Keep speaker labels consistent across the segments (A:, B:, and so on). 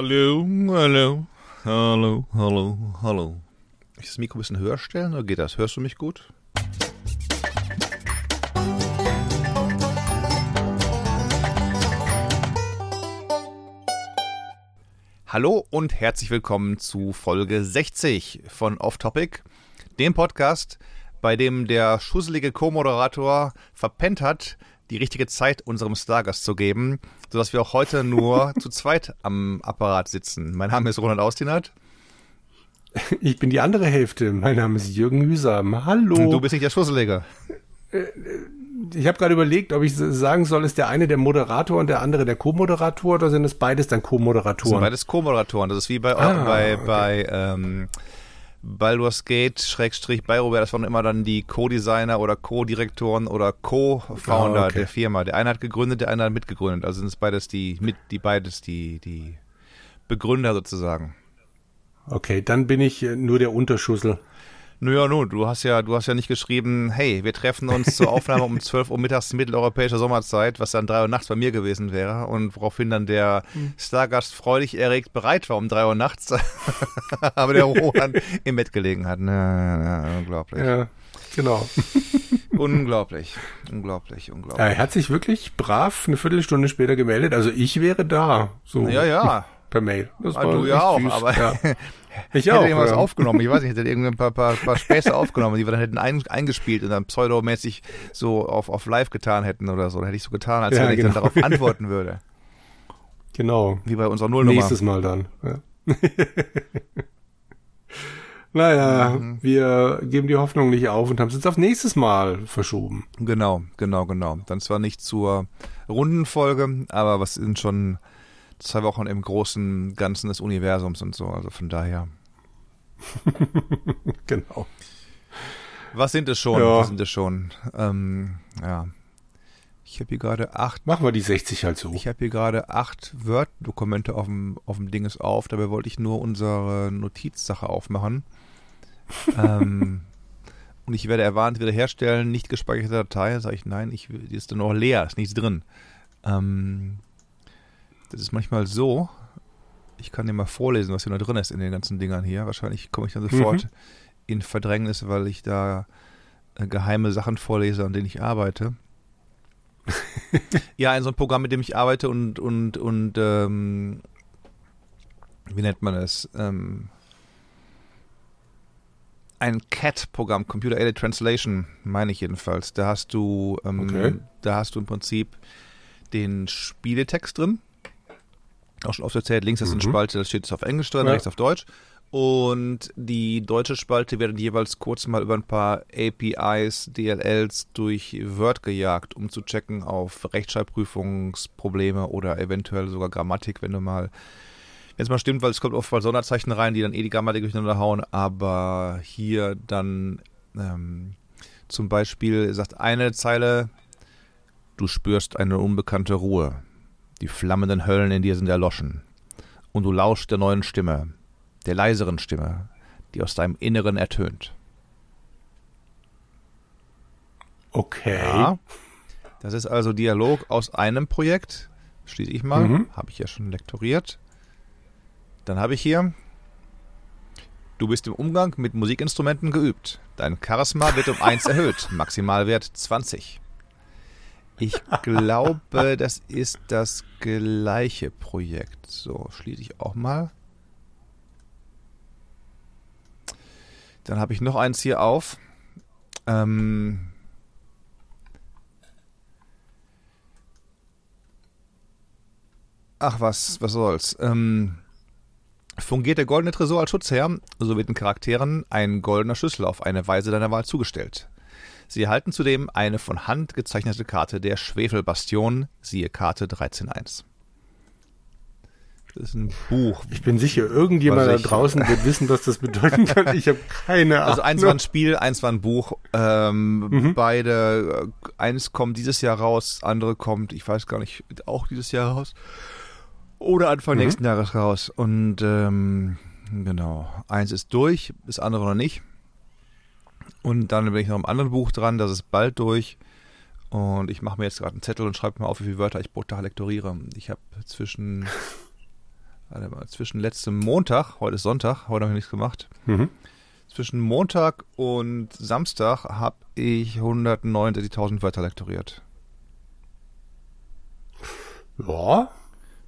A: Hallo, hallo, hallo, hallo, hallo. Ich das Mikro ein bisschen höher stellen oder geht das? Hörst du mich gut? Hallo und herzlich willkommen zu Folge 60 von Off Topic, dem Podcast, bei dem der schusselige Co-Moderator verpennt hat, die richtige Zeit unserem Stargast zu geben, sodass wir auch heute nur zu zweit am Apparat sitzen. Mein Name ist Ronald Austinat.
B: Ich bin die andere Hälfte. Mein Name ist Jürgen Hüsam. Hallo. Und
A: du bist nicht der Schusselige.
B: Ich habe gerade überlegt, ob ich sagen soll, ist der eine der Moderator und der andere der Co-Moderator oder sind es beides dann Co-Moderatoren? Sind
A: beides Co-Moderatoren. Das ist wie bei, ah, bei, okay. bei ähm, Baldur's Gate, Schrägstrich, bei Robert, das waren immer dann die Co-Designer oder Co-Direktoren oder Co-Founder ah, okay. der Firma. Der eine hat gegründet, der eine hat mitgegründet. Also sind es beides die, mit, die beides die, die Begründer sozusagen.
B: Okay, dann bin ich äh, nur der Unterschussel.
A: Naja, nun, du hast ja, du hast ja nicht geschrieben, hey, wir treffen uns zur Aufnahme um 12 Uhr mittags mitteleuropäischer Sommerzeit, was dann 3 Uhr nachts bei mir gewesen wäre und woraufhin dann der hm. Stargast freudig erregt bereit war um 3 Uhr nachts, aber der Roland im Bett gelegen hat. Na, na, unglaublich. Ja,
B: genau.
A: unglaublich, unglaublich, unglaublich.
B: Er hat sich wirklich brav eine Viertelstunde später gemeldet, also ich wäre da. So.
A: Ja, ja
B: per Mail.
A: Das ah, du ja auch, süß. aber ja. ich hätte auch, irgendwas ja. aufgenommen. Ich weiß nicht, hätte irgendwie ein paar, paar, paar Späße aufgenommen, die wir dann hätten ein, eingespielt und dann pseudomäßig so auf, auf live getan hätten oder so. Dann hätte ich so getan, als ja, wenn ich genau. dann darauf antworten würde.
B: Genau.
A: Wie bei unserer Nullnummer.
B: Nächstes Mal dann. Ja. naja, mhm. wir geben die Hoffnung nicht auf und haben es jetzt auf nächstes Mal verschoben.
A: Genau, genau, genau. Dann zwar nicht zur Rundenfolge, aber was sind schon zwei Wochen im großen Ganzen des Universums und so. Also von daher.
B: genau.
A: Was sind es schon? Ja. Was sind es schon? Ähm, ja. Ich habe hier gerade acht.
B: Machen wir die 60 halt so.
A: Ich habe hier gerade acht Word-Dokumente auf dem, auf dem Dinges auf. Dabei wollte ich nur unsere Notizsache aufmachen. ähm, und ich werde erwarnt wiederherstellen, nicht gespeicherte Datei. Sage ich, nein, ich, die ist dann noch leer, ist nichts drin. Ähm, das ist manchmal so, ich kann dir mal vorlesen, was hier noch drin ist in den ganzen Dingern hier. Wahrscheinlich komme ich dann sofort mhm. in Verdrängnis, weil ich da äh, geheime Sachen vorlese, an denen ich arbeite. ja, in so einem Programm, mit dem ich arbeite und, und, und ähm, wie nennt man es? Ähm, ein CAT-Programm, Computer Aided Translation, meine ich jedenfalls. Da hast du, ähm, okay. da hast du im Prinzip den Spieletext drin auch schon oft erzählt, links ist eine mhm. Spalte, da steht es auf Englisch drin, ja. rechts auf Deutsch. Und die deutsche Spalte wird jeweils kurz mal über ein paar APIs, DLLs durch Word gejagt, um zu checken auf Rechtschreibprüfungsprobleme oder eventuell sogar Grammatik, wenn du mal, wenn es mal stimmt, weil es kommt oft mal Sonderzeichen rein, die dann eh die Grammatik durcheinander hauen, aber hier dann ähm, zum Beispiel sagt eine Zeile, du spürst eine unbekannte Ruhe. Die flammenden Höllen in dir sind erloschen. Und du lauschst der neuen Stimme, der leiseren Stimme, die aus deinem Inneren ertönt.
B: Okay. Ja,
A: das ist also Dialog aus einem Projekt. Schließe ich mal. Mhm. Habe ich ja schon lektoriert. Dann habe ich hier. Du bist im Umgang mit Musikinstrumenten geübt. Dein Charisma wird um 1 erhöht. Maximalwert 20. Ich glaube, das ist das gleiche Projekt. So, schließe ich auch mal. Dann habe ich noch eins hier auf. Ähm Ach was, was soll's. Ähm fungiert der goldene Tresor als Schutzherr, so wird den Charakteren ein goldener Schlüssel auf eine Weise deiner Wahl zugestellt. Sie erhalten zudem eine von Hand gezeichnete Karte der Schwefelbastion, siehe Karte 13.1.
B: Das ist ein Buch. Ich bin sicher, irgendjemand da draußen wird wissen, was das bedeuten kann. Ich habe keine
A: Ahnung. Also eins war ein Spiel, eins war ein Buch. Ähm, mhm. Beide, äh, eins kommt dieses Jahr raus, andere kommt, ich weiß gar nicht, auch dieses Jahr raus. Oder Anfang mhm. nächsten Jahres raus. Und ähm, genau, eins ist durch, das andere noch nicht. Und dann bin ich noch im anderen Buch dran, das ist bald durch. Und ich mache mir jetzt gerade einen Zettel und schreibe mal auf, wie viele Wörter ich brutal lektoriere. Ich habe zwischen warte mal, zwischen letztem Montag, heute ist Sonntag, heute habe ich nichts gemacht. Mhm. Zwischen Montag und Samstag habe ich 169.000 Wörter lektoriert.
B: Ja,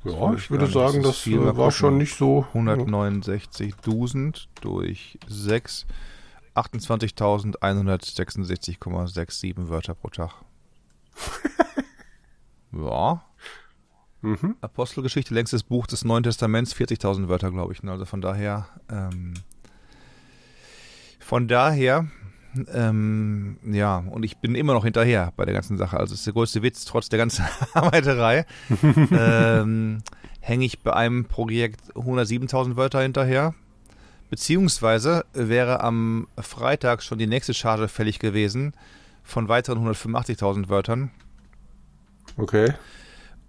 B: ja, ich würde sagen, das war gucken. schon nicht so.
A: 169.000 durch 6, 28.166,67 Wörter pro Tag. ja. Mhm. Apostelgeschichte, längstes Buch des Neuen Testaments, 40.000 Wörter, glaube ich. Ne? Also von daher, ähm, von daher, ähm, ja, und ich bin immer noch hinterher bei der ganzen Sache. Also ist der größte Witz, trotz der ganzen Arbeiterei, ähm, hänge ich bei einem Projekt 107.000 Wörter hinterher. Beziehungsweise wäre am Freitag schon die nächste Charge fällig gewesen von weiteren 185.000 Wörtern.
B: Okay.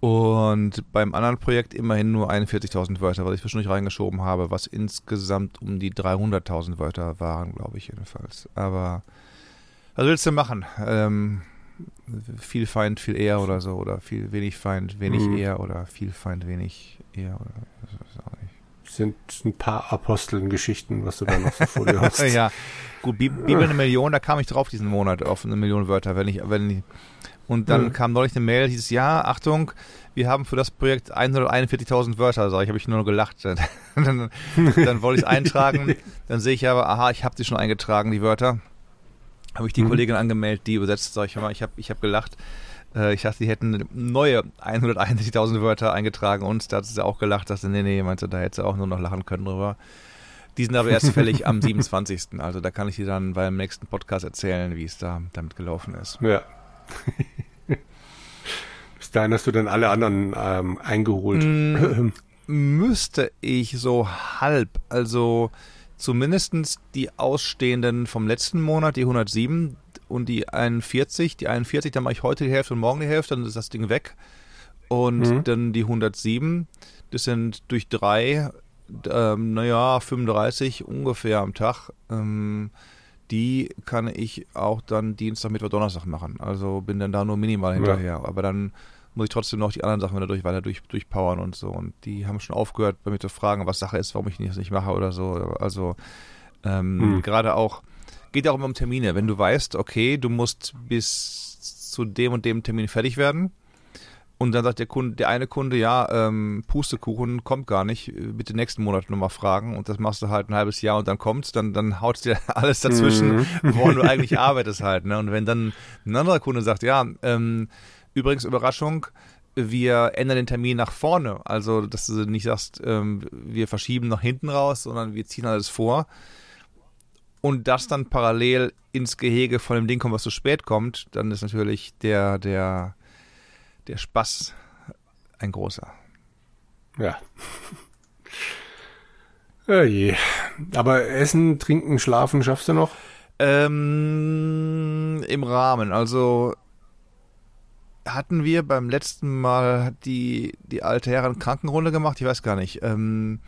A: Und beim anderen Projekt immerhin nur 41.000 Wörter, was ich zwischendurch reingeschoben habe, was insgesamt um die 300.000 Wörter waren, glaube ich jedenfalls. Aber was willst du machen? Ähm, viel Feind, viel eher oder so, oder viel wenig Feind, wenig mhm. eher, oder viel Feind, wenig eher, oder
B: nicht. Sind ein paar Aposteln-Geschichten, was du da noch so vor dir hast.
A: ja, gut, Bibel eine Million, da kam ich drauf diesen Monat auf eine Million Wörter, wenn ich, wenn ich und dann mhm. kam neulich eine Mail, dieses Jahr, Achtung, wir haben für das Projekt 141.000 Wörter, sag ich, habe ich nur gelacht. dann, dann wollte ich es eintragen, dann sehe ich aber, aha, ich habe sie schon eingetragen, die Wörter. Habe ich die mhm. Kollegin angemeldet, die übersetzt, sag ich mal, ich habe ich hab gelacht. Äh, ich dachte, die hätten neue 161.000 Wörter eingetragen und da hat sie auch gelacht, dass sie, nee, nee, meinte, da hätte sie auch nur noch lachen können drüber. Die sind aber erst fällig am 27. Also da kann ich dir dann beim nächsten Podcast erzählen, wie es da damit gelaufen ist.
B: Ja. Bis dahin hast du dann alle anderen ähm, eingeholt. Mm,
A: müsste ich so halb, also zumindestens die ausstehenden vom letzten Monat, die 107 und die 41. Die 41, dann mache ich heute die Hälfte und morgen die Hälfte, dann ist das Ding weg. Und mhm. dann die 107, das sind durch drei, ähm, naja, 35 ungefähr am Tag. Ähm, die kann ich auch dann Dienstag, Mittwoch, Donnerstag machen. Also bin dann da nur minimal hinterher. Ja. Aber dann muss ich trotzdem noch die anderen Sachen wieder durch, weiter durch, durchpowern und so. Und die haben schon aufgehört, bei mir zu fragen, was Sache ist, warum ich das nicht mache oder so. Also ähm, hm. gerade auch, geht ja auch immer um Termine. Wenn du weißt, okay, du musst bis zu dem und dem Termin fertig werden, und dann sagt der Kunde, der eine Kunde, ja, ähm, Pustekuchen kommt gar nicht, bitte nächsten Monat nochmal fragen und das machst du halt ein halbes Jahr und dann kommt's, dann, dann haut dir alles dazwischen, mhm. woran du eigentlich arbeitest halt. Ne? Und wenn dann ein anderer Kunde sagt, ja, ähm, übrigens Überraschung, wir ändern den Termin nach vorne. Also, dass du nicht sagst, ähm, wir verschieben nach hinten raus, sondern wir ziehen alles vor. Und das dann parallel ins Gehege von dem Ding kommt, was zu spät kommt, dann ist natürlich der, der, der Spaß ein großer.
B: Ja. oh je. Aber Essen, Trinken, Schlafen schaffst du noch?
A: Ähm, Im Rahmen. Also hatten wir beim letzten Mal die, die alte Herren Krankenrunde gemacht? Ich weiß gar nicht. Ähm,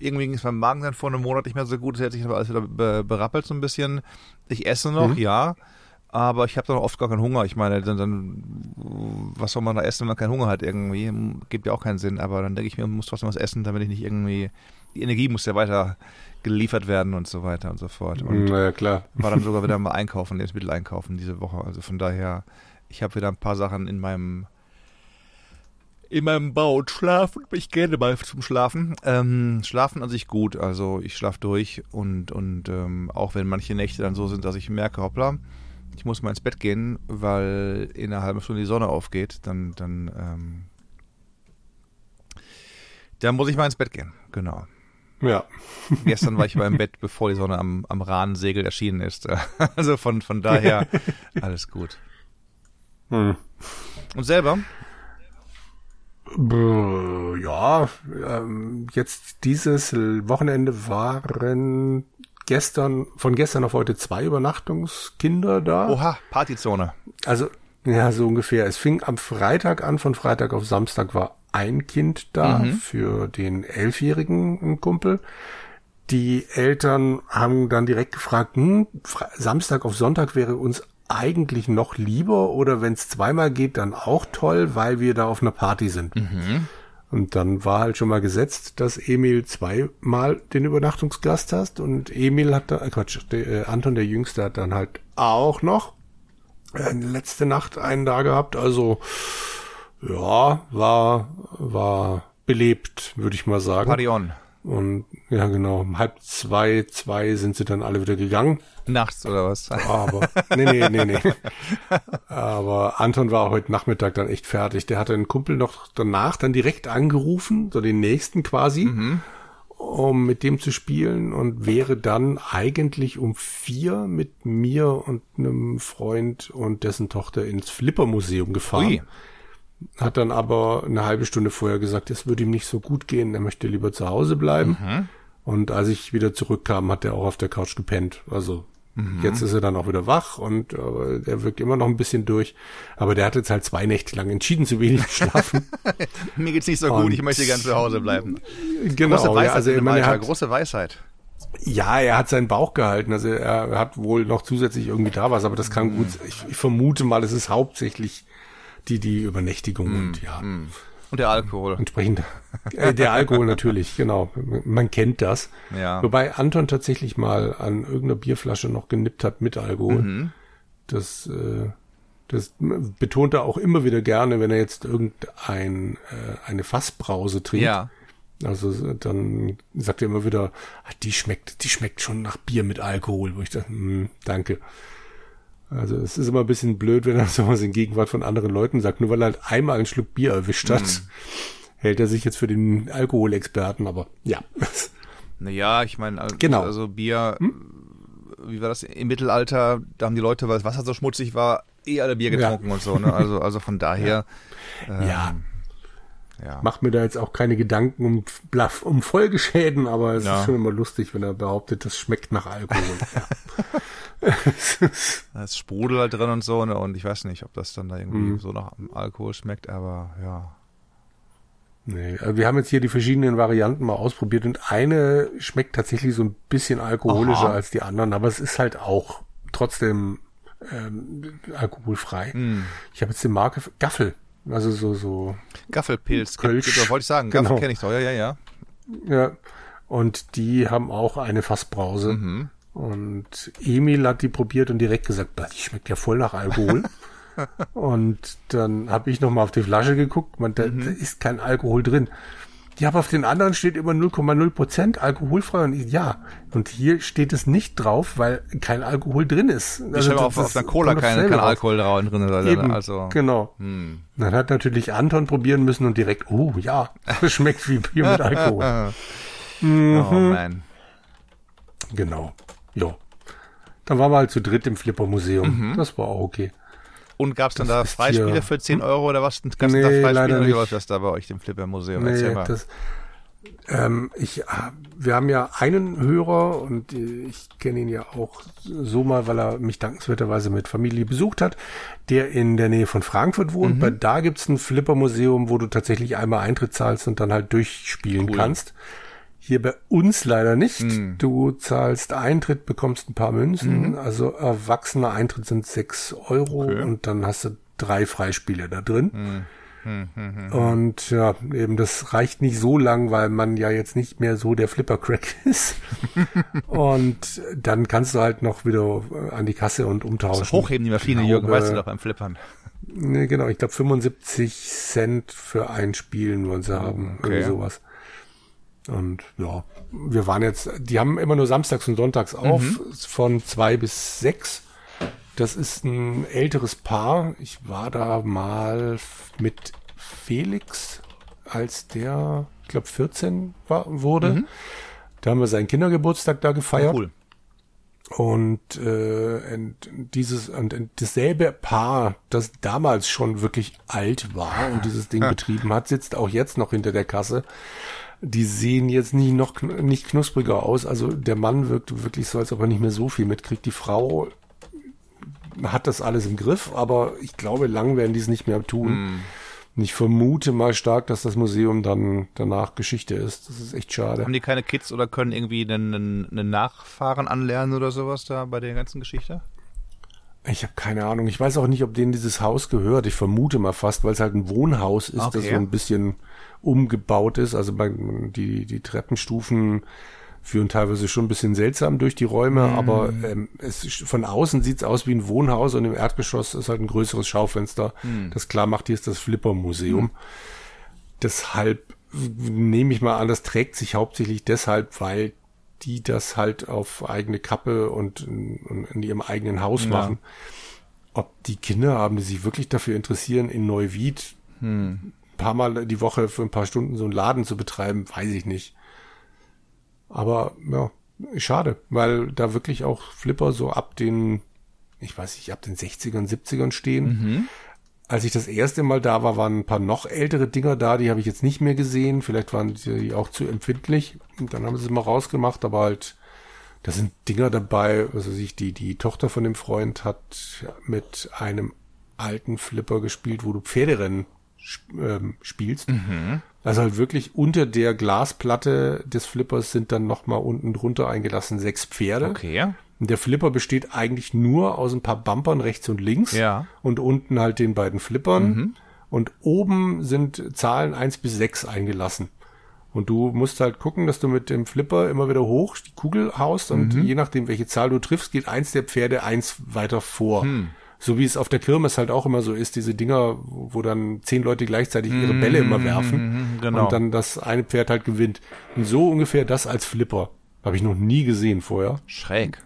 A: irgendwie ging es beim Magen dann vor einem Monat nicht mehr so gut. Es hat sich aber alles wieder berappelt so ein bisschen. Ich esse noch, mhm. ja aber ich habe dann oft gar keinen Hunger. Ich meine, dann, dann, was soll man da essen, wenn man keinen Hunger hat irgendwie? Gibt ja auch keinen Sinn, aber dann denke ich mir, man muss trotzdem was essen, damit ich nicht irgendwie, die Energie muss ja weiter geliefert werden und so weiter und so fort. Und
B: naja, klar.
A: War dann sogar wieder mal einkaufen, Lebensmittel einkaufen diese Woche. Also von daher, ich habe wieder ein paar Sachen in meinem in meinem Bau und schlafen. Ich gerne mal zum Schlafen. Ähm, schlafen an sich gut, also ich schlafe durch und, und ähm, auch wenn manche Nächte dann so sind, dass ich merke, hoppla, ich muss mal ins Bett gehen, weil in einer halben Stunde die Sonne aufgeht, dann, dann, ähm, dann muss ich mal ins Bett gehen, genau.
B: Ja.
A: Gestern war ich beim Bett, bevor die Sonne am, am Rahnsegel erschienen ist. Also von, von daher alles gut. Hm. Und selber?
B: Ja, ähm, jetzt dieses Wochenende waren gestern, von gestern auf heute zwei Übernachtungskinder da.
A: Oha, Partyzone.
B: Also, ja, so ungefähr. Es fing am Freitag an, von Freitag auf Samstag war ein Kind da mhm. für den elfjährigen Kumpel. Die Eltern haben dann direkt gefragt, hm, Samstag auf Sonntag wäre uns eigentlich noch lieber oder wenn es zweimal geht, dann auch toll, weil wir da auf einer Party sind. Mhm. Und dann war halt schon mal gesetzt, dass Emil zweimal den Übernachtungsgast hast und Emil hat da, äh Quatsch, der, äh, Anton der Jüngste hat dann halt auch noch äh, letzte Nacht einen da gehabt. Also ja, war war belebt, würde ich mal sagen.
A: Party on.
B: Und ja, genau, um halb zwei, zwei sind sie dann alle wieder gegangen.
A: Nachts oder was?
B: Aber, nee, nee, nee, nee. Aber Anton war heute Nachmittag dann echt fertig. Der hatte einen Kumpel noch danach dann direkt angerufen, so den nächsten quasi, mhm. um mit dem zu spielen und wäre dann eigentlich um vier mit mir und einem Freund und dessen Tochter ins Flipper-Museum gefahren. Ui hat dann aber eine halbe Stunde vorher gesagt, es würde ihm nicht so gut gehen, er möchte lieber zu Hause bleiben. Mhm. Und als ich wieder zurückkam, hat er auch auf der Couch gepennt. Also mhm. jetzt ist er dann auch wieder wach und äh, er wirkt immer noch ein bisschen durch. Aber der hat jetzt halt zwei Nächte lang entschieden zu wenig geschlafen.
A: Mir geht's nicht so und, gut, ich möchte gern zu Hause bleiben.
B: Genau, große Weisheit, ja, also
A: ich meine, hat, große Weisheit.
B: Ja, er hat seinen Bauch gehalten. Also er hat wohl noch zusätzlich irgendwie da was, aber das kann mhm. gut. Ich, ich vermute mal, es ist hauptsächlich die, die Übernächtigung mm, und ja. Mm.
A: Und der Alkohol.
B: Entsprechend. Äh, der Alkohol natürlich, genau. Man kennt das.
A: Ja.
B: Wobei Anton tatsächlich mal an irgendeiner Bierflasche noch genippt hat mit Alkohol. Mhm. Das, äh, das betont er auch immer wieder gerne, wenn er jetzt irgendein äh, eine Fassbrause trinkt. Ja. Also dann sagt er immer wieder, ah, die schmeckt, die schmeckt schon nach Bier mit Alkohol, wo ich dachte, hm, danke. Also es ist immer ein bisschen blöd, wenn er sowas in Gegenwart von anderen Leuten sagt. Nur weil er halt einmal einen Schluck Bier erwischt hat, mm. hält er sich jetzt für den Alkoholexperten, aber ja.
A: Naja, ich meine, also,
B: genau.
A: also Bier, hm? wie war das im Mittelalter, da haben die Leute, weil das Wasser so schmutzig war, eh alle Bier getrunken ja. und so, ne? Also, also von daher.
B: Ja. Ähm, ja. ja. Macht mir da jetzt auch keine Gedanken um, Bluff, um Folgeschäden, aber es ja. ist schon immer lustig, wenn er behauptet, das schmeckt nach Alkohol. ja.
A: da ist Sprudel halt drin und so, ne? Und ich weiß nicht, ob das dann da irgendwie mhm. so nach Alkohol schmeckt, aber ja.
B: Nee, also wir haben jetzt hier die verschiedenen Varianten mal ausprobiert und eine schmeckt tatsächlich so ein bisschen alkoholischer Aha. als die anderen, aber es ist halt auch trotzdem ähm, alkoholfrei. Mm. Ich habe jetzt die Marke Gaffel, also so so
A: Gaffelpilz, Kölsch, wollte ich sagen, Gaffel genau. kenne ich doch, ja, ja, ja.
B: Ja, und die haben auch eine Fassbrause. Mhm. Und Emil hat die probiert und direkt gesagt, die schmeckt ja voll nach Alkohol. und dann habe ich nochmal auf die Flasche geguckt, man, da, mhm. da, ist kein Alkohol drin. Ja, aber auf den anderen steht immer 0,0 Prozent alkoholfrei und ich, ja. Und hier steht es nicht drauf, weil kein Alkohol drin ist.
A: Also, ich habe auf, auf der Cola kein, kein Alkohol drin.
B: Eben, also. Genau. Hm. Dann hat natürlich Anton probieren müssen und direkt, oh ja, das schmeckt wie Bier mit Alkohol. mhm. Oh man. Genau. Ja. Dann waren wir halt zu dritt im Flipper-Museum. Mhm. Das war auch okay.
A: Und gab es dann das da Freispiele hier. für 10 hm? Euro oder was? Gab's nee, da Freispiele wie läuft das da bei euch im Flipper-Museum?
B: Nee, das, ähm, ich, wir haben ja einen Hörer und ich kenne ihn ja auch so mal, weil er mich dankenswerterweise mit Familie besucht hat, der in der Nähe von Frankfurt wohnt. Mhm. Bei da gibt's ein Flipper-Museum, wo du tatsächlich einmal Eintritt zahlst und dann halt durchspielen cool. kannst. Hier bei uns leider nicht. Mhm. Du zahlst Eintritt, bekommst ein paar Münzen. Mhm. Also erwachsener Eintritt sind sechs Euro okay. und dann hast du drei Freispiele da drin. Mhm. Und ja, eben das reicht nicht so lang, weil man ja jetzt nicht mehr so der Flipper-Crack ist. und dann kannst du halt noch wieder an die Kasse und umtauschen. Das
A: hochheben die Maschine, Jürgen, weißt du doch beim Flippern.
B: Nee, genau, ich glaube 75 Cent für ein Spiel wollen sie haben. Okay. Irgendwie sowas. Und ja, wir waren jetzt, die haben immer nur samstags und sonntags auf, mhm. von zwei bis sechs. Das ist ein älteres Paar. Ich war da mal mit Felix, als der, ich glaube, 14 war, wurde. Mhm. Da haben wir seinen Kindergeburtstag da gefeiert. Cool. Und, äh, und dieses und dasselbe Paar, das damals schon wirklich alt war und dieses Ding betrieben hat, sitzt auch jetzt noch hinter der Kasse die sehen jetzt nie noch nicht knuspriger aus. Also der Mann wirkt wirklich so, als ob er nicht mehr so viel mitkriegt. Die Frau hat das alles im Griff, aber ich glaube, lang werden die es nicht mehr tun. Mm. Und ich vermute mal stark, dass das Museum dann danach Geschichte ist. Das ist echt schade.
A: Haben die keine Kids oder können irgendwie einen, einen Nachfahren anlernen oder sowas da bei der ganzen Geschichte?
B: Ich habe keine Ahnung. Ich weiß auch nicht, ob denen dieses Haus gehört. Ich vermute mal fast, weil es halt ein Wohnhaus ist, okay. das so ein bisschen umgebaut ist. Also bei, die, die Treppenstufen führen teilweise schon ein bisschen seltsam durch die Räume, mm. aber ähm, es von außen sieht's aus wie ein Wohnhaus und im Erdgeschoss ist halt ein größeres Schaufenster, mm. das klar macht, hier ist das Flipper-Museum. Mm. Deshalb nehme ich mal an, das trägt sich hauptsächlich deshalb, weil die das halt auf eigene Kappe und, und in ihrem eigenen Haus ja. machen. Ob die Kinder haben, die sich wirklich dafür interessieren, in Neuwied hm. Paar Mal die Woche für ein paar Stunden so einen Laden zu betreiben, weiß ich nicht. Aber ja, schade, weil da wirklich auch Flipper so ab den, ich weiß nicht, ab den 60ern, 70ern stehen. Mhm. Als ich das erste Mal da war, waren ein paar noch ältere Dinger da, die habe ich jetzt nicht mehr gesehen. Vielleicht waren die auch zu empfindlich. Und dann haben sie es mal rausgemacht, aber halt, da sind Dinger dabei, also sich die, die Tochter von dem Freund hat mit einem alten Flipper gespielt, wo du Pferderennen ähm, spielst. Mhm. Also halt wirklich unter der Glasplatte des Flippers sind dann nochmal unten drunter eingelassen sechs Pferde.
A: Okay.
B: Und der Flipper besteht eigentlich nur aus ein paar Bumpern rechts und links.
A: Ja.
B: Und unten halt den beiden Flippern. Mhm. Und oben sind Zahlen eins bis sechs eingelassen. Und du musst halt gucken, dass du mit dem Flipper immer wieder hoch die Kugel haust und mhm. je nachdem, welche Zahl du triffst, geht eins der Pferde eins weiter vor. Mhm. So wie es auf der Kirmes halt auch immer so ist, diese Dinger, wo dann zehn Leute gleichzeitig ihre Bälle immer mhm, werfen genau. und dann das eine Pferd halt gewinnt. Und so ungefähr das als Flipper. Habe ich noch nie gesehen vorher.
A: Schräg.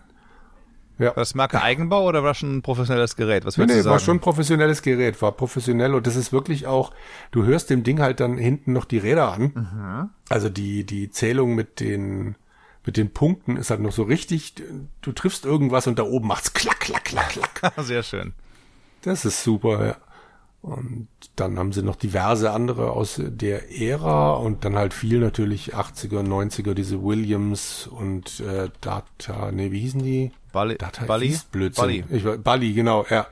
A: Ja. War das Marke Eigenbau oder war schon ein professionelles Gerät?
B: Was nee, nee, war schon ein professionelles Gerät, war professionell und das ist wirklich auch, du hörst dem Ding halt dann hinten noch die Räder an. Mhm. Also die, die Zählung mit den, mit den Punkten ist halt noch so richtig, du triffst irgendwas und da oben macht's klack, klack, klack, klack.
A: Sehr schön.
B: Das ist super, ja. Und dann haben sie noch diverse andere aus der Ära und dann halt viel natürlich 80er, 90er, diese Williams und äh, Data, nee, wie hießen die?
A: Bali,
B: Data Bali? Blödsinn. Bali. Ich, Bali, genau, ja.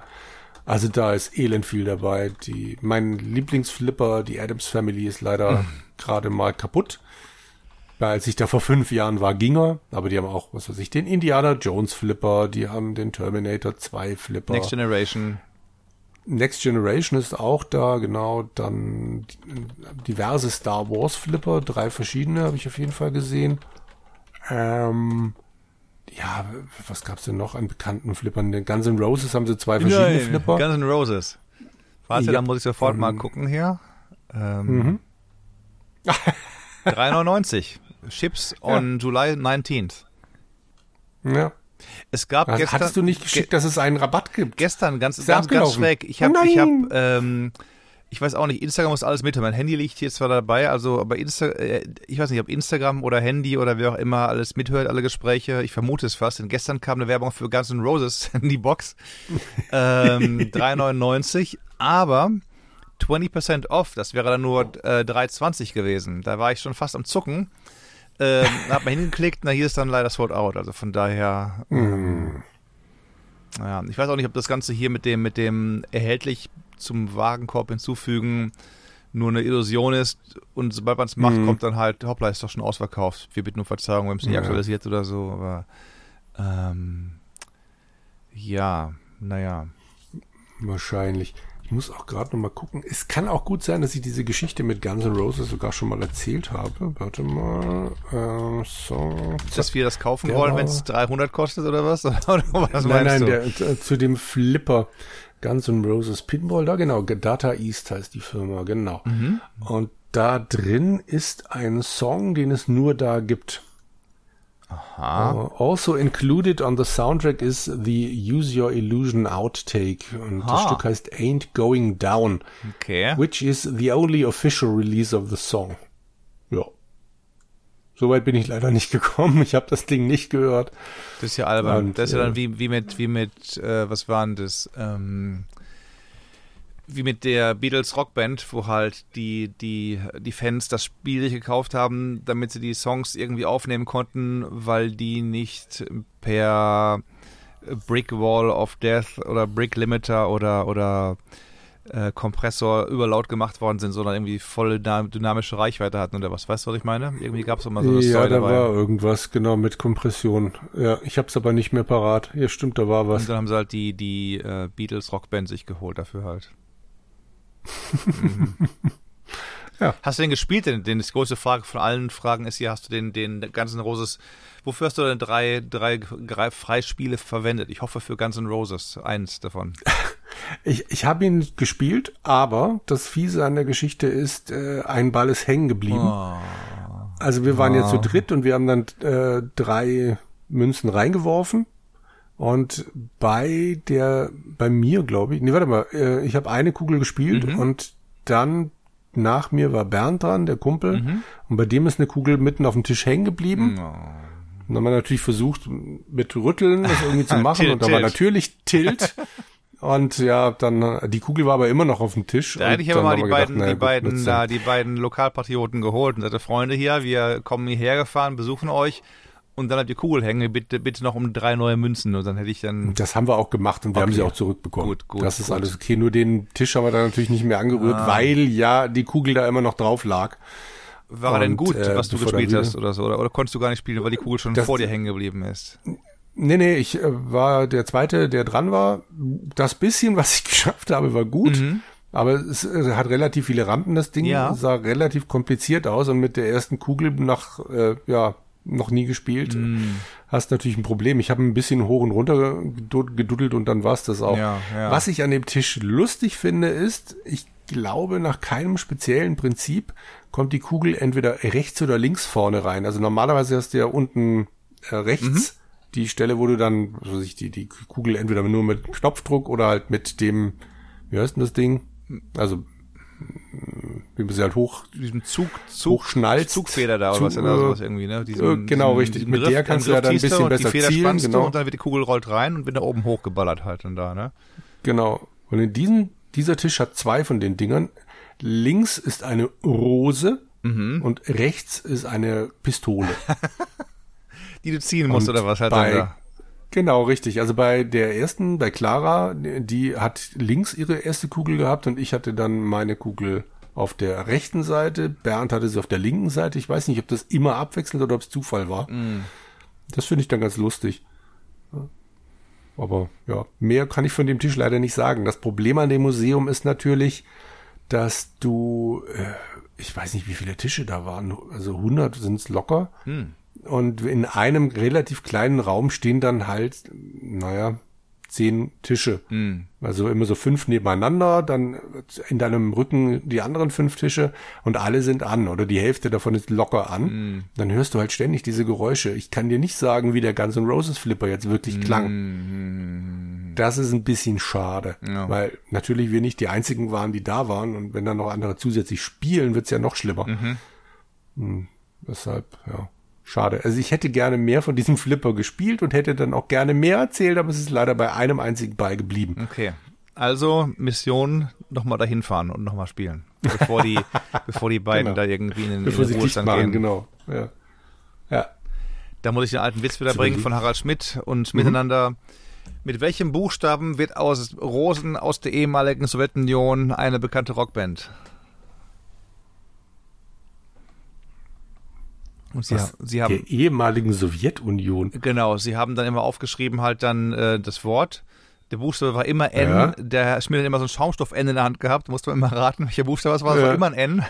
B: Also da ist elend viel dabei. Die, mein Lieblingsflipper, die Adams Family, ist leider mhm. gerade mal kaputt. Als ich da vor fünf Jahren war, ging er. Aber die haben auch, was weiß ich, den Indiana Jones Flipper, die haben den Terminator 2 Flipper.
A: Next Generation.
B: Next Generation ist auch da, genau. Dann diverse Star Wars Flipper, drei verschiedene habe ich auf jeden Fall gesehen. Ähm, ja, was gab's denn noch an bekannten Flippern? Den Guns N' Roses haben sie zwei verschiedene Nein, Flipper.
A: Guns N' Roses. Warte, ja, dann muss ich sofort ähm, mal gucken hier. Ähm, mhm. 3,99. Chips on ja. July 19th.
B: Ja.
A: Es gab
B: also, gestern. Hattest du nicht geschickt, dass es einen Rabatt gibt?
A: Gestern, ganz, ganz, ganz schräg. Ich habe, oh ich habe, ähm, ich weiß auch nicht, Instagram muss alles mit. Mein Handy liegt hier zwar dabei, also aber Insta, äh, ich weiß nicht, ob Instagram oder Handy oder wer auch immer alles mithört, alle Gespräche. Ich vermute es fast. Denn gestern kam eine Werbung für Guns N' Roses in die Box. ähm, 3,99. Aber 20% off, das wäre dann nur äh, 3,20 gewesen. Da war ich schon fast am Zucken. Ähm, hab mal hingeklickt, na hier ist dann leider Sold Out. Also von daher. Ähm, mm. Ja, ich weiß auch nicht, ob das Ganze hier mit dem, mit dem erhältlich zum Wagenkorb hinzufügen nur eine Illusion ist und sobald man es macht, mhm. kommt dann halt, hoppla, ist doch schon ausverkauft. Wir bitten nur Verzeihung, wir haben es nicht ja. aktualisiert oder so, aber ähm, ja, naja.
B: Wahrscheinlich. Ich muss auch gerade noch mal gucken. Es kann auch gut sein, dass ich diese Geschichte mit Guns N' Roses sogar schon mal erzählt habe. Warte mal. Äh, so.
A: Dass wir das kaufen wollen, wenn es 300 kostet oder was? oder
B: was nein, nein, der, zu dem Flipper. Guns N' Roses Pinball, da genau, Data East heißt die Firma, genau. Mhm. Und da drin ist ein Song, den es nur da gibt.
A: Aha.
B: Uh, also included on the soundtrack is the Use Your Illusion Outtake. Und Aha. das Stück heißt Ain't Going Down.
A: Okay.
B: Which is the only official release of the song. Ja. Soweit bin ich leider nicht gekommen. Ich habe das Ding nicht gehört.
A: Das ist ja albern. Und, das ist ja dann wie, wie mit, wie mit, äh, was waren das? Ähm, wie mit der Beatles Rockband, wo halt die, die, die Fans das Spiel gekauft haben, damit sie die Songs irgendwie aufnehmen konnten, weil die nicht per Brick Wall of Death oder Brick Limiter oder, oder äh, Kompressor überlaut gemacht worden sind, sondern irgendwie volle dynamische Reichweite hatten oder was. Weißt du, was ich meine? Irgendwie gab es immer so eine
B: Ja, da dabei. war irgendwas, genau, mit Kompression. Ja, ich hab's aber nicht mehr parat. Ja, stimmt, da war was.
A: Und dann haben sie halt die, die äh, Beatles Rockband sich geholt dafür halt. Mhm. Ja. Hast du den gespielt? Denn, denn die große Frage von allen Fragen ist hier, hast du den, den ganzen Roses, wofür hast du denn drei, drei, drei Freispiele verwendet? Ich hoffe für Guns N' Roses, eins davon.
B: Ich, ich habe ihn gespielt, aber das Fiese an der Geschichte ist, äh, ein Ball ist hängen geblieben. Oh. Also wir waren oh. jetzt zu dritt und wir haben dann äh, drei Münzen reingeworfen. Und bei der, bei mir glaube ich, nee, warte mal, äh, ich habe eine Kugel gespielt mhm. und dann nach mir war Bernd dran, der Kumpel. Mhm. Und bei dem ist eine Kugel mitten auf dem Tisch hängen geblieben. Oh. Und dann haben wir natürlich versucht, mit Rütteln das irgendwie zu machen. und da war natürlich Tilt. Und ja, dann, die Kugel war aber immer noch auf dem Tisch.
A: Da hätte ich aber mal die beiden, gedacht, die, beiden, da, die beiden Lokalpatrioten geholt und sagte, Freunde hier, wir kommen hierher gefahren, besuchen euch und dann habt ihr Kugel hängen, bitte, bitte noch um drei neue Münzen und dann hätte ich dann.
B: Das haben wir auch gemacht und wir okay. haben sie auch zurückbekommen. Gut, gut. Das ist gut. alles okay. Nur den Tisch haben wir dann natürlich nicht mehr angerührt, ah. weil ja die Kugel da immer noch drauf lag.
A: War und, denn gut, äh, was du gespielt hast oder so? Oder, oder konntest du gar nicht spielen, weil die Kugel schon das, vor dir hängen geblieben ist?
B: Nee, nee, ich äh, war der Zweite, der dran war. Das bisschen, was ich geschafft habe, war gut. Mhm. Aber es hat relativ viele Rampen, das Ding. Ja. Sah relativ kompliziert aus und mit der ersten Kugel nach, äh, ja, noch nie gespielt, mm. hast natürlich ein Problem. Ich habe ein bisschen hoch und runter geduddelt und dann war's das auch. Ja, ja. Was ich an dem Tisch lustig finde, ist, ich glaube, nach keinem speziellen Prinzip kommt die Kugel entweder rechts oder links vorne rein. Also normalerweise hast du ja unten äh, rechts mhm. die Stelle, wo du dann, weiß ich, die, die Kugel entweder nur mit Knopfdruck oder halt mit dem, wie heißt denn das Ding? Also wie man sie halt hoch,
A: diesem Zug, Zug. Zugfeder da oder was, oder sowas irgendwie, ne?
B: Diesen, genau, richtig. Mit Griff, der kannst du ja dann ein bisschen besser zielen, genau.
A: Und dann wird die Kugel rollt rein und wird da oben hochgeballert halt und da, ne?
B: Genau. Und in diesem, dieser Tisch hat zwei von den Dingern. Links ist eine Rose mhm. und rechts ist eine Pistole.
A: die du ziehen musst und oder was halt
B: bei, da. Genau, richtig. Also bei der ersten, bei Clara, die hat links ihre erste Kugel gehabt und ich hatte dann meine Kugel auf der rechten Seite. Bernd hatte sie auf der linken Seite. Ich weiß nicht, ob das immer abwechselnd oder ob es Zufall war. Mm. Das finde ich dann ganz lustig. Aber ja, mehr kann ich von dem Tisch leider nicht sagen. Das Problem an dem Museum ist natürlich, dass du, äh, ich weiß nicht, wie viele Tische da waren, also 100 sind es locker. Mm. Und in einem relativ kleinen Raum stehen dann halt, naja, zehn Tische. Mhm. Also immer so fünf nebeneinander, dann in deinem Rücken die anderen fünf Tische und alle sind an oder die Hälfte davon ist locker an. Mhm. Dann hörst du halt ständig diese Geräusche. Ich kann dir nicht sagen, wie der Guns N' Roses Flipper jetzt wirklich klang. Mhm. Das ist ein bisschen schade, ja. weil natürlich wir nicht die einzigen waren, die da waren und wenn dann noch andere zusätzlich spielen, wird's ja noch schlimmer. Mhm. Hm, deshalb, ja. Schade. Also ich hätte gerne mehr von diesem Flipper gespielt und hätte dann auch gerne mehr erzählt, aber es ist leider bei einem einzigen Ball geblieben.
A: Okay. Also Mission nochmal dahin fahren und nochmal spielen. Bevor die, bevor die beiden genau. da irgendwie in den,
B: bevor in den Ruhestand gehen. Genau. Ja. ja.
A: Da muss ich den alten Witz wieder bringen von Harald Schmidt und mhm. miteinander. Mit welchem Buchstaben wird aus Rosen aus der ehemaligen Sowjetunion eine bekannte Rockband?
B: Und sie, Was, sie haben der ehemaligen Sowjetunion.
A: Genau, sie haben dann immer aufgeschrieben halt dann äh, das Wort. Der Buchstabe war immer N. Ja. Der Schmidt hat immer so ein Schaumstoff-N in der Hand gehabt. Musste man immer raten, welcher Buchstabe es war. Es ja. war immer ein N.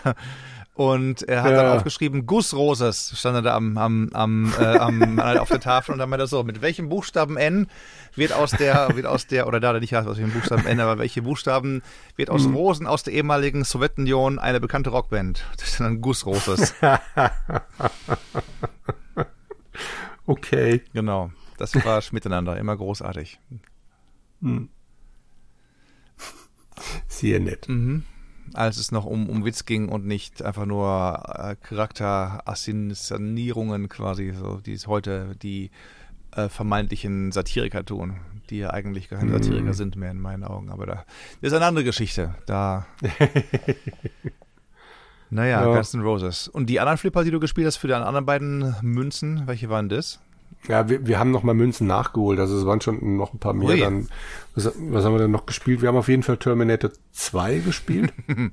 A: Und er hat ja. dann aufgeschrieben, Gussroses stand er da am, am, am, äh, am auf der Tafel und dann meinte er so, mit welchem Buchstaben N wird aus der, wird aus der, oder da nicht aus welchem Buchstaben N, aber welche Buchstaben wird aus mhm. Rosen aus der ehemaligen Sowjetunion eine bekannte Rockband? Das ist dann Gussroses.
B: okay.
A: Genau. Das war miteinander, immer großartig. Mhm.
B: Sehr nett. Mhm
A: als es noch um, um Witz ging und nicht einfach nur äh, Charakterassinierungen quasi, so die es heute die äh, vermeintlichen Satiriker tun, die ja eigentlich keine mm. Satiriker sind mehr in meinen Augen. Aber da das ist eine andere Geschichte. Da. naja, ja. Guns N' Roses. Und die anderen Flipper, die du gespielt hast für die anderen beiden Münzen, welche waren das?
B: Ja, wir, wir haben noch mal Münzen nachgeholt, also es waren schon noch ein paar mehr. Dann, was, was haben wir denn noch gespielt? Wir haben auf jeden Fall Terminator 2 gespielt.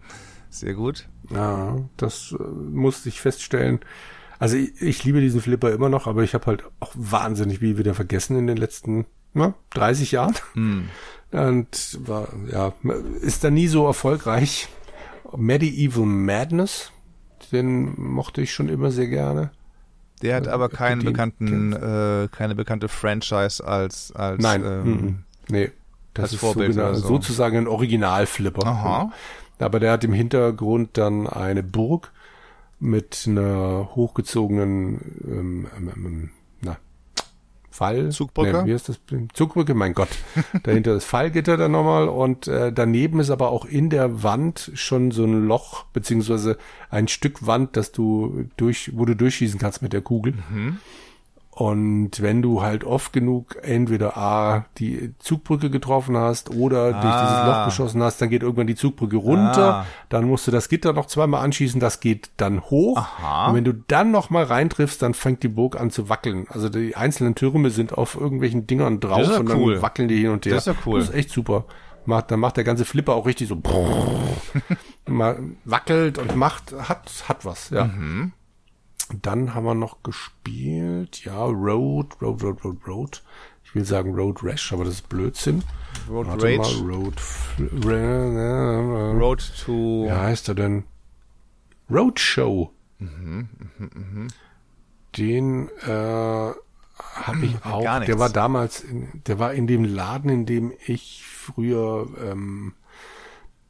A: Sehr gut.
B: Ja, das äh, musste ich feststellen. Also ich, ich liebe diesen Flipper immer noch, aber ich habe halt auch wahnsinnig viel wieder vergessen in den letzten na, 30 Jahren. Mm. Und war, ja, ist da nie so erfolgreich. Medieval Madness, den mochte ich schon immer sehr gerne.
A: Der hat aber keinen bekannten, äh, keine bekannte Franchise als, als
B: Nein, ähm, nee. Das ist Vorbild so. sozusagen ein Originalflipper. Aha. Aber der hat im Hintergrund dann eine Burg mit einer hochgezogenen ähm, ähm, ähm Fall.
A: Zugbrücke?
B: Nee, wie ist das? Zugbrücke, mein Gott. Dahinter das Fallgitter dann nochmal und äh, daneben ist aber auch in der Wand schon so ein Loch, beziehungsweise ein Stück Wand, dass du durch, wo du durchschießen kannst mit der Kugel. Mhm. Und wenn du halt oft genug entweder A, die Zugbrücke getroffen hast oder ah. durch dieses Loch geschossen hast, dann geht irgendwann die Zugbrücke runter. Ah. Dann musst du das Gitter noch zweimal anschießen, das geht dann hoch. Aha. Und wenn du dann noch mal reintriffst, dann fängt die Burg an zu wackeln. Also die einzelnen Türme sind auf irgendwelchen Dingern drauf
A: ja
B: und
A: dann
B: wackeln die hin und her.
A: Das ist ja cool. Das
B: ist echt super. Macht, dann macht der ganze Flipper auch richtig so wackelt und macht, hat, hat was, ja. Mhm. Dann haben wir noch gespielt, ja, Road, Road, Road, Road, Road. Ich will sagen Road Rash, aber das ist Blödsinn.
A: Road Warte Rage.
B: Mal, Road,
A: Road to.
B: Wie heißt er denn? Roadshow. Mhm, mh, mh. Den äh, habe ich auch. Der war damals, in, der war in dem Laden, in dem ich früher ähm,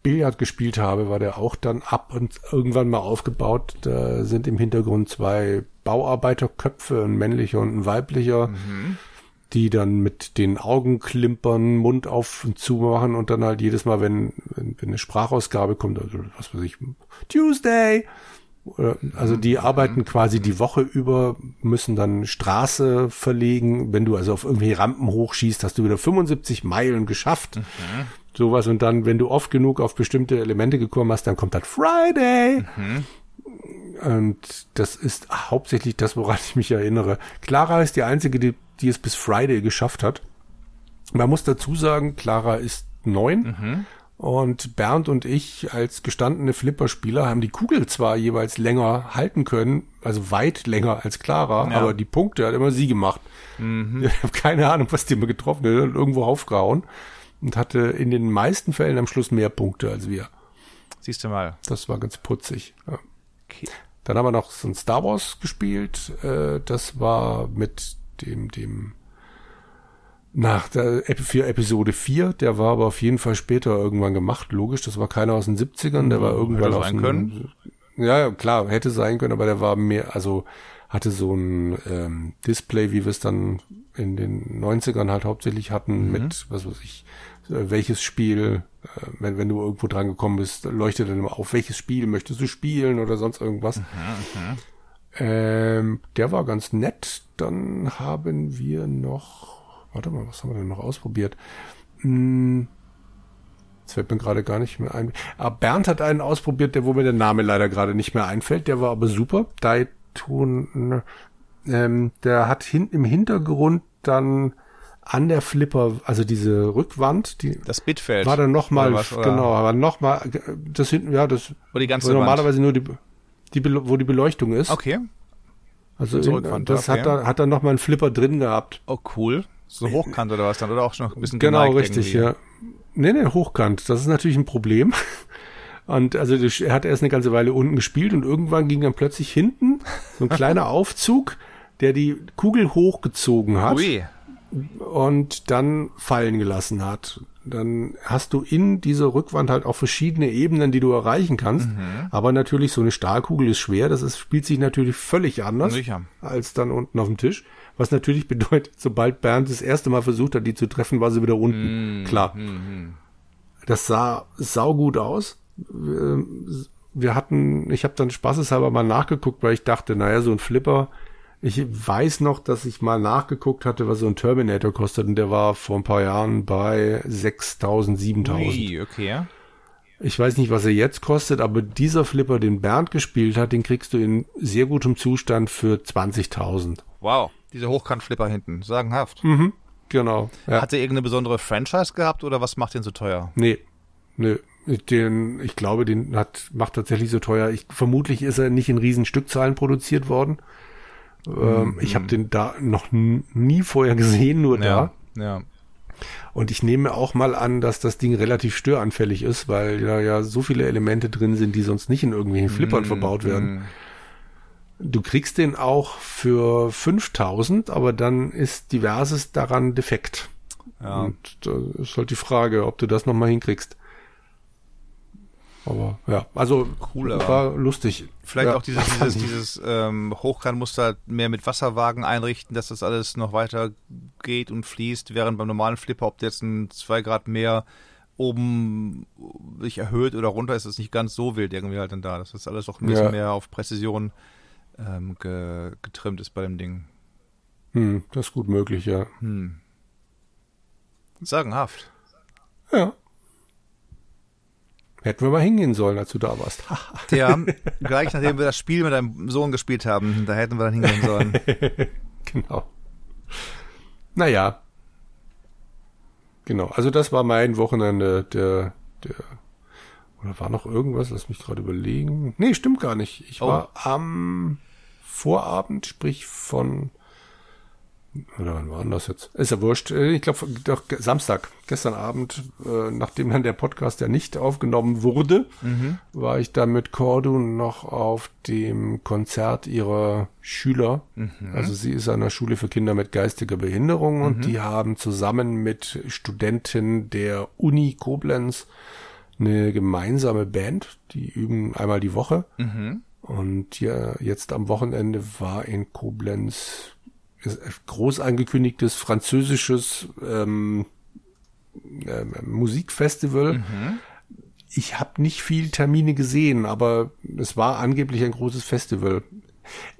B: Billard gespielt habe, war der auch dann ab und irgendwann mal aufgebaut. Da sind im Hintergrund zwei Bauarbeiterköpfe, ein männlicher und ein weiblicher, mhm. die dann mit den Augen klimpern, Mund auf und zu machen und dann halt jedes Mal, wenn, wenn, wenn eine Sprachausgabe kommt, also was weiß ich, Tuesday, also die mhm. arbeiten quasi die Woche über, müssen dann Straße verlegen. Wenn du also auf irgendwelche Rampen hochschießt, hast du wieder 75 Meilen geschafft. Mhm sowas und dann, wenn du oft genug auf bestimmte Elemente gekommen hast, dann kommt halt Friday. Mhm. Und das ist hauptsächlich das, woran ich mich erinnere. Clara ist die einzige, die, die es bis Friday geschafft hat. Man muss dazu sagen, Clara ist neun. Mhm. Und Bernd und ich als gestandene Flipperspieler haben die Kugel zwar jeweils länger halten können, also weit länger als Clara, ja. aber die Punkte hat immer sie gemacht. Mhm. Ich habe keine Ahnung, was die immer getroffen hat, irgendwo aufgehauen und hatte in den meisten Fällen am Schluss mehr Punkte als wir.
A: Siehst du mal.
B: Das war ganz putzig. Ja. Okay. Dann haben wir noch so ein Star Wars gespielt. Äh, das war mit dem, dem nach der für Episode 4, der war aber auf jeden Fall später irgendwann gemacht, logisch, das war keiner aus den 70ern, der war irgendwann
A: aus den, können.
B: Ja, klar, hätte sein können, aber der war mehr, also hatte so ein ähm, Display, wie wir es dann in den 90ern halt hauptsächlich hatten, mhm. mit, was weiß ich, welches Spiel, äh, wenn, wenn du irgendwo dran gekommen bist, leuchtet dann immer auf, welches Spiel möchtest du spielen oder sonst irgendwas. Mhm, mhm. Ähm, der war ganz nett. Dann haben wir noch, warte mal, was haben wir denn noch ausprobiert? Hm, das fällt mir gerade gar nicht mehr ein. Ah, Bernd hat einen ausprobiert, der wo mir der Name leider gerade nicht mehr einfällt. Der war aber super. Daitun, ähm, der hat hin, im Hintergrund dann an der Flipper, also diese Rückwand, die
A: das Bitfeld
B: war dann nochmal, genau, aber nochmal, das hinten, ja, das
A: wo die ganze
B: normalerweise nur die, die, wo die Beleuchtung ist.
A: Okay.
B: Also in, das okay. hat da hat dann nochmal einen Flipper drin gehabt.
A: Oh cool. So hochkant oder was dann oder auch schon ein bisschen
B: Genau, richtig, irgendwie. ja. Nee, nee, hochkant. Das ist natürlich ein Problem. Und also er hat erst eine ganze Weile unten gespielt und irgendwann ging dann plötzlich hinten so ein kleiner Aufzug, der die Kugel hochgezogen hat. Ui und dann fallen gelassen hat. Dann hast du in dieser Rückwand halt auch verschiedene Ebenen, die du erreichen kannst. Mhm. Aber natürlich, so eine Stahlkugel ist schwer. Das ist, spielt sich natürlich völlig anders Sicher. als dann unten auf dem Tisch. Was natürlich bedeutet, sobald Bernd das erste Mal versucht hat, die zu treffen, war sie wieder unten. Mhm. Klar. Mhm. Das sah saugut aus. Wir hatten, ich habe dann spaßeshalber mal nachgeguckt, weil ich dachte, naja, so ein Flipper, ich weiß noch, dass ich mal nachgeguckt hatte, was so ein Terminator kostet und der war vor ein paar Jahren bei 6000, 7000.
A: okay.
B: Ich weiß nicht, was er jetzt kostet, aber dieser Flipper, den Bernd gespielt hat, den kriegst du in sehr gutem Zustand für 20.000.
A: Wow. Diese Hochkant-Flipper hinten, sagenhaft.
B: Mhm, genau.
A: Ja. Hat er irgendeine besondere Franchise gehabt oder was macht den so teuer?
B: Nee, nee. Den, ich glaube, den hat, macht tatsächlich so teuer. Ich, vermutlich ist er nicht in riesen Stückzahlen produziert worden. Ähm, mhm. Ich habe den da noch nie vorher gesehen, nur
A: ja, da. Ja.
B: Und ich nehme auch mal an, dass das Ding relativ störanfällig ist, weil da ja so viele Elemente drin sind, die sonst nicht in irgendwelchen Flippern mm, verbaut werden. Mm. Du kriegst den auch für 5000, aber dann ist diverses daran defekt. Ja. Und da ist halt die Frage, ob du das nochmal hinkriegst. Aber ja, also cool, war lustig.
A: Vielleicht
B: ja.
A: auch dieses, dieses, dieses ähm, Hochkantmuster mehr mit Wasserwagen einrichten, dass das alles noch weiter geht und fließt, während beim normalen Flipper, ob der jetzt ein zwei Grad mehr oben sich erhöht oder runter ist, ist nicht ganz so wild irgendwie halt dann da. Das ist alles auch ein bisschen ja. mehr auf Präzision ähm, ge getrimmt ist bei dem Ding.
B: Hm, das ist gut möglich, ja.
A: Hm. Sagenhaft.
B: Ja. Hätten wir mal hingehen sollen, als du da warst.
A: ja, gleich nachdem wir das Spiel mit deinem Sohn gespielt haben, da hätten wir dann hingehen sollen.
B: genau. Naja. Genau, also das war mein Wochenende der, der, oder war noch irgendwas, lass mich gerade überlegen. Nee, stimmt gar nicht. Ich oh. war am Vorabend, sprich von oder wann war denn das jetzt? Ist ja wurscht. Äh, ich glaube, doch Samstag, gestern Abend, äh, nachdem dann der Podcast ja nicht aufgenommen wurde, mhm. war ich da mit Cordu noch auf dem Konzert ihrer Schüler. Mhm. Also sie ist an der Schule für Kinder mit geistiger Behinderung mhm. und die haben zusammen mit Studenten der Uni Koblenz eine gemeinsame Band. Die üben einmal die Woche.
A: Mhm.
B: Und ja, jetzt am Wochenende war in Koblenz groß angekündigtes französisches ähm, äh, Musikfestival. Mhm. Ich habe nicht viel Termine gesehen, aber es war angeblich ein großes Festival.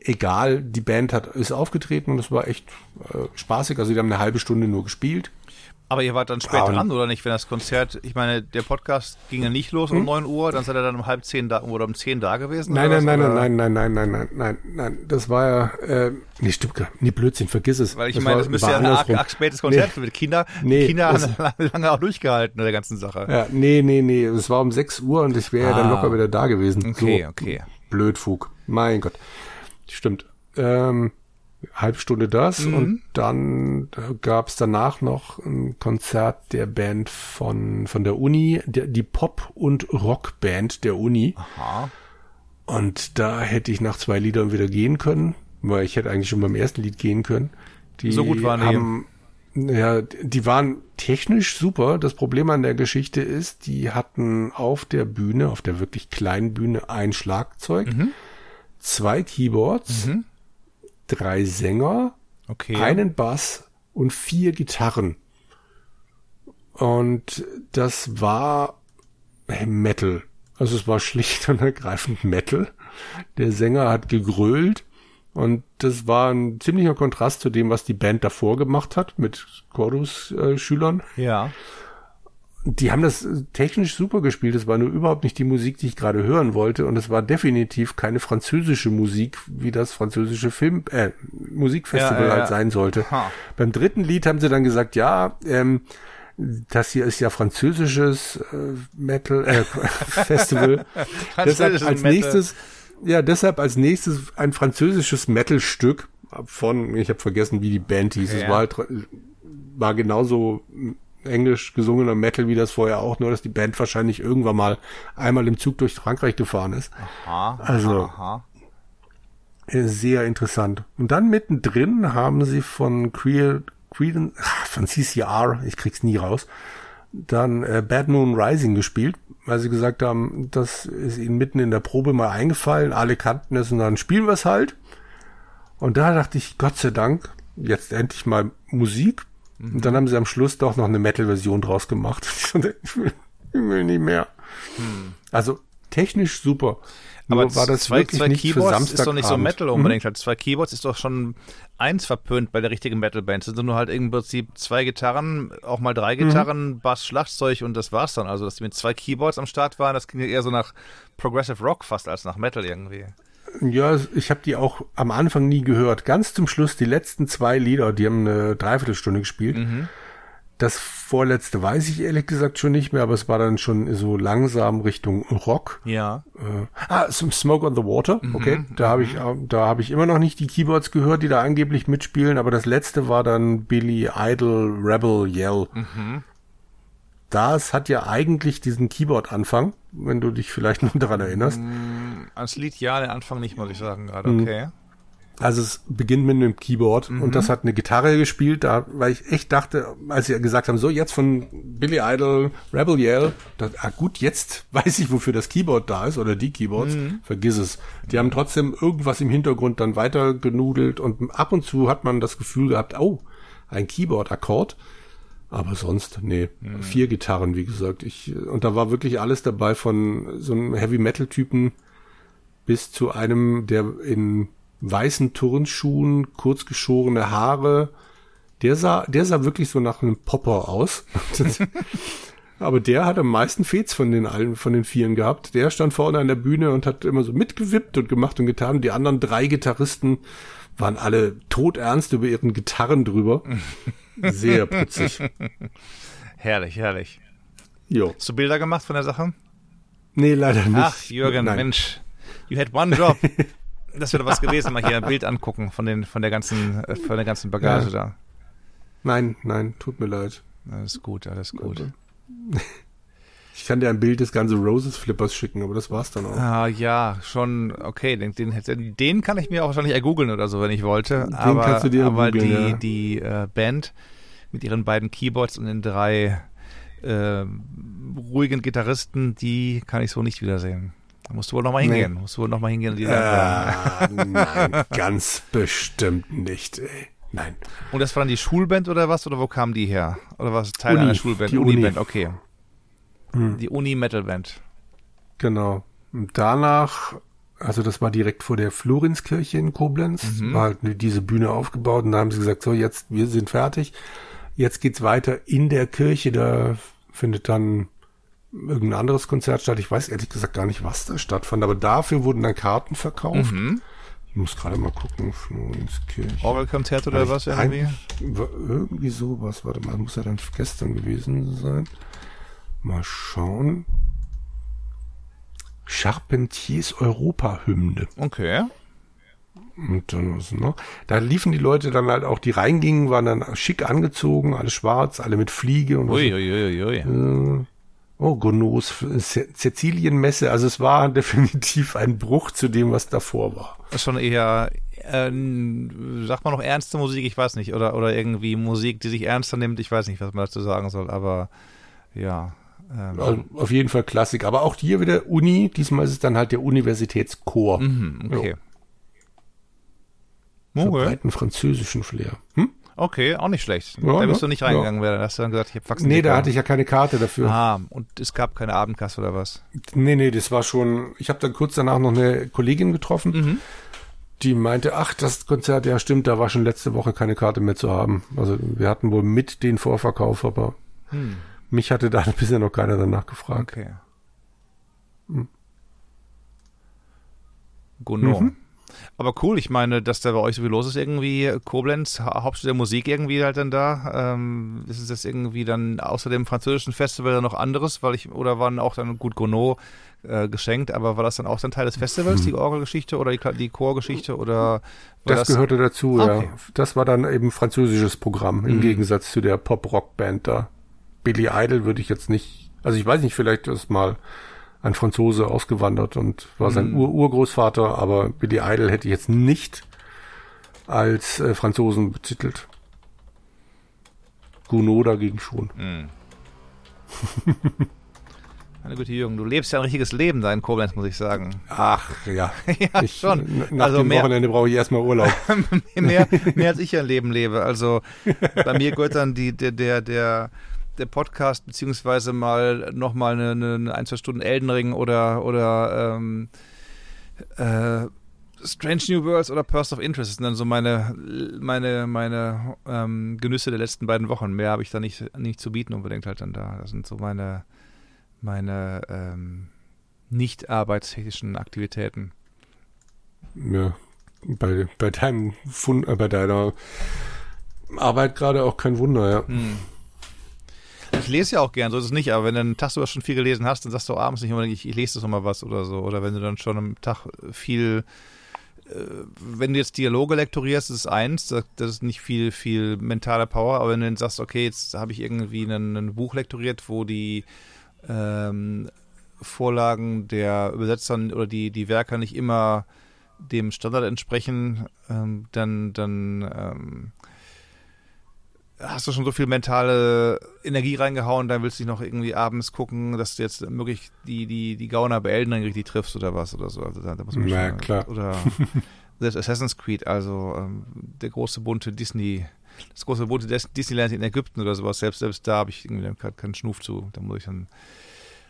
B: Egal, die Band hat ist aufgetreten und es war echt äh, spaßig. Also die haben eine halbe Stunde nur gespielt.
A: Aber ihr wart dann spät ja, dran, oder nicht, wenn das Konzert, ich meine, der Podcast ging ja nicht los um hm? 9 Uhr, dann seid ihr dann um halb zehn da oder um zehn da gewesen?
B: Nein, nein, nein, nein, nein, nein, nein, nein, nein, nein, nein, das war ja, äh, nee, stimmt gar Nee, Blödsinn, vergiss es.
A: Weil ich das meine, das müsste ja ein arg, arg spätes Konzert nee, für Kinder. Nee, Kinder haben lange auch durchgehalten in der ganzen Sache.
B: Ja, nee, nee, nee, es war um 6 Uhr und ich wäre ah, ja dann ah. locker wieder da gewesen.
A: Okay, so, okay.
B: Blödfug. Mein Gott. Stimmt. Ähm, halbe Stunde das mhm. und dann gab es danach noch ein Konzert der Band von, von der Uni, der, die Pop- und Rockband der Uni.
A: Aha.
B: Und da hätte ich nach zwei Liedern wieder gehen können, weil ich hätte eigentlich schon beim ersten Lied gehen können. Die
A: so gut waren
B: haben, ja, die waren technisch super. Das Problem an der Geschichte ist, die hatten auf der Bühne, auf der wirklich kleinen Bühne ein Schlagzeug, mhm. zwei Keyboards, mhm drei Sänger,
A: okay.
B: einen Bass und vier Gitarren. Und das war Metal. Also es war schlicht und ergreifend Metal. Der Sänger hat gegrölt und das war ein ziemlicher Kontrast zu dem, was die Band davor gemacht hat mit Chorus-Schülern.
A: Äh, ja
B: die haben das technisch super gespielt. Es war nur überhaupt nicht die Musik, die ich gerade hören wollte. Und es war definitiv keine französische Musik, wie das französische Film, äh, Musikfestival ja, ja, halt sein sollte. Ha. Beim dritten Lied haben sie dann gesagt, ja, ähm, das hier ist ja französisches äh, Metal äh, Festival. deshalb als Metal. nächstes, ja, deshalb als nächstes ein französisches Metal-Stück von, ich habe vergessen, wie die Band hieß. Ja. Es war halt, war genauso englisch gesungener Metal wie das vorher auch, nur dass die Band wahrscheinlich irgendwann mal einmal im Zug durch Frankreich gefahren ist.
A: Aha,
B: also
A: aha.
B: sehr interessant. Und dann mittendrin haben sie von Creed, Creed von CCR, ich krieg's nie raus, dann äh, Bad Moon Rising gespielt, weil sie gesagt haben, das ist ihnen mitten in der Probe mal eingefallen, alle kannten es und dann spielen wir es halt. Und da dachte ich, Gott sei Dank, jetzt endlich mal Musik, Mhm. Und dann haben sie am Schluss doch noch eine Metal-Version draus gemacht. ich, will, ich will nicht mehr. Mhm. Also technisch super.
A: Nur Aber war das zwei, wirklich zwei nicht Keyboards ist doch nicht so Metal unbedingt. Mhm. Halt zwei Keyboards ist doch schon eins verpönt bei der richtigen Metal-Band. Es sind nur halt im Prinzip zwei Gitarren, auch mal drei mhm. Gitarren, mhm. Bass, Schlagzeug und das war's dann. Also, dass die mit zwei Keyboards am Start waren, das ging ja eher so nach Progressive Rock fast als nach Metal irgendwie.
B: Ja, ich habe die auch am Anfang nie gehört. Ganz zum Schluss die letzten zwei Lieder, die haben eine Dreiviertelstunde gespielt. Mhm. Das vorletzte weiß ich ehrlich gesagt schon nicht mehr, aber es war dann schon so langsam Richtung Rock.
A: Ja.
B: Äh, ah, Smoke on the Water. Mhm. Okay, da habe ich, da habe ich immer noch nicht die Keyboards gehört, die da angeblich mitspielen. Aber das letzte war dann Billy Idol Rebel Yell. Mhm. Das hat ja eigentlich diesen Keyboard-Anfang, wenn du dich vielleicht noch daran erinnerst.
A: Mm, ans Lied ja, den Anfang nicht, muss ich sagen gerade. Mhm. Okay.
B: Also es beginnt mit einem Keyboard mhm. und das hat eine Gitarre gespielt, da, weil ich echt dachte, als sie gesagt haben, so jetzt von Billy Idol, Rebel Yell, da, ah gut, jetzt weiß ich, wofür das Keyboard da ist oder die Keyboards, mhm. vergiss es. Die haben trotzdem irgendwas im Hintergrund dann weiter genudelt und ab und zu hat man das Gefühl gehabt, oh, ein Keyboard-Akkord. Aber sonst, nee, mhm. vier Gitarren, wie gesagt. Ich, und da war wirklich alles dabei von so einem Heavy-Metal-Typen bis zu einem, der in weißen Turnschuhen, kurzgeschorene Haare. Der sah, der sah wirklich so nach einem Popper aus. Aber der hat am meisten Fets von den allen, von den Vieren gehabt. Der stand vorne an der Bühne und hat immer so mitgewippt und gemacht und getan. Die anderen drei Gitarristen waren alle todernst über ihren Gitarren drüber. Sehr putzig.
A: herrlich, herrlich.
B: Jo.
A: Hast du Bilder gemacht von der Sache?
B: Nee, leider nicht. Ach,
A: Jürgen, Nein. Mensch. You had one job. Das wäre was gewesen, mal hier ein Bild angucken von den, von der ganzen, äh, von der ganzen Bagage ja. da.
B: Nein, nein, tut mir leid.
A: Alles gut, alles gut.
B: Ich kann dir ein Bild des ganzen Roses Flippers schicken, aber das war's dann auch.
A: Ah, ja, schon, okay, den, den, den kann ich mir auch wahrscheinlich ergoogeln oder so, wenn ich wollte. Den aber, kannst du dir aber die, ja. die äh, Band mit ihren beiden Keyboards und den drei äh, ruhigen Gitarristen, die kann ich so nicht wiedersehen. Da musst du wohl nochmal hingehen. Nee. Musst du wohl nochmal hingehen.
B: Die äh, nein, ganz bestimmt nicht, ey. Nein.
A: Und das war dann die Schulband oder was? Oder wo kamen die her? Oder was Teil Uni, einer Schulband?
B: Die Uniband,
A: Uni. okay. Hm. Die Uni-Metal-Band.
B: Genau. Und danach, also das war direkt vor der Florenskirche in Koblenz, mhm. war halt diese Bühne aufgebaut und da haben sie gesagt, so jetzt, wir sind fertig. Jetzt geht's weiter in der Kirche, da findet dann irgendein anderes Konzert statt. Ich weiß ehrlich gesagt gar nicht, was da stattfand, aber dafür wurden dann Karten verkauft. Mhm. Ich muss gerade mal gucken,
A: Florenskirche. Orgelkonzert oder was irgendwie?
B: Irgendwie sowas, warte mal, muss ja dann gestern gewesen sein. Mal schauen. Charpentiers Europa-Hymne.
A: Okay.
B: Und dann was noch? Da liefen die Leute dann halt auch, die reingingen, waren dann schick angezogen, alle schwarz, alle mit Fliege und
A: ui, ui, ui, ui.
B: Äh, Oh, Gonos Sizilienmesse. Also es war definitiv ein Bruch zu dem, was davor war.
A: Schon eher, äh, sagt man noch ernste Musik, ich weiß nicht. Oder, oder irgendwie Musik, die sich ernster nimmt, ich weiß nicht, was man dazu sagen soll. Aber ja.
B: Ähm. Also auf jeden Fall Klassik. Aber auch hier wieder Uni. Diesmal ist es dann halt der Universitätschor.
A: Mhm, okay.
B: Ja. Okay. Verbreiten französischen Flair. Hm?
A: Okay, auch nicht schlecht. Ja, da bist ne? du nicht reingegangen, ja. da hast du dann gesagt, ich habe
B: Faxen. Nee, da hatte ich ja keine Karte dafür.
A: Ah, und es gab keine Abendkasse oder was?
B: Nee, nee, das war schon, ich habe dann kurz danach noch eine Kollegin getroffen, mhm. die meinte, ach, das Konzert, ja stimmt, da war schon letzte Woche keine Karte mehr zu haben. Also wir hatten wohl mit den Vorverkauf, aber hm. Mich hatte da bisher noch keiner danach gefragt.
A: Okay. Hm. Mhm. Aber cool, ich meine, dass da bei euch so viel los ist irgendwie. Koblenz, Hauptstadt der Musik irgendwie halt dann da. Ähm, ist es irgendwie dann außer dem französischen Festival dann noch anderes? Weil ich, oder waren auch dann gut Gono äh, geschenkt, aber war das dann auch dann Teil des Festivals, die Orgelgeschichte oder die, die Chorgeschichte oder
B: das, das, gehörte dazu, okay. ja. Das war dann eben französisches Programm, im mhm. Gegensatz zu der Pop-Rock-Band da. Billy Idol würde ich jetzt nicht, also ich weiß nicht, vielleicht ist mal ein Franzose ausgewandert und war sein mhm. Ur Urgroßvater, aber Billy Idol hätte ich jetzt nicht als äh, Franzosen betitelt. Gounod dagegen schon. Mhm.
A: Meine Güte, Jürgen, du lebst ja ein richtiges Leben da in Koblenz, muss ich sagen.
B: Ach, ja.
A: ja, ich, schon.
B: Nach also dem mehr, Wochenende brauche ich erstmal Urlaub.
A: mehr, mehr als ich ein Leben lebe. Also bei mir gehört dann die, der, der, der der Podcast, beziehungsweise mal nochmal eine, eine ein, zwei Stunden Elden Ring oder, oder ähm, äh, Strange New Worlds oder Person of Interest das sind dann so meine, meine, meine ähm, Genüsse der letzten beiden Wochen. Mehr habe ich da nicht, nicht zu bieten unbedingt halt dann da. Das sind so meine, meine ähm, nicht arbeitstechnischen Aktivitäten.
B: Ja, bei, bei deinem Fund, äh, bei deiner Arbeit gerade auch kein Wunder, ja. Hm.
A: Lese ja auch gern, so ist es nicht, aber wenn du einen Tag sogar schon viel gelesen hast, dann sagst du abends nicht unbedingt, ich, ich lese das nochmal was oder so. Oder wenn du dann schon am Tag viel, äh, wenn du jetzt Dialoge lektorierst, ist eins, das, ist nicht viel, viel mentale Power, aber wenn du dann sagst, okay, jetzt habe ich irgendwie ein, ein Buch lektoriert, wo die ähm, Vorlagen der Übersetzer oder die, die Werke nicht immer dem Standard entsprechen, ähm, dann, dann ähm, hast du schon so viel mentale Energie reingehauen, dann willst du dich noch irgendwie abends gucken, dass du jetzt möglich die, die, die Gauner bei Elden richtig triffst oder was oder so. Also da, da muss man
B: ja, schon, klar.
A: Oder selbst Assassin's Creed, also ähm, der große bunte Disney, das große bunte Disneyland in Ägypten oder sowas, selbst, selbst da habe ich irgendwie keinen kein Schnuf zu. Da muss ich dann,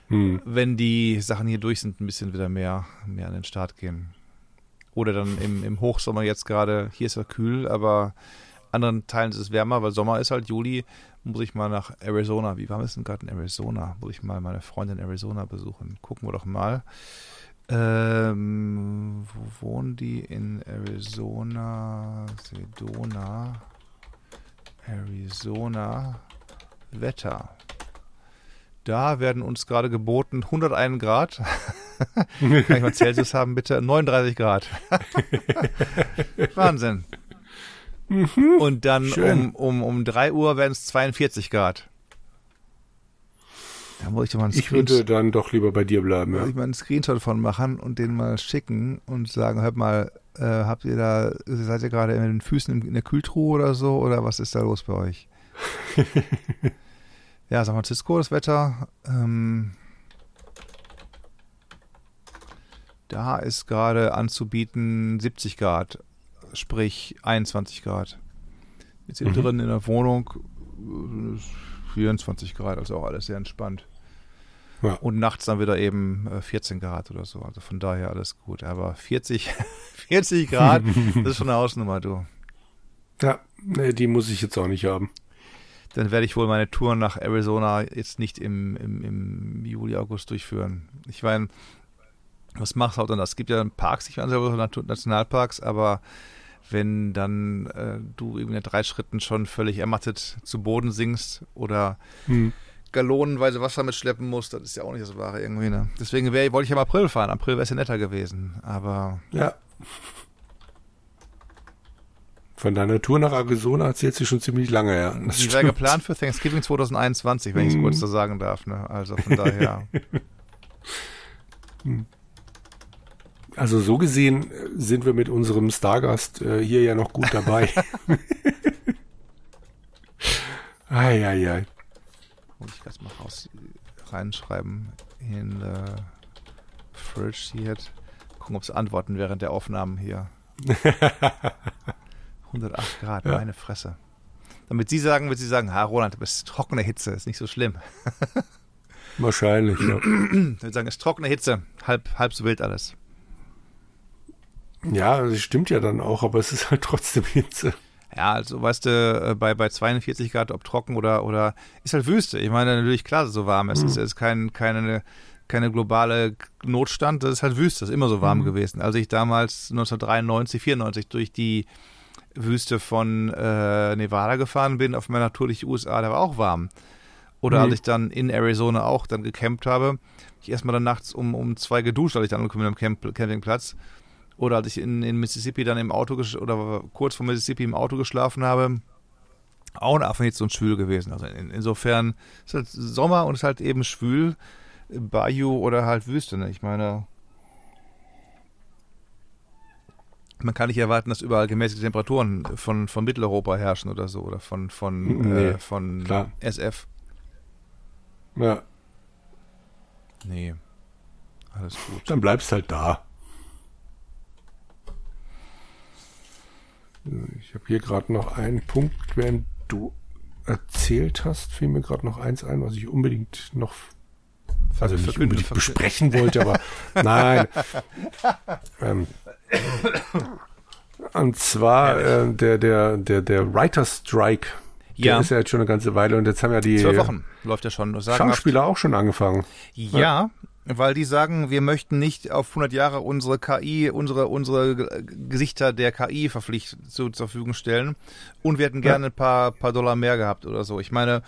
A: hm. wenn die Sachen hier durch sind, ein bisschen wieder mehr, mehr an den Start gehen. Oder dann im, im Hochsommer jetzt gerade, hier ist ja kühl, aber anderen Teilen ist es wärmer, weil Sommer ist halt Juli, muss ich mal nach Arizona. Wie warm ist denn gerade in Arizona? Muss ich mal meine Freundin in Arizona besuchen. Gucken wir doch mal. Ähm, wo wohnen die? In Arizona, Sedona, Arizona, Wetter. Da werden uns gerade geboten 101 Grad. Kann ich mal Celsius haben, bitte? 39 Grad. Wahnsinn. Mhm. Und dann um, um, um 3 Uhr werden es 42 Grad.
B: Da muss ich doch mal einen Ich würde dann doch lieber bei dir bleiben,
A: ja. ich mal einen Screenshot von machen und den mal schicken und sagen, hört mal, äh, habt ihr da, seid ihr gerade in den Füßen in der Kühltruhe oder so oder was ist da los bei euch? ja, San Francisco, das Wetter. Ähm, da ist gerade anzubieten 70 Grad sprich 21 Grad. Jetzt innen mhm. drin in der Wohnung 24 Grad, also auch alles sehr entspannt. Ja. Und nachts dann wieder eben 14 äh, Grad oder so. Also von daher alles gut. Aber 40, 40 Grad, das ist schon eine Hausnummer, du.
B: Ja, nee, die muss ich jetzt auch nicht haben.
A: Dann werde ich wohl meine Tour nach Arizona jetzt nicht im, im, im Juli, August durchführen. Ich meine, was machst du auch dann? Es gibt ja Parks, ich meine, Nationalparks, aber wenn dann äh, du irgendwie in drei Schritten schon völlig ermattet zu Boden sinkst oder hm. gallonenweise Wasser mitschleppen musst, das ist ja auch nicht das Wahre irgendwie. Ne? Deswegen wär, wollte ich ja im April fahren. April wäre es ja netter gewesen, aber.
B: Ja. Von deiner Tour nach Arizona erzählt sie schon ziemlich lange, ja.
A: Das Die wäre geplant für Thanksgiving 2021, wenn ich es hm. kurz so sagen darf. Ne? Also von daher.
B: hm. Also so gesehen äh, sind wir mit unserem Stargast äh, hier ja noch gut dabei. Eieiei.
A: Muss ich das mal raus reinschreiben in äh, Fridge hier. Gucken, ob es antworten während der Aufnahmen hier. 108 Grad, ja. meine Fresse. Damit Sie sagen, wenn Sie sagen, ha Roland, du bist trockene Hitze, ist nicht so schlimm.
B: Wahrscheinlich, ja.
A: Wir sagen, es ist trockene Hitze, halb, halb so wild alles.
B: Ja, das stimmt ja dann auch, aber es ist halt trotzdem Hitze.
A: Ja, also weißt du, äh, bei, bei 42 Grad, ob trocken oder, oder ist halt Wüste. Ich meine, natürlich klar, dass es so warm ist. Mhm. Es ist kein, keine, keine globale Notstand, das ist halt Wüste, das ist immer so warm mhm. gewesen. Als ich damals 1993, 94 durch die Wüste von äh, Nevada gefahren bin, auf meiner Tour durch die USA, da war auch warm. Oder mhm. als ich dann in Arizona auch dann gecampt habe, ich erstmal dann nachts um, um zwei geduscht, als ich dann angekommen bin am Camp Campingplatz. Oder als ich in, in Mississippi dann im Auto oder kurz vor Mississippi im Auto geschlafen habe, auch ein Affenhitze und schwül gewesen. Also in, insofern ist halt Sommer und ist halt eben schwül, Bayou oder halt Wüste. Ne? Ich meine, man kann nicht erwarten, dass überall gemäßigte Temperaturen von, von Mitteleuropa herrschen oder so oder von, von, nee, äh, von SF.
B: Ja.
A: Nee. Alles gut.
B: Dann bleibst halt da. Ich habe hier gerade noch einen Punkt, während du erzählt hast, fiel mir gerade noch eins ein, was ich unbedingt noch also nicht unbedingt besprechen wollte, aber nein. ähm, und zwar äh, der, der, der, der Writer Strike. Der ja. ist ja jetzt schon eine ganze Weile und jetzt haben ja die
A: Zwölf Wochen läuft ja schon.
B: Schauspieler auch schon angefangen.
A: Ja, Weil die sagen, wir möchten nicht auf 100 Jahre unsere KI, unsere, unsere Gesichter der KI verpflichtet zu, zur Verfügung stellen. Und wir hätten gerne ein paar, paar Dollar mehr gehabt oder so. Ich meine,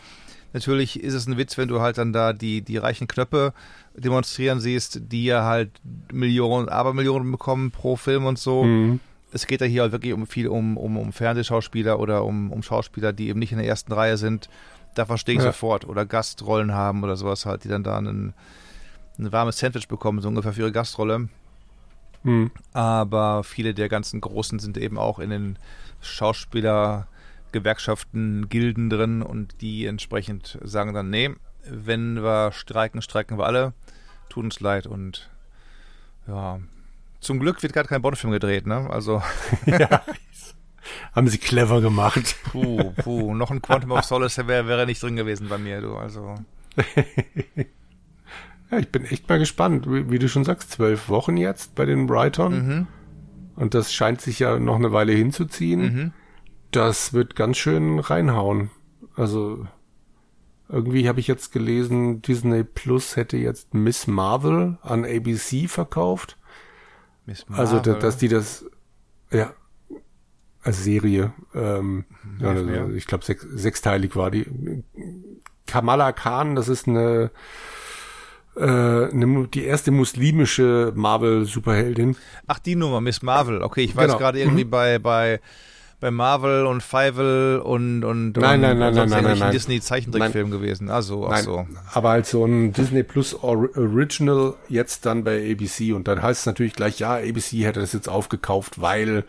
A: natürlich ist es ein Witz, wenn du halt dann da die, die reichen Knöpfe demonstrieren siehst, die ja halt Millionen, Abermillionen bekommen pro Film und so. Mhm. Es geht ja hier halt wirklich um viel um, um, um Fernsehschauspieler oder um, um Schauspieler, die eben nicht in der ersten Reihe sind. Da verstehe ich ja. sofort. Oder Gastrollen haben oder sowas halt, die dann da einen, ein warmes Sandwich bekommen, so ungefähr für ihre Gastrolle. Mhm. Aber viele der ganzen Großen sind eben auch in den Schauspielergewerkschaften, Gilden drin und die entsprechend sagen dann, nee, wenn wir streiken, streiken wir alle. Tut uns leid und ja, zum Glück wird gerade kein Bond-Film gedreht, ne? Also. ja.
B: Haben sie clever gemacht.
A: Puh, puh. Noch ein Quantum of Solace wäre wär nicht drin gewesen bei mir, du. Also.
B: ja, ich bin echt mal gespannt. Wie, wie, du schon sagst, zwölf Wochen jetzt bei den Brighton. Mhm. Und das scheint sich ja noch eine Weile hinzuziehen. Mhm. Das wird ganz schön reinhauen. Also irgendwie habe ich jetzt gelesen, Disney Plus hätte jetzt Miss Marvel an ABC verkauft. Miss also, Marvel. Also, dass die das, ja, als Serie, ähm, ja, also, ich glaube, sechs, sechsteilig war die. Kamala Khan, das ist eine, eine die erste muslimische Marvel-Superheldin.
A: Ach, die Nummer, Miss Marvel. Okay, ich weiß genau. gerade irgendwie mhm. bei, bei bei Marvel und Fievel und und
B: nein, nein, nein, nein, nein, nein, nein,
A: Disney Zeichentrickfilm gewesen. Also
B: ach
A: so.
B: Aber als so ein Disney Plus Original jetzt dann bei ABC und dann heißt es natürlich gleich ja, ABC hätte das jetzt aufgekauft, weil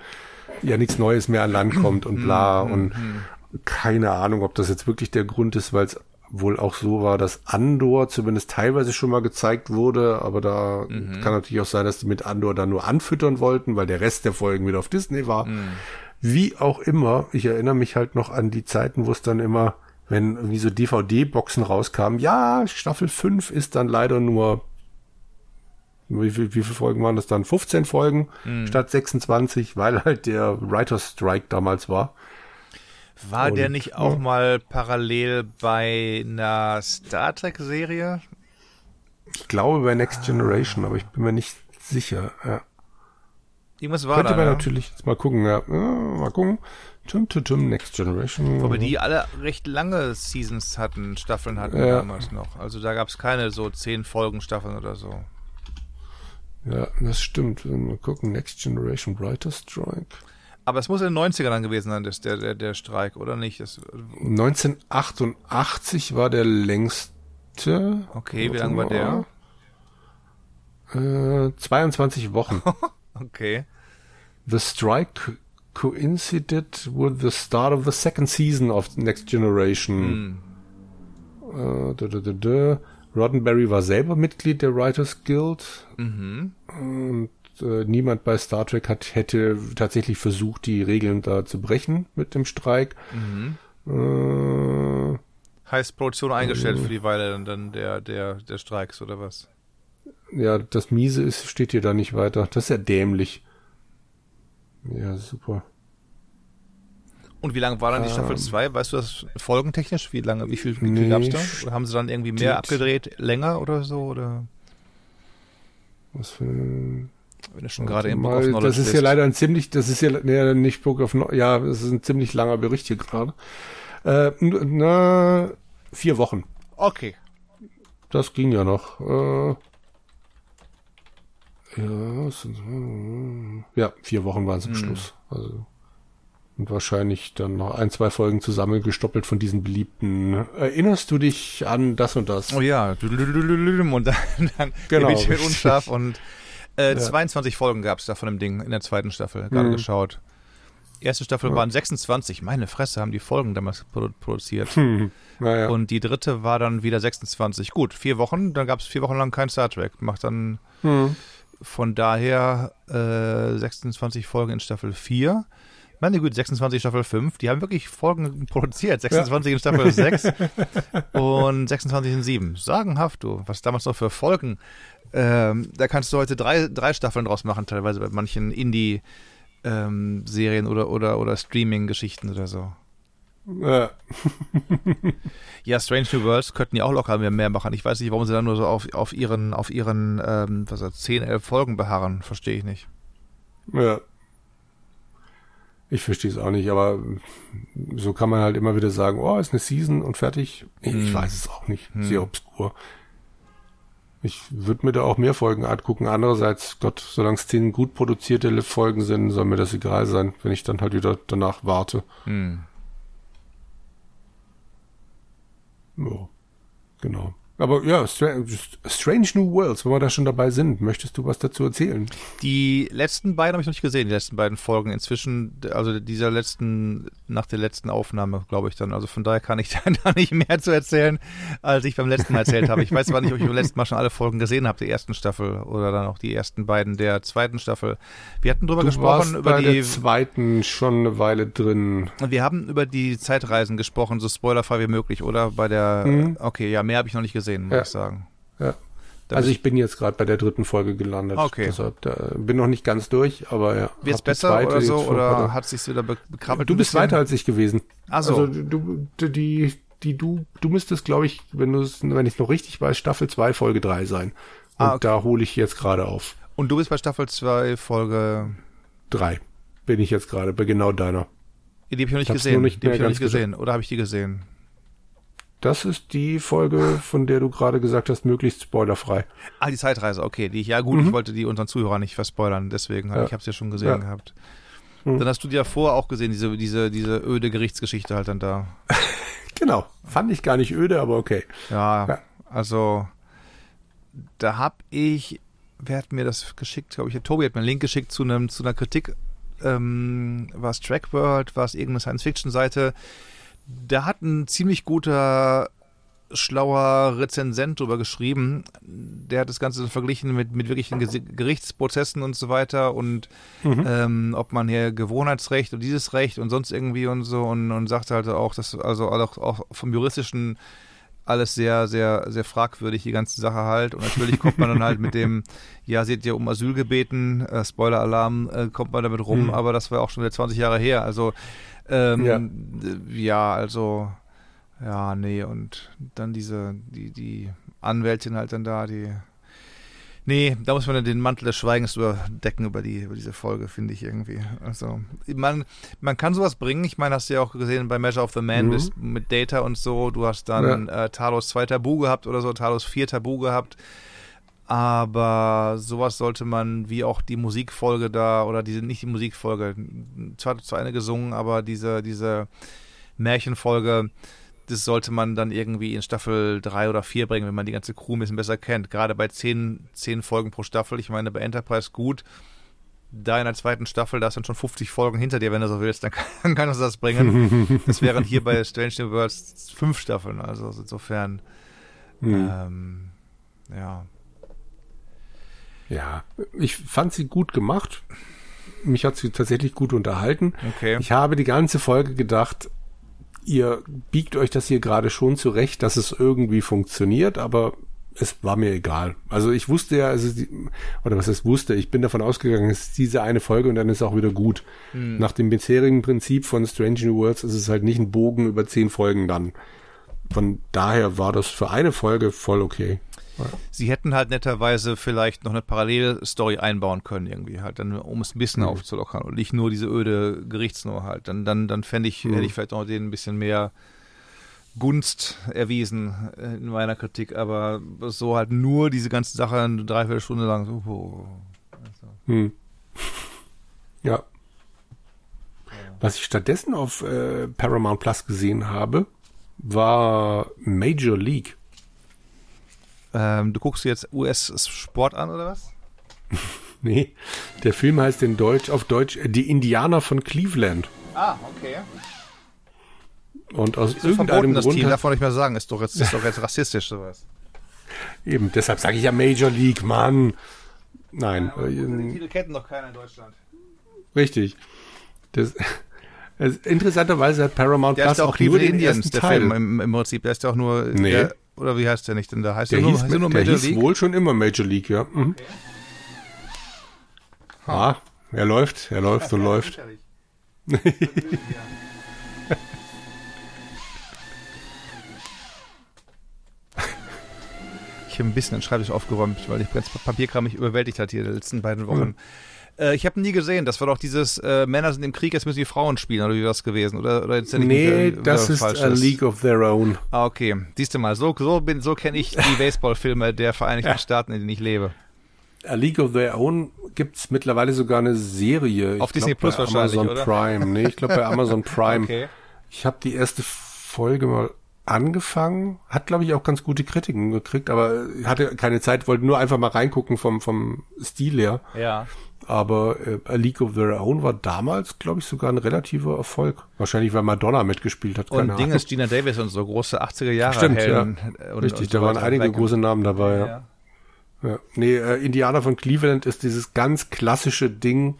B: ja nichts Neues mehr an Land kommt und bla mhm, und mhm. keine Ahnung, ob das jetzt wirklich der Grund ist, weil es wohl auch so war, dass Andor zumindest teilweise schon mal gezeigt wurde, aber da mhm. kann natürlich auch sein, dass die mit Andor dann nur anfüttern wollten, weil der Rest der Folgen wieder auf Disney war. Mhm. Wie auch immer, ich erinnere mich halt noch an die Zeiten, wo es dann immer, wenn irgendwie so DVD-Boxen rauskamen, ja, Staffel 5 ist dann leider nur, wie, viel, wie viele Folgen waren das dann? 15 Folgen mhm. statt 26, weil halt der Writer's Strike damals war.
A: War Und, der nicht auch mal parallel bei einer Star Trek-Serie?
B: Ich glaube bei Next Generation, aber ich bin mir nicht sicher. Ja.
A: Irgendwas war
B: Könnte
A: da,
B: man ja? natürlich jetzt mal gucken, ja. ja mal gucken. Tum, tum, tum, Next Generation.
A: Wobei die alle recht lange Seasons hatten, Staffeln hatten ja. damals noch. Also da gab es keine so zehn Folgen Staffeln oder so.
B: Ja, das stimmt. Mal gucken, Next Generation Writer Strike.
A: Aber es muss in den 90ern dann gewesen sein, das, der, der, der Streik, oder nicht? Das,
B: 1988 war der längste.
A: Okay, wie lange war der?
B: Äh, 22 Wochen.
A: okay.
B: The strike coincided with the start of the second season of Next Generation. Mm. Äh, da, da, da. Roddenberry war selber Mitglied der Writers Guild. Mhm. Und äh, niemand bei Star Trek hat, hätte tatsächlich versucht, die Regeln da zu brechen mit dem Streik. Mhm.
A: Äh, heißt Produktion eingestellt äh, für die Weile dann der, der, der Streiks oder was?
B: Ja, das Miese ist, steht hier da nicht weiter. Das ist ja dämlich. Ja, super.
A: Und wie lange war dann die Staffel 2? Ähm, weißt du das folgentechnisch? Wie lange, wie viel, wie nee, gab es da? Oder haben sie dann irgendwie mehr abgedreht, länger oder so? Oder?
B: Was für Wenn
A: du schon gerade im
B: Book of Knowledge Das ist ja leider ein ziemlich, das ist ja nee, nicht Book of Knowledge, ja, das ist ein ziemlich langer Bericht hier gerade. Äh, na, vier Wochen.
A: Okay.
B: Das ging ja noch. Äh, ja, ja, vier Wochen waren es am mhm. Schluss. Also und wahrscheinlich dann noch ein, zwei Folgen zusammengestoppelt von diesen beliebten. Erinnerst du dich an das und das?
A: Oh ja, und dann, dann genau, bin ich unscharf und äh, ja. 22 Folgen gab es da von dem Ding in der zweiten Staffel, gerade mhm. geschaut. Erste Staffel ja. waren 26, meine Fresse, haben die Folgen damals produziert. Hm. Naja. Und die dritte war dann wieder 26. Gut, vier Wochen, dann gab es vier Wochen lang kein Star Trek. Macht dann hm. Von daher äh, 26 Folgen in Staffel 4. Meine Güte, 26 Staffel 5. Die haben wirklich Folgen produziert. 26 ja. in Staffel 6 und 26 in 7. Sagenhaft, du. Was damals noch für Folgen. Ähm, da kannst du heute drei, drei Staffeln draus machen, teilweise bei manchen Indie- ähm, oder, oder, oder Streaming-Geschichten oder so. Ja. ja, Strange New Worlds könnten ja auch locker mehr, mehr machen. Ich weiß nicht, warum sie dann nur so auf, auf ihren, auf ihren ähm, was heißt, 10, 11 Folgen beharren. Verstehe ich nicht.
B: Ja. Ich verstehe es auch nicht, aber so kann man halt immer wieder sagen, oh, ist eine Season und fertig. Ich, hm. weiß es auch nicht. Hm. Sehr obskur. Ich würde mir da auch mehr Folgen angucken. Andererseits, Gott, solange es zehn gut produzierte Folgen sind, soll mir das egal sein, wenn ich dann halt wieder danach warte. Hm. Ja, genau. Aber ja, Strange New Worlds, wenn wir da schon dabei sind, möchtest du was dazu erzählen?
A: Die letzten beiden habe ich noch nicht gesehen, die letzten beiden Folgen. Inzwischen, also dieser letzten, nach der letzten Aufnahme, glaube ich dann. Also von daher kann ich da nicht mehr zu erzählen, als ich beim letzten Mal erzählt habe. Ich weiß zwar nicht, ob ich beim letzten Mal schon alle Folgen gesehen habe, der ersten Staffel oder dann auch die ersten beiden der zweiten Staffel. Wir hatten drüber
B: du
A: gesprochen
B: warst
A: über
B: bei
A: die
B: der zweiten schon eine Weile drin.
A: Wir haben über die Zeitreisen gesprochen, so spoilerfrei wie möglich, oder? Bei der, mhm. okay, ja, mehr habe ich noch nicht gesehen gesehen, muss ja. ich sagen.
B: Ja. Da also ich bin jetzt gerade bei der dritten Folge gelandet.
A: Okay.
B: Deshalb da bin noch nicht ganz durch, aber ja.
A: Wird es besser oder so oder hat sich wieder bekrabbelt?
B: Du bist weiter als ich gewesen.
A: Ach so.
B: Also du die die du du müsstest glaube ich, wenn du wenn ich noch richtig weiß, Staffel 2 Folge 3 sein. Und ah, okay. da hole ich jetzt gerade auf.
A: Und du bist bei Staffel 2 Folge
B: 3. Bin ich jetzt gerade bei genau deiner.
A: Die habe ich noch nicht gesehen. Nicht die habe ich noch nicht gesehen. Oder habe ich die gesehen?
B: Das ist die Folge, von der du gerade gesagt hast, möglichst spoilerfrei.
A: Ah, die Zeitreise, okay. Die, ja gut, mhm. ich wollte die unseren Zuhörern nicht verspoilern, deswegen, ja. ich habe es ja schon gesehen ja. gehabt. Mhm. Dann hast du die ja vorher auch gesehen, diese, diese, diese öde Gerichtsgeschichte halt dann da.
B: genau. Fand ich gar nicht öde, aber okay.
A: Ja, ja. also da hab ich, wer hat mir das geschickt? Glaube ich, Tobi hat mir einen Link geschickt zu einem, zu einer Kritik. Ähm, war es Trackworld, war es irgendeine Science-Fiction-Seite, da hat ein ziemlich guter schlauer Rezensent drüber geschrieben. Der hat das Ganze verglichen mit, mit wirklichen Gerichtsprozessen und so weiter und mhm. ähm, ob man hier Gewohnheitsrecht und dieses Recht und sonst irgendwie und so und, und sagte halt auch, dass also auch, auch vom juristischen alles sehr, sehr, sehr fragwürdig, die ganze Sache halt. Und natürlich kommt man dann halt mit dem, ja, seht ihr um Asyl gebeten, äh, Spoiler-Alarm, äh, kommt man damit rum, mhm. aber das war auch schon wieder 20 Jahre her. Also ähm, ja. ja, also, ja, nee, und dann diese, die, die Anwältin halt dann da, die. Nee, da muss man den Mantel des Schweigens überdecken über die über diese Folge, finde ich irgendwie. Also man, man kann sowas bringen. Ich meine, hast du ja auch gesehen bei Measure of the Man mhm. mit Data und so. Du hast dann ja. äh, Talos zwei Tabu gehabt oder so, Talos vier Tabu gehabt. Aber sowas sollte man, wie auch die Musikfolge da, oder diese, nicht die Musikfolge, zwar zu eine gesungen, aber diese, diese Märchenfolge, das sollte man dann irgendwie in Staffel 3 oder 4 bringen, wenn man die ganze Crew ein bisschen besser kennt. Gerade bei 10, 10 Folgen pro Staffel, ich meine, bei Enterprise gut. Da in der zweiten Staffel, da ist dann schon 50 Folgen hinter dir, wenn du so willst, dann kann, kann uns das bringen. das wären hier bei Strange New Worlds fünf Staffeln, also insofern, mhm. ähm, ja.
B: Ja, ich fand sie gut gemacht. Mich hat sie tatsächlich gut unterhalten.
A: Okay.
B: Ich habe die ganze Folge gedacht, ihr biegt euch das hier gerade schon zurecht, dass es irgendwie funktioniert, aber es war mir egal. Also ich wusste ja, also die, oder was es wusste, ich bin davon ausgegangen, es ist diese eine Folge und dann ist auch wieder gut. Hm. Nach dem bisherigen Prinzip von Strange New Worlds ist es halt nicht ein Bogen über zehn Folgen dann. Von daher war das für eine Folge voll okay.
A: Sie hätten halt netterweise vielleicht noch eine Parallelstory einbauen können, irgendwie halt, dann, um es ein bisschen mhm. aufzulockern und nicht nur diese öde Gerichtsnummer halt. Dann, dann, dann fände ich, mhm. hätte ich vielleicht noch denen ein bisschen mehr Gunst erwiesen in meiner Kritik, aber so halt nur diese ganze Sache eine Dreiviertelstunde lang. So, oh,
B: also. mhm. Ja. Was ich stattdessen auf äh, Paramount Plus gesehen habe, war Major League.
A: Ähm, du guckst jetzt US-Sport an oder was?
B: nee, der Film heißt in Deutsch, auf Deutsch Die Indianer von Cleveland.
A: Ah, okay.
B: Und aus ist irgendeinem verboten,
A: das Grund. Team, darf man nicht mehr sagen, ist doch jetzt, ist doch jetzt rassistisch sowas.
B: Eben, deshalb sage ich ja Major League, Mann. Nein. Ja,
A: äh, Titel kennen noch keiner in Deutschland.
B: Richtig. Das, also, interessanterweise hat Paramount
A: der Plus auch, auch nur den Indians, ersten der Teil. Film im, im Prinzip. Der ist ja auch nur.
B: Nee.
A: Der, oder wie heißt der nicht denn da? Heißt
B: der, der, nur, hieß, heißt der nur Major der League? Hieß wohl schon immer Major League, ja. Mhm. Okay. Ah, er läuft, er läuft und läuft.
A: ich habe ein bisschen den Schreibtisch aufgeräumt, weil ich Papierkram mich überwältigt hat hier in den letzten beiden Wochen. Ja. Äh, ich habe nie gesehen. Das war doch dieses äh, Männer sind im Krieg, jetzt müssen die Frauen spielen, oder wie war das gewesen? Oder, oder
B: jetzt nee, nicht, das ist A League of Their Own.
A: Ah, okay. Siehst du mal, so, so, bin, so kenne ich die Baseballfilme der Vereinigten ja. Staaten, in denen ich lebe.
B: A League of Their Own gibt's mittlerweile sogar eine Serie.
A: Auf ich Disney Plus wahrscheinlich,
B: Amazon
A: oder?
B: Prime. Nee, ich glaube bei Amazon Prime. okay. Ich habe die erste Folge mal angefangen, hat glaube ich auch ganz gute Kritiken gekriegt, aber hatte keine Zeit, wollte nur einfach mal reingucken vom vom Stil her.
A: Ja.
B: Aber äh, A League of Their Own war damals, glaube ich, sogar ein relativer Erfolg. Wahrscheinlich, weil Madonna mitgespielt hat.
A: Und Ding ist Gina Davis und so große 80er Jahre
B: Stimmt, Helden. Ja. Und, Richtig, und so da waren einige große Namen dabei, ja. ja. ja. Nee, äh, Indianer von Cleveland ist dieses ganz klassische Ding,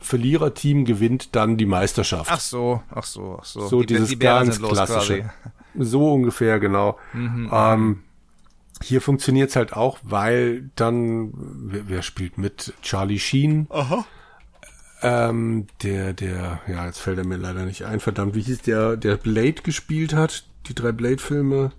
B: Verliererteam gewinnt dann die Meisterschaft.
A: Ach so, ach so, ach so.
B: So die, dieses die ganz klassische. So ungefähr, genau. Mhm, ähm, hier funktioniert's halt auch, weil dann, wer, wer spielt mit? Charlie Sheen.
A: Aha.
B: Ähm, der, der, ja, jetzt fällt er mir leider nicht ein, verdammt, wie hieß der, der Blade gespielt hat? Die drei Blade-Filme?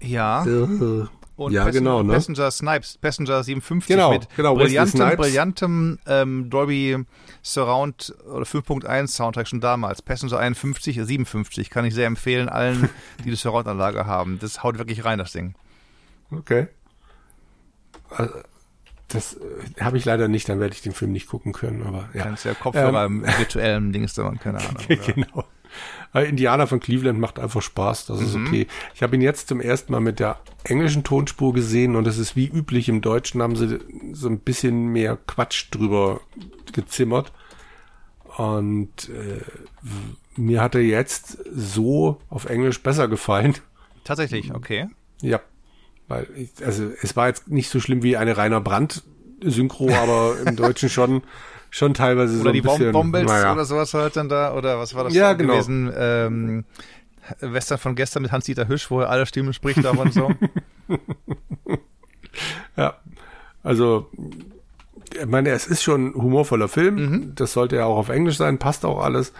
A: Ja.
B: Äh,
A: und
B: ja,
A: Passenger,
B: genau, ne?
A: Passenger Snipes, Passenger 57
B: genau,
A: mit
B: genau,
A: brillantem, brillantem ähm, Dolby Surround oder 5.1 Soundtrack schon damals. Passenger 51, 57 kann ich sehr empfehlen allen, die die Surround-Anlage haben. Das haut wirklich rein, das Ding.
B: Okay. Also, das äh, habe ich leider nicht, dann werde ich den Film nicht gucken können, aber ja.
A: Kannst ja Kopfhörer ähm, im virtuellen Dings da keine Ahnung.
B: genau. Indianer von Cleveland macht einfach Spaß, das ist mhm. okay. Ich habe ihn jetzt zum ersten Mal mit der englischen Tonspur gesehen und es ist wie üblich im Deutschen haben sie so ein bisschen mehr Quatsch drüber gezimmert. Und äh, mir hat er jetzt so auf Englisch besser gefallen.
A: Tatsächlich, okay.
B: Ja, weil ich, also es war jetzt nicht so schlimm wie eine Rainer Brandt Synchro, aber im Deutschen schon schon teilweise
A: oder
B: so ein
A: die
B: bisschen.
A: Bombels naja. oder sowas halt dann da, oder was war das
B: ja, genau.
A: gewesen? Ähm, Western von gestern mit Hans-Dieter Hüsch, wo er alle Stimmen spricht, aber und so.
B: ja, also ich meine, es ist schon ein humorvoller Film. Mhm. Das sollte ja auch auf Englisch sein, passt auch alles.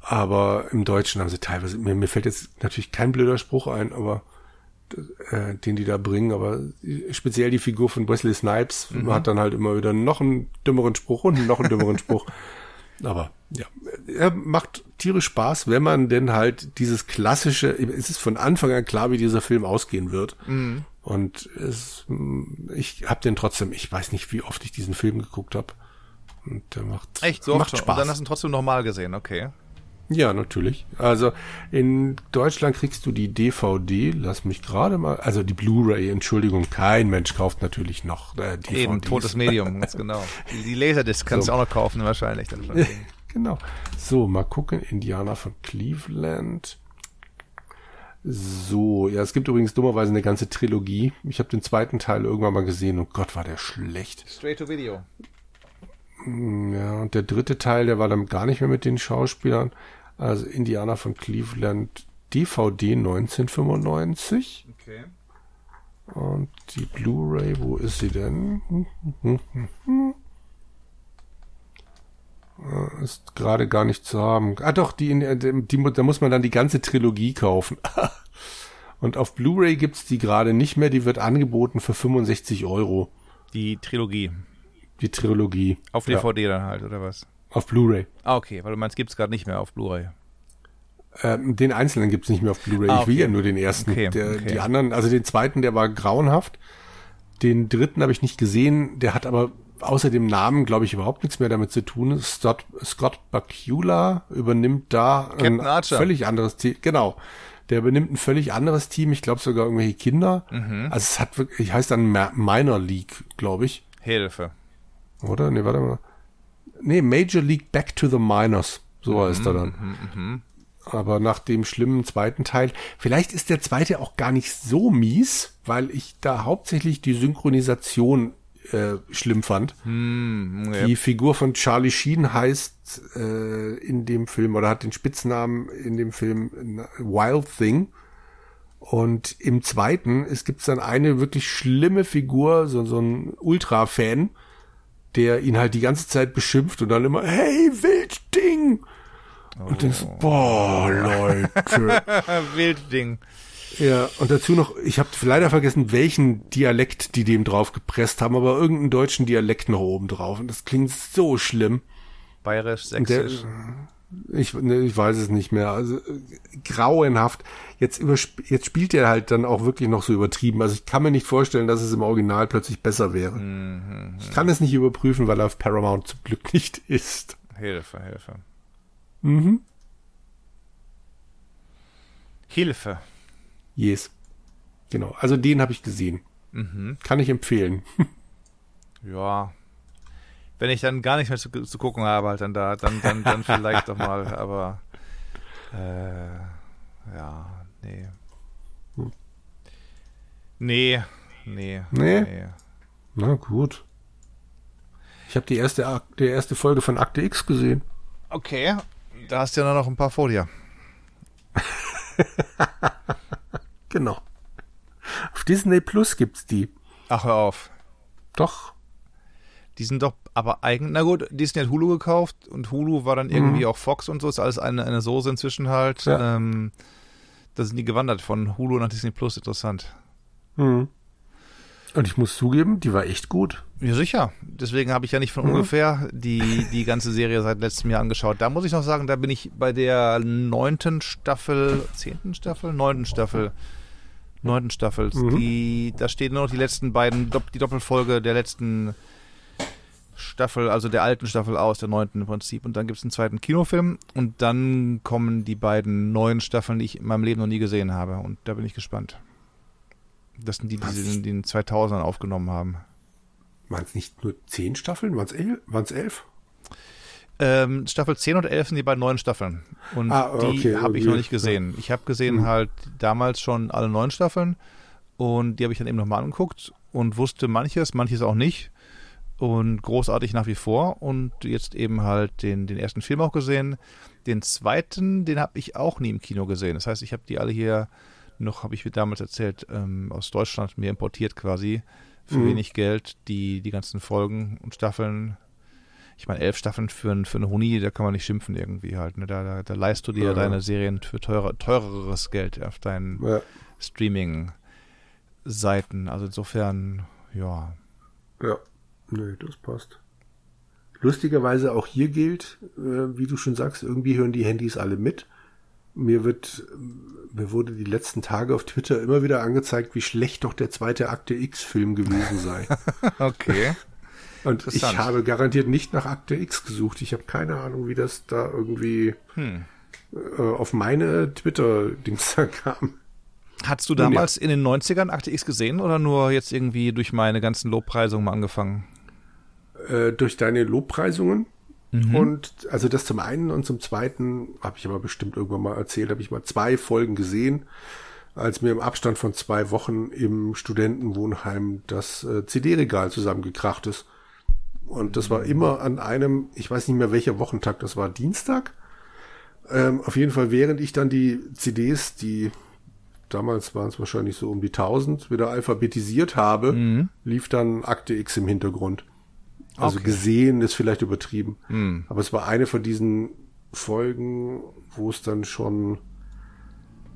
B: Aber im Deutschen haben sie teilweise, mir, mir fällt jetzt natürlich kein blöder Spruch ein, aber äh, den die da bringen, aber speziell die Figur von Wesley Snipes mhm. hat dann halt immer wieder noch einen dümmeren Spruch und noch einen dümmeren Spruch. Aber ja, er macht tierisch Spaß, wenn man denn halt dieses klassische, es ist von Anfang an klar, wie dieser Film ausgehen wird. Mhm. Und es, ich habe den trotzdem, ich weiß nicht, wie oft ich diesen Film geguckt habe. Und der macht,
A: Echt, so
B: macht Spaß. Und
A: dann hast du ihn trotzdem nochmal gesehen, okay.
B: Ja, natürlich. Also in Deutschland kriegst du die DVD, lass mich gerade mal, also die Blu-ray, Entschuldigung, kein Mensch kauft natürlich noch
A: äh, DVDs. Eben, totes Medium, ganz genau. Die, die Laserdisc kannst so. du auch noch kaufen wahrscheinlich. Dann
B: genau. So, mal gucken, Indianer von Cleveland. So, ja, es gibt übrigens dummerweise eine ganze Trilogie. Ich habe den zweiten Teil irgendwann mal gesehen und Gott, war der schlecht.
A: Straight to Video.
B: Hm, ja, und der dritte Teil, der war dann gar nicht mehr mit den Schauspielern. Also Indianer von Cleveland, DVD 1995.
A: Okay.
B: Und die Blu-ray, wo ist sie denn? Ist gerade gar nicht zu haben. Ah doch, die, die, die, da muss man dann die ganze Trilogie kaufen. Und auf Blu-ray gibt's die gerade nicht mehr, die wird angeboten für 65 Euro.
A: Die Trilogie.
B: Die Trilogie.
A: Auf DVD ja. dann halt, oder was?
B: Auf Blu-ray.
A: Ah, okay, weil du meinst, gibt's gerade nicht mehr auf Blu-ray.
B: Ähm, den einzelnen gibt's nicht mehr auf Blu-ray. Ah, okay. Ich will ja nur den ersten. Okay, der, okay. Die anderen, also den zweiten, der war grauenhaft. Den dritten habe ich nicht gesehen. Der hat aber außer dem Namen, glaube ich, überhaupt nichts mehr damit zu tun. Scott, Scott Bakula übernimmt da
A: Captain ein
B: Archer. völlig anderes Team. Genau. Der übernimmt ein völlig anderes Team. Ich glaube sogar irgendwelche Kinder. Mhm. Also es hat wirklich, heißt dann Minor League, glaube ich.
A: Hilfe.
B: Oder? Nee, warte mal. Nee, Major League Back to the Minors. So mhm, heißt er dann. Mhm, mhm, Aber nach dem schlimmen zweiten Teil, vielleicht ist der zweite auch gar nicht so mies, weil ich da hauptsächlich die Synchronisation äh, schlimm fand.
A: Mm,
B: ja. Die Figur von Charlie Sheen heißt äh, in dem Film oder hat den Spitznamen in dem Film Wild Thing. Und im zweiten, es gibt dann eine wirklich schlimme Figur, so, so ein Ultra-Fan, der ihn halt die ganze Zeit beschimpft und dann immer, hey, Wildding! Oh. Und denkst, boah, Leute.
A: Wildding.
B: Ja, und dazu noch, ich habe leider vergessen, welchen Dialekt die dem drauf gepresst haben, aber irgendeinen deutschen Dialekt noch oben drauf. Und das klingt so schlimm.
A: Bayerisch, sächsisch.
B: Der, ich, ne, ich weiß es nicht mehr. Also grauenhaft. Jetzt, übersp jetzt spielt er halt dann auch wirklich noch so übertrieben. Also ich kann mir nicht vorstellen, dass es im Original plötzlich besser wäre. Mhm, ich kann es nicht überprüfen, weil er auf Paramount zum Glück nicht ist.
A: Hilfe, Hilfe.
B: Mhm.
A: Hilfe.
B: Yes. Genau. Also den habe ich gesehen.
A: Mhm.
B: Kann ich empfehlen.
A: ja. Wenn ich dann gar nicht mehr zu, zu gucken habe, halt dann da, dann, dann, dann vielleicht doch mal, aber äh, ja, nee. Hm. Nee, nee.
B: Nee? nee. Na gut. Ich habe die erste, die erste Folge von Akte X gesehen.
A: Okay, da hast du ja noch ein paar vor dir.
B: genau. Auf Disney Plus gibt's die.
A: Ach, hör auf.
B: Doch.
A: Die sind doch aber eigentlich, na gut, Disney hat Hulu gekauft und Hulu war dann irgendwie mhm. auch Fox und so, ist alles eine, eine Soße inzwischen halt. Ja. Ähm, da sind die gewandert von Hulu nach Disney Plus, interessant.
B: Mhm. Und ich muss zugeben, die war echt gut.
A: Ja, sicher. Deswegen habe ich ja nicht von mhm. ungefähr die, die ganze Serie seit letztem Jahr angeschaut. Da muss ich noch sagen, da bin ich bei der neunten Staffel, zehnten Staffel, neunten Staffel, neunten Staffel. Mhm. Die, da stehen nur noch die letzten beiden, die Doppelfolge der letzten Staffel, also der alten Staffel aus, der neunten im Prinzip. Und dann gibt es einen zweiten Kinofilm und dann kommen die beiden neuen Staffeln, die ich in meinem Leben noch nie gesehen habe. Und da bin ich gespannt. Das sind die, die sie in den 2000ern aufgenommen haben.
B: Waren es nicht nur zehn Staffeln? Waren es elf? Waren's elf?
A: Ähm, Staffel 10 und 11 sind die beiden neuen Staffeln. Und ah, okay, die habe ich noch nicht gesehen. Ich habe gesehen mhm. halt damals schon alle neun Staffeln und die habe ich dann eben nochmal angeguckt und wusste manches, manches auch nicht. Und großartig nach wie vor. Und jetzt eben halt den, den ersten Film auch gesehen. Den zweiten, den habe ich auch nie im Kino gesehen. Das heißt, ich habe die alle hier noch, habe ich mir damals erzählt, ähm, aus Deutschland mir importiert quasi für mhm. wenig Geld die, die ganzen Folgen und Staffeln. Ich meine, elf Staffeln für, für eine Huni, da kann man nicht schimpfen irgendwie halt. Ne? Da, da, da leist du dir ja. deine Serien für teure, teureres Geld auf deinen ja. Streaming-Seiten. Also insofern, ja.
B: Ja, nee, das passt. Lustigerweise auch hier gilt, äh, wie du schon sagst, irgendwie hören die Handys alle mit mir wird, mir wurde die letzten Tage auf Twitter immer wieder angezeigt, wie schlecht doch der zweite Akte X-Film gewesen sei.
A: okay.
B: Und ich habe garantiert nicht nach Akte X gesucht. Ich habe keine Ahnung, wie das da irgendwie hm. äh, auf meine Twitter-Dings da kam.
A: Hattest du damals ja. in den 90ern Akte X gesehen oder nur jetzt irgendwie durch meine ganzen Lobpreisungen mal angefangen?
B: Äh, durch deine Lobpreisungen? Mhm. Und also das zum einen und zum zweiten, habe ich aber bestimmt irgendwann mal erzählt, habe ich mal zwei Folgen gesehen, als mir im Abstand von zwei Wochen im Studentenwohnheim das äh, CD-Regal zusammengekracht ist. Und das war immer an einem, ich weiß nicht mehr welcher Wochentag, das war Dienstag. Ähm, auf jeden Fall, während ich dann die CDs, die damals waren es wahrscheinlich so um die 1000, wieder alphabetisiert habe, mhm. lief dann Akte X im Hintergrund. Also okay. gesehen ist vielleicht übertrieben.
A: Hm.
B: Aber es war eine von diesen Folgen, wo es dann schon.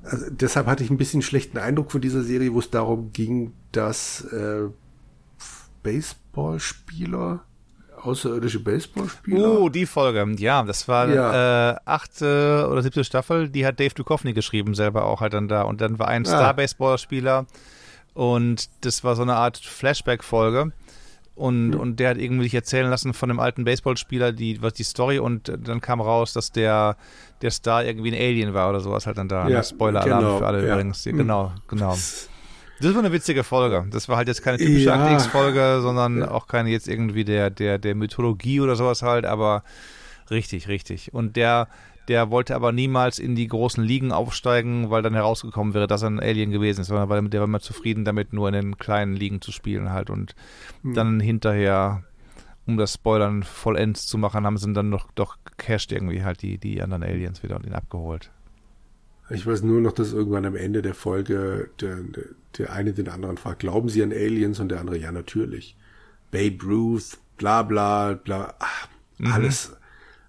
B: Also deshalb hatte ich ein bisschen schlechten Eindruck von dieser Serie, wo es darum ging, dass äh, Baseballspieler, außerirdische Baseballspieler.
A: Oh, die Folge, ja, das war ja. äh, achte oder siebte Staffel, die hat Dave Duchovny geschrieben, selber auch halt dann da. Und dann war ein ah. Star-Baseballspieler und das war so eine Art Flashback-Folge und, mhm. und der hat irgendwie sich erzählen lassen von einem alten Baseballspieler, die, was die Story und dann kam raus, dass der, der Star irgendwie ein Alien war oder sowas halt dann da. Ja, Spoiler-Alarm genau, für alle ja. übrigens. Mhm. Genau, genau. Das war eine witzige Folge. Das war halt jetzt keine typische ja. Akte-X-Folge, sondern ja. auch keine jetzt irgendwie der, der, der Mythologie oder sowas halt, aber richtig, richtig. Und der, der wollte aber niemals in die großen Ligen aufsteigen, weil dann herausgekommen wäre, dass er ein Alien gewesen ist, sondern weil der war immer zufrieden damit, nur in den kleinen Ligen zu spielen halt. Und mhm. dann hinterher, um das Spoilern vollends zu machen, haben sie dann noch doch gecasht irgendwie halt die, die anderen Aliens wieder und ihn abgeholt.
B: Ich weiß nur noch, dass irgendwann am Ende der Folge der, der eine den anderen fragt, glauben Sie an Aliens? Und der andere, ja, natürlich. Babe Ruth, bla bla bla, ach, mhm.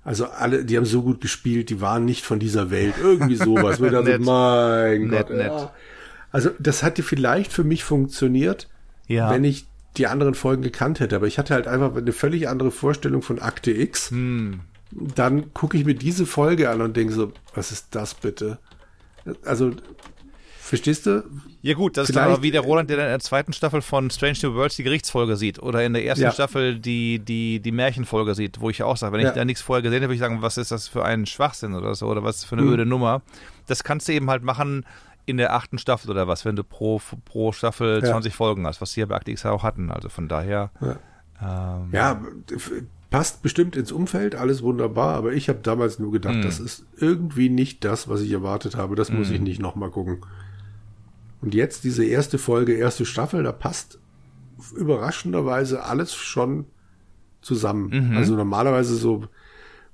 B: Also alle, die haben so gut gespielt, die waren nicht von dieser Welt. Irgendwie sowas. nett. mein nett, Gott. Nett. Ja. Also das hatte vielleicht für mich funktioniert, ja. wenn ich die anderen Folgen gekannt hätte. Aber ich hatte halt einfach eine völlig andere Vorstellung von Akte X. Hm. Dann gucke ich mir diese Folge an und denke so, was ist das bitte? Also Verstehst du?
A: Ja gut, das Vielleicht, ist aber wie der Roland, der in der zweiten Staffel von Strange New Worlds die Gerichtsfolge sieht oder in der ersten ja. Staffel die, die, die Märchenfolge sieht, wo ich auch sage, wenn ja. ich da nichts vorher gesehen habe, würde ich sagen, was ist das für ein Schwachsinn oder so oder was für eine mhm. öde Nummer. Das kannst du eben halt machen in der achten Staffel oder was, wenn du pro, pro Staffel ja. 20 Folgen hast, was die ja bei Actix auch hatten. Also von daher.
B: Ja. Ähm, ja, passt bestimmt ins Umfeld, alles wunderbar, aber ich habe damals nur gedacht, mhm. das ist irgendwie nicht das, was ich erwartet habe. Das muss mhm. ich nicht nochmal gucken. Und jetzt diese erste Folge, erste Staffel, da passt überraschenderweise alles schon zusammen. Mhm. Also normalerweise so,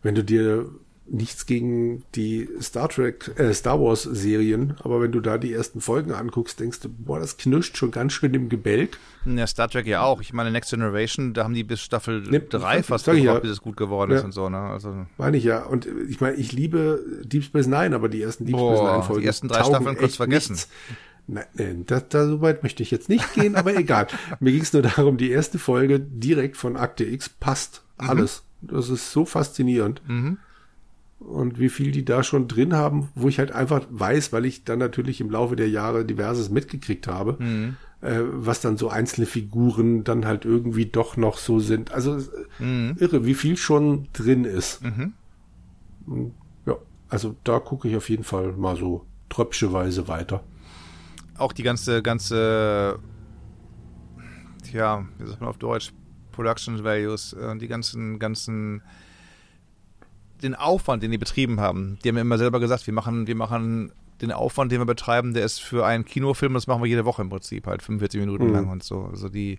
B: wenn du dir nichts gegen die Star Trek, äh, Star Wars Serien, aber wenn du da die ersten Folgen anguckst, denkst du, boah, das knirscht schon ganz schön im Gebälk.
A: Ja, Star Trek ja auch. Ich meine, Next Generation, da haben die bis Staffel 3 fast gebraucht, ja. bis es gut geworden ja. ist und so, ne? Also.
B: Meine ich ja. Und ich meine, ich liebe Deep Space Nine, aber die ersten Deep Space Nine Folgen.
A: Die ersten drei Staffeln kurz vergessen. Nichts.
B: Nein, da, da so weit möchte ich jetzt nicht gehen, aber egal. Mir ging es nur darum, die erste Folge direkt von Akte X passt. Mhm. Alles. Das ist so faszinierend. Mhm. Und wie viel die da schon drin haben, wo ich halt einfach weiß, weil ich dann natürlich im Laufe der Jahre diverses mitgekriegt habe, mhm. äh, was dann so einzelne Figuren dann halt irgendwie doch noch so sind. Also mhm. irre, wie viel schon drin ist. Mhm. Ja, also da gucke ich auf jeden Fall mal so tröpfcheweise weiter
A: auch die ganze, ganze, ja, wie sagt man auf Deutsch, Production Values, äh, die ganzen, ganzen, den Aufwand, den die betrieben haben. Die haben ja immer selber gesagt, wir machen, wir machen den Aufwand, den wir betreiben, der ist für einen Kinofilm, das machen wir jede Woche im Prinzip, halt 45 Minuten mhm. lang und so. Also die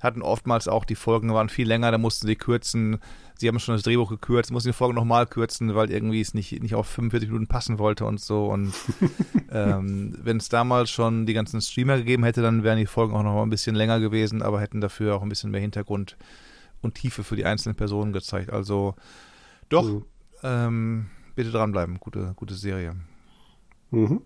A: hatten oftmals auch, die Folgen waren viel länger, da mussten sie kürzen. Sie haben schon das Drehbuch gekürzt, mussten die Folge nochmal kürzen, weil irgendwie es nicht, nicht auf 45 Minuten passen wollte und so. Und ähm, wenn es damals schon die ganzen Streamer gegeben hätte, dann wären die Folgen auch noch mal ein bisschen länger gewesen, aber hätten dafür auch ein bisschen mehr Hintergrund und Tiefe für die einzelnen Personen gezeigt. Also doch, mhm. ähm, bitte dranbleiben. Gute, gute Serie. Mhm.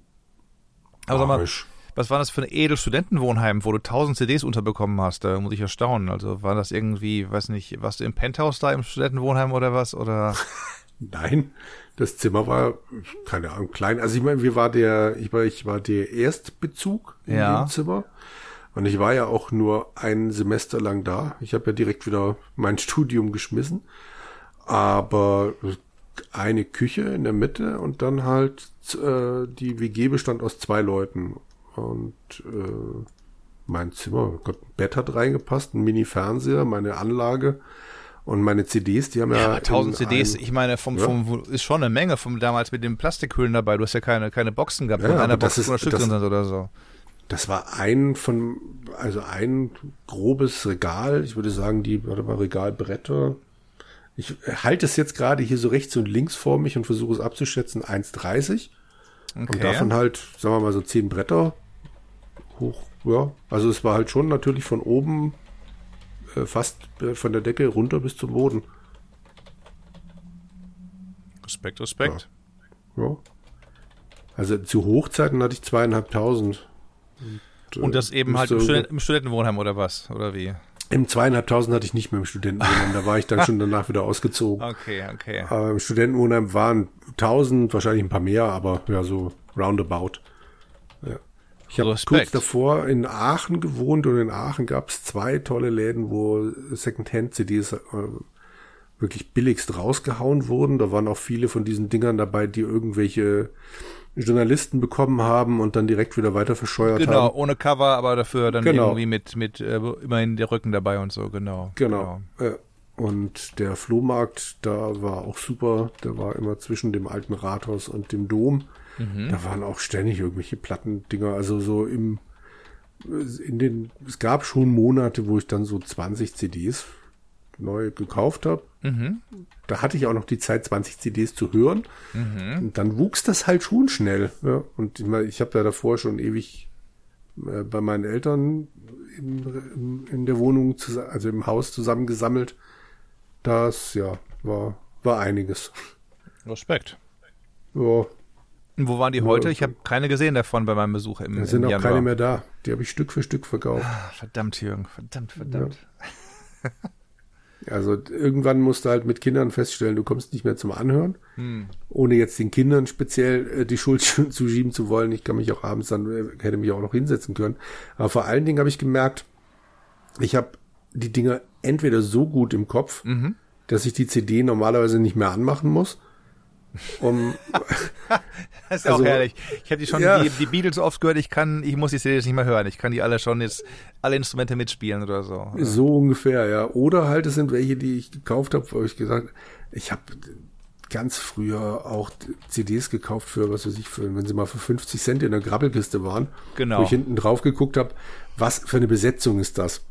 A: Aber sag mal, was war das für ein edles Studentenwohnheim, wo du tausend CDs unterbekommen hast? Da muss ich erstaunen. Also war das irgendwie, weiß nicht, warst du im Penthouse da im Studentenwohnheim oder was? Oder?
B: Nein, das Zimmer war, keine Ahnung, klein. Also ich meine, wir war der, ich war, ich war der Erstbezug in ja. dem Zimmer. Und ich war ja auch nur ein Semester lang da. Ich habe ja direkt wieder mein Studium geschmissen. Aber eine Küche in der Mitte und dann halt äh, die WG bestand aus zwei Leuten und äh, mein Zimmer, Gott, ein Bett hat reingepasst, ein Mini-Fernseher, meine Anlage und meine CDs, die haben ja. Ja,
A: 1000 CDs, ich meine, vom, ja. vom, ist schon eine Menge vom damals mit den Plastikhüllen dabei. Du hast ja keine, keine Boxen gehabt, ja, einer Box 100 Stück drin sind oder so.
B: Das war ein von, also ein grobes Regal. Ich würde sagen, die, warte mal, Regalbretter. Ich halte es jetzt gerade hier so rechts und links vor mich und versuche es abzuschätzen. 1,30. Okay. Und davon halt, sagen wir mal, so zehn Bretter hoch. Ja, also es war halt schon natürlich von oben äh, fast äh, von der Decke runter bis zum Boden.
A: Respekt, Respekt.
B: Ja. ja. Also zu Hochzeiten hatte ich zweieinhalbtausend.
A: Und, Und das eben halt im, Student im Studentenwohnheim oder was? Oder wie?
B: Im zweieinhalbtausend hatte ich nicht mehr im Studentenwohnheim, da war ich dann schon danach wieder ausgezogen.
A: Okay, okay.
B: Aber im Studentenwohnheim waren tausend, wahrscheinlich ein paar mehr, aber ja, so roundabout. Ich habe kurz davor in Aachen gewohnt und in Aachen gab es zwei tolle Läden, wo Secondhand-CDs äh, wirklich billigst rausgehauen wurden. Da waren auch viele von diesen Dingern dabei, die irgendwelche Journalisten bekommen haben und dann direkt wieder weiter verscheuert
A: genau,
B: haben.
A: Genau, ohne Cover, aber dafür dann genau. irgendwie mit, mit äh, immerhin der Rücken dabei und so, genau.
B: Genau. genau. Und der Flohmarkt, da war auch super. Der war immer zwischen dem alten Rathaus und dem Dom. Mhm. Da waren auch ständig irgendwelche Plattendinger. Also so im, in den, es gab schon Monate, wo ich dann so 20 CDs neu gekauft habe. Mhm. Da hatte ich auch noch die Zeit, 20 CDs zu hören. Mhm. Und dann wuchs das halt schon schnell. Ja. Und ich, mein, ich habe ja davor schon ewig äh, bei meinen Eltern in, in, der Wohnung, also im Haus zusammengesammelt. Das, ja, war, war einiges.
A: Respekt.
B: Ja.
A: Wo waren die heute? Ich habe keine gesehen davon bei meinem Besuch im
B: Da sind
A: im
B: auch
A: Januar.
B: keine mehr da. Die habe ich Stück für Stück verkauft.
A: Ah, Verdammt, Jürgen. Verdammt, verdammt.
B: Also irgendwann musst du halt mit Kindern feststellen, du kommst nicht mehr zum Anhören.
A: Hm.
B: Ohne jetzt den Kindern speziell äh, die Schuld zuschieben zu wollen. Ich kann mich auch abends dann, äh, hätte mich auch noch hinsetzen können. Aber vor allen Dingen habe ich gemerkt, ich habe die Dinger entweder so gut im Kopf,
A: Mhm.
B: dass ich die CD normalerweise nicht mehr anmachen muss. Um,
A: Das ist ja
B: Also-
A: auch herrlich. Ich habe die schon
B: Ja.
A: die, die Beatles so oft gehört, ich kann, ich muss die CDs nicht mehr hören. Ich kann die alle schon jetzt, alle Instrumente mitspielen oder so.
B: So ungefähr, ja. Oder halt, es sind welche, die ich gekauft habe, wo ich gesagt, ich habe ganz früher auch CDs gekauft für, was weiß ich, für, wenn sie mal für 50 Cent in der Grabbelkiste waren.
A: Genau.
B: Wo ich hinten drauf geguckt habe, was für eine Besetzung ist das?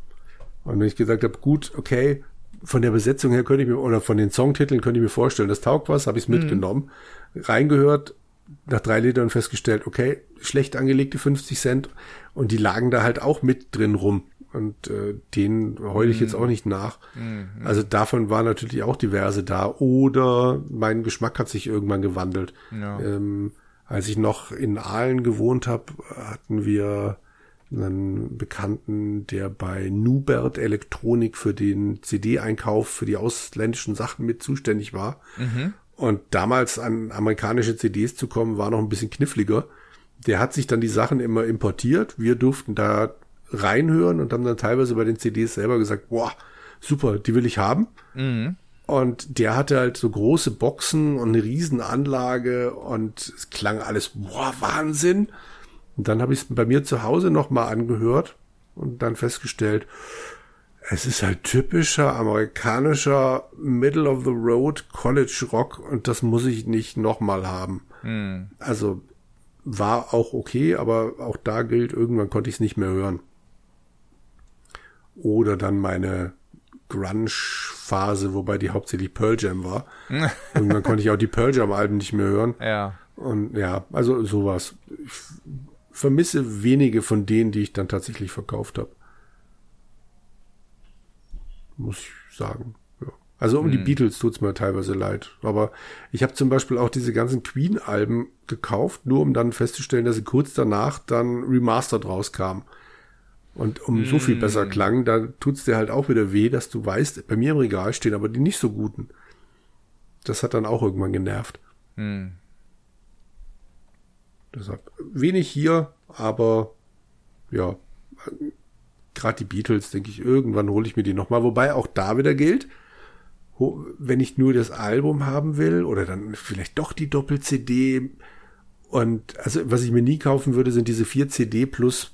B: Und wenn ich gesagt habe, gut, okay, von der Besetzung her könnte ich mir, oder von den Songtiteln könnte ich mir vorstellen, das taugt was, habe ich es mitgenommen, reingehört, nach drei Litern festgestellt, okay, schlecht angelegte 50 Cent und die lagen da halt auch mit drin rum. Und äh, den heule ich jetzt auch nicht nach. Also davon waren natürlich auch diverse da. Oder mein Geschmack hat sich irgendwann gewandelt.
A: Ja.
B: Ähm, als ich noch in Aalen gewohnt habe, hatten wir einen Bekannten, der bei Nubert Elektronik für den CD-Einkauf für die ausländischen Sachen mit zuständig war. Und damals an amerikanische CDs zu kommen, war noch ein bisschen kniffliger. Der hat sich dann die Sachen immer importiert. Wir durften da reinhören und haben dann teilweise bei den CDs selber gesagt, boah, super, die will ich haben. Und der hatte halt so große Boxen und eine Riesenanlage und es klang alles, boah, Wahnsinn. Und dann habe ich es bei mir zu Hause nochmal angehört und dann festgestellt, es ist halt typischer amerikanischer Middle of the Road College Rock und das muss ich nicht nochmal haben. Also war auch okay, aber auch da gilt, irgendwann konnte ich es nicht mehr hören. Oder dann meine Grunge-Phase, wobei die hauptsächlich Pearl Jam war. Irgendwann konnte ich auch die Pearl Jam-Alben nicht mehr hören.
A: Ja.
B: Und ja, also sowas. Ich vermisse wenige von denen, die ich dann tatsächlich verkauft habe. Muss ich sagen. Ja. Also um die Beatles tut's mir teilweise leid. Aber ich habe zum Beispiel auch diese ganzen Queen-Alben gekauft, nur um dann festzustellen, dass sie kurz danach dann remastered rauskamen. Und um so viel besser klang, da tut's dir halt auch wieder weh, dass du weißt, bei mir im Regal stehen aber die nicht so guten. Das hat dann auch irgendwann genervt.
A: Hm.
B: Deshalb wenig hier, aber ja, gerade die Beatles, denke ich, irgendwann hole ich mir die nochmal. Wobei auch da wieder gilt, wenn ich nur das Album haben will oder dann vielleicht doch die Doppel-CD und also was ich mir nie kaufen würde, sind diese vier CD plus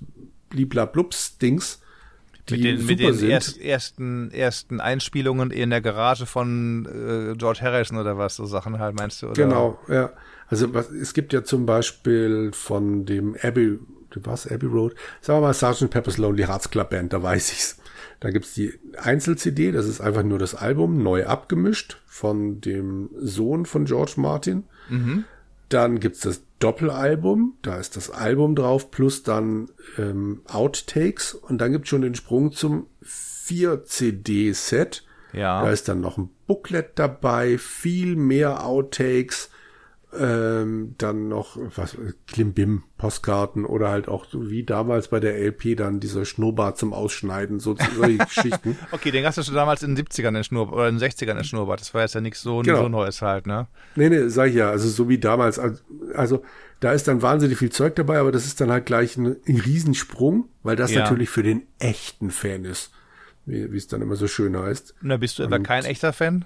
B: Bliblablups-Dings, die
A: Mit den, mit den
B: sind.
A: erst, ersten, ersten Einspielungen in der Garage von äh, George Harrison oder was, so Sachen halt, meinst du? Oder?
B: Genau, ja. Also was, es gibt ja zum Beispiel von dem Abbey, was, Abbey Road? Sagen wir mal Sgt. Pepper's Lonely Hearts Club Band, da weiß ich's. Da gibt's die Einzel-CD, das ist einfach nur das Album, neu abgemischt von dem Sohn von George Martin. Dann gibt's das Doppelalbum, da ist das Album drauf, plus dann ähm, Outtakes und dann gibt's schon den Sprung zum 4-CD-Set.
A: Ja.
B: Da ist dann noch ein Booklet dabei, viel mehr Outtakes, ähm, dann noch was Klimbim Postkarten oder halt auch so wie damals bei der LP dann dieser Schnurrbart zum Ausschneiden, so solche Geschichten.
A: Okay, den hast du schon damals in den 70ern in Schnurrbart oder in den 60ern in Schnurrbart. Das war jetzt ja nichts so,
B: Genau.
A: so Neues halt, ne?
B: Nee, nee, sag ich ja, also so wie damals. Also, da ist dann wahnsinnig viel Zeug dabei, aber das ist dann halt gleich ein, ein Riesensprung, weil das
A: Ja.
B: natürlich für den echten Fan ist, wie es dann immer so schön heißt.
A: Da bist du etwa kein echter Fan?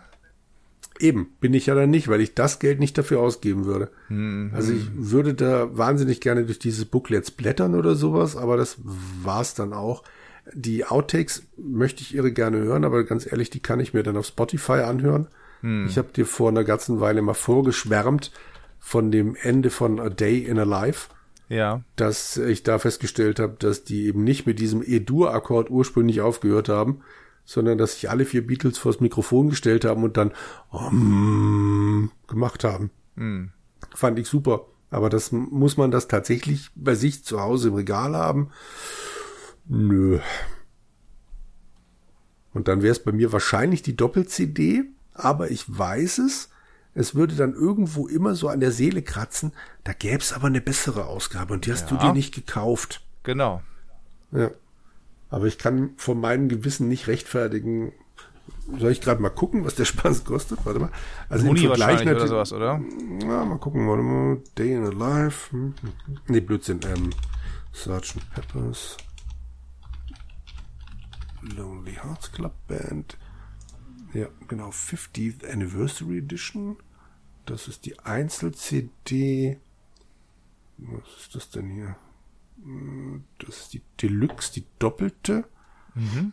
B: Eben, bin ich ja dann nicht, weil ich das Geld nicht dafür ausgeben würde. Also ich würde da wahnsinnig gerne durch dieses Booklets blättern oder sowas, aber das war's dann auch. Die Outtakes möchte ich irre gerne hören, aber ganz ehrlich, die kann ich mir dann auf Spotify anhören. Ich habe dir vor einer ganzen Weile mal vorgeschwärmt von dem Ende von A Day in a Life,
A: Ja.
B: dass ich da festgestellt habe, dass die eben nicht mit diesem E-Dur-Akkord ursprünglich aufgehört haben, sondern dass sich alle vier Beatles vors Mikrofon gestellt haben und dann um, gemacht haben. Fand ich super. Aber das muss man das tatsächlich bei sich zu Hause im Regal haben? Nö. Und dann wäre es bei mir wahrscheinlich die Doppel-CD, aber ich weiß es. es würde dann irgendwo immer so an der Seele kratzen, da gäbe es aber eine bessere Ausgabe und die hast ja. du dir nicht gekauft.
A: Genau.
B: Ja. Aber ich kann von meinem Gewissen nicht rechtfertigen. Soll ich gerade mal gucken, was der Spaß kostet? Warte mal.
A: Also Uni im Vergleich oder sowas, oder?
B: Ja, mal gucken. Warte mal. Day in a Life. Hm, hm, hm. Nee, Blödsinn. Ähm, Sgt. Peppers. Lonely Hearts Club Band. Ja, genau. 50th Anniversary Edition. Das ist die Einzel-CD. Was ist das denn hier? Das ist die Deluxe, die doppelte. Mhm.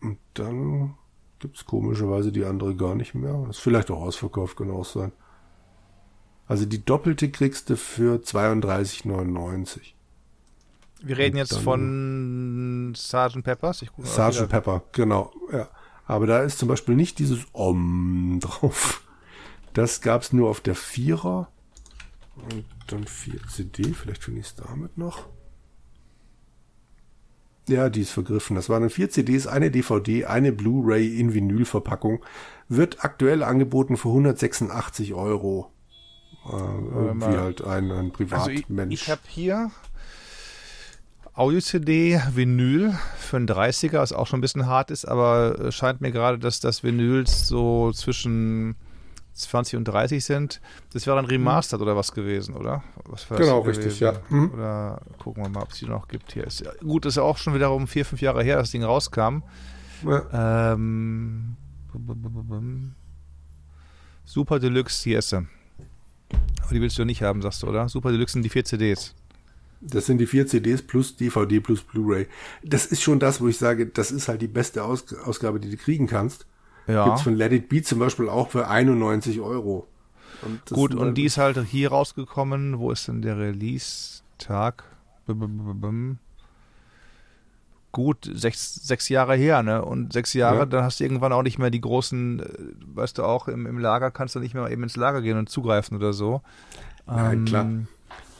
B: Und dann gibt es komischerweise die andere gar nicht mehr. Das ist vielleicht auch ausverkauft, kann auch sein. Also die doppelte kriegst du für 32,99.
A: Wir reden Und jetzt von Sgt. Peppers.
B: Sgt. Pepper, genau. Ja. Aber da ist zum Beispiel nicht dieses Om drauf. Das gab es nur auf der Vierer. Und dann 4 CD. Vielleicht finde ich es damit noch. Ja, die ist vergriffen. Das waren vier CDs, eine DVD, eine Blu-ray in Vinylverpackung. Wird aktuell angeboten für 186 Euro. Äh, irgendwie halt ein, ein Privatmensch. Also
A: ich, ich habe hier Audio-CD, Vinyl für einen 30er, was auch schon ein bisschen hart ist, aber scheint mir gerade, dass das Vinyl so zwischen 20 und 30 sind. Das wäre dann Remastered oder was gewesen, oder? Was
B: genau, richtig, ja.
A: Mhm. Oder gucken wir mal, ob es die noch gibt hier. Ist, gut, ist ja auch schon wiederum vier, fünf Jahre her, dass das Ding rauskam. Ja. Ähm, Super Deluxe, hier ist sie. Aber die willst du nicht haben, sagst du, oder? Super Deluxe sind die vier CDs.
B: Das sind die vier CDs plus DVD plus Blu-ray. Das ist schon das, wo ich sage, das ist halt die beste Aus Ausgabe, die du kriegen kannst. Ja. Gibt's von Let It Be zum Beispiel auch für 91 Euro.
A: Und Gut, und die ist halt hier rausgekommen. Wo ist denn der Release-Tag? Gut, sechs, sechs Jahre her, ne? Und sechs Jahre, ja. dann hast du irgendwann auch nicht mehr die großen, äh, weißt du auch, im, im Lager kannst du nicht mehr eben ins Lager gehen und zugreifen oder so.
B: Ja, ähm, klar.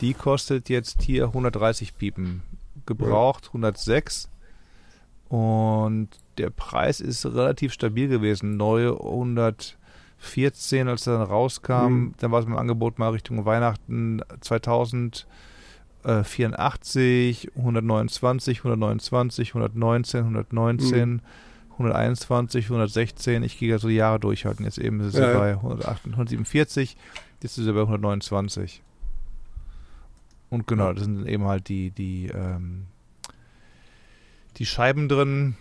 A: Die kostet jetzt hier 130 Piepen. Gebraucht ja. 106. Und der Preis ist relativ stabil gewesen. Neue 114, als er dann rauskam. Mhm. Dann war es im Angebot mal Richtung Weihnachten 2084, 129, 129, 119, 119. Mhm. 121, 116, ich gehe ja so Jahre durchhalten. Jetzt eben ist er ja. bei 108, 147, jetzt ist er bei 129. Und genau, das sind eben halt die, die, ähm, die Scheiben drin.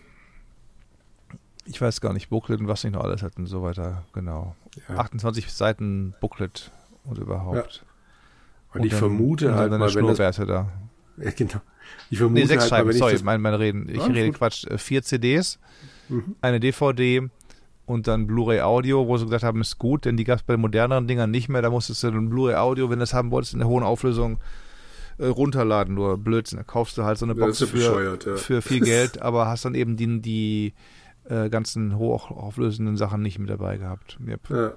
A: Ich weiß gar nicht, Booklet und was nicht noch alles hat und so weiter. Genau. Ja. 28 Seiten Booklet und überhaupt. Ja.
B: Und, und, ich dann, vermute halt
A: mal, wenn das,
B: da.
A: Ja, genau. Ich vermute nee, sechs halt Scheiben, mal, sorry, mein, mein Reden. Ich rede gut. Quatsch. Äh, vier CDs, mhm. eine DVD und dann Blu-ray Audio, wo sie gesagt haben, ist gut, denn die gab es bei moderneren Dingern nicht mehr. Da musstest du ein Blu-ray Audio, wenn du das haben wolltest, in der hohen Auflösung äh, runterladen, nur Blödsinn. Da kaufst du halt so eine Box für, ja. für viel Geld, aber hast dann eben die, die äh, ganzen hochauflösenden Sachen nicht mit dabei gehabt. Yep. Ja.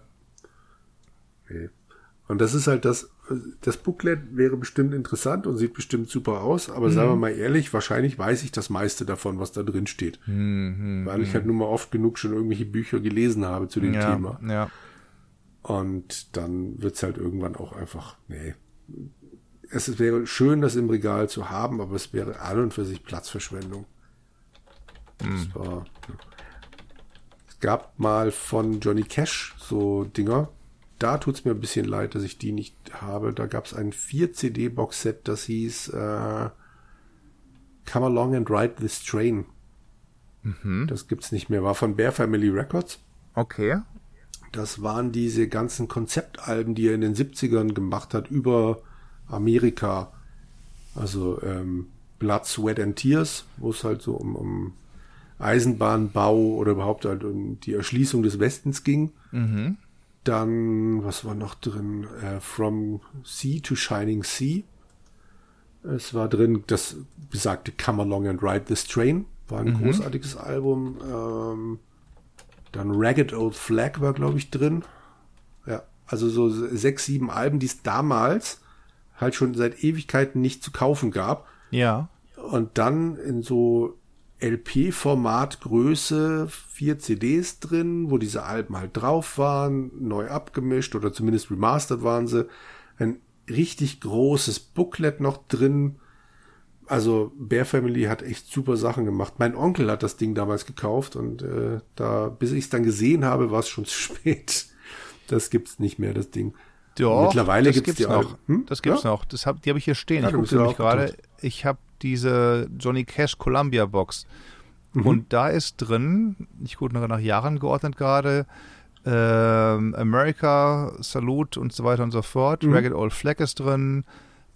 B: Okay. Und das ist halt das, das Booklet wäre bestimmt interessant und sieht bestimmt super aus, aber mhm. sagen wir mal ehrlich, wahrscheinlich weiß ich das meiste davon, was da drin steht. Mhm. Weil ich halt nur mal oft genug schon irgendwelche Bücher gelesen habe zu dem
A: ja,
B: Thema.
A: Ja.
B: Und dann wird's halt irgendwann auch einfach, nee, es wäre schön, das im Regal zu haben, aber es wäre an und für sich Platzverschwendung. Mhm. War, es gab mal von Johnny Cash so Dinger. Da tut es mir ein bisschen leid, dass ich die nicht habe. Da gab es ein 4-CD-Box-Set, das hieß äh, Come Along and Ride This Train. Mhm. Das gibt's nicht mehr. War von Bear Family Records.
A: Okay.
B: Das waren diese ganzen Konzeptalben, die er in den 70ern gemacht hat über Amerika. Also ähm, Blood, Sweat and Tears, wo es halt so um, um Eisenbahnbau oder überhaupt halt um die Erschließung des Westens ging. Mhm. Dann, was war noch drin? Äh, From Sea to Shining Sea. Es war drin das besagte Come Along and Ride This Train. War ein mhm. großartiges Album. Ähm, dann Ragged Old Flag war, glaube ich, drin. Ja, also so sechs, sieben Alben, die es damals halt schon seit Ewigkeiten nicht zu kaufen gab.
A: Ja.
B: Und dann in so LP-Format-Größe, vier CDs drin, wo diese Alben halt drauf waren, neu abgemischt oder zumindest remastered waren sie. Ein richtig großes Booklet noch drin. Also Bear Family hat echt super Sachen gemacht. Mein Onkel hat das Ding damals gekauft und äh, da, bis ich es dann gesehen habe, war es schon zu spät. Das gibt's nicht mehr, das Ding.
A: Doch, Mittlerweile gibt's, gibt's noch. Hm? Das gibt's ja? noch. Das hab, die habe ich hier stehen. Ja, ich gucke nämlich gerade. Ich habe diese Johnny Cash Columbia Box. Mhm. Und da ist drin, ich gucke nach Jahren geordnet gerade, äh, America, Salute und so weiter und so fort. Mhm. Ragged Old Flag ist drin.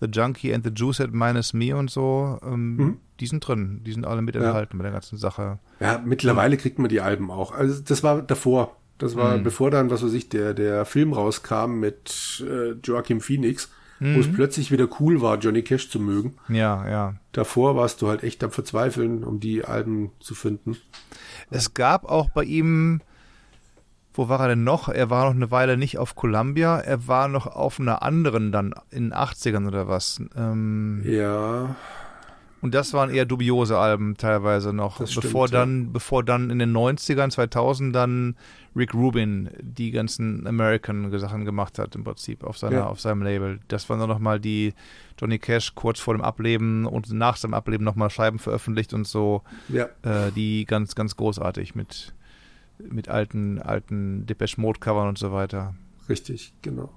A: The Junkie and the Juice at Minus Me und so. Ähm, mhm. Die sind drin. Die sind alle mit enthalten ja. bei der ganzen Sache.
B: Ja, mittlerweile kriegt man die Alben auch. Also das war davor. Das war mhm. bevor dann, was weiß ich, der, der Film rauskam mit äh, Joachim Phoenix, mhm. wo es mhm. plötzlich wieder cool war, Johnny Cash zu mögen.
A: Ja, ja.
B: Davor warst du halt echt am Verzweifeln, um die Alben zu finden.
A: Es gab auch bei ihm, wo war er denn noch? Er war noch eine Weile nicht auf Columbia, er war noch auf einer anderen dann in den 80ern oder was.
B: Ähm, ja.
A: Und das waren eher dubiose Alben teilweise noch, das bevor stimmt, dann, ja. bevor dann in den 90ern, 2000 dann Rick Rubin die ganzen American Sachen gemacht hat im Prinzip auf seiner, ja. auf seinem Label. Das waren dann nochmal die Johnny Cash kurz vor dem Ableben und nach seinem Ableben nochmal Scheiben veröffentlicht und so,
B: ja.
A: äh, die ganz, ganz großartig mit, mit alten, alten Depeche Mode Covern und so weiter.
B: Richtig, genau.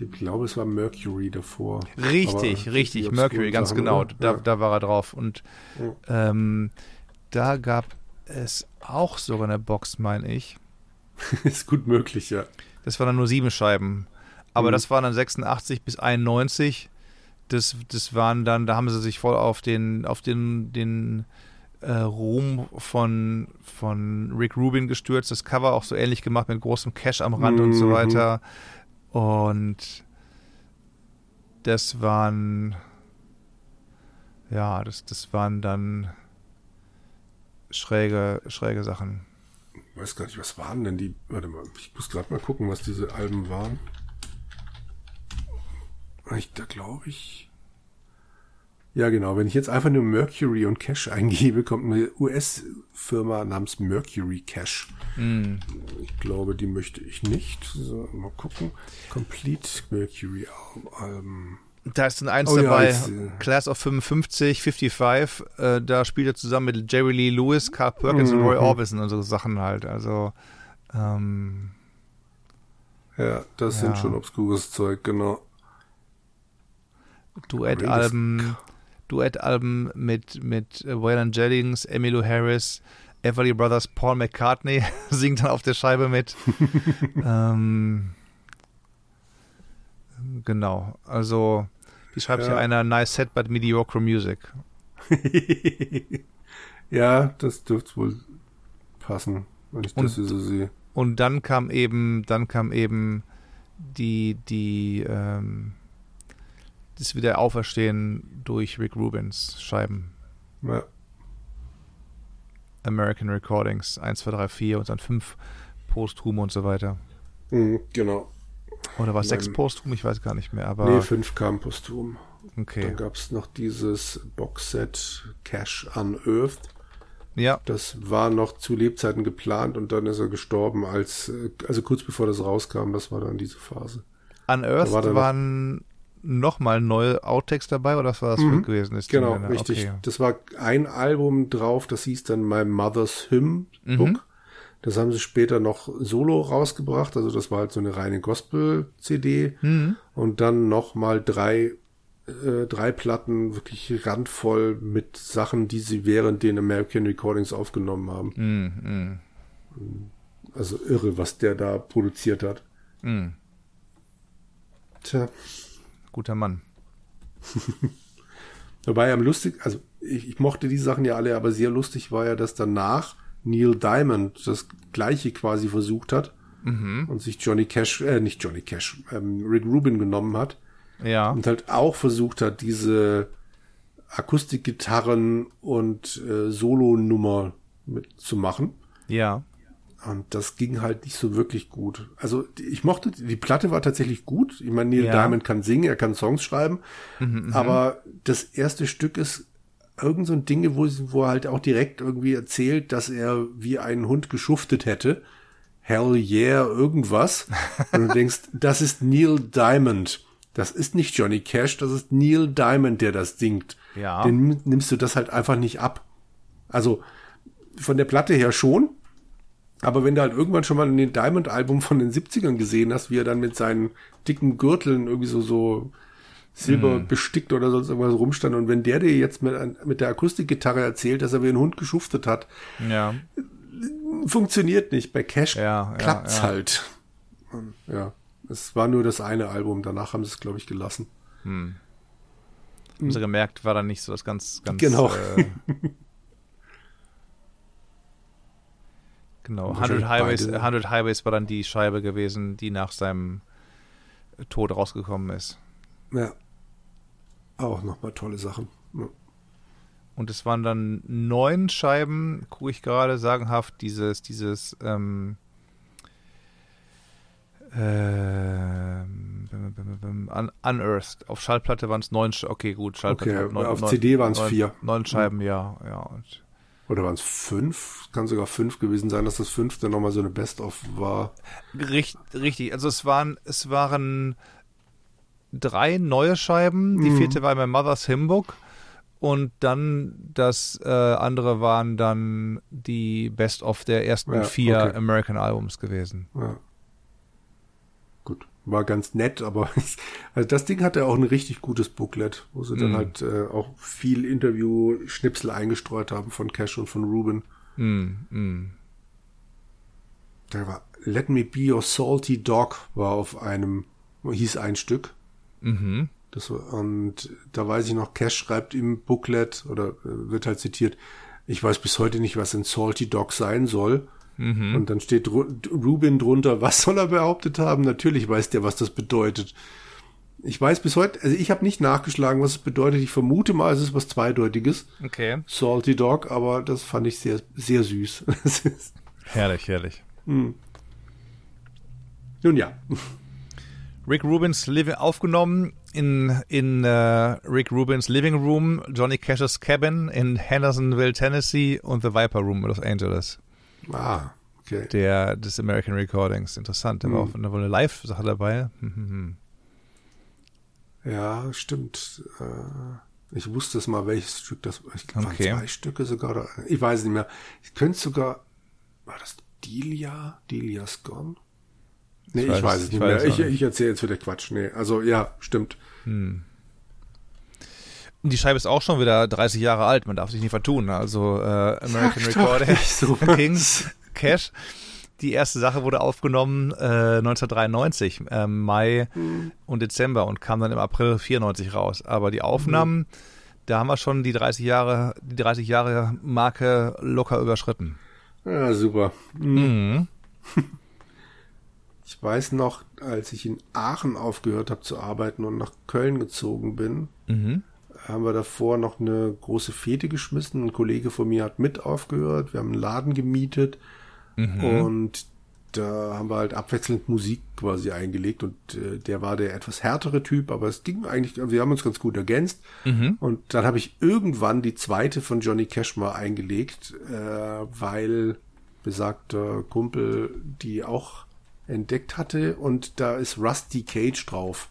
B: Ich glaube, es war Mercury davor.
A: Richtig, richtig, Mercury, ganz Sachen, genau. Da, ja. da war er drauf. Und ja. ähm, da gab es auch sogar eine Box, meine ich.
B: Ist gut möglich, ja.
A: Das waren dann nur sieben Scheiben. Aber mhm. das waren dann 86 bis 91. Das, das waren dann, da haben sie sich voll auf den, auf den, den äh, Ruhm von, von Rick Rubin gestürzt. Das Cover auch so ähnlich gemacht mit großem Cash am Rand mhm. und so mhm. weiter. Und das waren, ja, das, das waren dann schräge, schräge Sachen.
B: Ich weiß gar nicht, was waren denn die, warte mal, ich muss gerade mal gucken, was diese Alben waren. Ich, da glaube ich, ja, genau. Wenn ich jetzt einfach nur Mercury und Cash eingebe, kommt eine US-Firma namens Mercury Cash. Mm. Ich glaube, die möchte ich nicht. So, mal gucken. Complete Mercury Alben.
A: Da ist ein eins oh, dabei, ja, äh, Class of 55, 55. Äh, da spielt er zusammen mit Jerry Lee Lewis, Carl Perkins mm -hmm. und Roy mhm. Orbison und so Sachen halt. Also, ähm,
B: ja, das ja. sind schon obskures Zeug, genau.
A: Duettalben. Duettalben mit, mit Waylon Jennings, Emmylou Harris, Everly Brothers, Paul McCartney singt dann auf der Scheibe mit. ähm, genau, also wie schreibt ja. hier einer, nice set but mediocre music.
B: ja, das dürfte wohl passen, wenn ich das hier so sehe.
A: Und dann kam eben, dann kam eben die, die, ähm, das Wiederauferstehen durch Rick Rubins Scheiben.
B: Ja.
A: American Recordings 1, 2, 3, 4 und dann 5 posthum und so weiter.
B: Mhm, genau.
A: Oder war es 6 posthum? Ich weiß gar nicht mehr. Aber
B: nee, 5 kam posthum.
A: Okay.
B: Dann gab es noch dieses Boxset Cash Unearthed.
A: Ja.
B: Das war noch zu Lebzeiten geplant und dann ist er gestorben, als, also kurz bevor das rauskam, das war dann diese Phase.
A: Unearthed war waren nochmal neue Outtakes dabei oder was war das mhm. gewesen?
B: Ist genau, richtig. Okay. Das war ein Album drauf, das hieß dann My Mother's Hymn Book. Mhm. Das haben sie später noch solo rausgebracht, also das war halt so eine reine Gospel-CD. Mhm. Und dann nochmal drei, äh, drei Platten wirklich randvoll mit Sachen, die sie während den American Recordings aufgenommen haben.
A: Mhm.
B: Also irre, was der da produziert hat.
A: Mhm.
B: Tja
A: guter Mann.
B: Wobei am lustig, also ich, ich, mochte die Sachen ja alle, aber sehr lustig war ja, dass danach Neil Diamond das gleiche quasi versucht hat
A: mhm.
B: und sich Johnny Cash, äh, nicht Johnny Cash, ähm, Rick Rubin genommen hat.
A: Ja.
B: Und halt auch versucht hat, diese Akustikgitarren und äh, Solo-Nummer mitzumachen.
A: Ja.
B: Und das ging halt nicht so wirklich gut. Also ich mochte, die Platte war tatsächlich gut. Ich meine, Neil ja. Diamond kann singen, er kann Songs schreiben. Mhm, mhm, aber das erste Stück ist irgend so ein Ding, wo, wo er halt auch direkt irgendwie erzählt, dass er wie ein Hund geschuftet hätte. Hell yeah, irgendwas. Und du denkst, das ist Neil Diamond. Das ist nicht Johnny Cash, das ist Neil Diamond, der das singt.
A: Ja.
B: Den nimmst du das halt einfach nicht ab. Also von der Platte her schon. Aber wenn du halt irgendwann schon mal in den Diamond-Album von den 70ern gesehen hast, wie er dann mit seinen dicken Gürteln irgendwie so, so Silber hm. bestickt oder sonst irgendwas rumstand. Und wenn der dir jetzt mit, mit der Akustikgitarre erzählt, dass er wie ein Hund geschuftet hat,
A: ja.
B: funktioniert nicht. Bei Cash
A: ja,
B: klappt's
A: ja,
B: halt. Ja, es war nur das eine Album. Danach haben sie es, glaube ich, gelassen.
A: Hm. Haben sie gemerkt, war dann nicht so das ganz, ganz.
B: Genau.
A: Äh, genau. 100 Highways, 100 Highways war dann die Scheibe gewesen, die nach seinem Tod rausgekommen ist.
B: Ja. Auch nochmal tolle Sachen. Ja.
A: Und es waren dann neun Scheiben, gucke ich gerade, sagenhaft, dieses, dieses, ähm, äh, Unearthed. Auf Schallplatte waren es neun Scheiben. Okay, gut, Schallplatte.
B: Okay, neun, auf neun, CD waren es vier.
A: Neun Scheiben, ja, ja. Und
B: Oder waren es fünf? Kann sogar fünf gewesen sein, dass das fünfte nochmal so eine Best-of war.
A: Richtig, richtig. Also es waren, es waren drei neue Scheiben. Die mhm. vierte war My Mother's Hymnbook. Und dann das äh, andere waren dann die Best of der ersten ja, vier okay. American Albums gewesen.
B: Ja. Gut, war ganz nett, aber also das Ding hatte auch ein richtig gutes Booklet, wo sie mm. dann mhm. halt äh, auch viel Interview-Schnipsel eingestreut haben von Cash und von Ruben.
A: Mm, mm.
B: Da war Let Me Be Your Salty Dog war auf einem, hieß ein Stück.
A: Mhm.
B: Das, und da weiß ich noch, Cash schreibt im Booklet oder äh, wird halt zitiert, ich weiß bis heute nicht, was ein Salty Dog sein soll.
A: Mhm.
B: Und dann steht Rubin drunter, was soll er behauptet haben? Natürlich weiß der, was das bedeutet. Ich weiß bis heute, also ich habe nicht nachgeschlagen, was es bedeutet. Ich vermute mal, es ist was Zweideutiges.
A: Okay.
B: Salty Dog, aber das fand ich sehr, sehr süß.
A: herrlich, herrlich.
B: Hm. Nun ja.
A: Rick Rubins Living aufgenommen in, in uh, Rick Rubins Living Room, Johnny Cash's Cabin in Hendersonville, Tennessee und The Viper Room in Los Angeles.
B: Ah, okay.
A: Der des American Recordings. Interessant. Da war hm. auch eine, Live-Sache dabei. Hm, hm, hm.
B: Ja, stimmt. Äh, ich wusste es mal, welches Stück das war. Ich glaube,
A: okay.
B: zwei Stücke sogar. Ich weiß es nicht mehr. Ich könnte sogar. War das Delia? Delia's Gone? Nee, ich, ich weiß, es nicht mehr. Ich, ich erzähle jetzt wieder Quatsch. Nee, also ja, stimmt.
A: Hm. Die Scheibe ist auch schon wieder 30 Jahre alt, man darf sich nicht vertun. Also äh, American Recording
B: so
A: Kings Cash. Die erste Sache wurde aufgenommen äh, 1993, äh, Mai hm. und Dezember und kam dann im April 94 raus. Aber die Aufnahmen, hm. da haben wir schon die 30 Jahre, die 30 Jahre Marke locker überschritten.
B: Ja, super.
A: Mhm.
B: Ich weiß noch, als ich in Aachen aufgehört habe zu arbeiten und nach Köln gezogen bin,
A: mhm.
B: Haben wir davor noch eine große Fete geschmissen. Ein Kollege von mir hat mit aufgehört. Wir haben einen Laden gemietet
A: mhm.
B: und da haben wir halt abwechselnd Musik quasi eingelegt und äh, der war der etwas härtere Typ, aber es ging eigentlich, wir haben uns ganz gut ergänzt.
A: Mhm.
B: Und dann habe ich irgendwann die zweite von Johnny Cash mal eingelegt, äh, weil besagter Kumpel die auch entdeckt hatte und da ist Rusty Cage drauf.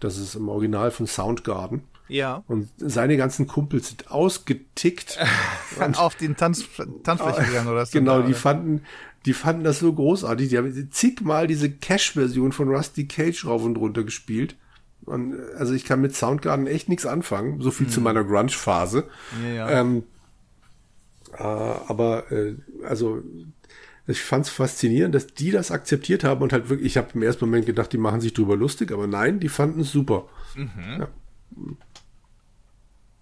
B: Das ist im Original von Soundgarden.
A: Ja.
B: Und seine ganzen Kumpels sind ausgetickt.
A: auf den Tanz, Tanzfläche gegangen oder
B: so. Genau, die fanden, die fanden das so großartig. Die haben zigmal diese Cash-Version von Rusty Cage rauf und runter gespielt. Und, also ich kann mit Soundgarden echt nichts anfangen. So viel hm. zu meiner Grunge-Phase.
A: Ja, ja.
B: Ähm, äh, aber äh, also ich fand es faszinierend, dass die das akzeptiert haben und halt wirklich, ich habe im ersten Moment gedacht, die machen sich drüber lustig, aber nein, die fanden es super.
A: Mhm.
B: Ja.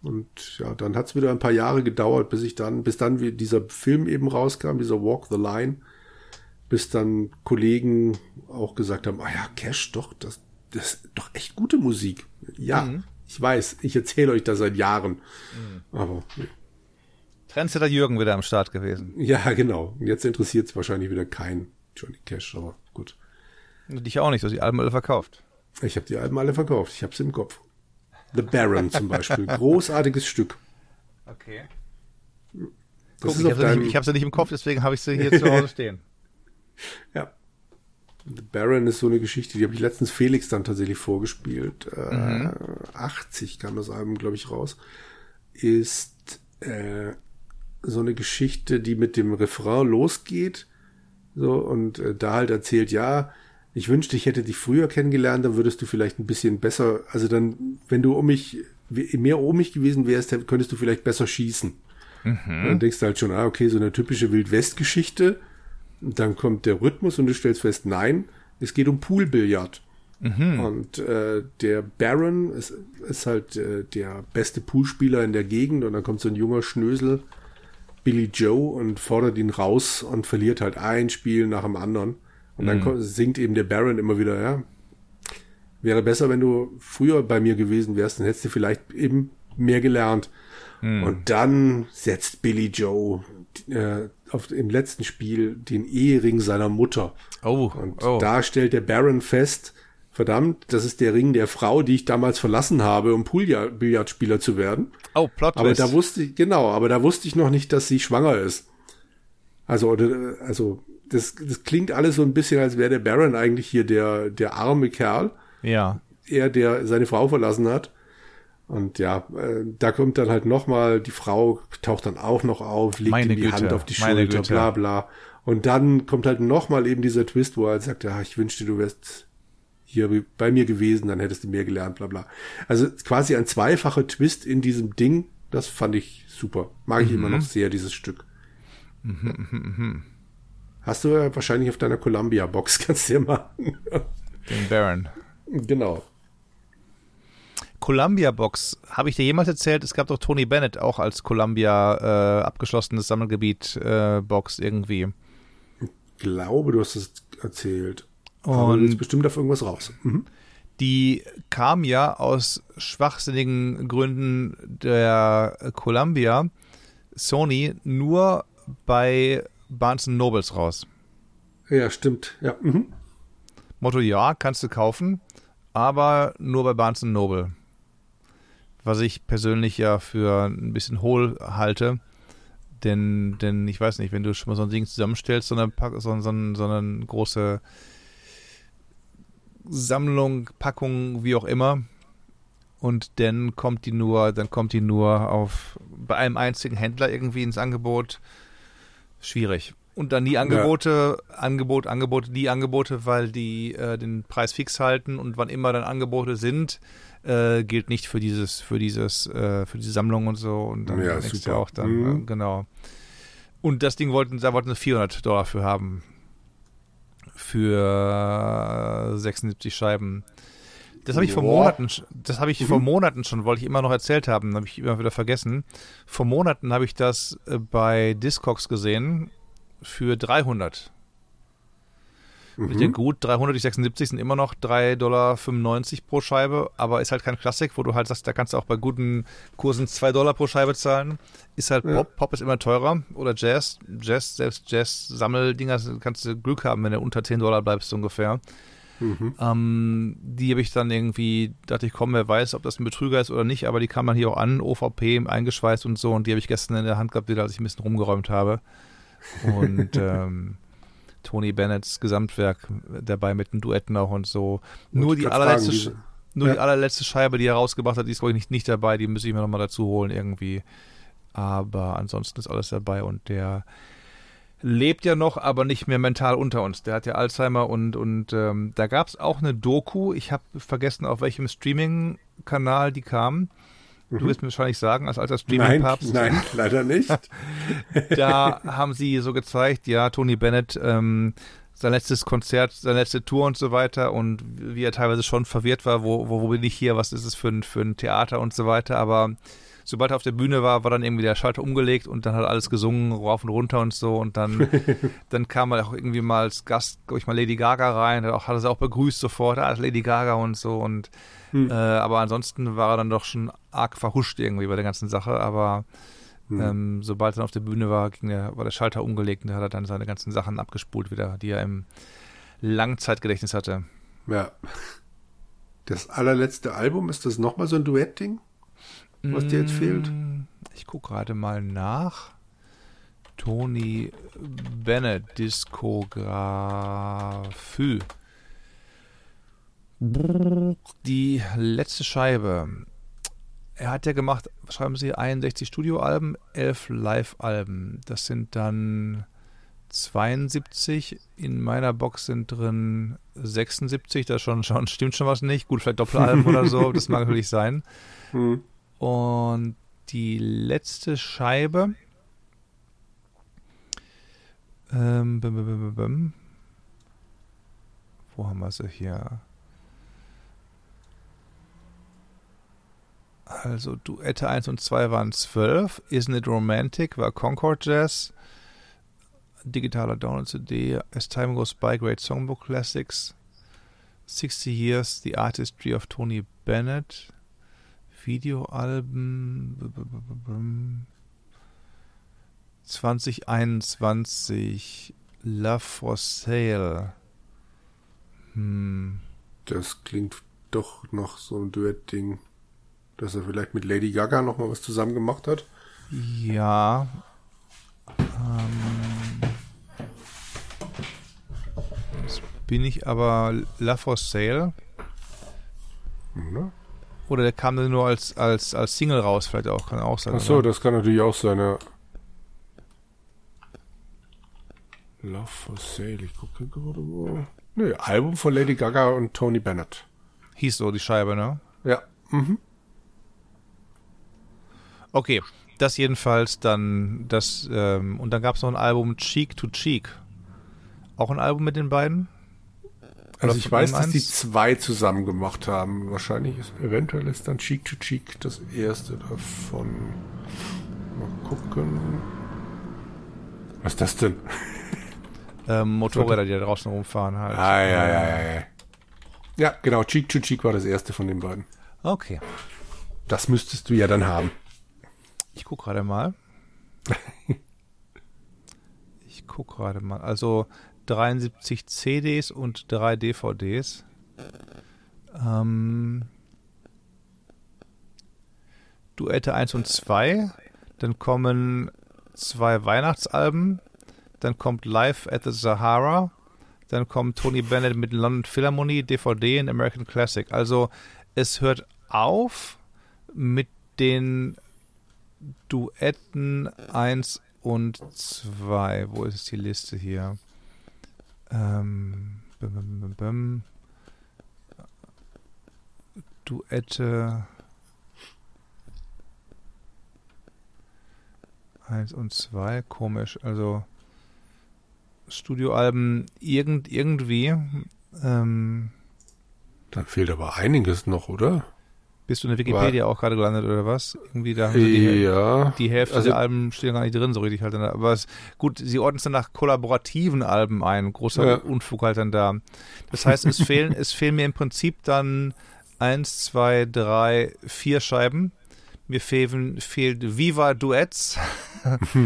B: Und ja, dann hat es wieder ein paar Jahre gedauert, bis ich dann, bis dann wie dieser Film eben rauskam, dieser Walk the Line, bis dann Kollegen auch gesagt haben, ah ja, Cash, doch, das, das ist doch echt gute Musik. Ja, mhm. ich weiß, ich erzähle euch das seit Jahren. Mhm. Aber
A: Trendsetter Jürgen wieder am Start gewesen.
B: Ja, genau. Jetzt interessiert es wahrscheinlich wieder kein Johnny Cash, aber gut.
A: Und dich auch nicht, du hast die Alben alle verkauft.
B: Ich habe die Alben alle verkauft, ich habe sie im Kopf. The Baron zum Beispiel, großartiges Stück.
A: Okay. Guck, ich habe sie, hab sie nicht im Kopf, deswegen habe ich sie hier zu Hause stehen.
B: Ja. The Baron ist so eine Geschichte, die habe ich letztens Felix dann tatsächlich vorgespielt. Äh, mhm. 80 kam das Album, glaube ich, raus. Ist äh, so eine Geschichte, die mit dem Refrain losgeht. So, und äh, da halt erzählt, ja, ich wünschte, ich hätte dich früher kennengelernt, dann würdest du vielleicht ein bisschen besser, also dann, wenn du um mich, mehr um mich gewesen wärst, könntest du vielleicht besser schießen. Mhm. Dann denkst du halt schon, ah, okay, so eine typische Wildwest-Geschichte. Dann kommt der Rhythmus und du stellst fest, nein, es geht um Poolbillard. Mhm. Und äh, der Baron ist, ist halt äh, der beste Poolspieler in der Gegend und dann kommt so ein junger Schnösel, Billy Joe, und fordert ihn raus und verliert halt ein Spiel nach dem anderen. Und dann mhm. singt eben der Baron immer wieder, ja, wäre besser, wenn du früher bei mir gewesen wärst, dann hättest du vielleicht eben mehr gelernt. Mhm. Und dann setzt Billy Joe äh, auf, im letzten Spiel den Ehering seiner Mutter. Oh, und oh. da stellt der Baron fest, verdammt, das ist der Ring der Frau, die ich damals verlassen habe, um Poolbillardspieler zu werden. Oh, Plot Aber da wusste ich, genau, aber da wusste ich noch nicht, dass sie schwanger ist. Also, also das, das klingt alles so ein bisschen, als wäre der Baron eigentlich hier der, der arme Kerl.
A: Ja.
B: Er, der seine Frau verlassen hat. Und ja, äh, da kommt dann halt nochmal, die Frau taucht dann auch noch auf, legt Meine ihm die Güte. Hand auf die Schulter, bla bla. Und dann kommt halt nochmal eben dieser Twist, wo er halt sagt, ja, ich wünschte, du wärst hier bei mir gewesen, dann hättest du mehr gelernt, bla bla. Also quasi ein zweifacher Twist in diesem Ding, das fand ich super. Mag ich mhm. immer noch sehr, dieses Stück. Mhm, mh, mh. Hast du ja wahrscheinlich auf deiner Columbia-Box, kannst du ja machen.
A: Den Baron.
B: Genau.
A: Columbia-Box, habe ich dir jemals erzählt? Es gab doch Tony Bennett auch als Columbia äh, abgeschlossenes Sammelgebiet-Box äh, irgendwie.
B: Ich glaube, du hast es erzählt. Und Aber du bestimmt auf irgendwas raus. Mhm.
A: Die kam ja aus schwachsinnigen Gründen der Columbia Sony nur bei Barnes Nobles raus.
B: Ja, stimmt. Ja. Mhm.
A: Motto ja, kannst du kaufen, aber nur bei Barnes Noble. Was ich persönlich ja für ein bisschen hohl halte. Denn, denn ich weiß nicht, wenn du schon mal so ein Ding zusammenstellst, so eine, so, so, so eine große Sammlung, Packung, wie auch immer, und dann kommt die nur, dann kommt die nur auf bei einem einzigen Händler irgendwie ins Angebot schwierig. Und dann die Angebote, ja. Angebot, Angebote, die Angebote, weil die äh, den Preis fix halten und wann immer dann Angebote sind, äh, gilt nicht für dieses, für dieses, äh, für diese Sammlung und so. Und dann ja, nächstes Jahr auch dann, mhm. Äh, genau. Und das Ding wollten, da wollten sie 400 Dollar für haben. Für 76 Scheiben. Das habe ich vor Monaten, das habe ich mhm. vor Monaten schon, wollte ich immer noch erzählt haben, habe ich immer wieder vergessen. Vor Monaten habe ich das äh, bei Discogs gesehen für 300. Mhm. Ich denke, gut, 300, die 76 sind immer noch 3,95 Dollar pro Scheibe, aber ist halt kein Klassik, wo du halt sagst, da kannst du auch bei guten Kursen 2 Dollar pro Scheibe zahlen. Ist halt Pop, ja. Pop ist immer teurer oder Jazz. Jazz, selbst Jazz-Sammeldinger kannst du Glück haben, wenn du unter 10 Dollar bleibst ungefähr. Mhm. Ähm, die habe ich dann irgendwie, dachte ich, komm, wer weiß, ob das ein Betrüger ist oder nicht, aber die kam dann hier auch an, OVP eingeschweißt und so und die habe ich gestern in der Hand gehabt, wieder, als ich ein bisschen rumgeräumt habe. Und ähm, Tony Bennetts Gesamtwerk dabei mit den Duetten auch und so. Nur die allerletzte, fragen, nur ja. die allerletzte Scheibe, die er rausgebracht hat, die ist glaube ich nicht, nicht dabei, die müsste ich mir nochmal dazu holen irgendwie. Aber ansonsten ist alles dabei und der lebt ja noch, aber nicht mehr mental unter uns. Der hat ja Alzheimer und, und ähm, da gab es auch eine Doku. Ich habe vergessen, auf welchem Streaming-Kanal die kam. Du mhm. wirst mir wahrscheinlich sagen, als alter Streaming-Papst.
B: Nein, nein, leider nicht.
A: da haben sie so gezeigt, ja, Tony Bennett, ähm, sein letztes Konzert, seine letzte Tour und so weiter und wie er teilweise schon verwirrt war, wo, wo, wo bin ich hier, was ist es für ein, für ein Theater und so weiter, aber sobald er auf der Bühne war, war dann irgendwie der Schalter umgelegt und dann hat alles gesungen, rauf und runter und so. Und dann, dann kam er auch irgendwie mal als Gast, glaube ich, mal Lady Gaga rein, hat, auch, hat er sie auch begrüßt sofort, als ah, Lady Gaga und so. Und hm. äh, aber ansonsten war er dann doch schon arg verhuscht irgendwie bei der ganzen Sache. Aber hm. ähm, sobald er dann auf der Bühne war, ging der, war der Schalter umgelegt und da hat er dann seine ganzen Sachen abgespult wieder, die er im Langzeitgedächtnis hatte.
B: Ja. Das allerletzte Album, ist das nochmal so ein Duettding? Was dir jetzt fehlt? Mm,
A: ich gucke gerade mal nach. Tony Bennett Diskografie. Die letzte Scheibe. Er hat ja gemacht, schreiben Sie, 61 Studioalben, 11 Live-Alben. Das sind dann 72. In meiner Box sind drin 76. Da schon, schon stimmt schon was nicht. Gut, vielleicht Doppelalben oder so. Das mag natürlich sein. Hm. Und die letzte Scheibe. Ähm, bim, bim, bim, Wo haben wir sie hier? Also Duette 1 und 2 waren 12. Isn't It Romantic war Concord Jazz. Digitaler Download CD. As Time Goes By, Great Songbook Classics. 60 Years, The Artistry of Tony Bennett. Videoalben. 2021 Love for Sale.
B: Hm. Das klingt doch noch so ein Duett-Ding dass er vielleicht mit Lady Gaga noch mal was zusammen gemacht hat.
A: Ja. Ähm, jetzt bin ich aber La For Sale. Ne? Oder der kam dann nur als, als, als Single raus, vielleicht auch, kann auch sein.
B: Ach so, das kann natürlich auch sein, ja. Love for Sale, ich gucke gerade wo. Nö, Album von Lady Gaga und Tony Bennett.
A: Hieß so die Scheibe, ne?
B: Ja. Mhm.
A: Okay, das jedenfalls dann das ähm, und dann gab es noch ein Album Cheek to Cheek. Auch ein Album mit den beiden?
B: Also ich weiß, dass die zwei zusammen gemacht haben. Wahrscheinlich ist eventuell ist dann Cheek to Cheek das erste davon. Mal gucken. Was ist das denn?
A: Ähm, Motorräder, die da draußen rumfahren halt.
B: Ah, ja, ja, ja, ja. Ja, genau. Cheek to Cheek war das erste von den beiden.
A: Okay.
B: Das müsstest du ja dann haben.
A: Ich gucke gerade mal. ich gucke gerade mal. Also 73 CDs und 3 DVDs. Ähm, Duette 1 und 2. Dann kommen zwei Weihnachtsalben. Dann kommt Live at the Sahara. Dann kommt Tony Bennett mit London Philharmonie, DVD und American Classic. Also es hört auf mit den Duetten 1 und 2. Wo ist die Liste hier? Ähm, bim, bim, bim, Duette 1 und 2. Komisch. Also Studioalben irgend, irgendwie. Ähm,
B: Dann fehlt aber einiges noch, oder?
A: Bist du in der Wikipedia War, auch gerade gelandet oder was? Irgendwie da
B: die, ja.
A: die Hälfte also, der Alben stehen gar nicht drin, so richtig halt. Aber es, gut, sie ordnen es dann nach kollaborativen Alben ein. Großer ja. Unfug halt dann da. Das heißt, es fehlen, es fehlen mir im Prinzip dann eins, zwei, drei, vier Scheiben. Mir fehlen, fehlt Viva Duets.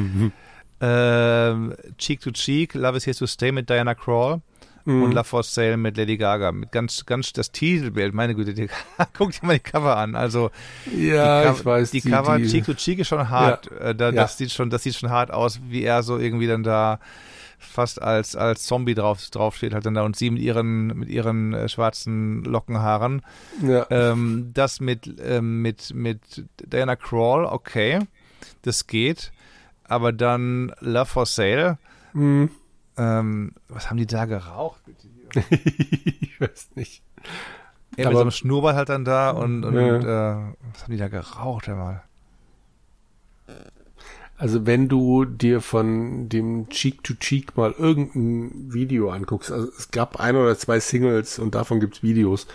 A: ähm, Cheek to Cheek, Love is Here to Stay mit Diana Crawl mhm. und La For Sale mit Lady Gaga. Mit ganz, ganz das Titelbild, meine Güte, die, guck dir mal die Cover an. Also
B: ja, ich weiß.
A: Die, die Cover die, Cheek to Cheek ist schon hart. Ja. Äh, da, ja. Das sieht schon, das sieht schon hart aus, wie er so irgendwie dann da fast als als Zombie drauf draufsteht halt dann da und sie mit ihren mit ihren äh, schwarzen Lockenhaaren. Ja. Ähm, das mit ähm, mit mit Diana Crawl, okay, das geht, aber dann Love for Sale. Mhm. Ähm, was haben die da geraucht?
B: ich weiß nicht.
A: Ja, mit so einem Schnurrbart halt dann da und, und ja. äh, was haben die da geraucht einmal?
B: Also wenn du dir von dem Cheek to Cheek mal irgendein Video anguckst, also es gab ein oder zwei Singles und davon gibt's Videos.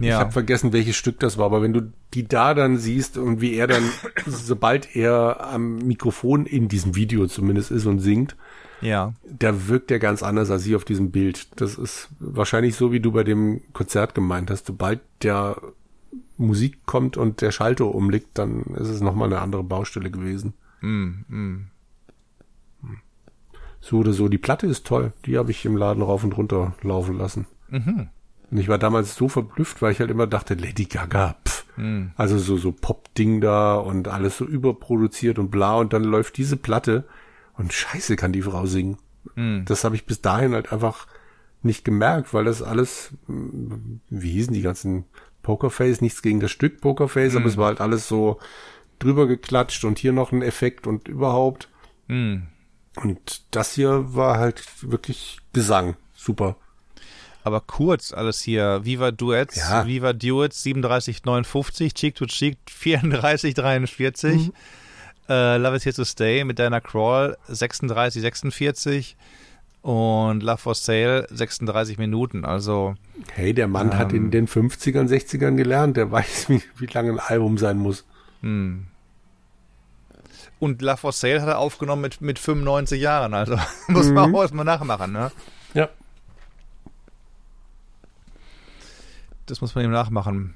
B: Ja. Ich habe vergessen, welches Stück das war, aber wenn du die da dann siehst und wie er dann, sobald er am Mikrofon in diesem Video zumindest ist und singt,
A: ja.
B: Da wirkt er ganz anders als hier auf diesem Bild. Das ist wahrscheinlich so, wie du bei dem Konzert gemeint hast. Sobald der Musik kommt und der Schalter umliegt, dann ist es nochmal eine andere Baustelle gewesen.
A: Mm, mm.
B: So oder so, die Platte ist toll. Die habe ich im Laden rauf und runter laufen lassen. Mhm. Und ich war damals so verblüfft, weil ich halt immer dachte, Lady Gaga, pff, Mhm. Also so, so Pop-Ding da und alles so überproduziert und bla und dann läuft diese Platte und scheiße kann die Frau singen. Mhm. Das habe ich bis dahin halt einfach nicht gemerkt, weil das alles, wie hießen die ganzen Pokerface, nichts gegen das Stück Pokerface, mhm. aber es war halt alles so drüber geklatscht und hier noch ein Effekt und überhaupt. Mhm. Und das hier war halt wirklich Gesang. Super.
A: Aber kurz alles hier. Viva Duets, ja. Viva Duets 37,59, Cheek to Cheek 34,43. Mhm. Uh, Love is Here to Stay mit Diana Crawl 36,46 und Love for Sale 36 Minuten. Also.
B: Hey, der Mann ähm, hat in ähm, den 50ern, 60ern gelernt. Der weiß, wie, wie lange ein Album sein muss. Hm.
A: Und La For Sale hat er aufgenommen mit, mit 95 Jahren, also muss man mhm. auch erstmal nachmachen, ne?
B: Ja.
A: Das muss man ihm nachmachen.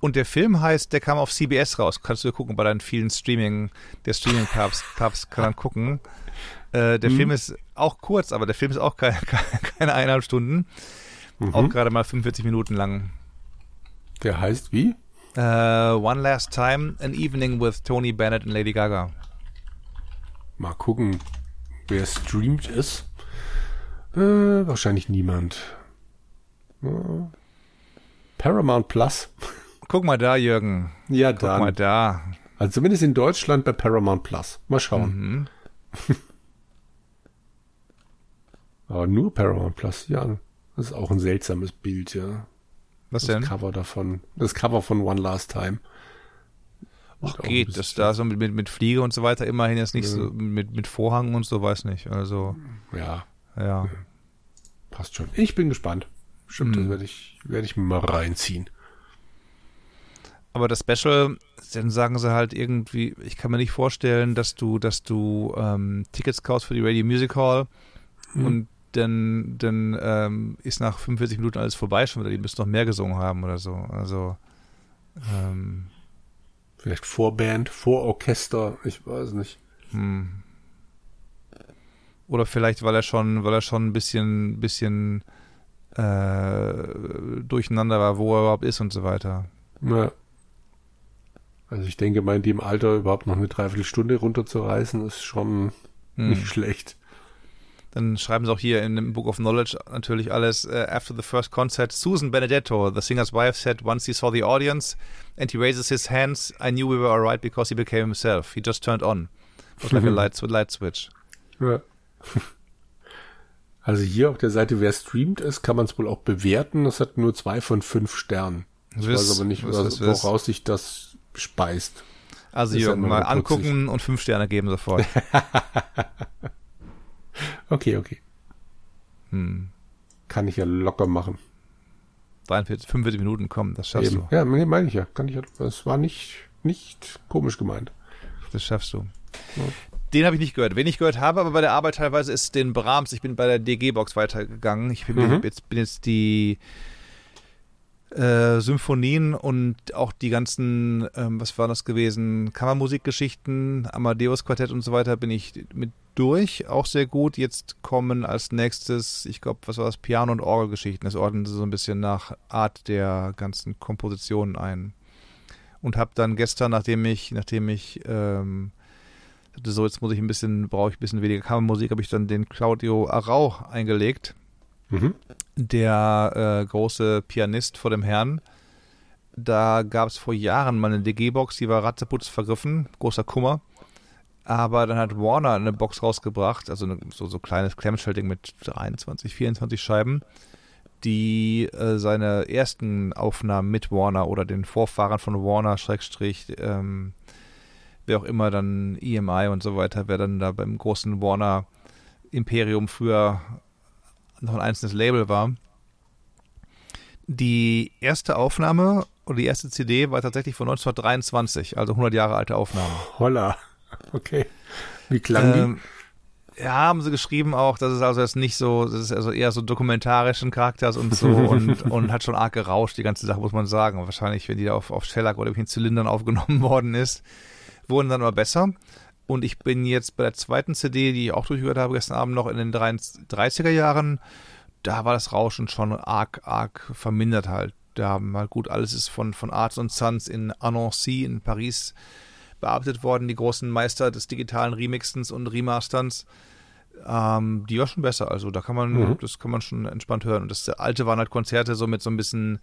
A: Und der Film heißt, der kam auf CBS raus. Kannst du gucken bei deinen vielen Streaming, der Streaming-Papst Papst kann dann gucken. Äh, der mhm. Film ist auch kurz, aber der Film ist auch keine, keine eineinhalb Stunden. Mhm. Auch gerade mal 45 Minuten lang.
B: Der heißt wie?
A: Uh, One Last Time, An Evening with Tony Bennett und Lady Gaga.
B: Mal gucken, wer streamt ist. Äh, wahrscheinlich niemand. Paramount Plus.
A: Guck mal da, Jürgen.
B: Ja,
A: Guck
B: dann.
A: mal da.
B: Also zumindest in Deutschland bei Paramount Plus. Mal schauen. Mhm. Aber nur Paramount Plus, ja. Das ist auch ein seltsames Bild, ja.
A: Was
B: das
A: denn?
B: Cover davon. Das Cover von One Last Time.
A: Ach, geht. Das da so mit, mit, mit Fliege und so weiter immerhin jetzt nicht ja. so mit, mit Vorhang und so, weiß nicht. Also.
B: Ja.
A: Ja.
B: Passt schon. Ich bin gespannt. Stimmt, hm. das werde ich, werde ich mir mal reinziehen.
A: Aber das Special, dann sagen sie halt irgendwie, ich kann mir nicht vorstellen, dass du, dass du ähm, Tickets kaufst für die Radio Music Hall hm. und dann, dann ähm, ist nach 45 Minuten alles vorbei schon wieder. Die müssen noch mehr gesungen haben oder so. Also ähm,
B: vielleicht Vorband, Vororchester, ich weiß nicht. Hm.
A: Oder vielleicht, weil er schon, weil er schon ein bisschen, bisschen äh, durcheinander war, wo er überhaupt ist und so weiter.
B: Ja. Also ich denke mal, in dem Alter überhaupt noch eine Dreiviertelstunde runterzureißen, ist schon hm. nicht schlecht.
A: Dann schreiben sie auch hier in dem Book of Knowledge natürlich alles. Uh, after the first concert, Susan Benedetto, the singer's wife, said once he saw the audience and he raises his hands, I knew we were alright because he became himself. He just turned on. Was like a light, light switch.
B: Ja. Also hier auf der Seite, wer streamt ist, kann man es wohl auch bewerten. Das hat nur zwei von fünf Sternen. Ich weiß aber nicht, woraus sich das speist.
A: Also hier mal angucken und fünf Sterne geben sofort.
B: Okay, okay. Hm. Kann ich ja locker machen.
A: 43, 45 Minuten kommen, das schaffst Eben.
B: du. Ja, nee, meine ich ja. Kann ich ja. Das war nicht, nicht komisch gemeint.
A: Das schaffst du. Ja. Den habe ich nicht gehört. Wen ich gehört habe, aber bei der Arbeit teilweise ist den Brahms. Ich bin bei der DG-Box weitergegangen. Ich bin, mhm. jetzt, bin jetzt die äh, Symphonien und auch die ganzen, ähm, was war das gewesen, Kammermusikgeschichten, Amadeus Quartett und so weiter bin ich mit durch, auch sehr gut. Jetzt kommen als nächstes, ich glaube, was war das, Piano- und Orgelgeschichten. Das ordnen sie so ein bisschen nach Art der ganzen Kompositionen ein. Und habe dann gestern, nachdem ich, nachdem ich ähm, so jetzt muss ich ein bisschen, brauche ich ein bisschen weniger Kammermusik, habe ich dann den Claudio Arau eingelegt Mhm. Der äh, große Pianist vor dem Herrn. Da gab es vor Jahren mal eine DG-Box, die war ratzeputz vergriffen, großer Kummer. Aber dann hat Warner eine Box rausgebracht, also eine, so, so kleines Clamshell-Ding mit 23, 24 Scheiben, die äh, seine ersten Aufnahmen mit Warner oder den Vorfahrern von Warner, Schrägstrich, ähm, wer auch immer dann EMI und so weiter, wer dann da beim großen Warner Imperium früher noch ein einzelnes Label war. Die erste Aufnahme oder die erste CD war tatsächlich von 1923, also 100 Jahre alte Aufnahme.
B: Holla, okay. Wie klang ähm,
A: die? Ja, haben sie geschrieben auch, dass es also jetzt nicht so, das ist also eher so dokumentarischen Charakters und so und, und hat schon arg gerauscht, die ganze Sache, muss man sagen. wahrscheinlich, wenn die da auf, auf Shellac oder in Zylindern aufgenommen worden ist, wurden dann aber besser. Und ich bin jetzt bei der zweiten CD, die ich auch durchgehört habe gestern Abend noch in den 30er Jahren. da war das Rauschen schon arg, arg vermindert halt. Da haben halt gut, alles ist von, von Arts und Sons in Annecy in Paris bearbeitet worden, die großen Meister des digitalen Remixens und Remasterns. Ähm, die war schon besser, also da kann man, mhm. das kann man schon entspannt hören. Und das alte waren halt Konzerte so mit so ein bisschen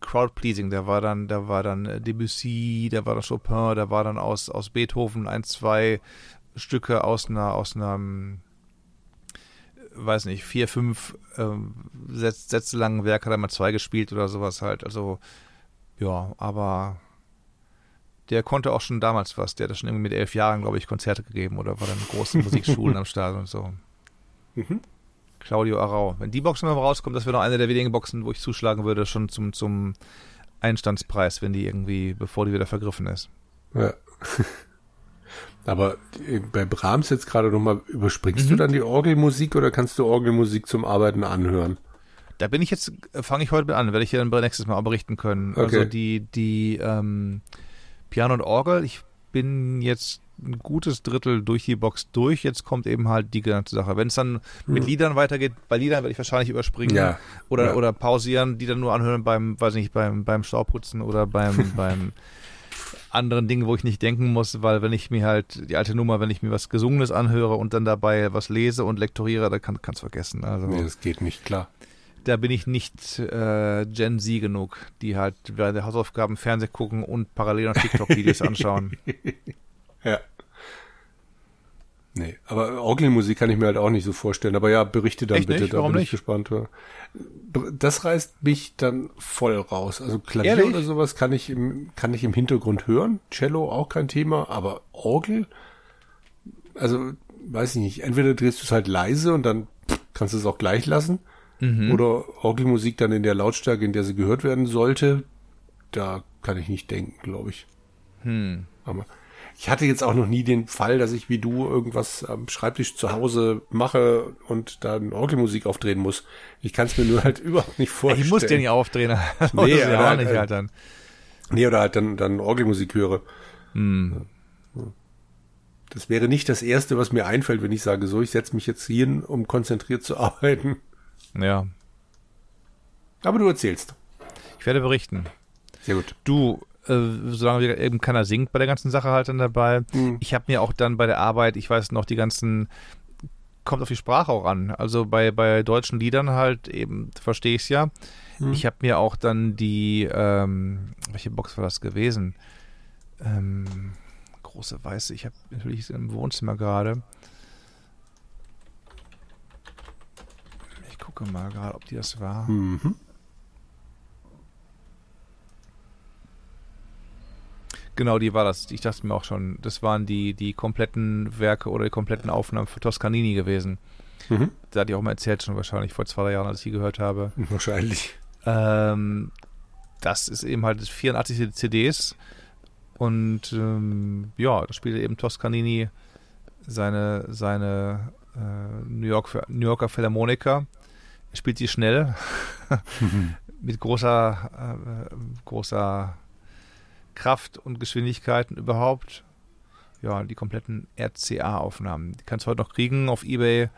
A: Crowd-pleasing. Da war dann, da war dann äh, Debussy, da war dann Chopin, da war dann aus, aus Beethoven ein, zwei Stücke aus einer, aus einem weiß nicht, vier, fünf ähm, Sätze langen Werk hat er mal zwei gespielt oder sowas halt. Also, ja, aber der konnte auch schon damals was. Der hat schon irgendwie mit elf Jahren, glaube ich, Konzerte gegeben oder war dann in großen Musikschulen am Start und so. Mhm. Claudio Arau. Wenn die Boxen mal rauskommt, das wäre noch eine der wenigen Boxen, wo ich zuschlagen würde, schon zum, zum Einstandspreis, wenn die irgendwie, bevor die wieder vergriffen ist.
B: Ja. Aber äh, bei Brahms jetzt gerade nochmal, überspringst mhm. du dann die Orgelmusik oder kannst du Orgelmusik zum Arbeiten anhören?
A: Da bin ich jetzt, fange ich heute mit an, werde ich ja dann nächstes Mal berichten können. Okay. Also die, die ähm, Piano und Orgel, ich bin jetzt ein gutes Drittel durch die Box durch. Jetzt kommt eben halt die ganze Sache. Wenn es dann mit Liedern weitergeht, bei Liedern werde ich wahrscheinlich überspringen ja. oder, ja. oder pausieren, die dann nur anhören beim, weiß nicht, beim, beim Staubputzen oder beim, beim anderen Dingen, wo ich nicht denken muss, weil wenn ich mir halt die alte Nummer, wenn ich mir was Gesungenes anhöre und dann dabei was lese und lektoriere, da kann es vergessen. Also,
B: nee, das geht nicht, klar.
A: Da bin ich nicht äh, Gen Z genug, die halt während der Hausaufgaben Fernsehen gucken und parallel noch TikTok-Videos anschauen.
B: ja. Nee, aber Orgelmusik kann ich mir halt auch nicht so vorstellen. Aber ja, berichte dann
A: Echt
B: bitte,
A: nicht? da Warum
B: bin
A: ich
B: gespannt. Das reißt mich dann voll raus. Also Klavier Ehrlich? oder sowas kann ich im, kann ich im Hintergrund hören. Cello auch kein Thema, aber Orgel, also weiß ich nicht, entweder drehst du es halt leise und dann kannst du es auch gleich lassen. Mhm. Oder Orgelmusik dann in der Lautstärke, in der sie gehört werden sollte. Da kann ich nicht denken, glaube ich. Hm. Aber ich hatte jetzt auch noch nie den Fall, dass ich wie du irgendwas am Schreibtisch zu Hause mache und dann Orgelmusik aufdrehen muss. Ich kann es mir nur halt überhaupt nicht vorstellen.
A: Ich muss den nicht aufdrehen. nee,
B: ja auch halt, nicht halt dann. Nee, oder halt dann, dann Orgelmusik höre. Hm. Das wäre nicht das Erste, was mir einfällt, wenn ich sage, so, ich setze mich jetzt hier hin, um konzentriert zu arbeiten.
A: Ja.
B: Aber du erzählst.
A: Ich werde berichten.
B: Sehr gut.
A: Du, äh, solange eben keiner singt bei der ganzen Sache halt dann dabei. Mhm. Ich habe mir auch dann bei der Arbeit, ich weiß noch, die ganzen kommt auf die Sprache auch an. Also bei, bei deutschen Liedern halt eben, verstehe ich es ja. Mhm. Ich habe mir auch dann die, ähm, welche Box war das gewesen? Ähm, große weiße, ich habe natürlich im Wohnzimmer gerade. Ich gucke mal gerade, ob die das war. Mhm. Genau, die war das. Ich dachte mir auch schon, das waren die, die kompletten Werke oder die kompletten Aufnahmen für Toscanini gewesen. Mhm. Da hatte ich auch mal erzählt, schon wahrscheinlich vor zwei, drei Jahren, als ich die gehört habe.
B: Wahrscheinlich.
A: Ähm, das ist eben halt 84 CDs. Und ähm, ja, da spielte eben Toscanini seine, seine äh, New, York, New Yorker Philharmoniker. Er spielt sie schnell, mit großer, äh, großer Kraft und Geschwindigkeiten überhaupt. Ja, die kompletten RCA-Aufnahmen. Die kannst du heute noch kriegen auf Ebay,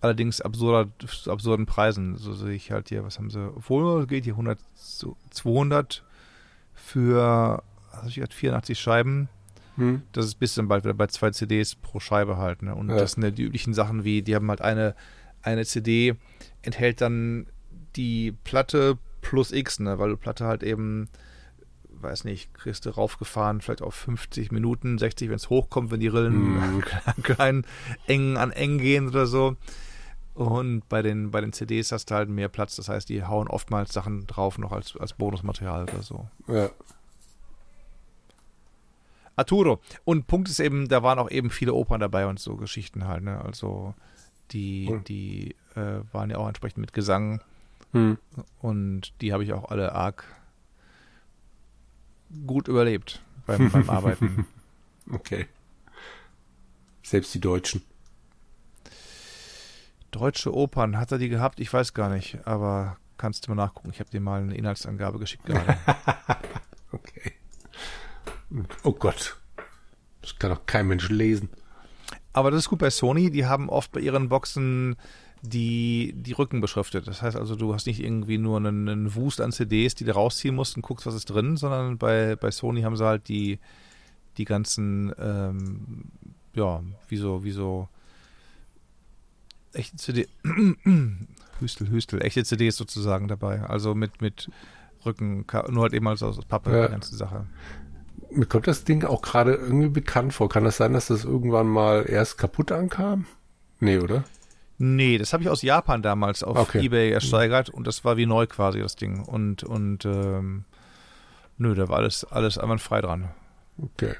A: allerdings absurder, zu absurden Preisen. So sehe ich halt hier, was haben sie, obwohl geht hier 100, 200 für, also ich gesagt, 84 Scheiben. Hm. Das ist bis dann bald wieder bei zwei CDs pro Scheibe halt. Ne? Und ja. das sind ja die üblichen Sachen wie, die haben halt eine, eine CD, enthält dann die Platte plus X, ne? weil die Platte halt eben weiß nicht, kriegst du raufgefahren, vielleicht auf 50 Minuten, 60, wenn es hochkommt, wenn die Rillen mm. klein eng an eng gehen oder so. Und bei den, bei den CDs hast du halt mehr Platz, das heißt, die hauen oftmals Sachen drauf noch als, als Bonusmaterial oder so.
B: Ja.
A: Arturo. Und Punkt ist eben, da waren auch eben viele Opern dabei und so Geschichten halt, ne? Also die, cool. die äh, waren ja auch entsprechend mit Gesang. Hm. Und die habe ich auch alle arg gut überlebt beim, beim Arbeiten.
B: Okay. Selbst die Deutschen.
A: Deutsche Opern, hat er die gehabt? Ich weiß gar nicht, aber kannst du mal nachgucken. Ich habe dir mal eine Inhaltsangabe geschickt gerade.
B: okay. Oh Gott. Das kann doch kein Mensch lesen.
A: Aber das ist gut bei Sony. Die haben oft bei ihren Boxen die, die Rücken beschriftet. Das heißt also, du hast nicht irgendwie nur einen, einen Wust an CDs, die du rausziehen musst und guckst, was ist drin, sondern bei, bei Sony haben sie halt die, die ganzen, ähm, ja, wie so, wie so echte CD, Hüstel, Hüstel, echte CDs sozusagen dabei. Also mit, mit Rücken, nur halt eben als aus Pappe, ja. die ganze Sache.
B: Mir kommt das Ding auch gerade irgendwie bekannt vor. Kann das sein, dass das irgendwann mal erst kaputt ankam? Nee, oder?
A: Nee, das habe ich aus Japan damals auf okay. Ebay ersteigert und das war wie neu quasi das Ding. Und, und ähm, nö, da war alles, alles einwandfrei dran.
B: Okay.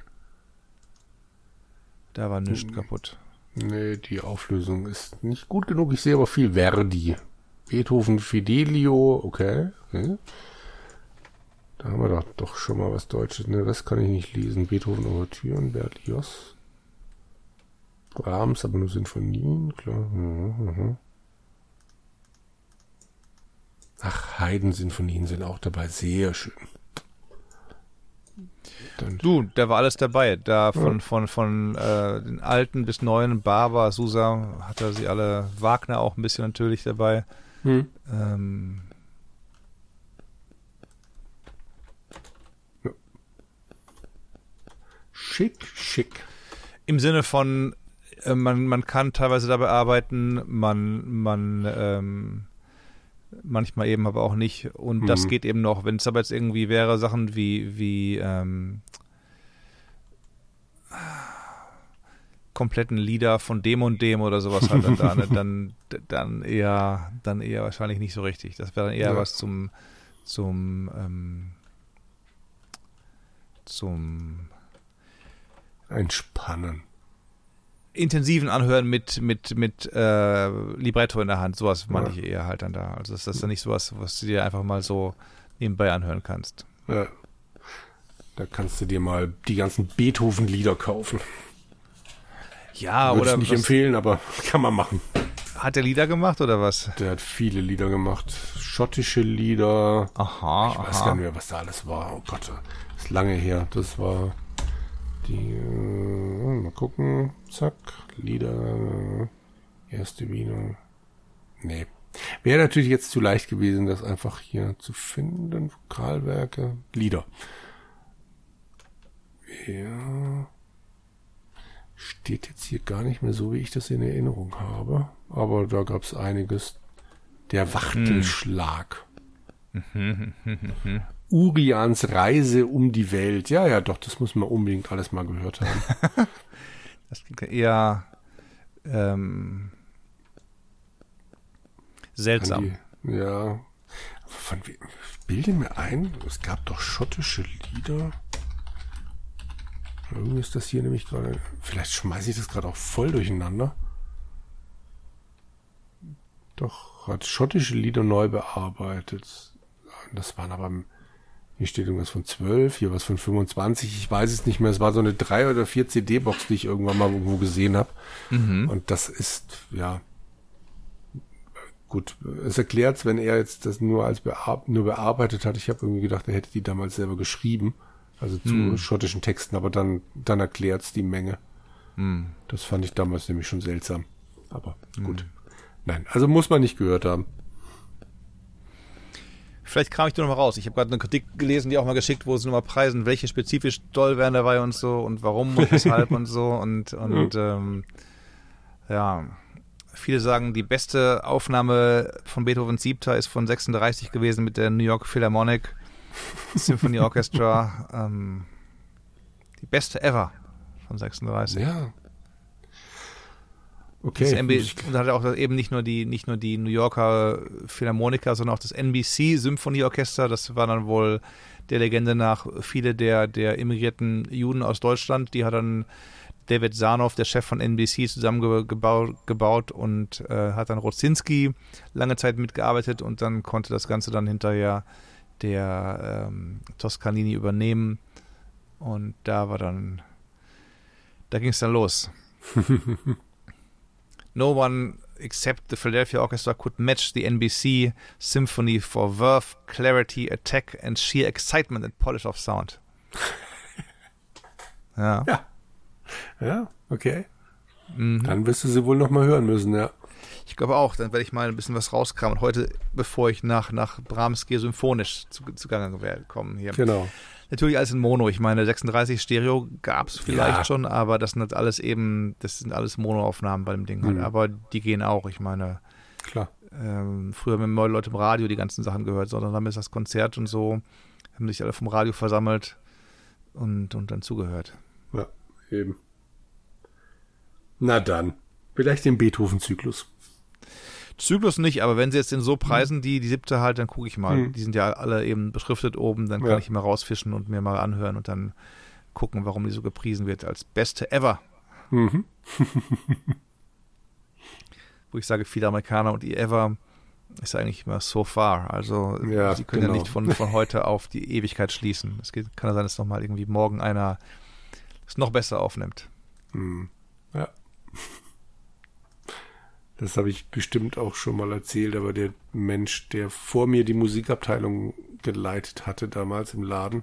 A: Da war nichts hm. kaputt.
B: Nee, die Auflösung ist nicht gut genug. Ich sehe aber viel Verdi. Beethoven Fidelio, okay. okay. Da haben wir doch, doch schon mal was Deutsches. Ne, das kann ich nicht lesen. Beethoven Ouvertüren, Berlioz. Brahms, aber nur Sinfonien, klar. Mhm, mhm. Ach, Haydn-Sinfonien sind auch dabei. Sehr schön.
A: Dann du, da war alles dabei. Da von, ja. von, von, äh, den alten bis neuen, Barber, Susa, hat er sie alle, Wagner auch ein bisschen natürlich dabei. Hm. Ähm,
B: Schick, schick.
A: Im Sinne von, man, man kann teilweise dabei arbeiten, man, man ähm, manchmal eben aber auch nicht. Und mhm. das geht eben noch. Wenn es aber jetzt irgendwie wäre, Sachen wie, wie ähm, kompletten Lieder von dem und dem oder sowas halt dann, dann, dann, dann eher, dann eher wahrscheinlich nicht so richtig. Das wäre dann eher ja. was zum, zum, ähm, zum
B: Entspannen
A: intensiven Anhören mit, mit, mit äh, Libretto in der Hand. Sowas ja. meine ich eher halt dann da. Also das ist dann nicht sowas, was du dir einfach mal so nebenbei anhören kannst.
B: Ja. Da kannst du dir mal die ganzen Beethoven-Lieder kaufen.
A: Ja,
B: Würde
A: oder.
B: Ich nicht empfehlen, aber kann man machen.
A: Hat der Lieder gemacht oder was?
B: Der hat viele Lieder gemacht. Schottische Lieder.
A: Aha.
B: Ich weiß aha. gar nicht mehr, was da alles war. Oh Gott, das ist lange her. Das war die, äh, mal gucken, zack, Lieder, erste Wiener. Nee. Wäre natürlich jetzt zu leicht gewesen, das einfach hier zu finden. Vokalwerke, Lieder. Ja. Steht jetzt hier gar nicht mehr so, wie ich das in Erinnerung habe. Aber da gab es einiges. Der Wachtelschlag. Mhm. Urians Reise um die Welt. Ja, ja, doch, das muss man unbedingt alles mal gehört haben.
A: das klingt eher ähm, seltsam.
B: Die, ja. Von, ich bilde mir ein, es gab doch schottische Lieder. Irgendwie ist das hier nämlich gerade. Vielleicht schmeiße ich das gerade auch voll durcheinander. Doch, hat schottische Lieder neu bearbeitet. Das waren aber hier steht irgendwas von 12, hier was von 25, ich weiß es nicht mehr. Es war so eine 3 oder 4 CD-Box, die ich irgendwann mal irgendwo gesehen habe. Mhm. Und das ist, ja, gut, es erklärt wenn er jetzt das nur als bear nur bearbeitet hat. Ich habe irgendwie gedacht, er hätte die damals selber geschrieben, also zu mhm. schottischen Texten, aber dann, dann erklärt's die Menge. Mhm. Das fand ich damals nämlich schon seltsam. Aber gut. Mhm. Nein, also muss man nicht gehört haben.
A: Vielleicht kam ich da nochmal raus. Ich habe gerade eine Kritik gelesen, die auch mal geschickt, wo sie nochmal preisen, welche spezifisch toll wären dabei und so und warum und weshalb und so. Und, und ähm, ja, viele sagen, die beste Aufnahme von Beethovens Siebter ist von 36 gewesen mit der New York Philharmonic Symphony Orchestra. Ähm, die beste ever von 36.
B: Ja,
A: Okay. Das MB und da hat er auch eben nicht nur die, nicht nur die New Yorker Philharmoniker, sondern auch das NBC Symphonieorchester. Das war dann wohl der Legende nach viele der, der immigrierten Juden aus Deutschland. Die hat dann David Sarnoff, der Chef von NBC, zusammengebaut gebaut und äh, hat dann Rodzinski lange Zeit mitgearbeitet und dann konnte das Ganze dann hinterher der ähm, Toscanini übernehmen. Und da war dann, da ging es dann los. No one except the Philadelphia Orchestra could match the NBC symphony for verve, clarity, attack and sheer excitement and polish of sound.
B: ja. Ja. Ja, okay. Mhm. Dann wirst du sie wohl nochmal hören müssen, ja.
A: Ich glaube auch, dann werde ich mal ein bisschen was rauskramen. Heute, bevor ich nach, nach Brahms gehe, symphonisch zu, zugange kommen hier.
B: Genau.
A: Natürlich alles in Mono. Ich meine, 36 Stereo gab es vielleicht ja. schon, aber das sind alles eben, das sind alles Monoaufnahmen bei dem Ding. Halt. Mhm. Aber die gehen auch. Ich meine,
B: klar.
A: Ähm, früher haben wir Leute im Radio die ganzen Sachen gehört, sondern dann ist das Konzert und so, haben sich alle vom Radio versammelt und, und dann zugehört.
B: Ja, eben. Na dann, vielleicht den Beethoven-Zyklus.
A: Zyklus nicht, aber wenn sie jetzt den so preisen, die, die siebte halt, dann gucke ich mal. Mhm. Die sind ja alle eben beschriftet oben, dann kann ja. ich mal rausfischen und mir mal anhören und dann gucken, warum die so gepriesen wird als beste ever. Mhm. Wo ich sage, viele Amerikaner und die ever ist eigentlich immer so far. Also ja, sie können genau. ja nicht von, von heute auf die Ewigkeit schließen. Es kann ja sein, dass nochmal irgendwie morgen einer es noch besser aufnimmt.
B: Mhm. Ja. Das habe ich bestimmt auch schon mal erzählt, aber der Mensch, der vor mir die Musikabteilung geleitet hatte damals im Laden,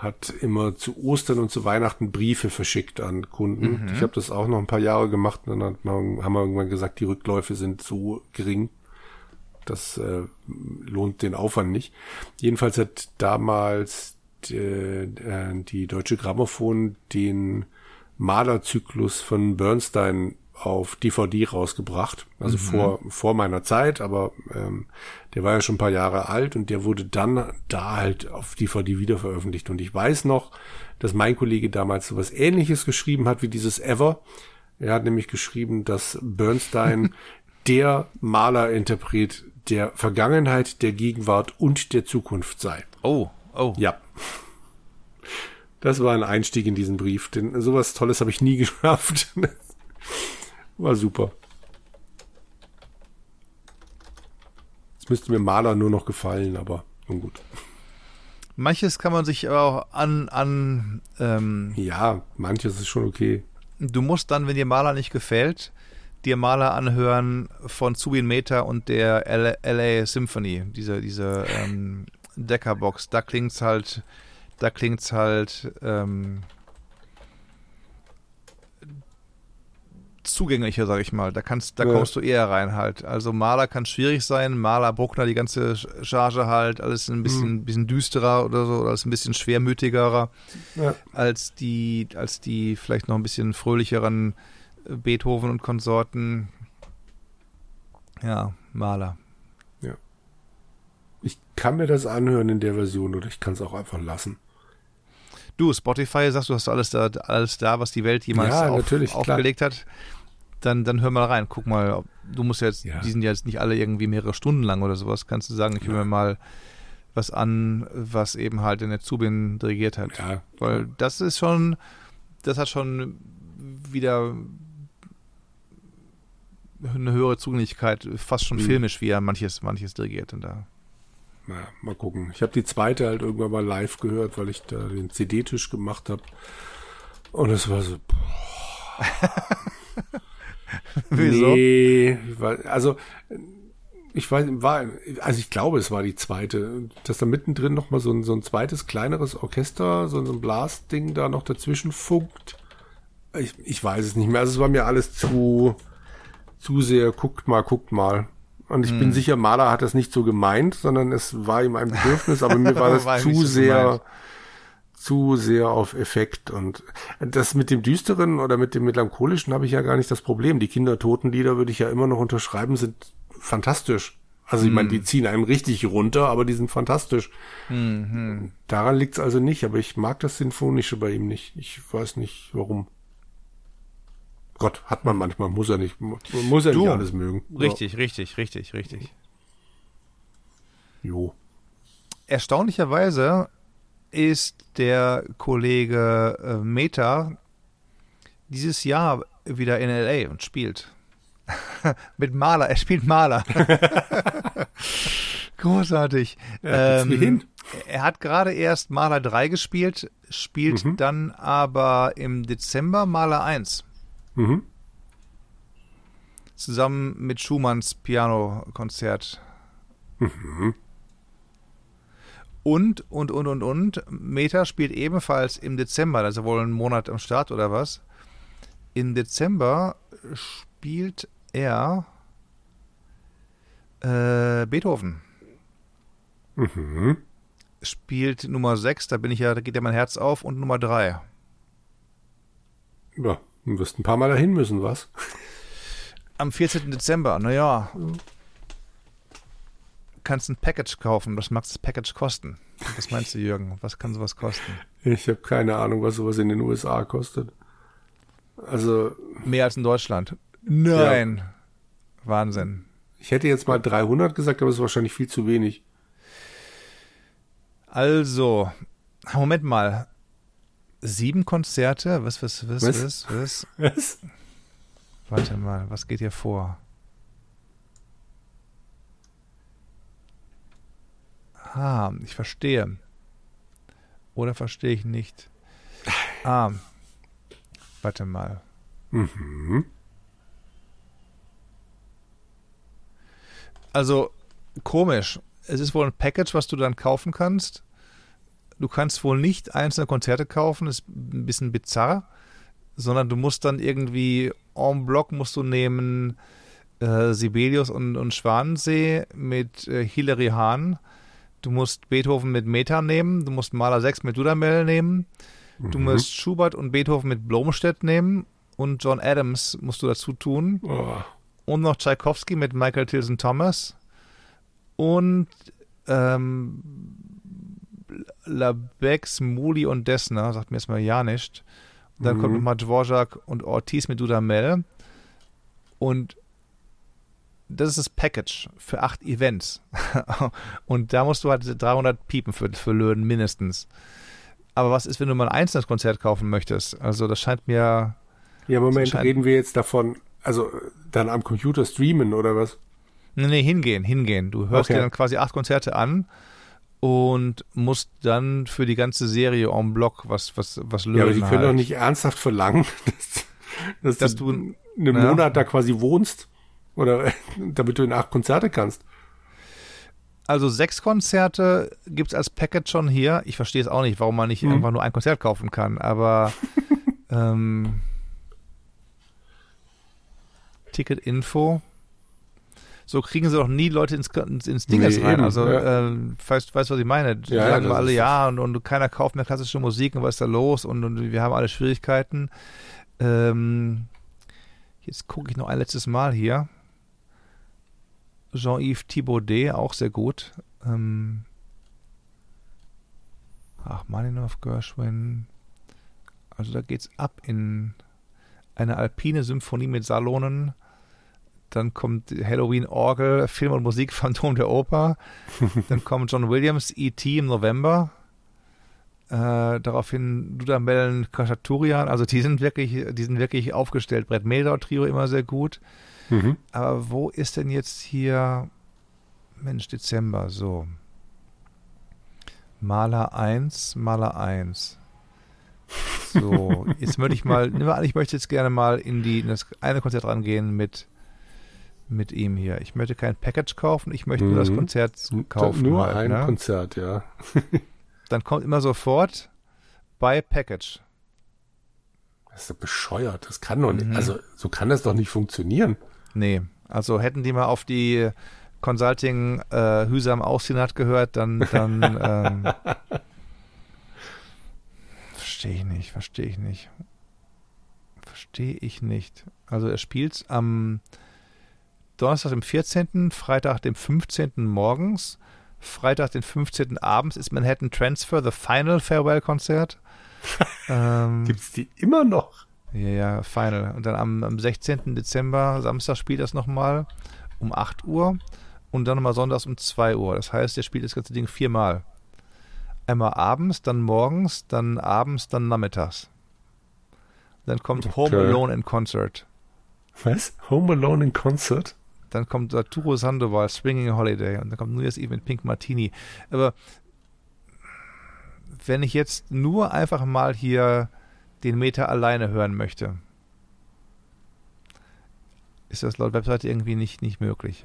B: hat immer zu Ostern und zu Weihnachten Briefe verschickt an Kunden. Mhm. Ich habe das auch noch ein paar Jahre gemacht und dann man, haben wir irgendwann gesagt, die Rückläufe sind so gering, das äh, lohnt den Aufwand nicht. Jedenfalls hat damals die, äh, die Deutsche Grammophon den Malerzyklus von Bernstein auf DVD rausgebracht. Also mhm. vor, vor meiner Zeit, aber ähm, der war ja schon ein paar Jahre alt und der wurde dann da halt auf DVD wieder veröffentlicht. Und ich weiß noch, dass mein Kollege damals so was ähnliches geschrieben hat wie dieses Ever. Er hat nämlich geschrieben, dass Bernstein der Malerinterpret der Vergangenheit, der Gegenwart und der Zukunft sei.
A: Oh, oh.
B: Ja. Das war ein Einstieg in diesen Brief, denn sowas Tolles habe ich nie geschafft. War super. Jetzt müsste mir Maler nur noch gefallen, aber nun gut.
A: Manches kann man sich aber auch an, an ähm,
B: Ja, manches ist schon okay.
A: Du musst dann, wenn dir Maler nicht gefällt, dir Maler anhören von Zubin Meta und der LA Symphony, diese, diese ähm, Deckerbox. Da klingt's halt, da klingt's halt ähm, zugänglicher, sag ich mal. Da kannst, da ja. kommst du eher rein halt. Also Maler kann schwierig sein, Maler, Bruckner, die ganze Charge halt, alles ein bisschen, mhm. bisschen düsterer oder so, alles ein bisschen schwermütigerer ja. als die, als die vielleicht noch ein bisschen fröhlicheren äh, Beethoven und Konsorten. Ja, Maler.
B: Ja. Ich kann mir das anhören in der Version oder ich kann es auch einfach lassen.
A: Du, Spotify, sagst du, hast alles da, alles da, was die Welt jemals ja, auf, aufgelegt hat dann, dann hör mal rein. Guck mal, du musst jetzt, ja. die sind ja jetzt nicht alle irgendwie mehrere Stunden lang oder sowas. Kannst du sagen, ich höre ja. mir mal was an, was eben halt in der Zubin dirigiert hat. Ja. Weil das ist schon, das hat schon wieder eine höhere Zugänglichkeit, fast schon mhm. filmisch, wie er manches, manches dirigiert. Und da.
B: Naja, mal gucken. Ich habe die zweite halt irgendwann mal live gehört, weil ich da den CD-Tisch gemacht habe. Und es war so.
A: Wieso?
B: Nee, also ich weiß, war, also ich glaube, es war die zweite, dass da mittendrin noch mal so ein, so ein zweites kleineres Orchester, so ein Blasding da noch dazwischen funkt. Ich, ich weiß es nicht mehr. Also es war mir alles zu, zu sehr, guckt mal, guckt mal. Und ich hm. bin sicher, Maler hat das nicht so gemeint, sondern es war ihm ein Bedürfnis, aber mir war das war zu sehr, zu sehr auf Effekt und das mit dem düsteren oder mit dem melancholischen habe ich ja gar nicht das Problem. Die Kindertotenlieder würde ich ja immer noch unterschreiben, sind fantastisch. Also ich meine, die hm. ziehen einen richtig runter, aber die sind fantastisch. Mhm. Daran liegt's also nicht, aber ich mag das Sinfonische bei ihm nicht. Ich weiß nicht warum. Gott, hat man manchmal, muss er nicht, muss er du, nicht alles mögen.
A: Richtig, ja. richtig, richtig, richtig.
B: Jo.
A: Erstaunlicherweise ist der Kollege äh, Meta dieses Jahr wieder in LA und spielt. Mit Maler, er spielt Maler. Großartig. Ja, ähm, er hat gerade erst Maler 3 gespielt, spielt mhm. dann aber im Dezember Maler 1. Mhm. Zusammen mit Schumanns Pianokonzert. Mhm. Und, und, und, und, und. Meta spielt ebenfalls im Dezember, also wohl einen Monat am Start oder was. Im Dezember spielt er Äh, Beethoven.
B: Mhm.
A: Spielt Nummer 6, da bin ich ja, da geht ja mein Herz auf, und Nummer 3.
B: Ja, du wirst ein paar Mal dahin müssen, was?
A: Am 14. Dezember, naja. Kannst ein Package kaufen. Was mag das Package kosten? Was meinst du, Jürgen? Was kann sowas kosten?
B: Ich habe keine Ahnung, was sowas in den USA kostet. Also.
A: Mehr als in Deutschland. Nein. Ja. Wahnsinn.
B: Ich hätte jetzt mal 300 gesagt, aber es ist wahrscheinlich viel zu wenig.
A: Also, Moment mal. Sieben Konzerte? Was, was, was, was? Was? was? was? Warte mal, was geht hier vor? Ah, ich verstehe. Oder verstehe ich nicht? Ah, warte mal.
B: Mhm.
A: Also, komisch. Es ist wohl ein Package, was du dann kaufen kannst. Du kannst wohl nicht einzelne Konzerte kaufen, ist ein bisschen bizarr, sondern du musst dann irgendwie en bloc musst du nehmen äh, Sibelius und, und Schwanensee mit äh, Hilary Hahn. Du musst Beethoven mit Meta nehmen, du musst Maler 6 mit Dudamel nehmen, mhm. du musst Schubert und Beethoven mit Blomstedt nehmen und John Adams musst du dazu tun.
B: Oh.
A: Und noch Tchaikovsky mit Michael Tilson Thomas und ähm, Labex, Muli und Dessner, sagt mir erstmal ja nicht. Dann mhm. kommt nochmal Dvorak und Ortiz mit Dudamel. Und das ist das Package für acht Events. und da musst du halt 300 Piepen für, für löhnen, mindestens. Aber was ist, wenn du mal ein einzelnes Konzert kaufen möchtest? Also, das scheint mir.
B: Ja, Moment, reden wir jetzt davon, also dann am Computer streamen oder was?
A: Nee, nee, hingehen, hingehen. Du hörst okay. dir dann quasi acht Konzerte an und musst dann für die ganze Serie en bloc was, was, was lösen.
B: Ja, aber die können halt. doch nicht ernsthaft verlangen, dass, dass, dass du, du einen ja. Monat da quasi wohnst oder damit du in acht Konzerte kannst.
A: Also sechs Konzerte gibt es als Package schon hier. Ich verstehe es auch nicht, warum man nicht mhm. einfach nur ein Konzert kaufen kann, aber ähm, Ticket-Info so kriegen sie doch nie Leute ins, ins, Dinges nee, rein. Eben, also, ja. äh, weißt, weißt was ich meine? Die ja, sagen ja, alle ja und, und keiner kauft mehr klassische Musik und was ist da los und, und wir haben alle Schwierigkeiten. Ähm, jetzt gucke ich noch ein letztes Mal hier. Jean-Yves Thibaudet, auch sehr gut. Ähm, ach, Malinov, Gershwin. Also da geht's ab in eine alpine Symphonie mit Salonen. Dann kommt Halloween Orgel, Film und Musik, Phantom der Oper. Dann kommt John Williams, E.T. im November. Äh, daraufhin Dudamellen Kachaturian. Also die sind wirklich, die sind wirklich aufgestellt. Brett Meldau Trio immer sehr gut. Mhm. Aber wo ist denn jetzt hier Mensch, Dezember, so. Maler 1, Maler 1. So, jetzt möchte ich mal, ich möchte jetzt gerne mal in die in das eine Konzert rangehen mit mit ihm hier. Ich möchte kein Package kaufen, ich möchte mhm. nur das mhm. Konzert kaufen.
B: Nur halt, ein ne? Konzert, ja.
A: Dann kommt immer sofort bei Package.
B: Das ist doch bescheuert. Das kann doch nicht. Mhm. Also, so kann das doch nicht funktionieren.
A: Nee. Also, hätten die mal auf die Consulting äh, Hüsam Aussenat gehört, dann, dann ähm, verstehe ich nicht, verstehe ich nicht. Verstehe ich nicht. Also, er spielt am Donnerstag, dem 14., Freitag, dem 15. morgens, Freitag, den 15. abends ist Manhattan Transfer, The Final Farewell Konzert.
B: ähm, Gibt's die immer noch?
A: Ja, ja, Final. Und dann am, am 16. Dezember, Samstag spielt das nochmal um 8 Uhr und dann nochmal sonntags um 2 Uhr. Das heißt, er spielt das ganze Ding viermal. Einmal abends, dann morgens, dann abends, dann nachmittags. Dann kommt okay. Home Alone in Concert.
B: Was? Home Alone in Concert?
A: Dann kommt Arturo Sandoval, Swinging Holiday und dann kommt New Year's Eve mit Pink Martini. Aber wenn ich jetzt nur einfach mal hier den Meter alleine hören möchte, ist das laut Webseite irgendwie nicht, nicht möglich.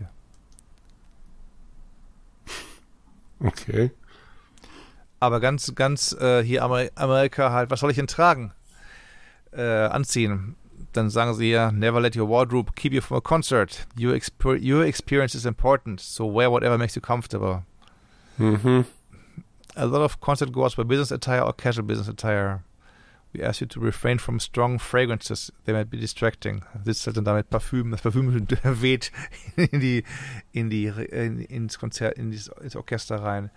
B: Okay.
A: Aber ganz, ganz äh, hier Amer Amerika halt, was soll ich denn tragen? Äh, anziehen. dann sagen sie ja, never let your wardrobe keep you from a concert. Your, exper your experience is important, so wear whatever makes you comfortable.
B: Mhm.
A: A lot of concert goers wear business attire or casual business attire. We ask you to refrain from strong fragrances. They might be distracting. Das halt dann damit Parfüm. Das Parfüm weht in die, in die, in, ins Konzert, in dieses, ins Orchester rein.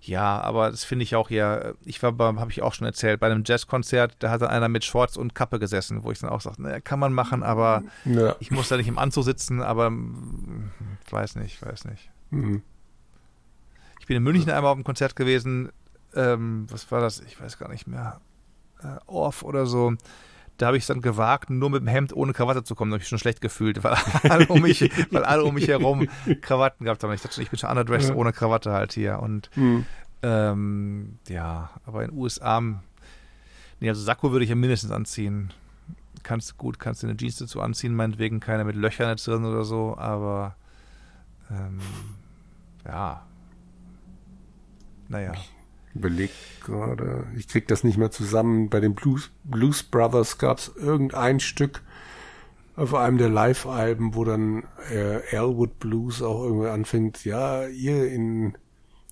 A: Ja, aber das finde ich auch ja, ich war beim, habe ich auch schon erzählt, bei einem Jazzkonzert, da hat dann einer mit Shorts und Kappe gesessen, wo ich dann auch sagte, naja, kann man machen, aber ja. ich muss da nicht im Anzug sitzen, aber hm, weiß nicht, weiß nicht. Mhm. Ich bin in München einmal auf einem Konzert gewesen, ähm, was war das? Ich weiß gar nicht mehr. Äh, Orff oder so da habe ich es dann gewagt, nur mit dem Hemd ohne Krawatte zu kommen. Da habe ich schon schlecht gefühlt, weil alle um mich, weil alle um mich herum Krawatten gehabt haben. Ich dachte schon, ich bin schon underdressed ja. ohne Krawatte halt hier. Und mhm. ähm, ja, aber in den USA, nee, also Sakko würde ich ja mindestens anziehen. Kannst du gut, kannst du eine Jeans dazu anziehen, meinetwegen keine mit Löchern jetzt drin oder so, aber ähm, ja. Naja
B: überlegt gerade, ich krieg das nicht mehr zusammen. Bei den Blues, Blues Brothers gab es irgendein Stück auf einem der Live-Alben, wo dann äh, Elwood Blues auch irgendwie anfängt, ja, ihr in,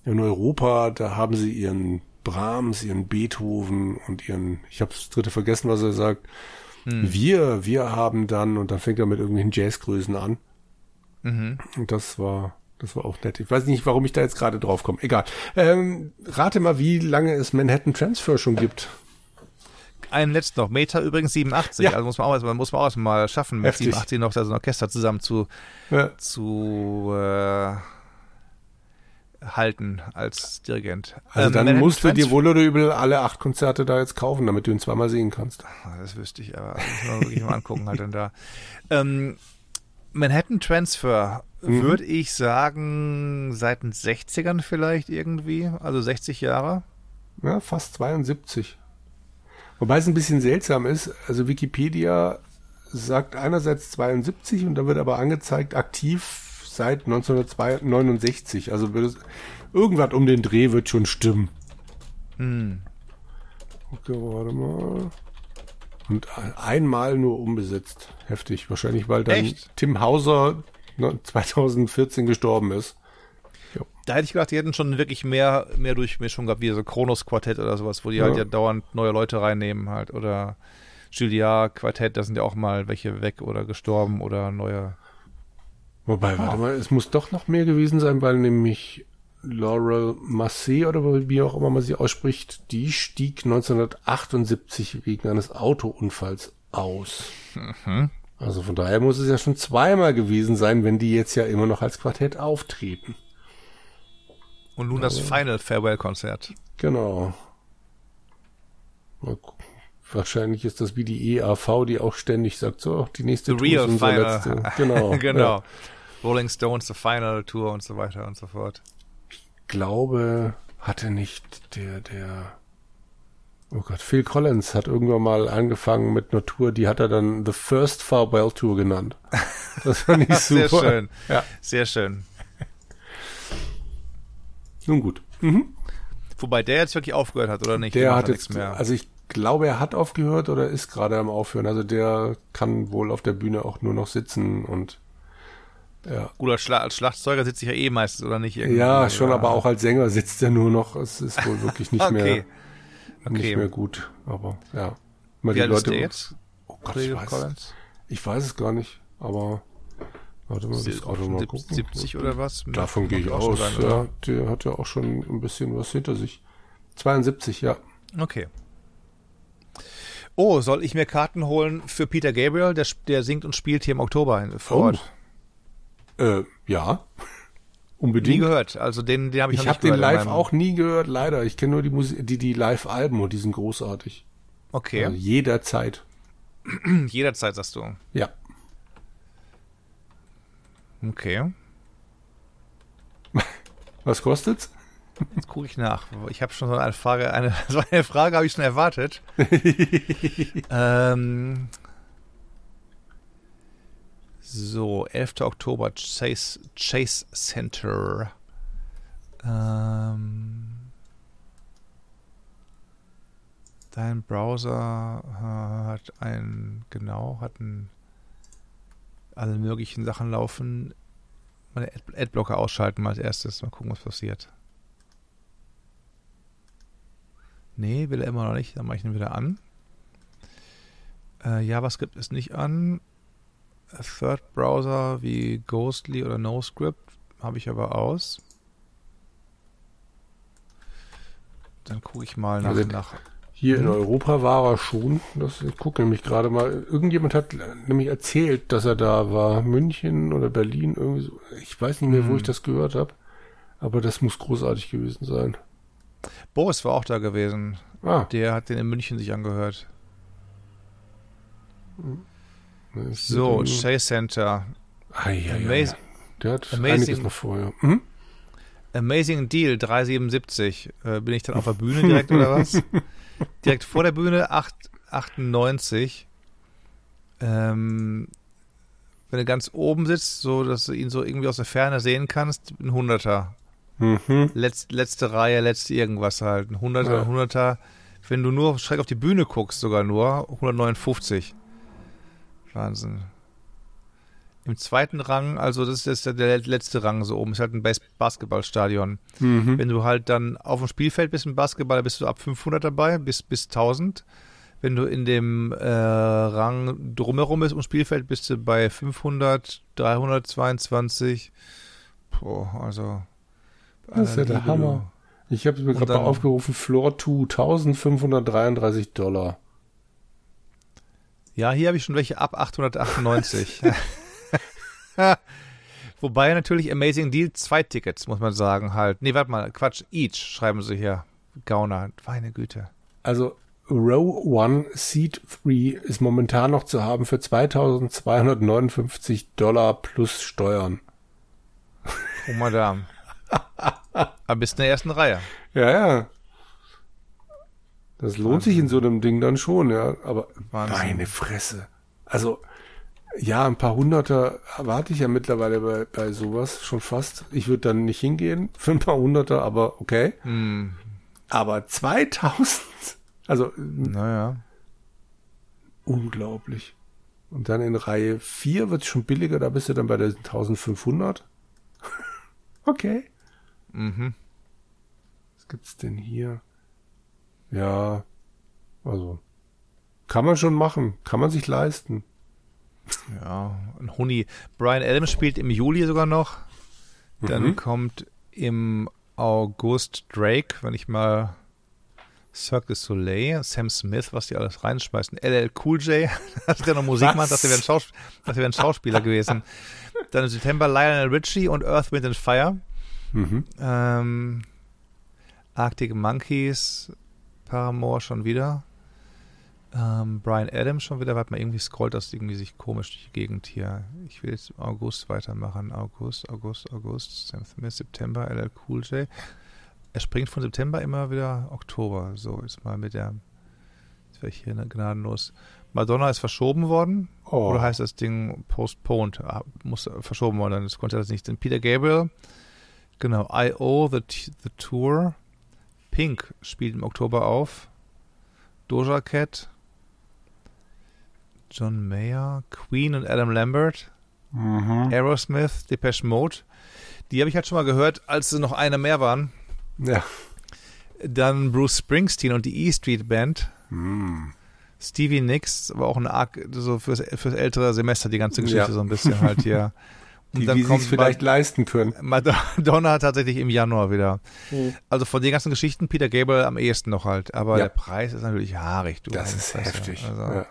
B: in Europa, da haben sie ihren Brahms, ihren Beethoven und ihren, ich habe das dritte vergessen, was er sagt. Hm. Wir, wir haben dann, und dann fängt er mit irgendwelchen Jazzgrößen an. Mhm. Und das war, das war auch nett. Ich weiß nicht, warum ich da jetzt gerade drauf komme. Egal. Ähm, rate mal, wie lange es Manhattan Transfer schon gibt.
A: Einen letzten noch. Meta übrigens 87. Ja. Also muss man auch, muss man auch mal schaffen, mit Heftig. 87 noch das Orchester zusammen zu, ja. zu äh, halten als Dirigent.
B: Also ähm, dann Manhattan musst du dir wohl oder übel alle acht Konzerte da jetzt kaufen, damit du ihn zweimal sehen kannst.
A: Das wüsste ich, aber das muss man wirklich mal angucken halt dann da. Ähm, Manhattan Transfer mhm. würde ich sagen, seit den 60ern vielleicht irgendwie, also 60 Jahre.
B: Ja, fast 72. Wobei es ein bisschen seltsam ist, also Wikipedia sagt einerseits 72 und da wird aber angezeigt aktiv seit 1969. Also es, irgendwas um den Dreh wird schon stimmen. Hm. Okay, warte mal. Und einmal nur umbesetzt. Heftig. Wahrscheinlich, weil dann Echt? Tim Hauser 2014 gestorben ist.
A: Jo. Da hätte ich gedacht, die hätten schon wirklich mehr, mehr Durchmischung gehabt, wie so Kronos Quartett oder sowas, wo die halt ja. halt ja dauernd neue Leute reinnehmen halt. Oder Julia Quartett, da sind ja auch mal welche weg oder gestorben oder neue.
B: Wobei, warte mal, es muss doch noch mehr gewesen sein, weil nämlich Laurel Massey oder wie auch immer man sie ausspricht, die stieg 1978 wegen eines Autounfalls aus. Mhm. Also von daher muss es ja schon zweimal gewesen sein, wenn die jetzt ja immer noch als Quartett auftreten.
A: Und nun das Final Farewell-Konzert.
B: Genau. Wahrscheinlich ist das wie die EAV, die auch ständig sagt, so, die nächste
A: The Tour real ist final.
B: letzte. Genau.
A: genau. Ja. Rolling Stones, The Final Tour und so weiter und so fort
B: glaube, hatte nicht der, der, oh Gott, Phil Collins hat irgendwann mal angefangen mit einer Tour, die hat er dann The First Farewell Tour genannt.
A: Das fand ich super. Sehr schön. Ja. Sehr schön.
B: Nun gut. Mhm.
A: Wobei der jetzt wirklich aufgehört hat, oder nicht?
B: Der hat jetzt, mehr. also ich glaube, er hat aufgehört oder ist gerade am Aufhören. Also der kann wohl auf der Bühne auch nur noch sitzen und
A: ja. Gut, als, Schla als Schlagzeuger sitze ich ja eh meistens, oder nicht?
B: Irgendwie, ja, schon, aber auch als Sänger sitzt er nur noch. Es ist wohl wirklich nicht okay. mehr okay. nicht mehr gut. Aber ja.
A: Mal Wie die Leute, ist der jetzt?
B: Oh Gott, ich weiß, ich weiß es gar nicht, aber warte mal, das
A: gerade mal gucken. 70 oder was?
B: Davon gehe ich aus. Sein, ja, der hat ja auch schon ein bisschen was hinter sich. 72, ja.
A: Okay. Oh, soll ich mir Karten holen für Peter Gabriel? Der, der singt und spielt hier im Oktober vor Ort. Oh.
B: Äh, ja. Unbedingt.
A: Nie gehört. Also den, den habe ich,
B: ich hab gehört. Ich habe den live auch nie gehört, leider. Ich kenne nur die Musik, die, die Live-Alben und die sind großartig.
A: Okay.
B: Also jederzeit.
A: jederzeit, sagst du.
B: Ja.
A: Okay.
B: Was kostet's?
A: Jetzt gucke ich nach. Ich habe schon so eine Frage, eine, so eine Frage habe ich schon erwartet. ähm, so, 11. Oktober, Chase, Chase Center. Ähm, Dein Browser äh, hat ein, genau, hat ein, alle möglichen Sachen laufen. Meine Ad Adblocker ausschalten mal als erstes. Mal gucken, was passiert. Nee, will er immer noch nicht. Dann mache ich ihn wieder an. Äh, JavaScript ist nicht an. Third Browser wie Ghostly oder NoScript habe ich aber aus. Dann gucke ich mal nach,
B: Also,
A: nach.
B: Hier in
A: Mhm.
B: Europa war er schon. Das, ich gucke nämlich gerade mal. Irgendjemand hat nämlich erzählt, dass er da war. München oder Berlin, irgendwie so. Ich weiß nicht mehr, wo
A: Mhm.
B: ich das gehört habe. Aber das muss großartig gewesen sein.
A: Boris war auch da gewesen.
B: Ah,
A: Der hat den in München sich angehört.
B: ist
A: So, Chase Center.
B: Ah, ja, ja, ja.
A: Amazing,
B: Der hat
A: Amazing.
B: einiges noch vorher. Hm?
A: Amazing Deal 377. Äh, bin ich dann auf der Bühne direkt oder was? Direkt vor der Bühne 8, 98. Ähm, wenn du ganz oben sitzt, so dass du ihn so irgendwie aus der Ferne sehen kannst, ein Hunderter.
B: Mhm.
A: Letz, letzte Reihe, letzte irgendwas halt. Ein Hunderter,
B: Ja.
A: ein Hunderter. Wenn du nur schräg auf die Bühne guckst, sogar nur 159. Wahnsinn. Im zweiten Rang, also das ist jetzt der letzte Rang so oben, ist halt ein Bas Basketballstadion.
B: Mhm.
A: Wenn du halt dann auf dem Spielfeld bist im Basketball, bist du ab 500 dabei, bis, bis 1000. Wenn du in dem äh, Rang drumherum bist ums Spielfeld, bist du bei 500, 322. Boah, also.
B: Das ist ja der
A: Liebe,
B: Hammer. Ich habe mir gerade mal aufgerufen, Floor 2, 1533 Dollar.
A: Ja, hier habe ich schon welche ab 898. Wobei natürlich Amazing Deal zwei Tickets, muss man sagen, halt. Nee, warte mal, Quatsch, each schreiben sie hier. Gauner, meine Güte.
B: Also Row 1 Seat 3 ist momentan noch zu haben für 2259 Dollar plus Steuern.
A: Oh, Madame. Aber bist in der ersten Reihe.
B: Ja, ja. Das lohnt sich in so einem Ding dann schon, ja. Aber
A: Wahnsinn.
B: meine Fresse. Also, ja, ein paar Hunderter erwarte ich ja mittlerweile bei, bei sowas schon fast. Ich würde dann nicht hingehen für ein paar Hunderter, aber okay.
A: Hm,
B: Aber 2000, also
A: naja.
B: unglaublich. Und dann in Reihe 4 wird es schon billiger, da bist du dann bei der 1500. okay.
A: Mhm.
B: Was gibt's denn hier? Ja, also kann man schon machen, kann man sich leisten.
A: Ja, ein Huni. Brian Adams spielt im Juli sogar noch. Dann
B: Mhm.
A: kommt im August Drake, wenn ich mal Cirque du Soleil, Sam Smith, was die alles reinschmeißen. LL Cool J, dass der noch Musik
B: Was?
A: macht, dass er Schaus ein Schauspieler gewesen. Dann im September Lionel Richie und Earth, Wind and Fire.
B: Mhm.
A: Ähm, Arctic Monkeys, Paramore schon wieder. Ähm, Brian Adams schon wieder. Warte mal, irgendwie scrollt das irgendwie sich komisch durch die Gegend hier. Ich will jetzt im August weitermachen. August, August, August, Sam Smith, September, LL Cool J. Er springt von September immer wieder Oktober. So, jetzt mal mit der. Jetzt wäre ich hier gnadenlos. Madonna ist verschoben worden.
B: Oh.
A: Oder heißt das Ding postponed? Ah, Muss verschoben worden, das konnte das nicht. Denn Peter Gabriel, genau, I.O., the, the Tour, Pink spielt im Oktober auf, Doja Cat, John Mayer, Queen und Adam Lambert,
B: Mhm.
A: Aerosmith, Depeche Mode. Die habe ich halt schon mal gehört, als sie noch eine mehr waren.
B: Ja.
A: Dann Bruce Springsteen und die E Street Band.
B: Mhm.
A: Stevie Nicks, aber auch ein arg, so fürs, fürs ältere Semester die ganze Geschichte
B: Ja.
A: so ein bisschen halt hier. Und
B: Die,
A: dann
B: die
A: kommt
B: sich vielleicht leisten können.
A: Madonna tatsächlich im Januar wieder.
B: Mhm.
A: Also von den ganzen Geschichten Peter Gabriel am ehesten noch halt. Aber
B: Ja.
A: der Preis ist natürlich haarig. Du
B: Das ist heftig.
A: Also
B: Ja.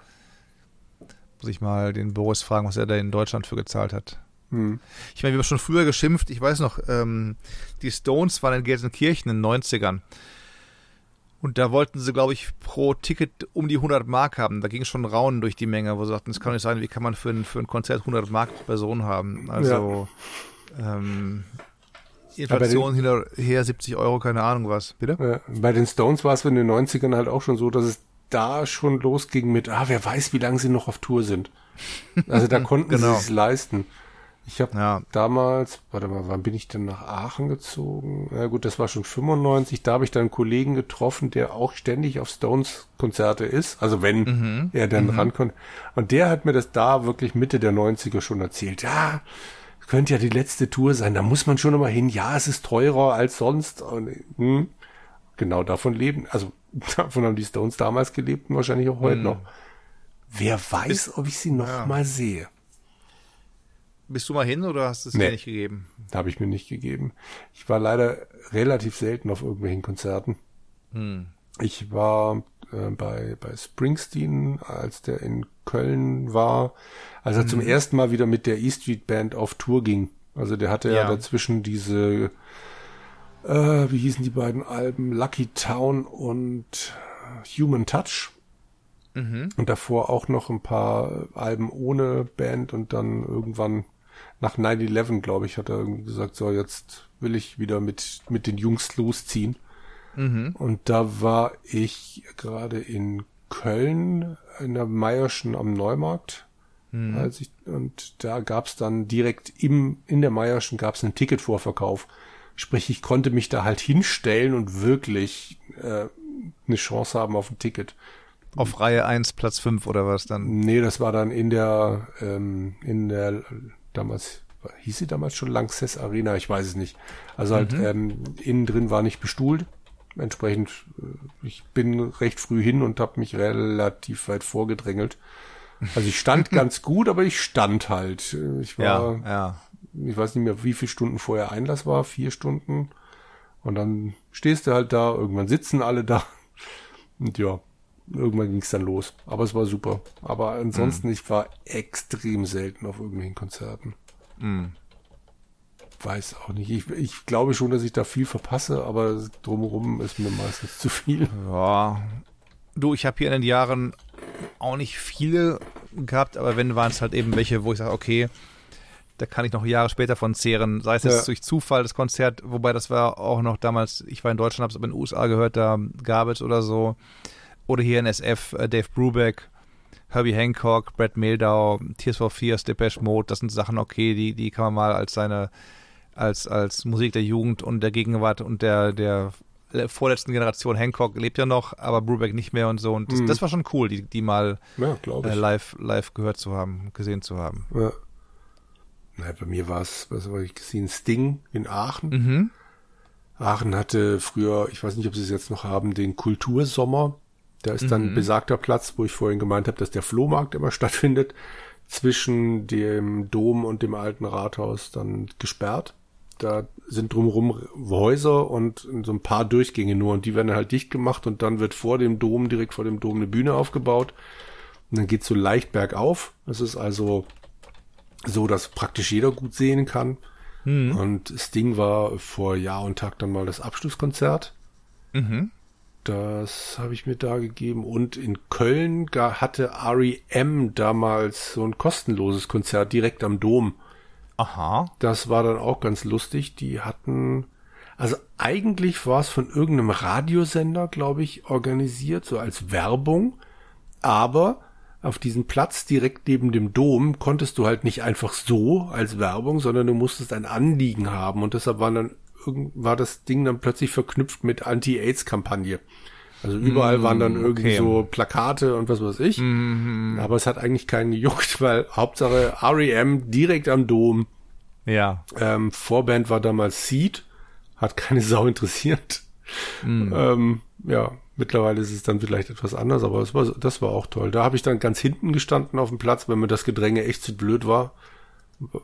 A: muss ich mal den Boris fragen, was er da in Deutschland für gezahlt hat.
B: Mhm.
A: Ich meine, wir haben schon früher geschimpft. Ich weiß noch, ähm, die Stones waren in Gelsenkirchen in den 90ern. Und da wollten sie, glaube ich, pro Ticket um die 100 Mark haben. Da ging schon Raunen durch die Menge, wo sie sagten, das kann nicht sein, wie kann man für ein, für ein Konzert 100 Mark pro Person haben? Also, ähm, Inflation hinter, her 70 Euro, keine Ahnung was. Bitte?
B: Ja. Bei den Stones war es in den 90ern halt auch schon so, dass es da schon losging mit, ah, wer weiß, wie lange sie noch auf Tour sind. Also da konnten
A: Genau.
B: sie es leisten. Ich habe ja. damals, warte mal, wann bin ich denn nach Aachen gezogen? Na gut, das war schon 95. Da habe ich dann einen Kollegen getroffen, der auch ständig auf Stones Konzerte ist. Also wenn mhm. er dann mhm. rankommt. Und der hat mir das da wirklich Mitte der 90er schon erzählt. Ja, könnte ja die letzte Tour sein. Da muss man schon immer hin. Ja, es ist teurer als sonst. Und, hm, genau davon leben. Also davon haben die Stones damals gelebt und wahrscheinlich auch heute mhm. noch. Wer weiß, Ist, ob ich sie noch ja. mal sehe.
A: Bist du mal hin oder hast du es nee, dir nicht gegeben?
B: Habe ich mir nicht gegeben. Ich war leider relativ selten auf irgendwelchen Konzerten. Hm. Ich war äh, bei, bei Springsteen, als der in Köln war, als er hm. zum ersten Mal wieder mit der E Street Band auf Tour ging. Also der hatte ja, ja dazwischen diese, äh, wie hießen die beiden Alben, Lucky Town und Human Touch. Mhm. Und davor auch noch ein paar Alben ohne Band und dann irgendwann nach 9-11, glaube ich, hat er irgendwie gesagt, so jetzt will ich wieder mit, mit den Jungs losziehen. Mhm. Und da war ich gerade in Köln in der Meierschen am Neumarkt. Mhm. Als ich, und da gab's dann direkt im, in der Meierschen gab's einen Ticketvorverkauf. Sprich, ich konnte mich da halt hinstellen und wirklich äh, eine Chance haben auf ein Ticket.
A: Auf Reihe 1, Platz 5 oder was dann?
B: Nee, das war dann in der, ähm, in der, damals, hieß sie damals schon Lanxess Arena, ich weiß es nicht. Also halt, mhm. ähm, innen drin war nicht bestuhlt. Entsprechend, äh, ich bin recht früh hin und habe mich relativ weit vorgedrängelt. Also ich stand ganz gut, aber ich stand halt. Ich war, ja, ja. ich weiß nicht mehr, wie viele Stunden vorher Einlass war, vier Stunden. Und dann stehst du halt da, irgendwann sitzen alle da. Und ja, irgendwann ging es dann los. Aber es war super. Aber ansonsten, mhm. ich war extrem selten auf irgendwelchen Konzerten. Mhm. Weiß auch nicht. Ich, ich glaube schon, dass ich da viel verpasse, aber drumherum ist mir meistens zu viel.
A: Ja. Du, ich habe hier in den Jahren auch nicht viele gehabt, aber wenn waren es halt eben welche, wo ich sage, okay, da kann ich noch Jahre später von zehren. Sei es ja. jetzt durch Zufall das Konzert, wobei das war auch noch damals, ich war in Deutschland, habe es aber in den USA gehört, da gab es oder so. Oder hier in SF äh, Dave Brubeck, Herbie Hancock, Brad Mehldau, Tears for Fears, Depeche Mode, das sind Sachen okay, die, die kann man mal als seine, als, als Musik der Jugend und der Gegenwart und der, der vorletzten Generation Hancock lebt ja noch, aber Brubeck nicht mehr und so. Und das, mhm. das war schon cool, die, die mal ja, äh, live, live gehört zu haben, gesehen zu haben. Ja.
B: Na, bei mir war es, was habe ich gesehen, Sting in Aachen. Mhm. Aachen hatte früher, ich weiß nicht, ob sie es jetzt noch haben, den Kultursommer. Da ist dann mhm. besagter Platz, wo ich vorhin gemeint habe, dass der Flohmarkt immer stattfindet, zwischen dem Dom und dem alten Rathaus dann gesperrt. Da sind drumherum Häuser und so ein paar Durchgänge nur und die werden halt dicht gemacht und dann wird vor dem Dom, direkt vor dem Dom, eine Bühne aufgebaut. Und dann geht's so leicht bergauf. Das ist also so, dass praktisch jeder gut sehen kann. Mhm. Und das Ding war vor Jahr und Tag dann mal das Abschlusskonzert. Mhm. Das habe ich mir da gegeben. Und in Köln hatte REM damals so ein kostenloses Konzert direkt am Dom.
A: Aha.
B: Das war dann auch ganz lustig. Die hatten, also eigentlich war es von irgendeinem Radiosender, glaube ich, organisiert, so als Werbung. Aber auf diesem Platz direkt neben dem Dom konntest du halt nicht einfach so als Werbung, sondern du musstest ein Anliegen haben. Und deshalb waren dann war das Ding dann plötzlich verknüpft mit Anti-AIDS-Kampagne. Also überall mm, waren dann irgendwie okay. so Plakate und was weiß ich. Mm, Aber es hat eigentlich keinen gejuckt, weil Hauptsache REM direkt am Dom.
A: Ja.
B: Ähm, Vorband war damals Seed. Hat keine Sau interessiert. Mm. Ähm, ja, mittlerweile ist es dann vielleicht etwas anders, aber das war, das war auch toll. Da habe ich dann ganz hinten gestanden auf dem Platz, wenn mir das Gedränge echt zu blöd war.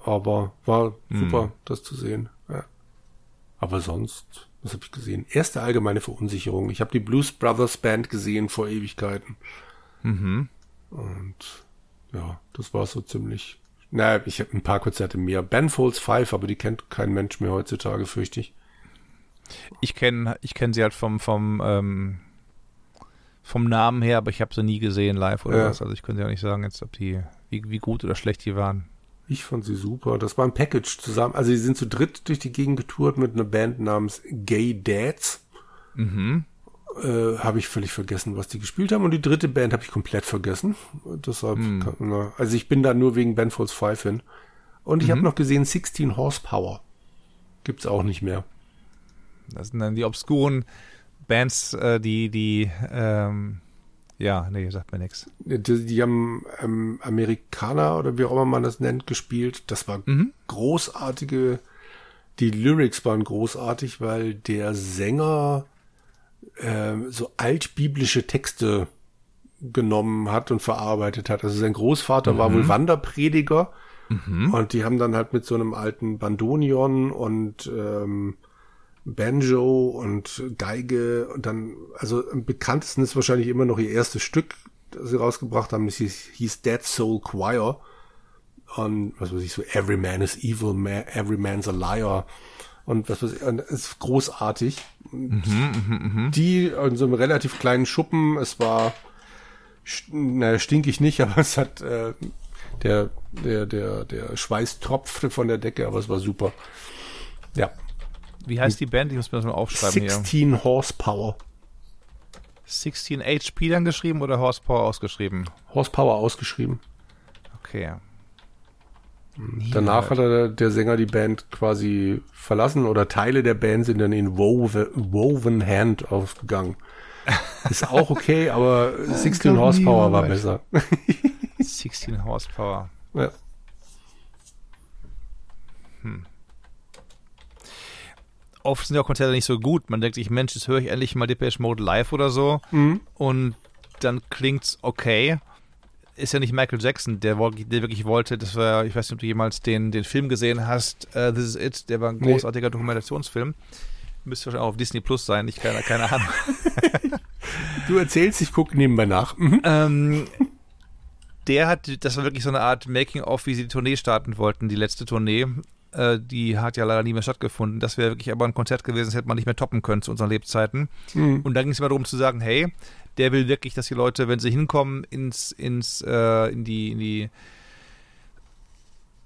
B: Aber war super, das zu sehen. Aber sonst, was habe ich gesehen? Erste allgemeine Verunsicherung. Ich habe die Blues Brothers Band gesehen vor Ewigkeiten. Mhm. Und ja, das war so ziemlich. Naja, ich habe ein paar Konzerte mehr. Ben Folds Five, aber die kennt kein Mensch mehr heutzutage, fürchte ich.
A: Ich kenne ich kenn sie halt vom, vom, ähm, vom Namen her, aber ich habe sie nie gesehen live oder ja. was. Also ich könnte ja nicht sagen, jetzt, ob die, wie, wie gut oder schlecht die waren.
B: Ich fand sie super. Das war ein Package zusammen. Also sie sind zu dritt durch die Gegend getourt mit einer Band namens Gay Dads. Mhm. Äh, habe ich völlig vergessen, was die gespielt haben. Und die dritte Band habe ich komplett vergessen. Deshalb, mhm. kann, na, also ich bin da nur wegen Ben Folds Five hin. Und ich mhm. habe noch gesehen 16 Horsepower. Gibt's auch nicht mehr.
A: Das sind dann die obskuren Bands, äh, die, die, ähm, ja, nee, sagt mir nichts.
B: Die, die, haben ähm, Amerikaner oder wie auch immer man das nennt, gespielt. Das war mhm. großartige, die Lyrics waren großartig, weil der Sänger äh, so altbiblische Texte genommen hat und verarbeitet hat. Also sein Großvater mhm. war wohl Wanderprediger mhm. und die haben dann halt mit so einem alten Bandonion und ähm, Banjo und Geige und dann, also am bekanntesten ist wahrscheinlich immer noch ihr erstes Stück, das sie rausgebracht haben, das hieß, hieß Dead Soul Choir und was weiß ich, so Every Man is Evil, man, Every Man's a Liar und was weiß ich, und es ist großartig. Mhm, mh, mh. Die in so einem relativ kleinen Schuppen, es war, naja, stinkig nicht, aber es hat, äh, der, der, der, der Schweiß tropfte von der Decke, aber es war super. Ja.
A: Wie heißt die Band? Ich muss mir das mal aufschreiben
B: 16 hier. Horsepower.
A: 16 HP dann geschrieben oder Horsepower ausgeschrieben?
B: Horsepower ausgeschrieben.
A: Okay.
B: Danach hat er, der Sänger die Band quasi verlassen oder Teile der Band sind dann in Woven, Woven Hand aufgegangen. Ist auch okay, aber 16 Horsepower war besser.
A: 16 Horsepower. Ja. Oft sind ja auch Konzerte nicht so gut. Man denkt sich, Mensch, jetzt höre ich endlich mal Depeche Mode live oder so. Mhm. Und dann klingt's okay ist ja nicht Michael Jackson, der, der wirklich wollte, das war, ich weiß nicht, ob du jemals den, den Film gesehen hast, uh, This is It, der war ein großartiger nee. Dokumentationsfilm. Müsste wahrscheinlich auch auf Disney Plus sein, ich keine, keine Ahnung.
B: du erzählst, ich gucke nebenbei nach. Mhm.
A: Ähm, der hat, das war wirklich so eine Art Making-of, wie sie die Tournee starten wollten, die letzte Tournee. Äh, die hat ja leider nie mehr stattgefunden. Das wäre wirklich aber ein Konzert gewesen, das hätte man nicht mehr toppen können zu unseren Lebzeiten. Mhm. Und dann ging es immer darum zu sagen, hey, der will wirklich, dass die Leute, wenn sie hinkommen, ins, ins, äh, in die, in die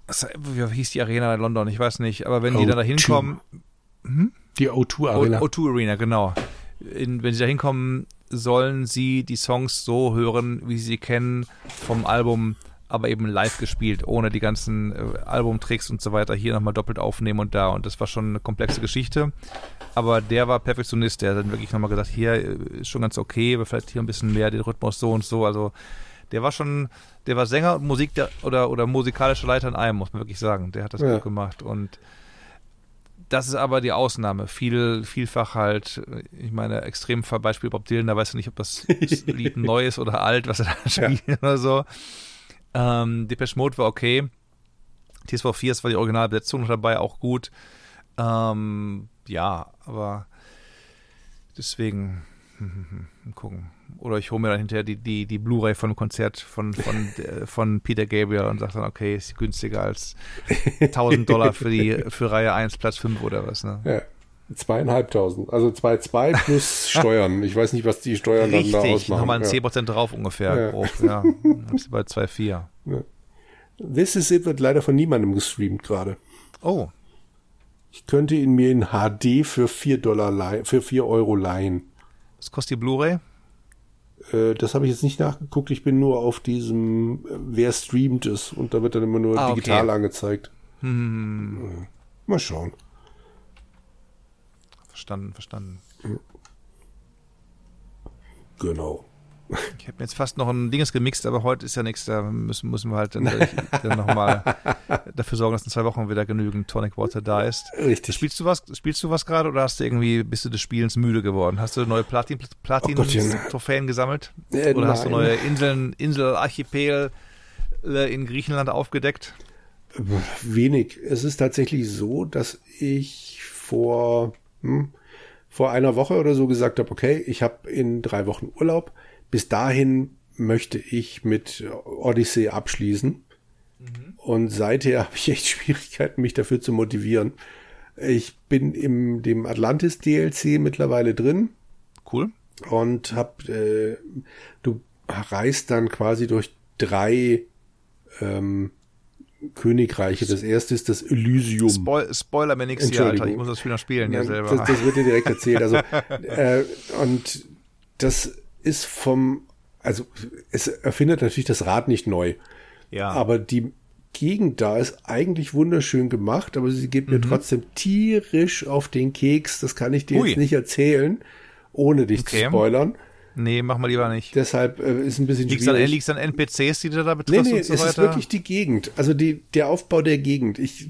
A: was, wie hieß die Arena in London? Ich weiß nicht, aber wenn O2. die dann da hinkommen.
B: Hm? Die O2 Arena.
A: O, 2 Arena, genau. In, wenn sie da hinkommen, sollen sie die Songs so hören, wie sie sie kennen vom Album aber eben live gespielt, ohne die ganzen äh, Albumtricks und so weiter hier nochmal doppelt aufnehmen und da. Und das war schon eine komplexe Geschichte. Aber der war Perfektionist, der hat dann wirklich nochmal gesagt, hier äh, ist schon ganz okay, aber vielleicht hier ein bisschen mehr den Rhythmus so und so. Also der war schon, der war Sänger und Musik der, oder, oder musikalischer Leiter in einem, muss man wirklich sagen. Der hat das ja. gut gemacht. Und das ist aber die Ausnahme. Viel, vielfach halt, ich meine, Extrembeispiel Bob Dylan, da weißt du nicht, ob das Lied neu ist oder alt, was er da spielt ja. oder so. Ähm, Depeche Mode war okay. TSV 4 war die Originalbesetzung noch dabei, auch gut. Ähm, ja, aber deswegen gucken. Oder ich hole mir dann hinterher die, die, die Blu-ray von dem Konzert von, von, von Peter Gabriel und sage dann, okay, ist günstiger als 1000 Dollar für die für Reihe 1, Platz 5 oder was. Ne?
B: Ja. Zweieinhalbtausend. Also zwei, zwei plus Steuern. Ich weiß nicht, was die Steuern Richtig, dann da ausmachen.
A: Nochmal ein ja. 10% drauf ungefähr. Ja. Grob, ja. Bist bei 2,4. Ja.
B: This is it wird leider von niemandem gestreamt gerade.
A: Oh.
B: Ich könnte ihn mir in HD für 4 Dollar für 4 Euro leihen.
A: Was kostet die Blu-ray?
B: Äh, das habe ich jetzt nicht nachgeguckt. Ich bin nur auf diesem, äh, wer streamt es. Und da wird dann immer nur ah, digital okay. angezeigt. Hm. Mal schauen.
A: Verstanden, verstanden.
B: Genau.
A: Ich habe jetzt fast noch ein Dinges gemixt, aber heute ist ja nichts, da müssen, müssen wir halt dann, dann nochmal dafür sorgen, dass in zwei Wochen wieder genügend Tonic Water da ist.
B: Richtig.
A: Spielst du was, spielst du was gerade oder hast du irgendwie, bist du des Spielens müde geworden? Hast du neue Platin, Platin oh gesammelt? Äh, oder nein. hast du neue Inseln, Inselarchipel äh, in Griechenland aufgedeckt?
B: Wenig. Es ist tatsächlich so, dass ich vor hm, vor einer Woche oder so gesagt habe, okay, ich habe in drei Wochen Urlaub. Bis dahin möchte ich mit Odyssey abschließen. Mhm. Und seither habe ich echt Schwierigkeiten, mich dafür zu motivieren. Ich bin im dem Atlantis DLC mittlerweile drin.
A: Cool.
B: Und hab, äh, du reist dann quasi durch drei ähm, Königreiche. Das erste ist das Elysium.
A: Spoil Spoiler mir nichts hier, Alter. Ich muss das Spiel noch spielen ja, selber.
B: Das, das, wird dir direkt erzählt. Also, äh, und das ist vom, also es erfindet natürlich das Rad nicht neu.
A: Ja.
B: Aber die Gegend da ist eigentlich wunderschön gemacht, aber sie geht mir mhm. trotzdem tierisch auf den Keks. Das kann ich dir Ui. jetzt nicht erzählen, ohne dich okay. zu spoilern.
A: Nee, mach mal lieber nicht.
B: Deshalb äh, ist ein bisschen
A: liegt's schwierig. An, liegt's an NPCs, die du da betriffst nee, nee, und so
B: es
A: weiter?
B: ist wirklich die Gegend. Also die, der Aufbau der Gegend. Ich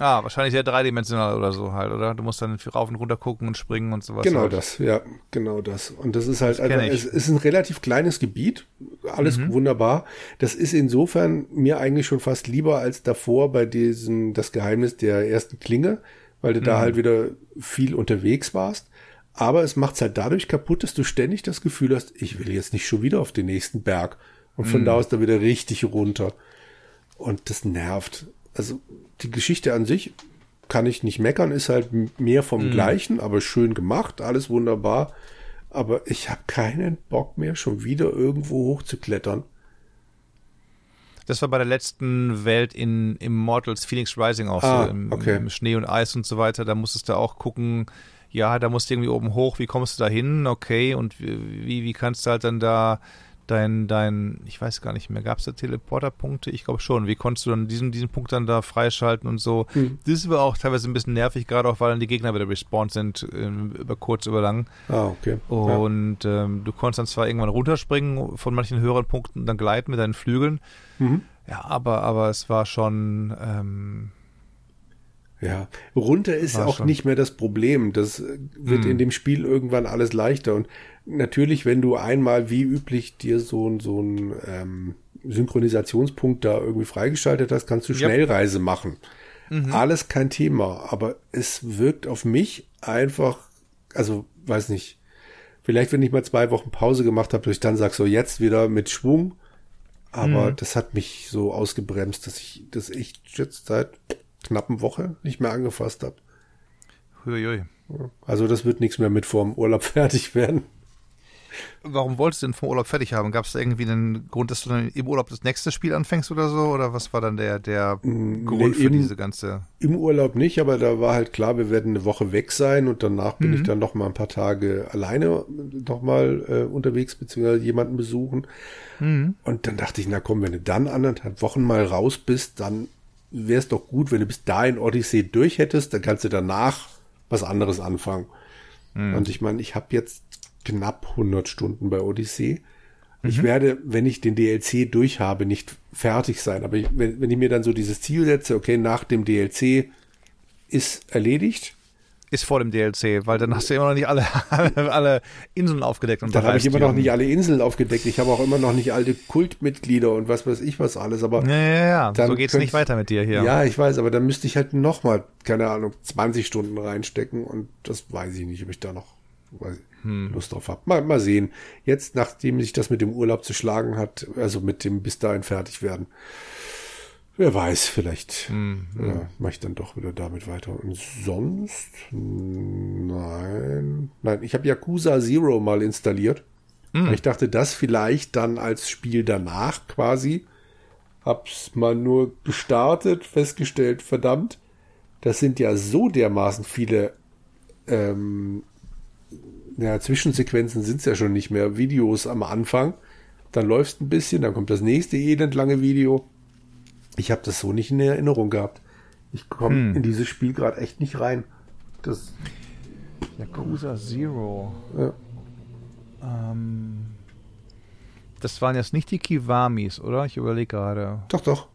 A: Ah, wahrscheinlich sehr dreidimensional oder so halt, oder? Du musst dann rauf und runter gucken und springen und sowas.
B: Genau
A: halt.
B: das, ja, genau das. Und das ist halt, das also, es ist ein relativ kleines Gebiet, alles mhm. wunderbar. Das ist insofern mir eigentlich schon fast lieber als davor bei diesem, das Geheimnis der ersten Klinge, weil du mhm. da halt wieder viel unterwegs warst. Aber es macht's halt dadurch kaputt, dass du ständig das Gefühl hast, ich will jetzt nicht schon wieder auf den nächsten Berg. Und von mhm. da aus da wieder richtig runter. Und das nervt. Also die Geschichte an sich kann ich nicht meckern, ist halt mehr vom mhm. Gleichen, aber schön gemacht, alles wunderbar. Aber ich habe keinen Bock mehr, schon wieder irgendwo hochzuklettern.
A: Das war bei der letzten Welt in Immortals Phoenix Rising auch ah, so, im, okay. im, Schnee und Eis und so weiter. Da musstest du auch gucken, ja, da musst du irgendwie oben hoch, wie kommst du da hin? Okay, und wie, wie kannst du halt dann da dein, dein, ich weiß gar nicht mehr, gab es da Teleporterpunkte? Ich glaube schon. Wie konntest du dann diesen, diesen Punkt dann da freischalten und so? Hm. Das war auch teilweise ein bisschen nervig, gerade auch, weil dann die Gegner wieder respawned sind, ähm, über kurz, über lang.
B: Ah, okay.
A: Und ja. ähm, du konntest dann zwar irgendwann runterspringen von manchen höheren Punkten und dann gleiten mit deinen Flügeln. Mhm. Ja, aber, aber es war schon, ähm,
B: ja, runter ist War auch schon. nicht mehr das Problem. Das wird hm. in dem Spiel irgendwann alles leichter. Und natürlich, wenn du einmal wie üblich dir so, so ein ähm, Synchronisationspunkt da irgendwie freigeschaltet hast, kannst du Schnellreise yep. machen. Mhm. Alles kein Thema. Aber es wirkt auf mich einfach, also weiß nicht, vielleicht wenn ich mal zwei Wochen Pause gemacht habe, dass ich dann sag so jetzt wieder mit Schwung. Aber mhm. das hat mich so ausgebremst, dass ich das echt jetzt seit knappen Woche nicht mehr angefasst habe. Huiui. Also das wird nichts mehr mit vorm Urlaub fertig werden.
A: Warum wolltest du denn vor Urlaub fertig haben? Gab es da irgendwie einen Grund, dass du dann im Urlaub das nächste Spiel anfängst oder so? Oder was war dann der, der mm, Grund nee, für im, diese ganze?
B: Im Urlaub nicht, aber da war halt klar, wir werden eine Woche weg sein und danach bin mhm. ich dann noch mal ein paar Tage alleine noch mal äh, unterwegs beziehungsweise jemanden besuchen. Mhm. Und dann dachte ich, na komm, wenn du dann anderthalb Wochen mal raus bist, dann wäre es doch gut, wenn du bis dahin Odyssey durch hättest, dann kannst du danach was anderes anfangen. Mhm. Und ich meine, ich habe jetzt knapp 100 Stunden bei Odyssey. Mhm. Ich werde, wenn ich den DLC durch habe, nicht fertig sein. Aber ich, wenn, wenn ich mir dann so dieses Ziel setze, okay, nach dem DLC ist erledigt,
A: ist vor dem DLC, weil dann hast du immer noch nicht alle, alle, alle Inseln aufgedeckt.
B: Und dann habe ich immer noch nicht alle Inseln aufgedeckt. Ich habe auch immer noch nicht alle Kultmitglieder und was weiß ich was alles. Aber
A: ja, ja, ja. Dann so geht's nicht weiter mit dir hier.
B: Ja, ich weiß, aber dann müsste ich halt noch mal, keine Ahnung, 20 Stunden reinstecken und das weiß ich nicht, ob ich da noch hm. Lust drauf habe. Mal, mal sehen. Jetzt, nachdem sich das mit dem Urlaub zu schlagen hat, also mit dem bis dahin fertig werden, Wer weiß, vielleicht mhm. ja, mache ich dann doch wieder damit weiter. Und sonst? Nein. Nein, ich habe Yakuza Zero mal installiert. Mhm. Ich dachte, das vielleicht dann als Spiel danach quasi. Hab's mal nur gestartet, festgestellt, verdammt, das sind ja so dermaßen viele ähm, ja, Zwischensequenzen sind's ja schon nicht mehr. Videos am Anfang. Dann läufst ein bisschen, dann kommt das nächste elendlange Video ich habe das so nicht in Erinnerung gehabt. Ich komme hm. in dieses Spiel gerade echt nicht rein. Das
A: Yakuza Zero. Ja. Ähm, das waren jetzt nicht die Kiwamis, oder? Ich überlege gerade.
B: Doch, doch.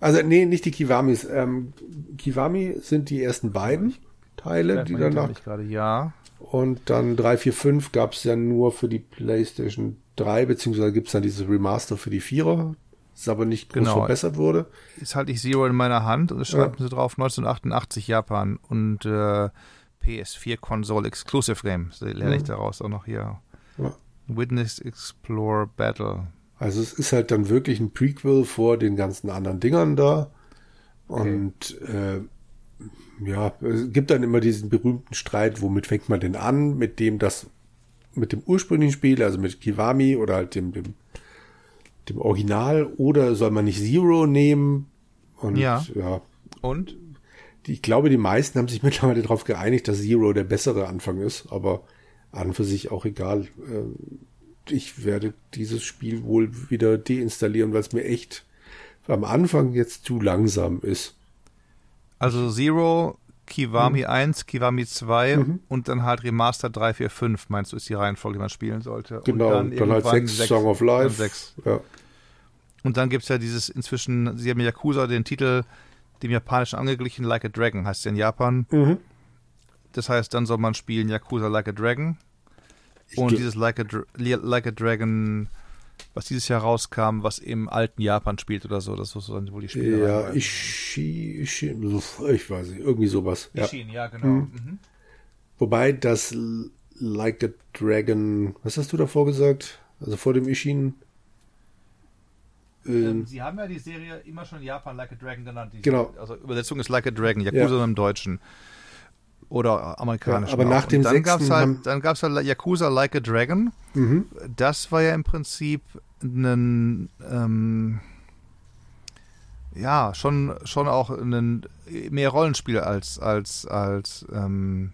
B: Also, nee, nicht die Kiwamis. Ähm, Kiwami sind die ersten beiden Teile, die danach.
A: Gerade, ja.
B: Und dann 3, 4, 5 gab es ja nur für die PlayStation 3, beziehungsweise gibt es dann dieses Remaster für die Vierer es aber nicht groß genau. verbessert wurde.
A: Jetzt halte ich Zero in meiner Hand und es schreibt ja. sie drauf 1988 Japan und äh, PS4 Console Exclusive Game. Das lerne ich daraus auch noch hier. Ja. Witness Explore Battle.
B: Also es ist halt dann wirklich ein Prequel vor den ganzen anderen Dingern da. Und okay. äh, ja, es gibt dann immer diesen berühmten Streit, womit fängt man denn an? Mit dem das, mit dem ursprünglichen Spiel, also mit Kiwami oder halt dem, dem dem Original oder soll man nicht Zero nehmen?
A: Und ja.
B: ja.
A: Und?
B: Ich glaube, die meisten haben sich mittlerweile darauf geeinigt, dass Zero der bessere Anfang ist, aber an für sich auch egal. Ähm, ich werde dieses Spiel wohl wieder deinstallieren, weil es mir echt am Anfang jetzt zu langsam ist.
A: Also Zero, Kiwami mhm. 1, Kiwami 2 mhm. und dann halt Remaster 3, 4, 5, meinst du, ist die Reihenfolge, die man spielen sollte.
B: Genau, und dann, dann halt 6, 6 Song of Life.
A: 6. Ja. Und dann gibt es ja dieses inzwischen, sie haben Yakuza den Titel dem japanischen angeglichen, Like a Dragon heißt es in Japan. Mhm. Das heißt, dann soll man spielen Yakuza Like a Dragon. Und dieses like a, like a Dragon, was dieses Jahr rauskam, was im alten Japan spielt oder so, das ist so dann wohl die
B: Spiele. Ja, ich, ich, ich weiß nicht, irgendwie sowas.
A: Ja, Ishin, ja genau. Mhm. Mhm.
B: Wobei das Like a Dragon, was hast du davor gesagt? Also vor dem Ishin?
A: Ähm, ähm, Sie haben ja die Serie immer schon Japan Like a Dragon genannt.
B: genau.
A: Also Übersetzung ist Like a Dragon, Yakuza ja. im Deutschen. Oder amerikanisch. Ja,
B: aber nach dem
A: dann gab es halt, dann gab's halt Yakuza Like a Dragon. Mhm. Das war ja im Prinzip ein ähm, ja, schon, schon auch ein mehr Rollenspiel als, als, als ähm,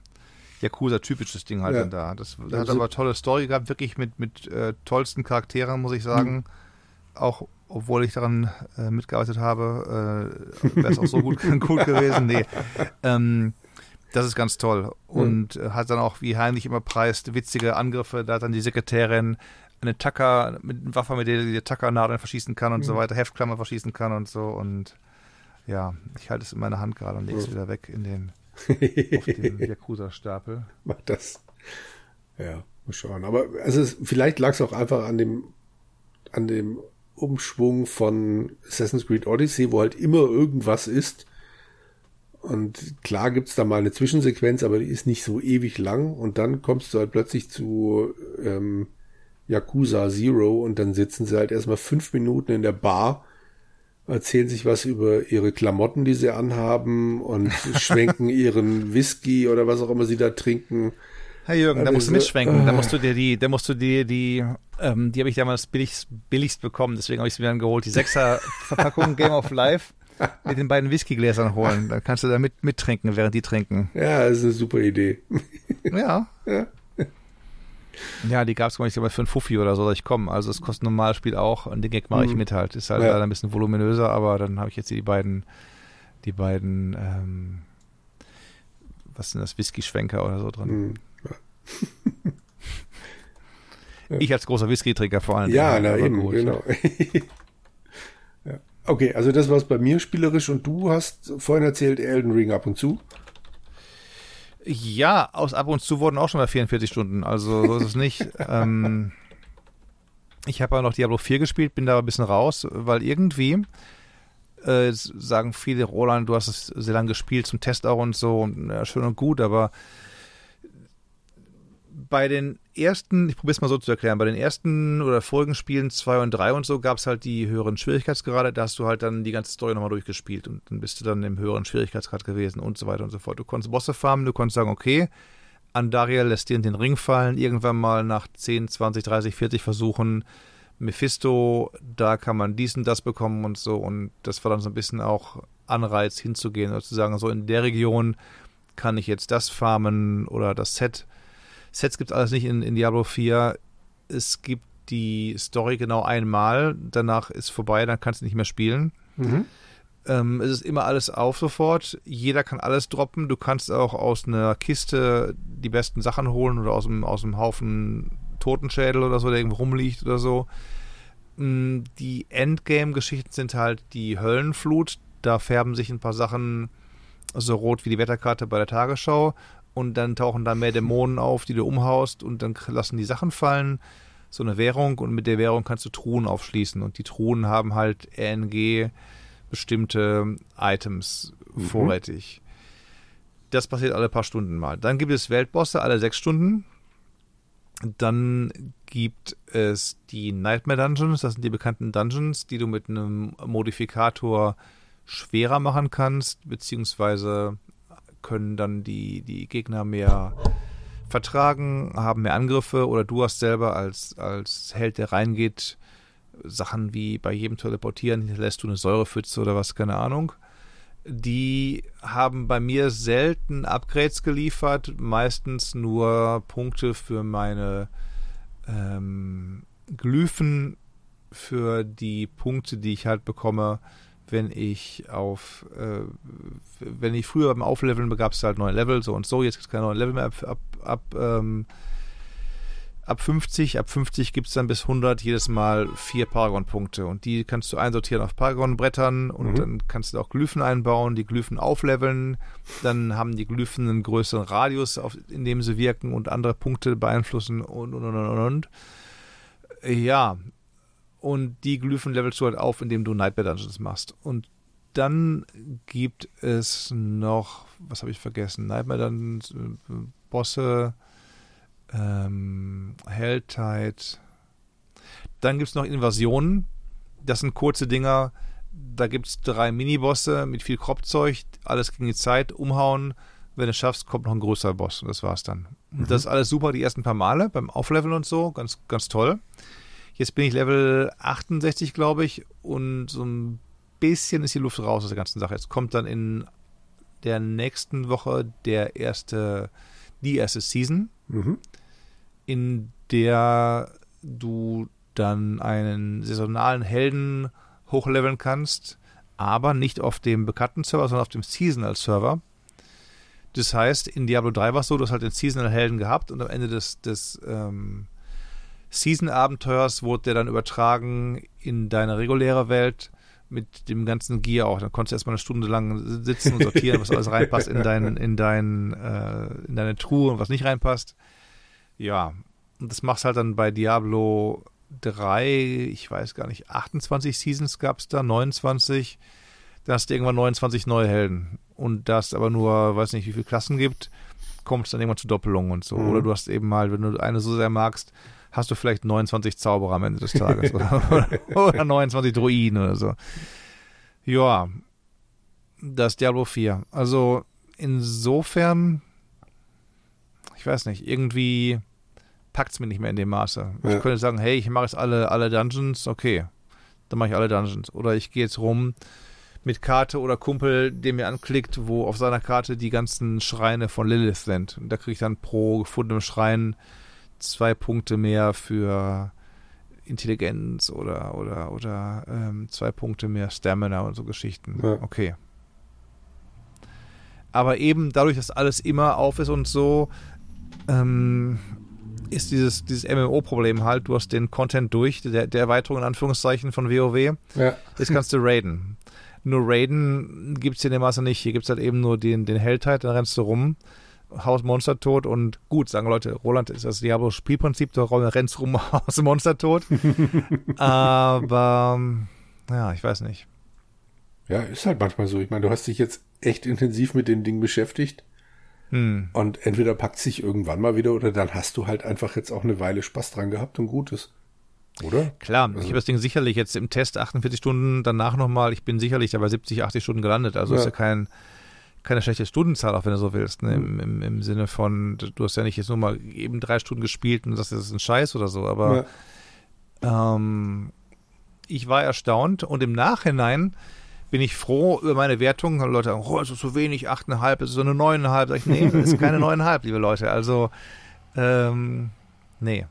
A: Yakuza-typisches Ding halt ja. dann da. Das, das hat aber tolle Story gehabt, wirklich mit, mit äh, tollsten Charakteren, muss ich sagen. Mhm. Auch obwohl ich daran äh, mitgearbeitet habe, äh, wäre es auch so gut, gut gewesen. Nee. Ähm, das ist ganz toll. Und mhm. hat dann auch, wie Heinrich immer preist, witzige Angriffe. Da hat dann die Sekretärin eine Tacker mit einer Waffe, mit der sie die Tackernadeln verschießen kann und mhm. so weiter, Heftklammer verschießen kann und so. Und ja, ich halte es in meiner Hand gerade und lege es mhm. wieder weg in den, auf den Yakuza-Stapel.
B: Mach das. Ja, mal schauen. Aber also es, vielleicht lag es auch einfach an dem, an dem Umschwung von Assassin's Creed Odyssey, wo halt immer irgendwas ist. Und klar gibt's da mal eine Zwischensequenz, aber die ist nicht so ewig lang. Und dann kommst du halt plötzlich zu ähm, Yakuza Zero und dann sitzen sie halt erstmal fünf Minuten in der Bar, erzählen sich was über ihre Klamotten, die sie anhaben und schwenken ihren Whisky oder was auch immer sie da trinken.
A: Herr Jürgen, da musst du mitschwenken. Da musst du dir die, da musst du dir die, ähm, die habe ich damals billigst, billigst bekommen, deswegen habe ich sie mir dann geholt. Die 6er Verpackung Game of Life mit den beiden Whiskygläsern holen. Dann kannst du da mit, mittrinken, während die trinken.
B: Ja, das ist eine super Idee.
A: Ja. Ja, ja die gab es, glaube ich, für einen Fuffi oder so, dass ich komme. Also es kostet ein normales Spiel auch und den Gag mache ich mhm. mit halt. Ist halt ja. leider ein bisschen voluminöser, aber dann habe ich jetzt die beiden, die beiden, ähm, was sind das, Whisky-Schwenker oder so drin. Mhm. Ich als großer Whisky-Trinker vor allem.
B: Ja, na eben, gut, genau. ja. Okay, also das war es bei mir spielerisch und du hast vorhin erzählt Elden Ring ab und zu.
A: Ja, aus ab und zu wurden auch schon mal 44 Stunden, also so ist es nicht. ähm, ich habe ja noch Diablo 4 gespielt, bin da ein bisschen raus, weil irgendwie äh, sagen viele, Roland, du hast es sehr lange gespielt zum Test auch und so, und, ja, schön und gut, aber bei den ersten, ich probiere es mal so zu erklären, bei den ersten oder vorigen Spielen 2 und 3 und so gab es halt die höheren Schwierigkeitsgrade, da hast du halt dann die ganze Story nochmal durchgespielt und dann bist du dann im höheren Schwierigkeitsgrad gewesen und so weiter und so fort. Du konntest Bosse farmen, du konntest sagen, okay, Andariel lässt dir in den Ring fallen, irgendwann mal nach 10, 20, 30, 40 Versuchen Mephisto, da kann man dies und das bekommen und so und das war dann so ein bisschen auch Anreiz hinzugehen oder zu sagen, so in der Region kann ich jetzt das farmen oder das Set Sets gibt es alles nicht in, in Diablo 4. Es gibt die Story genau einmal, danach ist vorbei, dann kannst du nicht mehr spielen. Mhm. Ähm, es ist immer alles auf sofort. Jeder kann alles droppen. Du kannst auch aus einer Kiste die besten Sachen holen oder aus dem, aus dem Haufen Totenschädel oder so, der irgendwo rumliegt oder so. Mm, die Endgame-Geschichten sind halt die Höllenflut. Da färben sich ein paar Sachen so rot wie die Wetterkarte bei der Tagesschau und dann tauchen da mehr Dämonen auf, die du umhaust und dann lassen die Sachen fallen. So eine Währung und mit der Währung kannst du Truhen aufschließen und die Truhen haben halt RNG bestimmte Items mhm. vorrätig. Das passiert alle paar Stunden mal. Dann gibt es Weltbosse alle sechs Stunden. Dann gibt es die Nightmare Dungeons, das sind die bekannten Dungeons, die du mit einem Modifikator schwerer machen kannst, beziehungsweise können dann die, die Gegner mehr vertragen, haben mehr Angriffe oder du hast selber als, als Held, der reingeht, Sachen wie bei jedem Teleportieren hinterlässt du eine Säurepfütze oder was, keine Ahnung. Die haben bei mir selten Upgrades geliefert, meistens nur Punkte für meine ähm, Glyphen für die Punkte, die ich halt bekomme, wenn ich auf, äh, wenn ich früher beim Aufleveln begab es halt neue Level, so und so, jetzt gibt es keine neuen Level mehr ab, ab, ab, ähm, ab 50. Ab 50 gibt es dann bis 100 jedes Mal vier Paragon-Punkte und die kannst du einsortieren auf Paragon-Brettern und mhm. dann kannst du auch Glyphen einbauen, die Glyphen aufleveln, dann haben die Glyphen einen größeren Radius, auf, in dem sie wirken und andere Punkte beeinflussen und, und, und, und, und. Ja, und die Glyphen levelst du halt auf, indem du Nightmare Dungeons machst. Und dann gibt es noch, was habe ich vergessen? Nightmare Dungeons, äh, Bosse, ähm, Helltide. Dann gibt es noch Invasionen. Das sind kurze Dinger. Da gibt es drei Minibosse mit viel Kropfzeug. Alles gegen die Zeit. Umhauen. Wenn du es schaffst, kommt noch ein größerer Boss. Und das war's dann. Mhm. Das ist alles super die ersten paar Male beim Aufleveln und so. Ganz, ganz toll. Jetzt bin ich Level 68, glaube ich, und so ein bisschen ist die Luft raus aus der ganzen Sache. Jetzt kommt dann in der nächsten Woche der erste, die erste Season, mhm. in der du dann einen saisonalen Helden hochleveln kannst, aber nicht auf dem bekannten Server, sondern auf dem Seasonal Server. Das heißt, in Diablo 3 war es so, du hast halt den Seasonal Helden gehabt und am Ende des, des ähm, Season-Abenteuers wurde der dann übertragen in deine reguläre Welt mit dem ganzen Gear auch. Dann konntest du erstmal eine Stunde lang sitzen und sortieren, was alles reinpasst in, dein, in, dein, äh, in deine Truhe und was nicht reinpasst. Ja, und das machst halt dann bei Diablo 3, ich weiß gar nicht, 28 Seasons gab es da, 29. Da hast du irgendwann 29 neue Helden. Und da es aber nur, weiß nicht, wie viele Klassen gibt, kommt es dann irgendwann zu Doppelungen und so. Mhm. Oder du hast eben mal, wenn du eine so sehr magst, hast du vielleicht 29 Zauberer am Ende des Tages oder, oder 29 Druiden oder so. Ja, das Diablo 4. Also insofern, ich weiß nicht, irgendwie packt es mir nicht mehr in dem Maße. Ja. Ich könnte sagen, hey, ich mache jetzt alle, alle Dungeons, okay, dann mache ich alle Dungeons. Oder ich gehe jetzt rum mit Karte oder Kumpel, der mir anklickt, wo auf seiner Karte die ganzen Schreine von Lilith sind. Und da kriege ich dann pro gefundenem Schrein zwei Punkte mehr für Intelligenz oder oder oder ähm, zwei Punkte mehr Stamina und so Geschichten. Ja. Okay. Aber eben dadurch, dass alles immer auf ist und so, ähm, ist dieses, dieses MMO-Problem halt, du hast den Content durch, der, der Erweiterung in Anführungszeichen von WoW. Ja. Jetzt kannst du raiden. Nur raiden gibt es hier in dem Maße nicht. Hier gibt es halt eben nur den, den Helltide, dann rennst du rum Haus Monster tot und gut, sagen Leute, Roland ist das Diablo-Spielprinzip, du rennst rum, Haus Monster tot. Aber ja, ich weiß nicht.
B: Ja, ist halt manchmal so. Ich meine, du hast dich jetzt echt intensiv mit dem Ding beschäftigt. Hm. Und entweder packt sich irgendwann mal wieder oder dann hast du halt einfach jetzt auch eine Weile Spaß dran gehabt und Gutes. Oder?
A: Klar, also. ich habe das Ding sicherlich jetzt im Test 48 Stunden danach nochmal, ich bin sicherlich dabei 70, 80 Stunden gelandet. Also ja. ist ja kein, keine schlechte Stundenzahl, auch wenn du so willst, ne? Im, im, Im, Sinne von, du hast ja nicht jetzt nur mal eben drei Stunden gespielt und das ist ein Scheiß oder so, aber ja. ähm, ich war erstaunt und im Nachhinein bin ich froh über meine Wertung. Leute sagen, oh, es ist so wenig, 8,5, es ist so eine 9,5. Sag ich, nee, das ist keine 9,5, liebe Leute. Also, ähm, nee.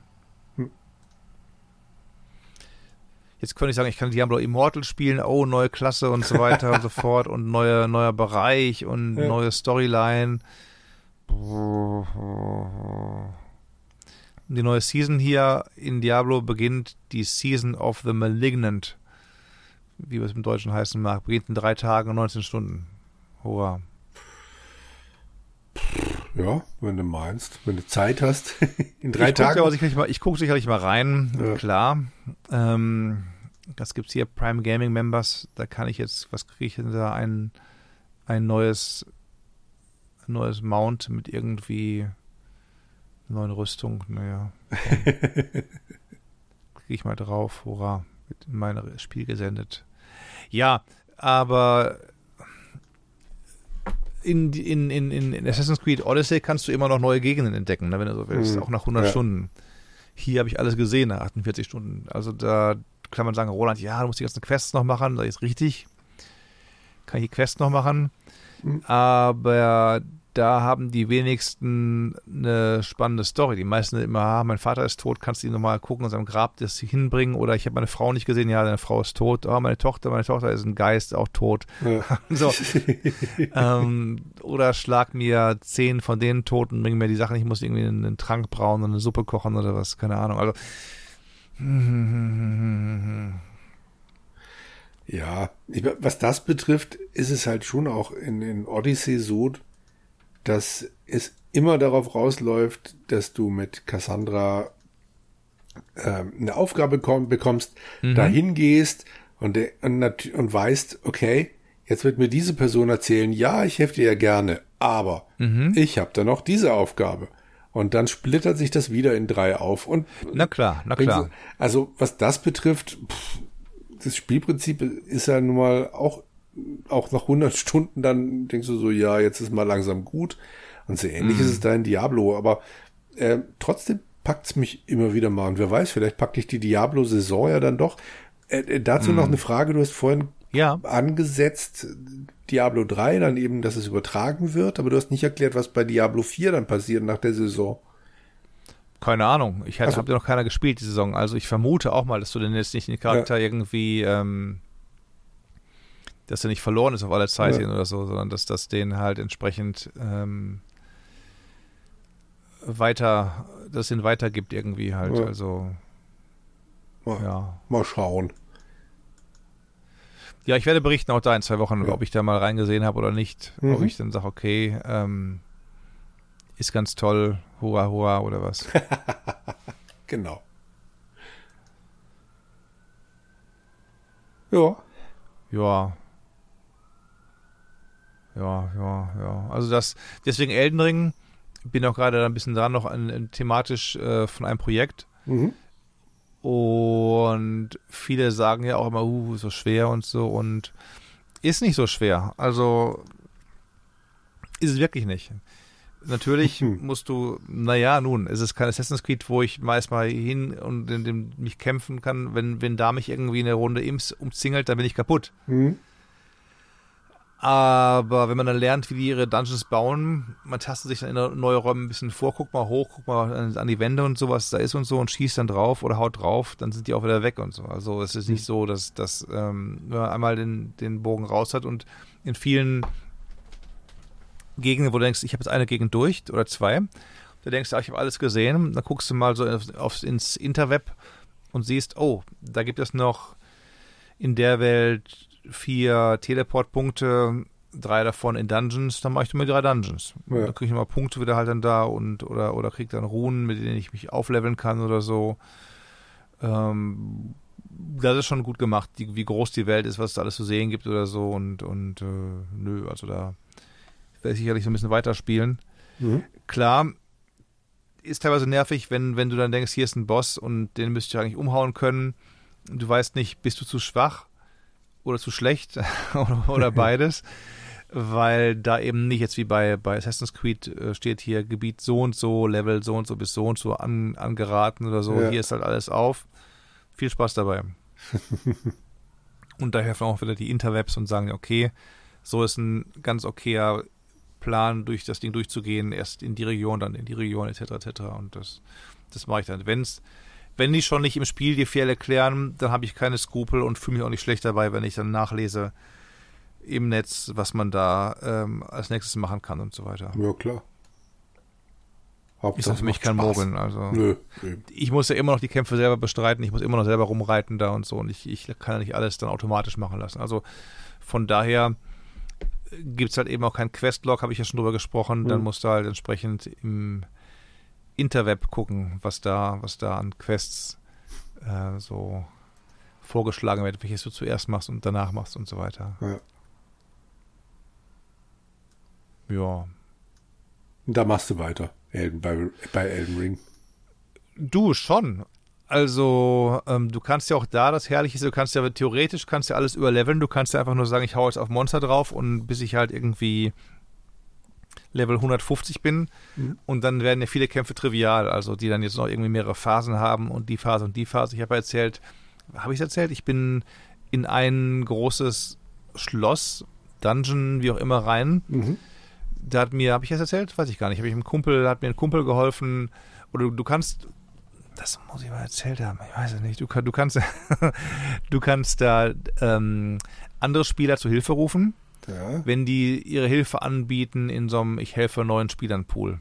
A: Jetzt könnte ich sagen, ich kann Diablo Immortal spielen, oh, neue Klasse und so weiter und so fort und neue, neuer Bereich und ja. neue Storyline. Die neue Season hier in Diablo beginnt die Season of the Malignant. Wie es im Deutschen heißen mag. Beginnt in drei Tagen und 19 Stunden. Hurra.
B: Ja, wenn du meinst, wenn du Zeit hast, in drei
A: ich
B: Tagen.
A: Guck sicherlich mal, ich gucke sicherlich mal rein, ja. klar. Ähm, das gibt es hier, Prime Gaming Members, da kann ich jetzt, was kriege ich denn da, ein, ein neues, ein neues Mount mit irgendwie neuen Rüstung, naja. kriege ich mal drauf, hurra, wird in mein Spiel gesendet. Ja, aber in, in, in, in Assassin's Creed Odyssey kannst du immer noch neue Gegenden entdecken, ne, wenn du so willst, mhm. auch nach 100 ja. Stunden. Hier habe ich alles gesehen nach 48 Stunden. Also da kann man sagen, Roland, ja, du musst die ganzen Quests noch machen, das ist richtig. Kann ich die Quests noch machen. Mhm. Aber da haben die wenigsten eine spannende Story. Die meisten immer, ah, mein Vater ist tot, kannst du ihn nochmal gucken und seinem Grab das hinbringen oder ich habe meine Frau nicht gesehen, ja, deine Frau ist tot, oh, meine Tochter, meine Tochter ist ein Geist, auch tot. Ja. so. ähm, oder schlag mir zehn von denen tot und bring mir die Sachen, ich muss irgendwie einen, einen Trank brauen und eine Suppe kochen oder was, keine Ahnung. Also
B: ja, was das betrifft, ist es halt schon auch in, in Odyssey so, dass es immer darauf rausläuft, dass du mit Cassandra äh, eine Aufgabe komm, bekommst, mhm. dahin gehst und, und, und weißt, okay, jetzt wird mir diese Person erzählen, ja, ich helfe dir ja gerne, aber mhm. ich habe da noch diese Aufgabe. Und dann splittert sich das wieder in drei auf. Und
A: na klar, na klar.
B: Also was das betrifft, pff, das Spielprinzip ist ja nun mal auch auch nach 100 Stunden dann denkst du so, ja, jetzt ist mal langsam gut. Und so ähnlich mm. ist es da in Diablo. Aber äh, trotzdem packt's mich immer wieder mal. Und wer weiß, vielleicht packt dich die Diablo-Saison ja dann doch. Äh, äh, dazu mm. noch eine Frage. Du hast vorhin ja. angesetzt, Diablo 3, dann eben, dass es übertragen wird. Aber du hast nicht erklärt, was bei Diablo 4 dann passiert nach der Saison.
A: Keine Ahnung. Ich also, habe ja noch keiner gespielt die Saison. Also ich vermute auch mal, dass du denn jetzt nicht den Charakter ja. irgendwie ähm, dass er nicht verloren ist auf alle Zeit ja. oder so, sondern dass das den halt entsprechend ähm, weiter, dass den weitergibt irgendwie halt. Also
B: ja. Mal schauen.
A: Ja, ich werde berichten auch da in zwei Wochen, ja. ob ich da mal reingesehen habe oder nicht. Mhm. Ob ich dann sage, okay, ähm, ist ganz toll, hurra, hurra oder was.
B: genau. Ja.
A: Ja ja, ja, ja. Also das, deswegen Elden Ring, bin auch gerade ein bisschen dran, noch an, thematisch äh, von einem Projekt. Mhm. Und viele sagen ja auch immer, uh, so schwer und so und ist nicht so schwer. Also ist es wirklich nicht. Natürlich mhm. musst du, naja, nun, es ist kein Assassin's Creed, wo ich meist mal hin und in dem mich kämpfen kann. Wenn, wenn da mich irgendwie eine Runde Imps umzingelt, dann bin ich kaputt. Mhm. Aber wenn man dann lernt, wie die ihre Dungeons bauen, man tastet sich dann in neue Räume ein bisschen vor, guckt mal hoch, guckt mal an die Wände und so, was da ist und so und schießt dann drauf oder haut drauf, dann sind die auch wieder weg und so. Also es ist nicht mhm. so, dass, dass ähm, wenn man einmal den, den Bogen raus hat und in vielen Gegenden, wo du denkst, ich habe jetzt eine Gegend durch oder zwei, da denkst du, ah, ich habe alles gesehen, dann guckst du mal so auf, auf, ins Interweb und siehst, oh, da gibt es noch in der Welt vier Teleportpunkte, drei davon in Dungeons, dann mache ich mir drei Dungeons. Ja. Dann kriege ich immer Punkte wieder halt dann da und oder, oder kriege dann Runen, mit denen ich mich aufleveln kann oder so. Ähm, das ist schon gut gemacht, die, wie groß die Welt ist, was es da alles zu sehen gibt oder so und, und äh, nö, also da werde ich sicherlich so ein bisschen weiterspielen. Mhm. Klar, ist teilweise nervig, wenn, wenn du dann denkst, hier ist ein Boss und den müsst ihr eigentlich umhauen können. Du weißt nicht, bist du zu schwach? Oder zu schlecht oder, beides, weil da eben nicht jetzt wie bei, bei Assassin's Creed äh, steht hier Gebiet so und so, Level so und so bis so und so an, angeraten oder so. Ja. Hier ist halt alles auf. Viel Spaß dabei. und da helfen auch wieder die Interwebs und sagen, okay, so ist ein ganz okayer Plan, durch das Ding durchzugehen, erst in die Region, dann in die Region, etc. etc. Und das, das mache ich dann. Wenn es wenn die schon nicht im Spiel die viel erklären, dann habe ich keine Skrupel und fühle mich auch nicht schlecht dabei, wenn ich dann nachlese im Netz, was man da ähm, als nächstes machen kann und so weiter.
B: Ja, klar.
A: Hauptsache ist das für mich kein Spaß. Mogeln. Also Nö, ich muss ja immer noch die Kämpfe selber bestreiten, ich muss immer noch selber rumreiten da und so und ich, ich kann ja nicht alles dann automatisch machen lassen. Also von daher gibt es halt eben auch keinen Questlog, habe ich ja schon drüber gesprochen. Mhm. Dann musst du halt entsprechend im Interweb gucken, was da, was da an Quests äh, so vorgeschlagen wird, welches du zuerst machst und danach machst und so weiter. Ja. Ja.
B: Da machst du weiter, Elden, bei, bei Elden Ring.
A: Du schon. Also, ähm, du kannst ja auch da das Herrliche du kannst ja theoretisch kannst ja alles überleveln, du kannst ja einfach nur sagen, ich hau jetzt auf Monster drauf und bis ich halt irgendwie Level 150 bin. Mhm. Und dann werden ja viele Kämpfe trivial, also die dann jetzt noch irgendwie mehrere Phasen haben und die Phase und die Phase. Ich habe erzählt, habe ich erzählt? Ich bin in ein großes Schloss, Dungeon, wie auch immer rein. Mhm. da hat mir, habe ich das erzählt? Weiß ich gar nicht. Habe ich einem Kumpel, hat mir ein Kumpel geholfen. Oder du, du kannst, das muss ich mal erzählt haben, ich weiß es nicht. Du, du kannst, du kannst da ähm, andere Spieler zu Hilfe rufen, ja. wenn die ihre Hilfe anbieten in so einem Ich helfe neuen Spielern Pool.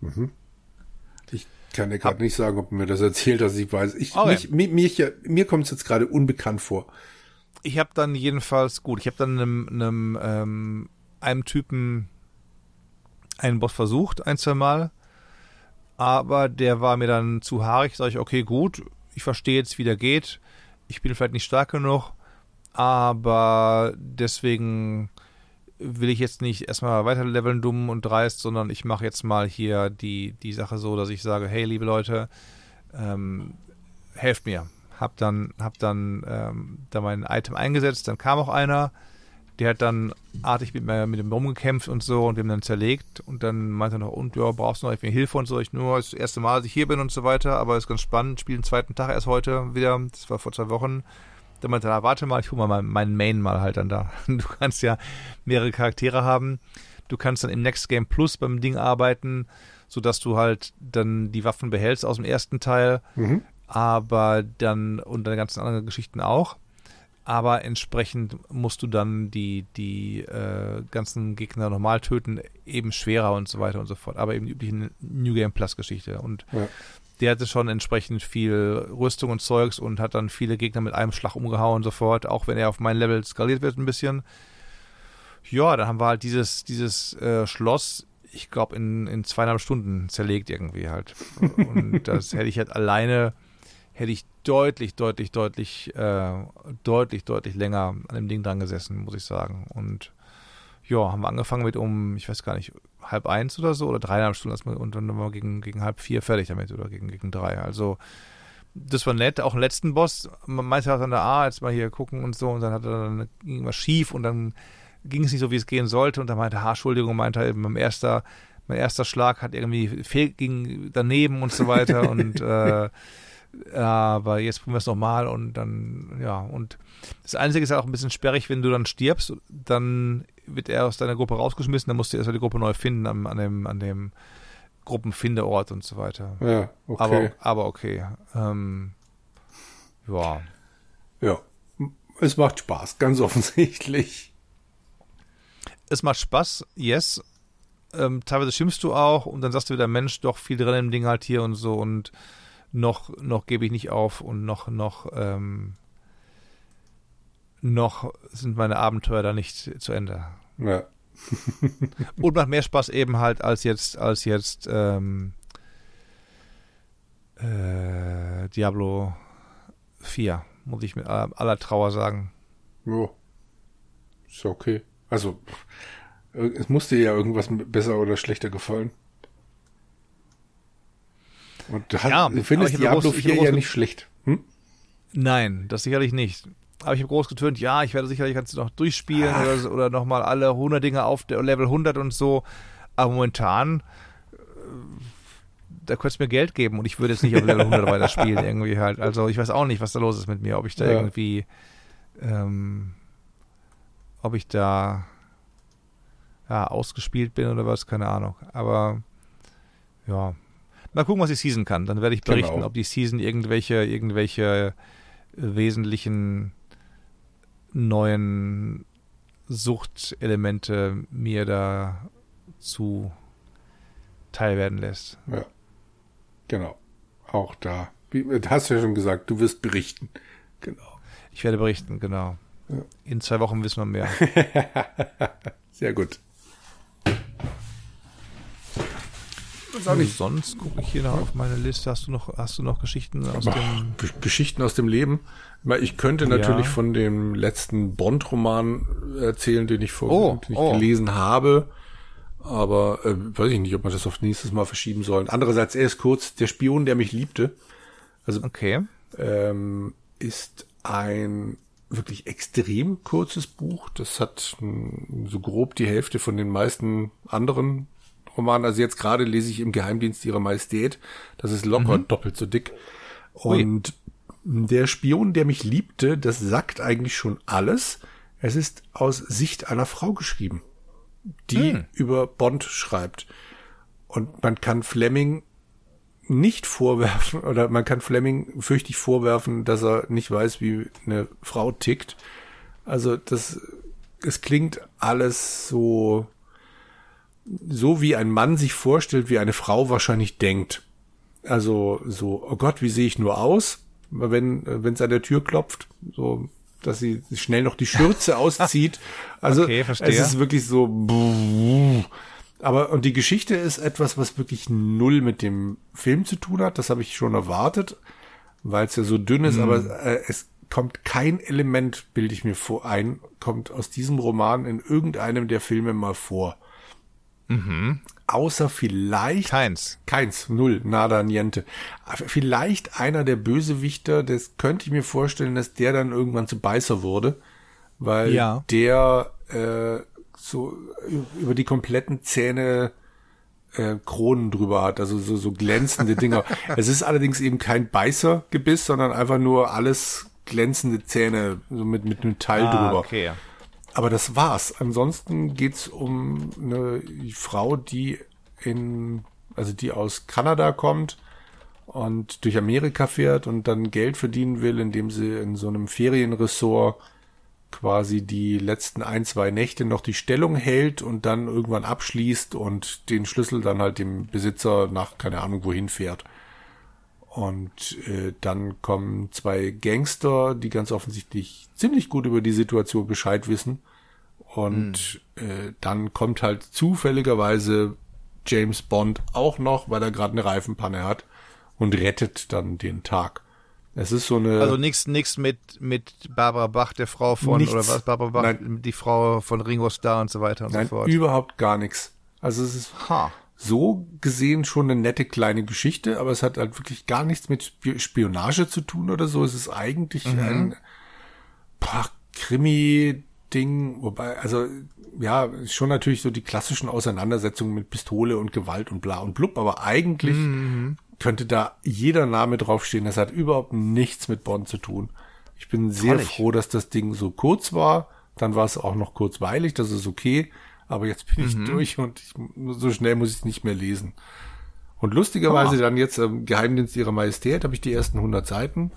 A: Mhm.
B: Ich kann dir gerade nicht sagen, ob mir das erzählt, dass ich weiß. Ich, okay. mich, mir, mir, mir kommt es jetzt gerade unbekannt vor.
A: Ich habe dann jedenfalls, gut, ich habe dann einem, einem, ähm, einem Typen einen Boss versucht, ein, zwei Mal. Aber der war mir dann zu haarig. Sag ich, okay, gut, ich verstehe jetzt, wie der geht. Ich bin vielleicht nicht stark genug, aber deswegen will ich jetzt nicht erstmal weiter leveln, dumm und dreist, sondern ich mache jetzt mal hier die, die Sache so, dass ich sage, hey, liebe Leute, ähm, helft mir. Hab dann, hab dann ähm, da mein Item eingesetzt, dann kam auch einer, der hat dann artig mit, mir, mit dem rumgekämpft und so und wir haben dann zerlegt und dann meinte er noch, und ja, brauchst du noch irgendwie Hilfe und so. Ich nur, das erste Mal, dass ich hier bin und so weiter, aber ist ganz spannend. Spiele den zweiten Tag erst heute wieder, das war vor zwei Wochen. Dann meinte er, warte mal, ich hole mal meinen Main mal halt dann da. Du kannst ja mehrere Charaktere haben. Du kannst dann im Next Game Plus beim Ding arbeiten, sodass du halt dann die Waffen behältst aus dem ersten Teil, mhm. aber dann und deine ganzen anderen Geschichten auch. Aber entsprechend musst du dann die, die äh, ganzen Gegner normal töten, eben schwerer und so weiter und so fort. Aber eben die übliche New Game Plus Geschichte. Und ja der hatte schon entsprechend viel Rüstung und Zeugs und hat dann viele Gegner mit einem Schlag umgehauen sofort, auch wenn er auf mein Level skaliert wird ein bisschen. Ja, dann haben wir halt dieses, dieses äh, Schloss, ich glaube, in, in zweieinhalb Stunden zerlegt irgendwie halt. Und das hätte ich halt alleine, hätte ich deutlich, deutlich, deutlich, äh, deutlich, deutlich länger an dem Ding dran gesessen, muss ich sagen. Und ja, haben wir angefangen mit um, ich weiß gar nicht, halb eins oder so oder dreieinhalb Stunden und dann waren wir gegen, gegen halb vier fertig damit oder gegen, gegen drei. Also das war nett, auch im letzten Boss. Man meinte auch dann da, ah, jetzt mal hier gucken und so und dann hat er dann irgendwas schief und dann ging es nicht so, wie es gehen sollte und dann meinte, ha, Entschuldigung, meinte er eben, mein erster, mein erster Schlag hat irgendwie fehl, ging daneben und so weiter und äh, aber jetzt probieren wir es nochmal und dann, ja, und das Einzige ist auch ein bisschen sperrig, wenn du dann stirbst, dann wird er aus deiner Gruppe rausgeschmissen, dann musst du erstmal die Gruppe neu finden an, an dem, an dem Gruppenfindeort und so weiter.
B: Ja, okay.
A: Aber, aber okay. Ähm, ja.
B: Ja. Es macht Spaß, ganz offensichtlich.
A: Es macht Spaß, yes. Ähm, teilweise schimpfst du auch und dann sagst du wieder, Mensch, doch viel drin im Ding halt hier und so und noch, noch gebe ich nicht auf und noch, noch, ähm, noch sind meine Abenteuer da nicht zu Ende.
B: Ja.
A: und macht mehr Spaß eben halt als jetzt, als jetzt ähm, äh, Diablo 4, muss ich mit aller Trauer sagen.
B: Ja. Ist okay. Also, es musste ja irgendwas besser oder schlechter gefallen. Und du, ja, du findest Diablo groß, 4 ja nicht schlecht. Hm?
A: Nein, das sicherlich nicht. Aber ich habe groß getönt, ja, ich werde sicherlich du noch durchspielen Ach. oder, oder nochmal alle 100 Dinge auf der Level 100 und so. Aber momentan, äh, da könntest du mir Geld geben und ich würde jetzt nicht auf Level 100 weiterspielen irgendwie halt. Also ich weiß auch nicht, was da los ist mit mir, ob ich da ja. irgendwie, ähm, ob ich da ja, ausgespielt bin oder was, keine Ahnung. Aber ja, mal gucken, was die Season kann. Dann werde ich berichten, genau. ob die Season irgendwelche, irgendwelche wesentlichen neuen Suchtelemente mir da zu teilwerden lässt.
B: Ja, genau. Auch da. Wie, hast du ja schon gesagt, du wirst berichten. Genau.
A: Ich werde berichten, genau. Ja. In zwei Wochen wissen wir mehr.
B: Sehr gut.
A: Was sonst gucke ich hier noch auf meine Liste. Hast du noch, hast du noch Geschichten aus Ach, dem
B: Geschichten aus dem Leben? Ich könnte natürlich ja. von dem letzten Bond-Roman erzählen, den ich, vor, oh, den ich oh. gelesen habe. Aber äh, weiß ich nicht, ob man das auf nächstes Mal verschieben soll. Andererseits erst kurz, der Spion, der mich liebte. Also
A: okay.
B: ähm, ist ein wirklich extrem kurzes Buch. Das hat so grob die Hälfte von den meisten anderen Romanen. Also jetzt gerade lese ich im Geheimdienst ihrer Majestät. Das ist locker mhm. doppelt so dick. Und der Spion, der mich liebte, das sagt eigentlich schon alles. Es ist aus Sicht einer Frau geschrieben. die hm. über Bond schreibt. Und man kann Fleming nicht vorwerfen, oder man kann Fleming fürchtig vorwerfen, dass er nicht weiß, wie eine Frau tickt. Also das, es klingt alles so, so wie ein Mann sich vorstellt, wie eine Frau wahrscheinlich denkt. Also so, oh Gott, wie sehe ich nur aus? Wenn, wenn es an der Tür klopft, so, dass sie schnell noch die Schürze auszieht. Also okay, es ist wirklich so, aber und die Geschichte ist etwas, was wirklich null mit dem Film zu tun hat. Das habe ich schon erwartet, weil es ja so dünn ist. Mhm. Aber äh, es kommt kein Element, bilde ich mir vor, ein, kommt aus diesem Roman in irgendeinem der Filme mal vor. Mhm. Außer vielleicht.
A: Keins.
B: Keins, null, nada, niente. Vielleicht einer der Bösewichter, das könnte ich mir vorstellen, dass der dann irgendwann zu Beißer wurde, weil ja. der äh, so über die kompletten Zähne äh, Kronen drüber hat, also so, so glänzende Dinger. es ist allerdings eben kein Beißergebiss, sondern einfach nur alles glänzende Zähne, so mit, mit Metall ah, drüber. Okay. Aber das war's. Ansonsten geht's um eine Frau, die in, also die aus Kanada kommt und durch Amerika fährt und dann Geld verdienen will, indem sie in so einem Ferienressort quasi die letzten ein, zwei Nächte noch die Stellung hält und dann irgendwann abschließt und den Schlüssel dann halt dem Besitzer nach keine Ahnung wohin fährt. Und äh, dann kommen zwei Gangster, die ganz offensichtlich ziemlich gut über die Situation Bescheid wissen. Und mhm. äh, dann kommt halt zufälligerweise James Bond auch noch, weil er gerade eine Reifenpanne hat und rettet dann den Tag. Es ist so eine.
A: Also nichts nichts mit, mit Barbara Bach, der Frau von, nichts, oder was, Barbara Bach, nein, die Frau von Ringo Starr und so weiter und
B: nein,
A: so fort.
B: überhaupt gar nichts. Also es ist ha. So gesehen schon eine nette kleine Geschichte, aber es hat halt wirklich gar nichts mit Spionage zu tun oder so. Es ist eigentlich mhm. ein boah, Krimi-Ding, wobei, also ja, schon natürlich so die klassischen Auseinandersetzungen mit Pistole und Gewalt und bla und blub, aber eigentlich mhm könnte da jeder Name draufstehen. Das hat überhaupt nichts mit Bonn zu tun. Ich bin sehr froh, dass das Ding so kurz war. Dann war es auch noch kurzweilig, das ist okay. Aber jetzt bin ich mhm. durch und ich, so schnell muss ich es nicht mehr lesen. Und lustigerweise oh. dann jetzt ähm, Geheimdienst ihrer Majestät habe ich die ersten 100 Seiten.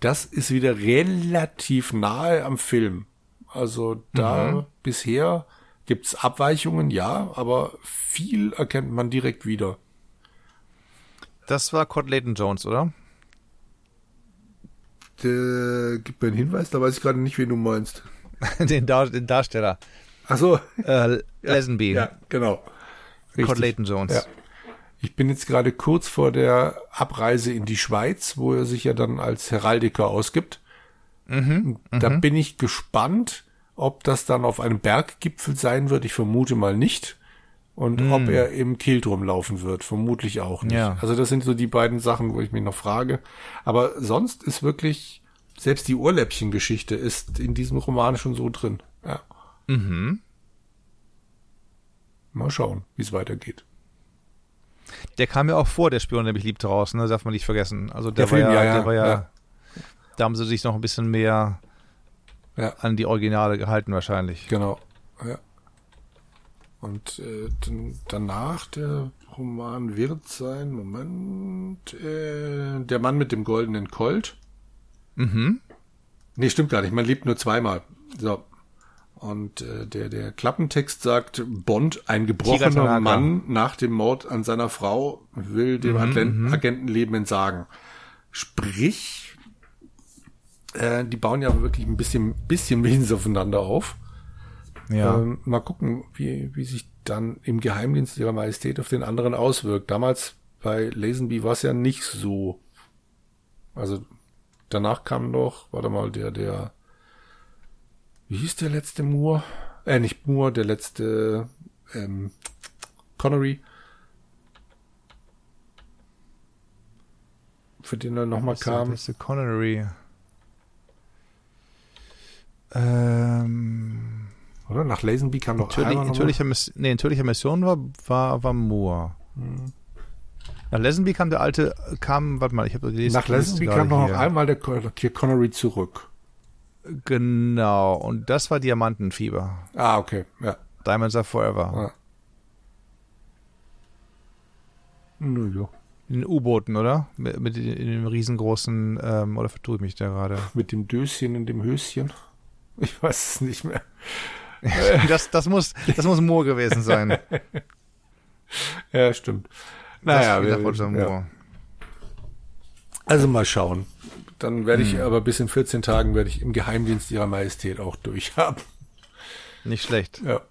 B: Das ist wieder relativ nahe am Film. Also da mhm. bisher gibt's Abweichungen, ja, aber viel erkennt man direkt wieder.
A: Das war Cod Layton Jones, oder?
B: Der gibt mir einen Hinweis, da weiß ich gerade nicht, wen du meinst.
A: den, Dar den Darsteller.
B: Ach so.
A: Äh, Lesenby.
B: Ja, genau.
A: Cod Layton Jones. Ja.
B: Ich bin jetzt gerade kurz vor der Abreise in die Schweiz, wo er sich ja dann als Heraldiker ausgibt. Mhm, da mhm. bin ich gespannt, ob das dann auf einem Berggipfel sein wird. Ich vermute mal nicht. Und mm. ob er im Kehldrum laufen wird, vermutlich auch nicht. Ja. Also das sind so die beiden Sachen, wo ich mich noch frage. Aber sonst ist wirklich, selbst die Ohrläppchen-Geschichte ist in diesem Roman schon so drin. Mhm. Mal schauen, wie es weitergeht.
A: Der kam ja auch vor, der Spion, der mich liebt draußen, ne? darf man nicht vergessen. Also der, der war Film, ja, ja, der war ja, ja, da haben sie sich noch ein bisschen mehr ja. an die Originale gehalten wahrscheinlich.
B: Genau, ja. Und äh, danach der Roman wird sein, Moment, äh, der Mann mit dem goldenen Colt. Mhm. Nee, stimmt gar nicht, man lebt nur zweimal. So. Und äh, der, der Klappentext sagt, Bond, ein gebrochener Mann nach dem Mord an seiner Frau, will dem mhm, mhm, Agentenleben entsagen. Sprich, äh, die bauen ja wirklich ein bisschen, bisschen wenig aufeinander auf. Ja. Ähm, mal gucken, wie, wie sich dann im Geheimdienst ihrer Majestät auf den anderen auswirkt. Damals bei Lazenby war es ja nicht so. Also danach kam noch, warte mal, der, der, wie hieß der letzte Moore? Äh, nicht Moore, der letzte, ähm, Connery. Für den er nochmal kam. Der letzte
A: Connery. Ähm,
B: oder? Nach Lazenby kam doch
A: Natürlich, natürliche, Miss nee, natürliche Mission war, war, war Moore. Hm. Nach Lazenby kam der alte, kam, warte mal, ich habe gelesen.
B: Nach Lazenby kam noch hier. einmal der Kier Connery zurück.
A: Genau, und das war Diamantenfieber.
B: Ah, okay, ja.
A: Diamonds are forever.
B: Ja. Naja.
A: In den U-Booten, oder? Mit, mit in dem riesengroßen, ähm, oder vertue ich mich da gerade?
B: Mit dem Döschen in dem Höschen. Ich weiß es nicht mehr.
A: das, das, muss, das muss Moor gewesen sein.
B: ja, stimmt. Naja, wir,
A: gesagt, ja.
B: Also mal schauen. Dann werde ich hm. aber bis in 14 Tagen werde ich im Geheimdienst ihrer Majestät auch durchhaben.
A: Nicht schlecht.
B: Ja.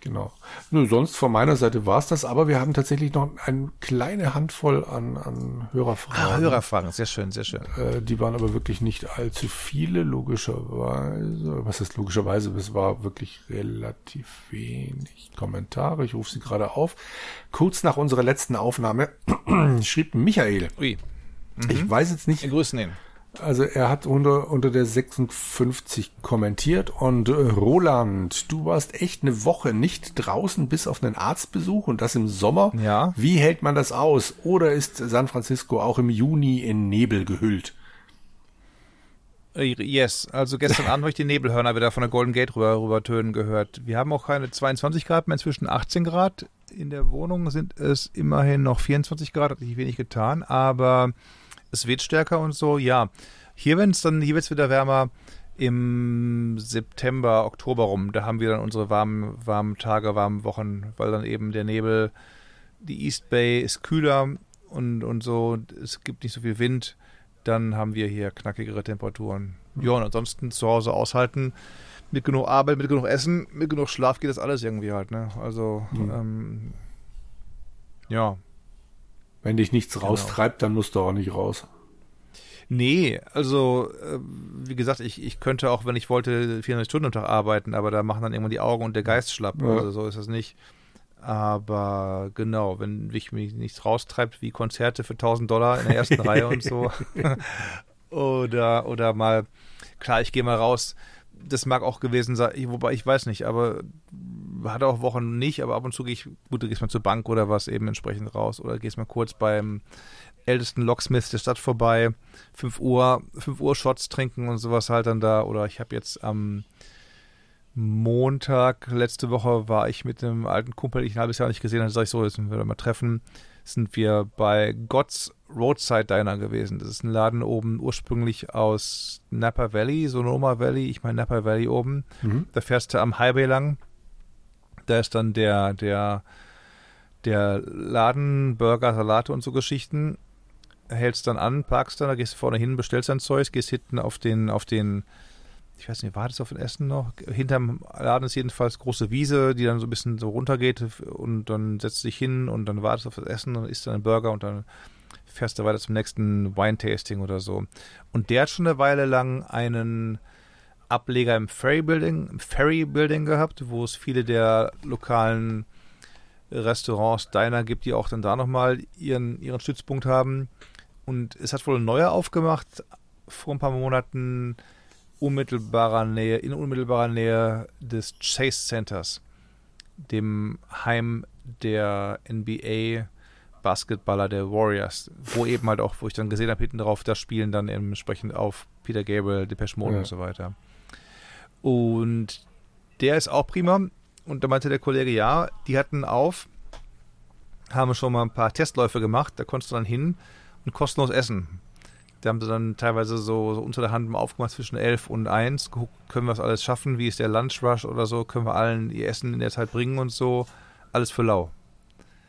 B: Genau. Nur sonst von meiner Seite war es das, aber wir haben tatsächlich noch eine kleine Handvoll an, an Hörerfragen.
A: Ah, Hörerfragen, sehr schön, sehr schön.
B: Äh, die waren aber wirklich nicht allzu viele, logischerweise. Was ist logischerweise? Es war wirklich relativ wenig Kommentare. Ich rufe sie gerade auf. Kurz nach unserer letzten Aufnahme schrieb Michael.
A: Ui.
B: Mhm. Ich weiß jetzt nicht.
A: Wir grüßen ihn.
B: Also er hat unter, unter der 56 kommentiert und äh, Roland, du warst echt eine Woche nicht draußen bis auf einen Arztbesuch und das im Sommer.
A: Ja.
B: Wie hält man das aus? Oder ist San Francisco auch im Juni in Nebel gehüllt?
A: Äh, yes, also gestern Abend habe ich die Nebelhörner wieder von der Golden Gate rüber, rüber tönen gehört. Wir haben auch keine 22 Grad mehr, inzwischen 18 Grad. In der Wohnung sind es immerhin noch 24 Grad, hat sich wenig getan, aber es weht stärker und so, ja. Hier, wenn es dann, hier wird es wieder wärmer im September, Oktober rum. Da haben wir dann unsere warmen, warmen Tage, warmen Wochen, weil dann eben der Nebel, die East Bay ist kühler und, und so, es gibt nicht so viel Wind. Dann haben wir hier knackigere Temperaturen. Ja, und ansonsten zu Hause aushalten. Mit genug Arbeit, mit genug Essen, mit genug Schlaf geht das alles irgendwie halt, ne? Also, mhm. ähm, ja,
B: wenn dich nichts genau. raustreibt, dann musst du auch nicht raus.
A: Nee, also äh, wie gesagt, ich, ich könnte auch, wenn ich wollte, 400 Stunden am Tag arbeiten, aber da machen dann irgendwann die Augen und der Geist schlapp. Ja. Also so ist das nicht. Aber genau, wenn mich, mich nichts raustreibt, wie Konzerte für 1000 Dollar in der ersten Reihe und so. oder, oder mal, klar, ich gehe mal raus. Das mag auch gewesen sein, wobei ich weiß nicht, aber hatte auch Wochen nicht, aber ab und zu gehe ich, gut, du gehst mal zur Bank oder was eben entsprechend raus oder gehst mal kurz beim ältesten Locksmith der Stadt vorbei, 5 Uhr, 5 Uhr Shots trinken und sowas halt dann da. Oder ich habe jetzt am Montag, letzte Woche, war ich mit einem alten Kumpel, den ich ein halbes Jahr nicht gesehen habe, sag ich so, jetzt müssen wir mal treffen, sind wir bei God's Roadside Diner gewesen. Das ist ein Laden oben ursprünglich aus Napa Valley, Sonoma Valley, ich meine Napa Valley oben. Mhm. Da fährst du am Highway lang da ist dann der, der, der Laden, Burger, Salate und so Geschichten. Hältst dann an, parkst dann, da gehst du vorne hin, bestellst dein Zeug, gehst hinten auf den, auf den, ich weiß nicht, war das auf den Essen noch? Hinterm Laden ist jedenfalls große Wiese, die dann so ein bisschen so runtergeht und dann setzt dich hin und dann wartest auf das Essen und isst dann einen Burger und dann fährst du weiter zum nächsten Wine-Tasting oder so. Und der hat schon eine Weile lang einen Ableger im Ferry Building, im Ferry Building gehabt, wo es viele der lokalen Restaurants, Diner gibt, die auch dann da nochmal ihren, ihren Stützpunkt haben. Und es hat wohl ein neuer aufgemacht vor ein paar Monaten unmittelbarer Nähe, in unmittelbarer Nähe des Chase Centers, dem Heim der NBA Basketballer der Warriors, wo eben halt auch, wo ich dann gesehen habe, hinten drauf, da spielen dann entsprechend auf Peter Gabriel, Depeche Mode ja. und so weiter. Und der ist auch prima. Und da meinte der Kollege, ja, die hatten auf, haben schon mal ein paar Testläufe gemacht, da konntest du dann hin und kostenlos essen. Da haben sie dann teilweise so, so unter der Hand mal aufgemacht zwischen 11 und 1, geguckt, können wir es alles schaffen, wie ist der Lunch Rush oder so, können wir allen ihr Essen in der Zeit bringen und so. Alles für lau.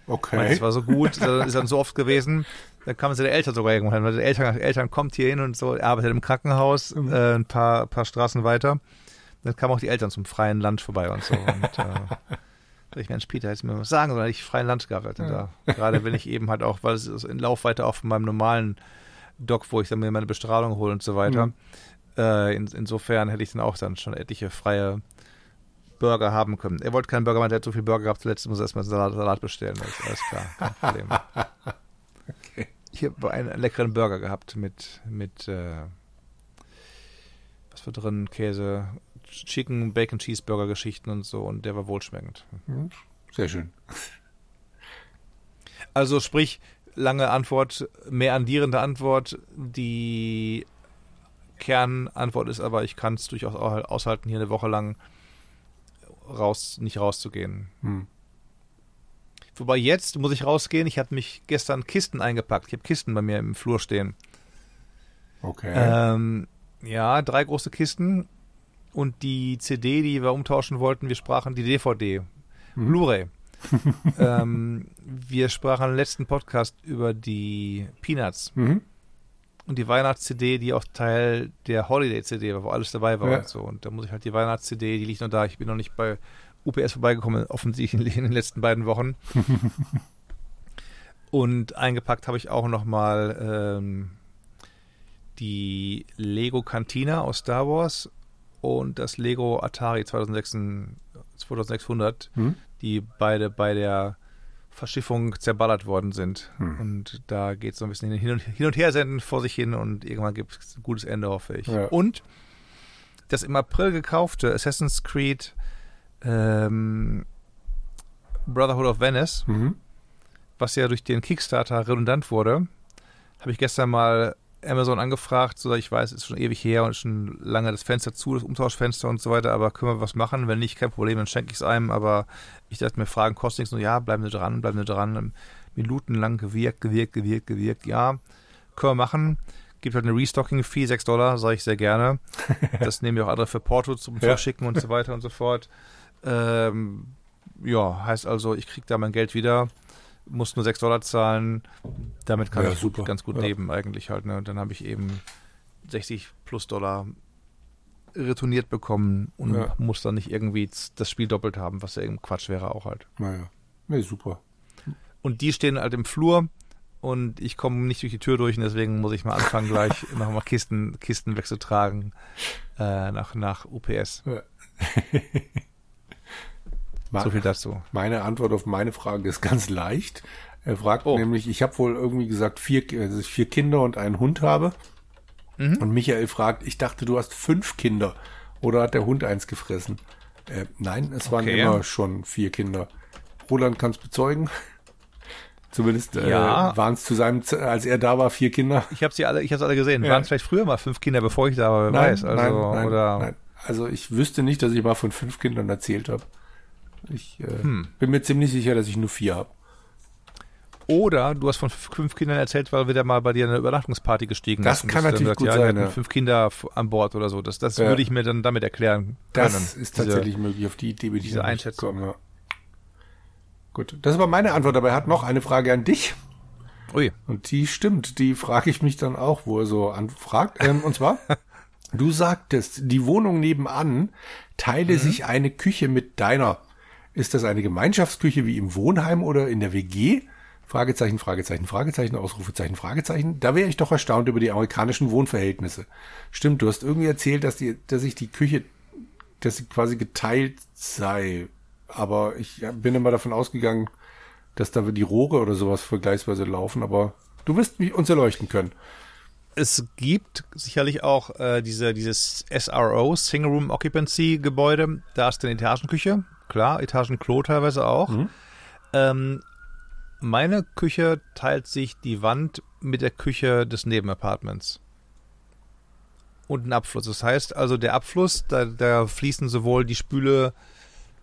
B: Okay.
A: Und das war so gut, das ist dann so oft gewesen. Da kamen sie der Eltern sogar irgendwann, weil der Eltern, Eltern kommt hier hin und so, er arbeitet im Krankenhaus, mhm. äh, ein paar, paar Straßen weiter. Dann kamen auch die Eltern zum freien Lunch vorbei und so. Und, äh, ich, Mensch, Peter, hättest mir was sagen sondern ich freien Lunch gehabt hätte ja. da. Gerade wenn ich eben halt auch, weil es ist in Laufweite auch von meinem normalen Dock, wo ich dann mir meine Bestrahlung hole und so weiter. Mhm. Äh, in, insofern hätte ich dann auch dann schon etliche freie Burger haben können. Er wollte keinen Burger, weil er hat so viel Burger gehabt, zuletzt muss er erstmal Salat, Salat bestellen. Das alles klar, kein Problem. okay. Ich habe einen leckeren Burger gehabt mit, mit äh, was war drin? Käse, Chicken, Bacon, Cheeseburger Geschichten und so und der war wohlschmeckend.
B: Mhm. Sehr schön.
A: Also sprich, lange Antwort, mehr andierende Antwort. Die Kernantwort ist aber, ich kann es durchaus aushalten, hier eine Woche lang raus, nicht rauszugehen. Hm. Wobei jetzt muss ich rausgehen. Ich habe mich gestern Kisten eingepackt. Ich habe Kisten bei mir im Flur stehen.
B: Okay.
A: Ähm, ja, drei große Kisten und die CD, die wir umtauschen wollten, wir sprachen die DVD, hm. Blu-ray. ähm, wir sprachen im letzten Podcast über die Peanuts. Mhm. Und die Weihnachts-CD, die auch Teil der Holiday-CD war, wo alles dabei war ja. und so. Und da muss ich halt die Weihnachts-CD, die liegt noch da. Ich bin noch nicht bei UPS vorbeigekommen, offensichtlich in den letzten beiden Wochen. und eingepackt habe ich auch noch mal ähm, die Lego Cantina aus Star Wars und das Lego Atari 2600, hm? die beide bei der Verschiffung zerballert worden sind. Hm. Und da geht es so ein bisschen hin und, hin und her senden vor sich hin und irgendwann gibt es ein gutes Ende, hoffe ich. Ja. Und das im April gekaufte Assassin's Creed ähm, Brotherhood of Venice, mhm. was ja durch den Kickstarter redundant wurde, habe ich gestern mal Amazon angefragt, so ich weiß, ist schon ewig her und schon lange das Fenster zu, das Umtauschfenster und so weiter, aber können wir was machen? Wenn nicht, kein Problem, dann schenke ich es einem, aber ich dachte mir, Fragen kosten nichts, nur ja, bleiben Sie dran, bleiben Sie dran, minutenlang gewirkt, gewirkt, gewirkt, gewirkt, ja, können wir machen. Gibt halt eine Restocking-Fee, 6 Dollar, sage ich sehr gerne. Das nehmen wir auch andere für Porto zum ja. Verschicken und so weiter und so fort. Ähm, ja, heißt also, ich kriege da mein Geld wieder muss nur 6 Dollar zahlen. Damit kann ja, ich super. ganz gut ja. leben eigentlich halt. Ne? Und dann habe ich eben 60 plus Dollar retourniert bekommen und ja. muss dann nicht irgendwie das Spiel doppelt haben, was ja eben Quatsch wäre auch halt.
B: Naja, nee, super.
A: Und die stehen halt im Flur und ich komme nicht durch die Tür durch und deswegen muss ich mal anfangen, gleich nochmal Kisten, Kisten wegzutragen äh, nach, nach UPS. Ja. So viel dazu.
B: Meine Antwort auf meine Frage ist ganz leicht. Er fragt oh. nämlich, ich habe wohl irgendwie gesagt, vier, dass ich vier Kinder und einen Hund habe. Mhm. Und Michael fragt, ich dachte, du hast fünf Kinder. Oder hat der Hund eins gefressen? Äh, nein, es waren okay. immer schon vier Kinder. Roland kann es bezeugen. Zumindest äh, ja. waren es zu seinem, als er da war, vier Kinder.
A: Ich habe sie alle, ich habe alle gesehen. Ja. Waren es vielleicht früher mal fünf Kinder, bevor ich da war, wer nein, weiß. Also,
B: nein, nein, oder nein. Also ich wüsste nicht, dass ich mal von fünf Kindern erzählt habe. Ich äh, hm. bin mir ziemlich sicher, dass ich nur vier habe.
A: Oder du hast von fünf Kindern erzählt, weil wir da mal bei dir eine Übernachtungsparty gestiegen
B: Das kann natürlich gesagt, gut ja, sein. Ja.
A: Fünf Kinder an Bord oder so. Das, das ja. würde ich mir dann damit erklären können.
B: Das ist tatsächlich diese, möglich. Auf die Idee würde ich diese Einschätzung. Kommen, ja. Gut, das war meine Antwort. Aber er hat noch eine Frage an dich. Ui. Und die stimmt. Die frage ich mich dann auch, wo er so anfragt. Ähm, und zwar, du sagtest, die Wohnung nebenan teile mhm. sich eine Küche mit deiner. Ist das eine Gemeinschaftsküche wie im Wohnheim oder in der WG? Fragezeichen, Fragezeichen, Fragezeichen, Ausrufezeichen, Fragezeichen. Da wäre ich doch erstaunt über die amerikanischen Wohnverhältnisse. Stimmt, du hast irgendwie erzählt, dass die, dass sich die Küche, dass sie quasi geteilt sei. Aber ich bin immer davon ausgegangen, dass da die Rohre oder sowas vergleichsweise laufen, aber du wirst uns erleuchten können.
A: Es gibt sicherlich auch äh, diese, dieses SRO, Single Room Occupancy Gebäude. Da ist eine Etagenküche klar, Etagenklo teilweise auch. Mhm. Ähm, meine Küche teilt sich die Wand mit der Küche des Nebenapartments. Und ein Abfluss. Das heißt also, der Abfluss, da, da fließen sowohl die Spüle,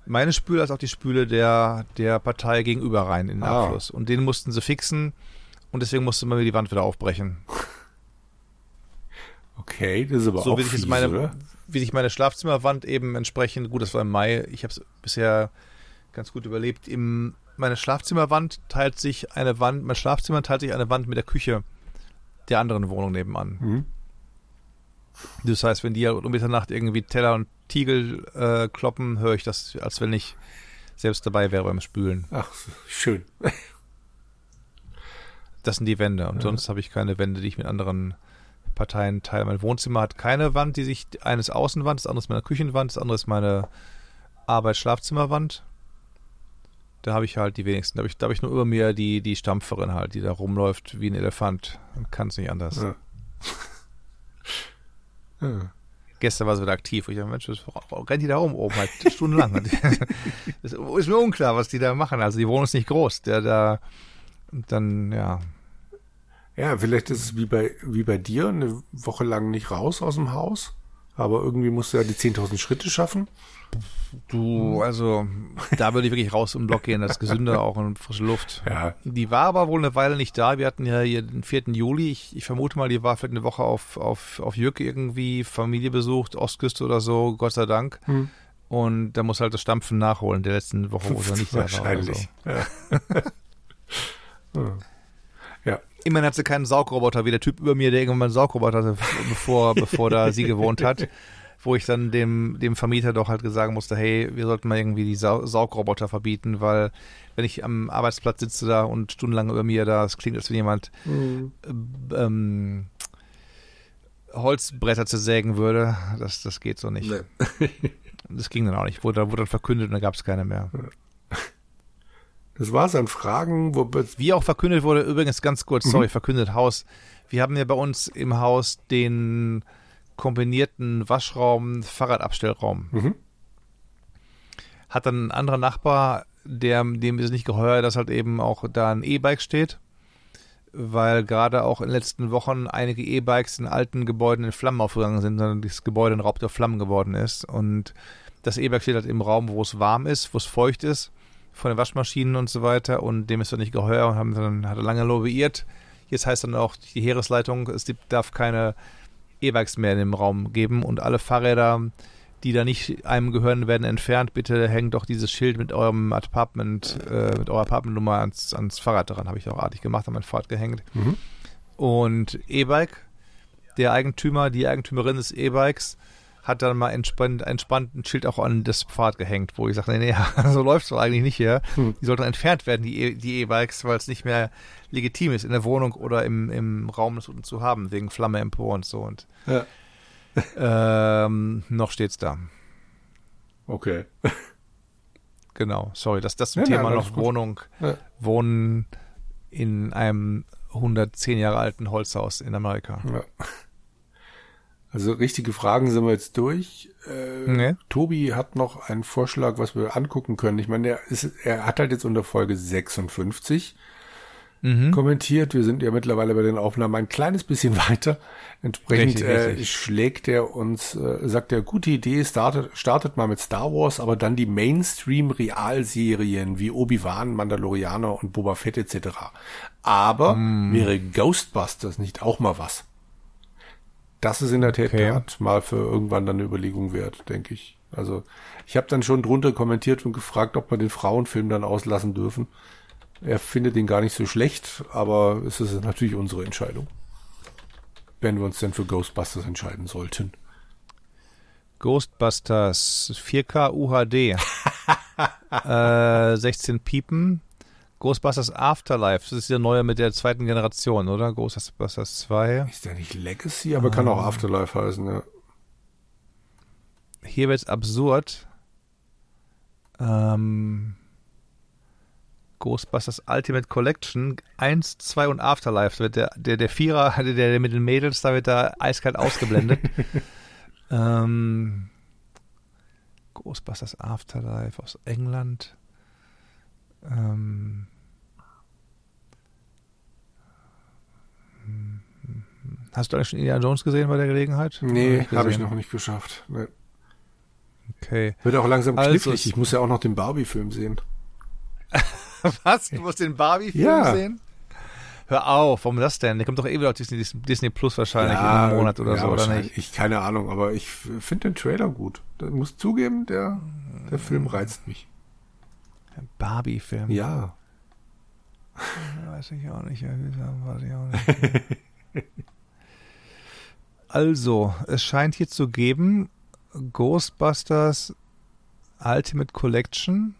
A: meine Spüle, als auch die Spüle der, der Partei gegenüber rein in den ah. Abfluss. Und den mussten sie fixen und deswegen musste man die Wand wieder aufbrechen.
B: Okay, das ist aber so auch
A: fies, meine, oder? wie sich meine Schlafzimmerwand eben entsprechend, gut, das war im Mai, ich habe es bisher ganz gut überlebt. Im, meine Schlafzimmerwand teilt sich eine Wand, mein Schlafzimmer teilt sich eine Wand mit der Küche der anderen Wohnung nebenan. Mhm. Das heißt, wenn die um Mitternacht irgendwie Teller und Tiegel äh, kloppen, höre ich das, als wenn ich selbst dabei wäre beim Spülen.
B: Ach, schön.
A: Das sind die Wände. Und ja. sonst habe ich keine Wände, die ich mit anderen Parteien teile. Mein Wohnzimmer hat keine Wand, die sich, eines Außenwand, das andere ist meine Küchenwand, das andere ist meine Arbeits-Schlafzimmerwand. Da habe ich halt die wenigsten. Da habe ich, hab ich nur über mir die, die Stampferin halt, die da rumläuft wie ein Elefant und kann es nicht anders. Ja. ja. Gestern war sie wieder aktiv. Ich dachte, Mensch, das rennt die da rum oben halt stundenlang. ist mir unklar, was die da machen. Also die Wohnung ist nicht groß. Der da dann, ja,
B: ja, vielleicht ist es wie bei, wie bei dir, eine Woche lang nicht raus aus dem Haus. Aber irgendwie musst du ja die 10.000 Schritte schaffen.
A: Du, also, da würde ich wirklich raus im Block gehen, das ist gesünder auch und frische Luft.
B: Ja.
A: Die war aber wohl eine Weile nicht da. Wir hatten ja hier den 4. Juli. Ich, ich vermute mal, die war vielleicht eine Woche auf, auf, auf Jürg irgendwie, Familie besucht, Ostküste oder so, Gott sei Dank.
B: Hm.
A: Und da muss halt das Stampfen nachholen, der letzten Woche, wo sie nicht da war.
B: Wahrscheinlich. Ja. Hm.
A: Immerhin hat sie keinen Saugroboter, wie der Typ über mir, der irgendwann mal einen Saugroboter hatte, bevor, bevor da sie gewohnt hat. Wo ich dann dem, dem Vermieter doch halt sagen musste, hey, wir sollten mal irgendwie die Sau Saugroboter verbieten, weil wenn ich am Arbeitsplatz sitze da und stundenlang über mir da, es klingt, als wenn jemand
B: Hm.
A: ähm, Holzbretter zersägen würde, das, das geht so nicht.
B: Nee.
A: Das ging dann auch nicht. Wurde, wurde dann verkündet und dann gab es keine mehr.
B: Das war's an Fragen, wo
A: Wie auch verkündet wurde, übrigens ganz kurz,
B: Mhm.
A: sorry, verkündet Haus. Wir haben ja bei uns im Haus den kombinierten Waschraum, Fahrradabstellraum.
B: Mhm.
A: Hat dann ein anderer Nachbar, der, dem ist es nicht geheuer, dass halt eben auch da ein E-Bike steht. Weil gerade auch in den letzten Wochen einige E-Bikes in alten Gebäuden in Flammen aufgegangen sind, sondern das Gebäude ein Raub der Flammen geworden ist. Und das E-Bike steht halt im Raum, wo es warm ist, wo es feucht ist, von den Waschmaschinen und so weiter. Und dem ist er nicht geheuer und haben dann, hat er lange lobbyiert. Jetzt heißt dann auch die Heeresleitung, es darf keine E-Bikes mehr in dem Raum geben und alle Fahrräder, die da nicht einem gehören, werden entfernt. Bitte hängt doch dieses Schild mit eurem Apartment, äh, mit eurer Apartmentnummer ans, ans Fahrrad dran. Habe ich auch artig gemacht, an mein Fahrrad gehängt.
B: Mhm.
A: Und E-Bike, der Eigentümer, die Eigentümerin des E-Bikes, hat dann mal entspannt, entspannt ein Schild auch an das Fahrrad gehängt, wo ich sage, nee, nee, so läuft es doch eigentlich nicht hier.
B: Hm.
A: Die sollten entfernt werden, die E- die E-Bikes, weil es nicht mehr legitim ist, in der Wohnung oder im, im Raum das unten zu haben, wegen Flamme Empor und so. Und
B: Ja.
A: ähm, noch steht's da.
B: Okay.
A: Genau, sorry, das, das zum
B: Ja,
A: Thema
B: nein,
A: noch. Wohnung.
B: Ja.
A: Wohnen in einem 110 Jahre alten Holzhaus in Amerika.
B: Ja. Also richtige Fragen sind wir jetzt durch. Äh,
A: Nee.
B: Tobi hat noch einen Vorschlag, was wir angucken können. Ich meine, er, ist, er hat halt jetzt unter Folge 56
A: Mhm.
B: kommentiert. Wir sind ja mittlerweile bei den Aufnahmen ein kleines bisschen weiter. Entsprechend
A: Richtig,
B: äh,
A: richtig.
B: schlägt er uns, äh, sagt er, gute Idee, startet, startet mal mit Star Wars, aber dann die Mainstream-Realserien wie Obi-Wan, Mandalorianer und Boba Fett etc. Aber
A: Hm.
B: wäre Ghostbusters nicht auch mal was? Das ist in der Tat
A: Okay.
B: mal für irgendwann dann eine Überlegung wert, denke ich. Also ich habe dann schon drunter kommentiert und gefragt, ob wir den Frauenfilm dann auslassen dürfen. Er findet ihn gar nicht so schlecht, aber es ist natürlich unsere Entscheidung. Wenn wir uns denn für Ghostbusters entscheiden sollten.
A: Ghostbusters 4K UHD. äh, 16 Piepen. Ghostbusters Afterlife. Das ist der neue mit der zweiten Generation, oder? Ghostbusters 2.
B: Ist der nicht Legacy, aber kann auch Afterlife heißen, ja.
A: Hier wird's absurd. Ähm, Ghostbusters Ultimate Collection 1, 2 und Afterlife. Da wird der, der, der Vierer, der, der mit den Mädels, da wird da eiskalt ausgeblendet. ähm, Ghostbusters Afterlife aus England. Hast du eigentlich schon Indiana Jones gesehen bei der Gelegenheit?
B: Nee, habe ich noch nicht geschafft. Nee.
A: Okay.
B: Wird auch langsam
A: Also
B: knifflig.
A: es-
B: Ich muss ja auch noch den Barbie-Film sehen.
A: Was? Du musst den Barbie-Film
B: Ja.
A: sehen? Hör auf, warum das denn? Der kommt doch eh wieder auf Disney, Disney Plus wahrscheinlich in einem Monat oder
B: ja,
A: so, oder nicht?
B: Ich keine Ahnung, aber ich finde den Trailer gut. Ich muss zugeben, der, der Film reizt mich.
A: Barbie-Film.
B: Ja.
A: Weiß ich auch nicht. ja, Weiß ich auch nicht. also, es scheint hier zu geben Ghostbusters Ultimate Collection.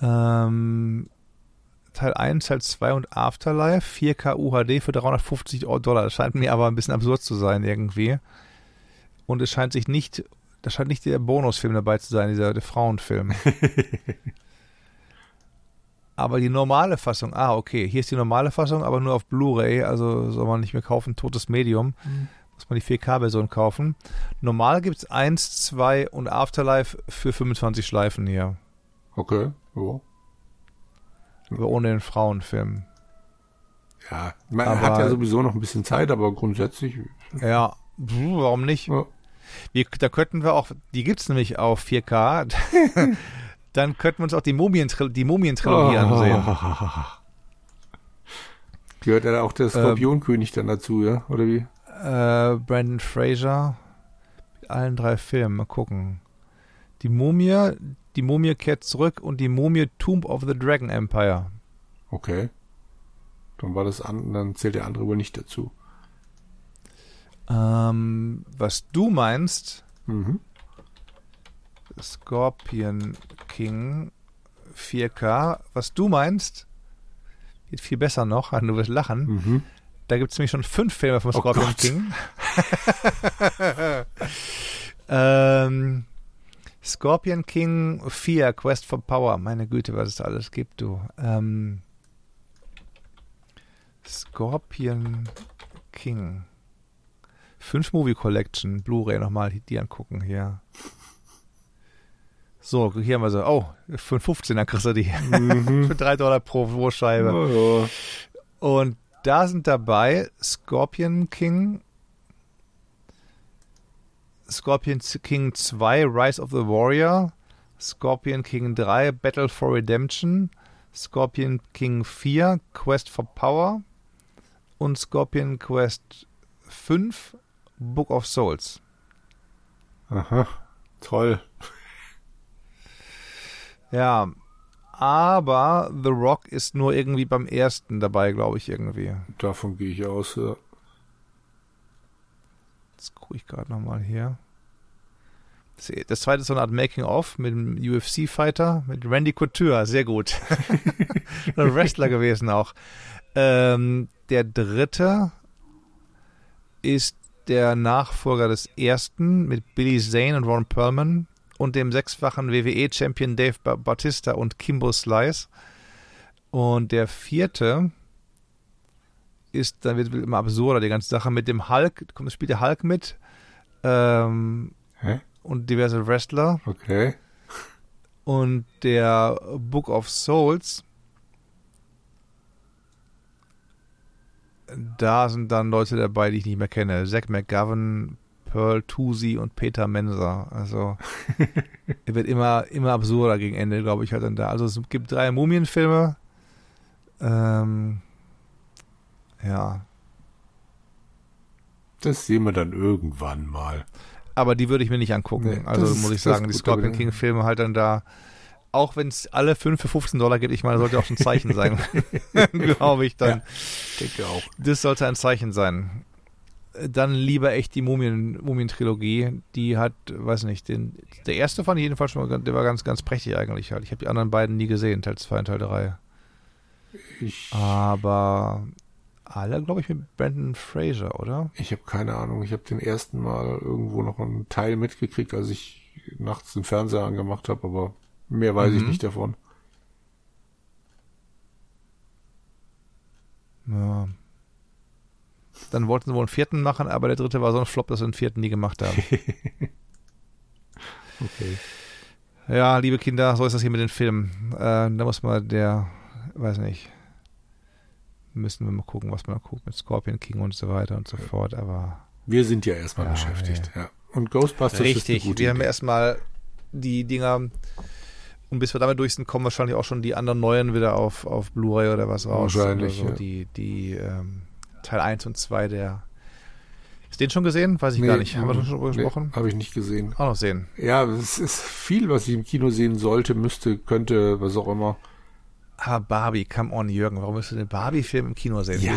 A: Ähm, Teil 1, Teil 2 und Afterlife, 4K UHD für 350 Dollar. Das scheint mir aber ein bisschen absurd zu sein irgendwie. Und es scheint sich nicht, da scheint nicht der Bonusfilm dabei zu sein, dieser Frauenfilm. aber die normale Fassung, ah, okay, hier ist die normale Fassung, aber nur auf Blu-ray, also soll man nicht mehr kaufen, totes Medium. Muss man die 4K-Version kaufen. Normal gibt es 1, 2 und Afterlife für 25 Schleifen hier.
B: Okay. Ja.
A: Aber ohne den Frauenfilm.
B: Ja, man
A: Aber-
B: hat ja sowieso noch ein bisschen Zeit, aber grundsätzlich,
A: Ja, warum nicht?
B: ja,
A: Wir, da könnten wir auch, die gibt's nämlich auf 4K. Dann könnten wir uns auch die Mumien-Trilogie die Mumien oh. ansehen.
B: Gehört ja auch der Skorpionkönig ähm, dann dazu, ja? Oder wie?
A: Äh, Brandon Fraser. Mit allen drei Filmen. Mal gucken. Die Mumie, die Mumie kehrt zurück und die Mumie Tomb of the Dragon Empire.
B: Okay. Dann war das an, dann zählt der andere wohl nicht dazu.
A: Ähm, was du meinst, mhm. Scorpion King 4K, was du meinst, geht viel besser noch, du wirst lachen. Mhm. Da gibt es nämlich schon fünf Filme von oh Scorpion Gott. King. ähm, Scorpion King 4, Quest for Power. Meine Güte, was es da alles gibt, du. Ähm, Scorpion King. 5 Movie Collection, Blu-ray nochmal die angucken hier. So, hier haben wir so, oh, für 15er kriegst du die. Mhm. für 3 Dollar pro Wurstscheibe. Oh, ja. Und da sind dabei Scorpion King, Scorpion King 2, Rise of the Warrior, Scorpion King 3, Battle for Redemption, Scorpion King 4, Quest for Power und Scorpion Quest 5, Book of Souls.
B: Aha, toll.
A: Ja, aber The Rock ist nur irgendwie beim ersten dabei, glaube ich, irgendwie.
B: Davon gehe ich aus, ja.
A: Jetzt gucke ich gerade nochmal hier. Das zweite ist so eine Art Making-of mit einem UFC-Fighter, mit Randy Couture, sehr gut. ein Wrestler gewesen auch. Ähm, der dritte ist der Nachfolger des ersten mit Billy Zane und Ron Perlman und dem sechsfachen WWE-Champion Dave Bautista und Kimbo Slice. Und der vierte ist, dann wird immer absurder, die ganze Sache mit dem Hulk, kommt, spielt der Hulk mit ähm, und diverse Wrestler.
B: Okay.
A: Und der Book of Souls da sind dann Leute dabei, die ich nicht mehr kenne. Zach McGovern, Pearl Tusi und Peter Menser. Also er wird immer, immer absurder gegen Ende, glaube ich, halt dann da. Also es gibt drei Mumienfilme. Ähm, ja.
B: Das sehen wir dann irgendwann mal.
A: Aber die würde ich mir nicht angucken. Nee, also muss ich sagen, die Scorpion King Filme halt dann da auch wenn es alle 5 für 15 Dollar gibt, ich meine, sollte auch ein Zeichen sein. Glaube ich dann. Ja,
B: denke auch.
A: Das sollte ein Zeichen sein. Dann lieber echt die Mumien, Mumien-Trilogie. Die hat, weiß nicht, den, der erste fand ich jedenfalls schon mal, der war ganz, ganz prächtig eigentlich halt. Ich habe die anderen beiden nie gesehen, Teil 2 und Teil 3. Ich, Aber alle, glaube ich, mit Brandon Fraser, oder?
B: Ich habe keine Ahnung. Ich habe den ersten Mal irgendwo noch einen Teil mitgekriegt, als ich nachts den Fernseher angemacht habe, aber Mehr weiß mhm. ich nicht davon.
A: Ja. Dann wollten sie wohl einen vierten machen, aber der dritte war so ein Flop, dass sie einen vierten nie gemacht haben.
B: okay.
A: Ja, liebe Kinder, so ist das hier mit den Filmen. Äh, da muss man der, weiß nicht, müssen wir mal gucken, was man guckt mit Scorpion King und so weiter und so fort, aber.
B: Wir sind ja erstmal ja, beschäftigt, ja. ja. Und Ghostbusters
A: Richtig, ist wir haben erstmal die Dinger und bis wir damit durch sind, kommen wahrscheinlich auch schon die anderen neuen wieder auf, auf Blu-ray oder was raus.
B: Wahrscheinlich.
A: So. Ja. Die, die ähm, Teil 1 und 2 der. Ist den schon gesehen? Weiß ich nee, gar nicht. Haben wir schon darüber gesprochen?
B: Nee, Habe ich nicht gesehen.
A: Auch noch sehen.
B: Ja, es ist viel, was ich im Kino sehen sollte, müsste, könnte, was auch immer.
A: Ah, Barbie, come on, Jürgen. Warum müsstest du den Barbie-Film im Kino sehen?
B: Ja,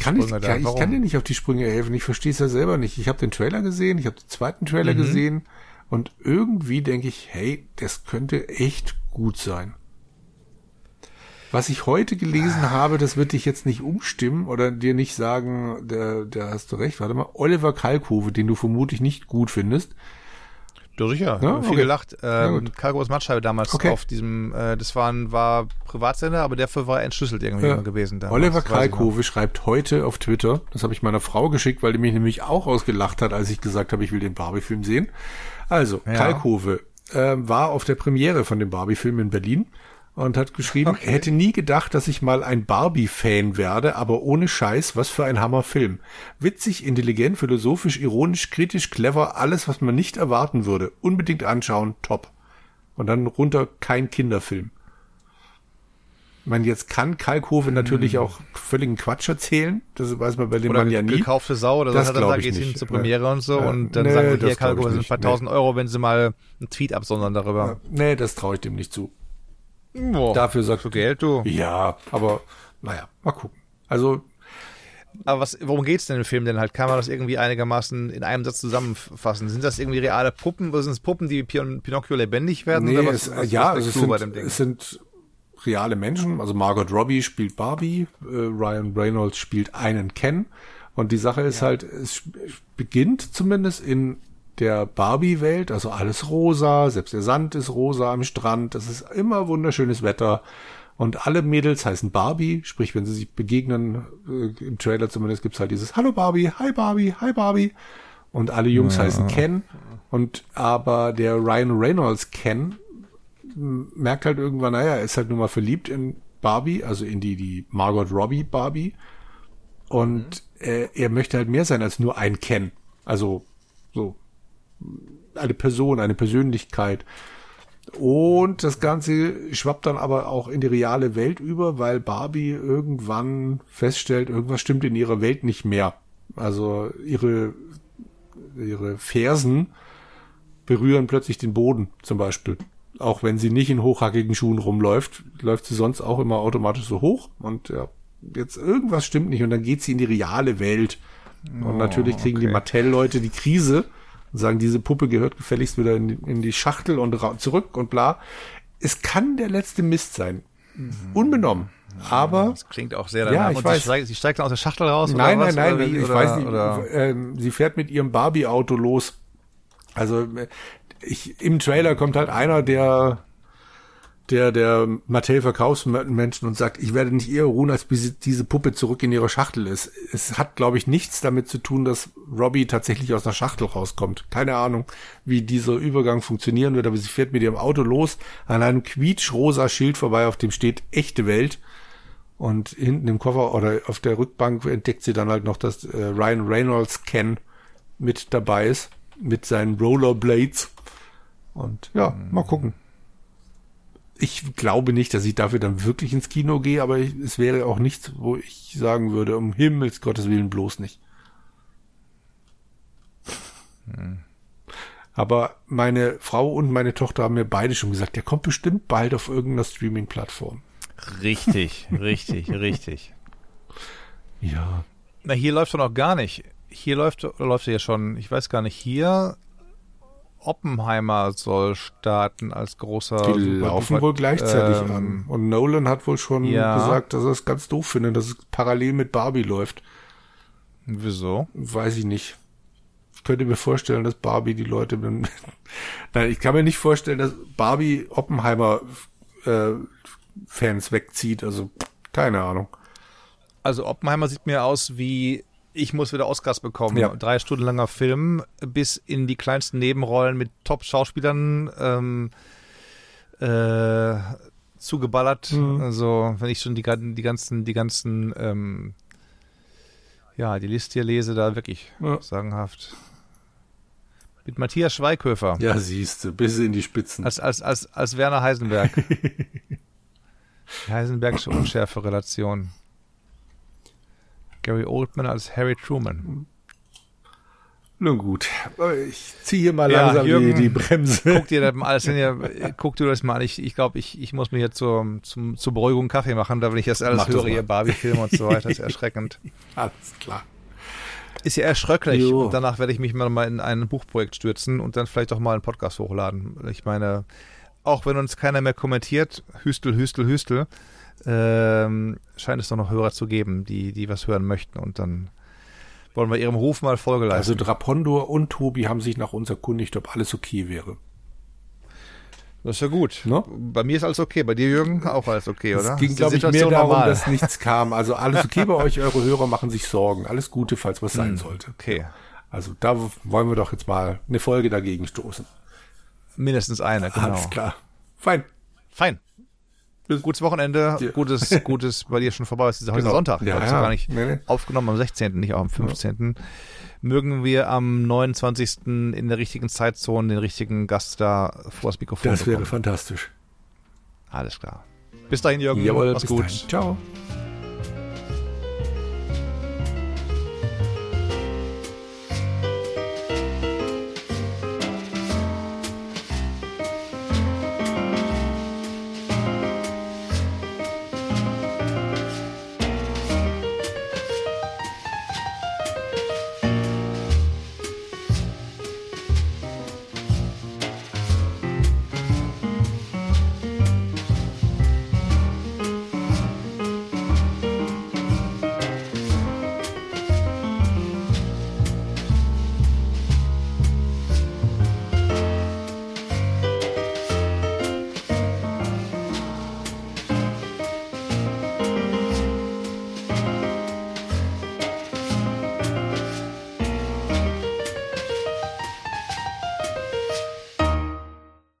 B: kann ich, kann, ich kann dir nicht auf die Sprünge helfen. Ich verstehe es ja selber nicht. Ich habe den Trailer gesehen, ich habe den zweiten Trailer mhm. gesehen. Und irgendwie denke ich, hey, das könnte echt gut sein. Was ich heute gelesen habe, das wird dich jetzt nicht umstimmen oder dir nicht sagen, der, der hast du recht, warte mal, Oliver Kalkove, den du vermutlich nicht gut findest.
A: Ja, sicher. Ja, viel okay. gelacht. Ähm, Kalkovs Matscheibe damals okay. auf diesem, äh, das war, ein, war Privatsender, aber dafür war er entschlüsselt irgendwie ja. gewesen.
B: Damals, Oliver Kalkove schreibt heute auf Twitter, das habe ich meiner Frau geschickt, weil die mich nämlich auch ausgelacht hat, als ich gesagt habe, ich will den Barbie-Film sehen. Also, ja. Kalkove äh, war auf der Premiere von dem Barbie-Film in Berlin und hat geschrieben, okay. hätte nie gedacht, dass ich mal ein Barbie-Fan werde, aber ohne Scheiß, was für ein Hammerfilm. Witzig, intelligent, philosophisch, ironisch, kritisch, clever, alles, was man nicht erwarten würde. Unbedingt anschauen, top. Und dann runter kein Kinderfilm. Ich meine, jetzt kann Kalkhofe natürlich hm. auch völligen Quatsch erzählen. Das weiß man bei dem
A: oder
B: Mann ja nie.
A: gekaufte Sau oder
B: das
A: so.
B: Dann
A: sage ich hin zur Premiere ja. und so. Ja. Und dann nee, sagen wir, hier Kalkhofe sind ein paar tausend Euro, wenn sie mal einen Tweet absondern darüber.
B: Nee, das traue ich dem nicht zu.
A: Boah, Dafür sagst du Geld, du.
B: Ja, aber naja, mal gucken. Also
A: aber was, worum geht's denn im Film denn halt? Kann man das irgendwie einigermaßen in einem Satz zusammenfassen? Sind das irgendwie reale Puppen? Oder sind es Puppen, die Pin Pinocchio lebendig werden?
B: Nee, was, es, was, ja, was also es, sind, es sind reale Menschen. Also Margot Robbie spielt Barbie, äh, Ryan Reynolds spielt einen Ken. Und die Sache ist ja. halt, es beginnt zumindest in der Barbie-Welt, also alles rosa, selbst der Sand ist rosa am Strand, es ist immer wunderschönes Wetter. Und alle Mädels heißen Barbie, sprich, wenn sie sich begegnen, äh, im Trailer zumindest gibt's halt dieses Hallo Barbie, hi Barbie, hi Barbie. Und alle Jungs ja. heißen Ken. Und aber der Ryan Reynolds Ken merkt halt irgendwann, naja, er ist halt nur mal verliebt in Barbie, also in die, die Margot Robbie Barbie. Und mhm. äh, er möchte halt mehr sein als nur ein Ken. Also so eine Person, eine Persönlichkeit. Und das Ganze schwappt dann aber auch in die reale Welt über, weil Barbie irgendwann feststellt, irgendwas stimmt in ihrer Welt nicht mehr. Also ihre, ihre Fersen berühren plötzlich den Boden zum Beispiel. Auch wenn sie nicht in hochhackigen Schuhen rumläuft, läuft sie sonst auch immer automatisch so hoch. Und ja, jetzt irgendwas stimmt nicht und dann geht sie in die reale Welt. Und oh, natürlich kriegen okay. die Mattel-Leute die Krise und sagen, diese Puppe gehört gefälligst wieder in die, in die Schachtel und zurück und bla. Es kann der letzte Mist sein. Unbenommen. Aber.
A: Das klingt auch sehr danach.
B: Ja, ich weiß.
A: Sie steigt, sie steigt dann aus der Schachtel raus?
B: Nein,
A: oder
B: nein,
A: was,
B: nein, ich oder, weiß nicht. Oder? Ähm, sie fährt mit ihrem Barbie-Auto los. Also, ich, im Trailer kommt halt einer, der der, der Mattel Verkaufsmenschen und sagt, ich werde nicht eher ruhen, als bis diese Puppe zurück in ihrer Schachtel ist. Es hat, glaube ich, nichts damit zu tun, dass Robbie tatsächlich aus der Schachtel rauskommt. Keine Ahnung, wie dieser Übergang funktionieren wird, aber sie fährt mit ihrem Auto los an einem quietschrosa Schild vorbei, auf dem steht echte Welt. Und hinten im Koffer oder auf der Rückbank entdeckt sie dann halt noch, dass äh, Ryan Reynolds Ken mit dabei ist, mit seinen Rollerblades. Und ja, mal gucken ich glaube nicht, dass ich dafür dann wirklich ins Kino gehe, aber ich, es wäre auch nichts, wo ich sagen würde, um Himmels Gottes Willen bloß nicht. Hm. Aber meine Frau und meine Tochter haben mir beide schon gesagt, der kommt bestimmt bald auf irgendeiner Streaming-Plattform.
A: Richtig, richtig, richtig.
B: Ja.
A: Na, hier läuft er noch gar nicht. Hier läuft, läuft er ja schon, ich weiß gar nicht, hier Oppenheimer soll starten als großer.
B: Die laufen wohl gleichzeitig ähm, an. Und Nolan hat wohl schon ja. gesagt, dass er es ganz doof findet, dass es parallel mit Barbie läuft.
A: Wieso?
B: Weiß ich nicht. Ich könnte mir vorstellen, dass Barbie die Leute. Nein, ich kann mir nicht vorstellen, dass Barbie Oppenheimer äh, Fans wegzieht. Also keine Ahnung.
A: Also Oppenheimer sieht mir aus wie ich muss wieder Oscars bekommen. Ja. Drei Stunden langer Film bis in die kleinsten Nebenrollen mit Top-Schauspielern ähm, äh, zugeballert. Mhm. Also wenn ich schon die, die ganzen, die ganzen, ähm, ja, die Liste hier lese, da wirklich ja. sagenhaft. Mit Matthias Schweighöfer.
B: Ja, siehst du, bis in die Spitzen.
A: Als, als, als, als Werner Heisenberg. die Heisenbergsche Unschärfe-Relation. Gary Oldman als Harry Truman.
B: Nun gut, ich ziehe hier mal ja, langsam Jürgen, die, die, Bremse.
A: Guck dir das mal alles hin, guck dir das mal an. Ich, ich glaube, ich, ich muss mir hier zur, zum, zur Beruhigung Kaffee machen, da wenn ich das alles Mach höre, hier Barbie-Film und so weiter, das ist erschreckend.
B: Alles klar.
A: Ist ja erschröcklich. Jo. Und danach werde ich mich mal in ein Buchprojekt stürzen und dann vielleicht auch mal einen Podcast hochladen. Ich meine, auch wenn uns keiner mehr kommentiert, Hüstel, Hüstel, Hüstel, ähm, scheint es doch noch Hörer zu geben, die, die was hören möchten. Und dann wollen wir ihrem Ruf mal Folge leisten.
B: Also Drapondor und Tobi haben sich nach uns erkundigt, ob alles okay wäre.
A: Das ist ja gut. Ne? Bei mir ist alles okay. Bei dir, Jürgen, auch alles okay, oder?
B: Es ging, glaube ich, mehr darum, normal. dass nichts kam. Also alles okay bei euch. Eure Hörer machen sich Sorgen. Alles Gute, falls was sein hm, sollte.
A: Okay.
B: Also da wollen wir doch jetzt mal eine Folge dagegen stoßen.
A: Mindestens eine, genau.
B: Alles klar. Fein.
A: Fein. Gutes Wochenende, ja. gutes, gutes bei dir schon vorbei. Es ist heute genau. Sonntag. Ja, ja. gar nicht nee, nee. aufgenommen am 16., nicht auch am 15. Ja. Mögen wir am 29. in der richtigen Zeitzone den richtigen Gast da vor das Mikrofon
B: Das wäre bekommen. fantastisch.
A: Alles klar. Bis dahin, Jürgen.
B: Jawohl, Mach's gut. Dahin. Ciao.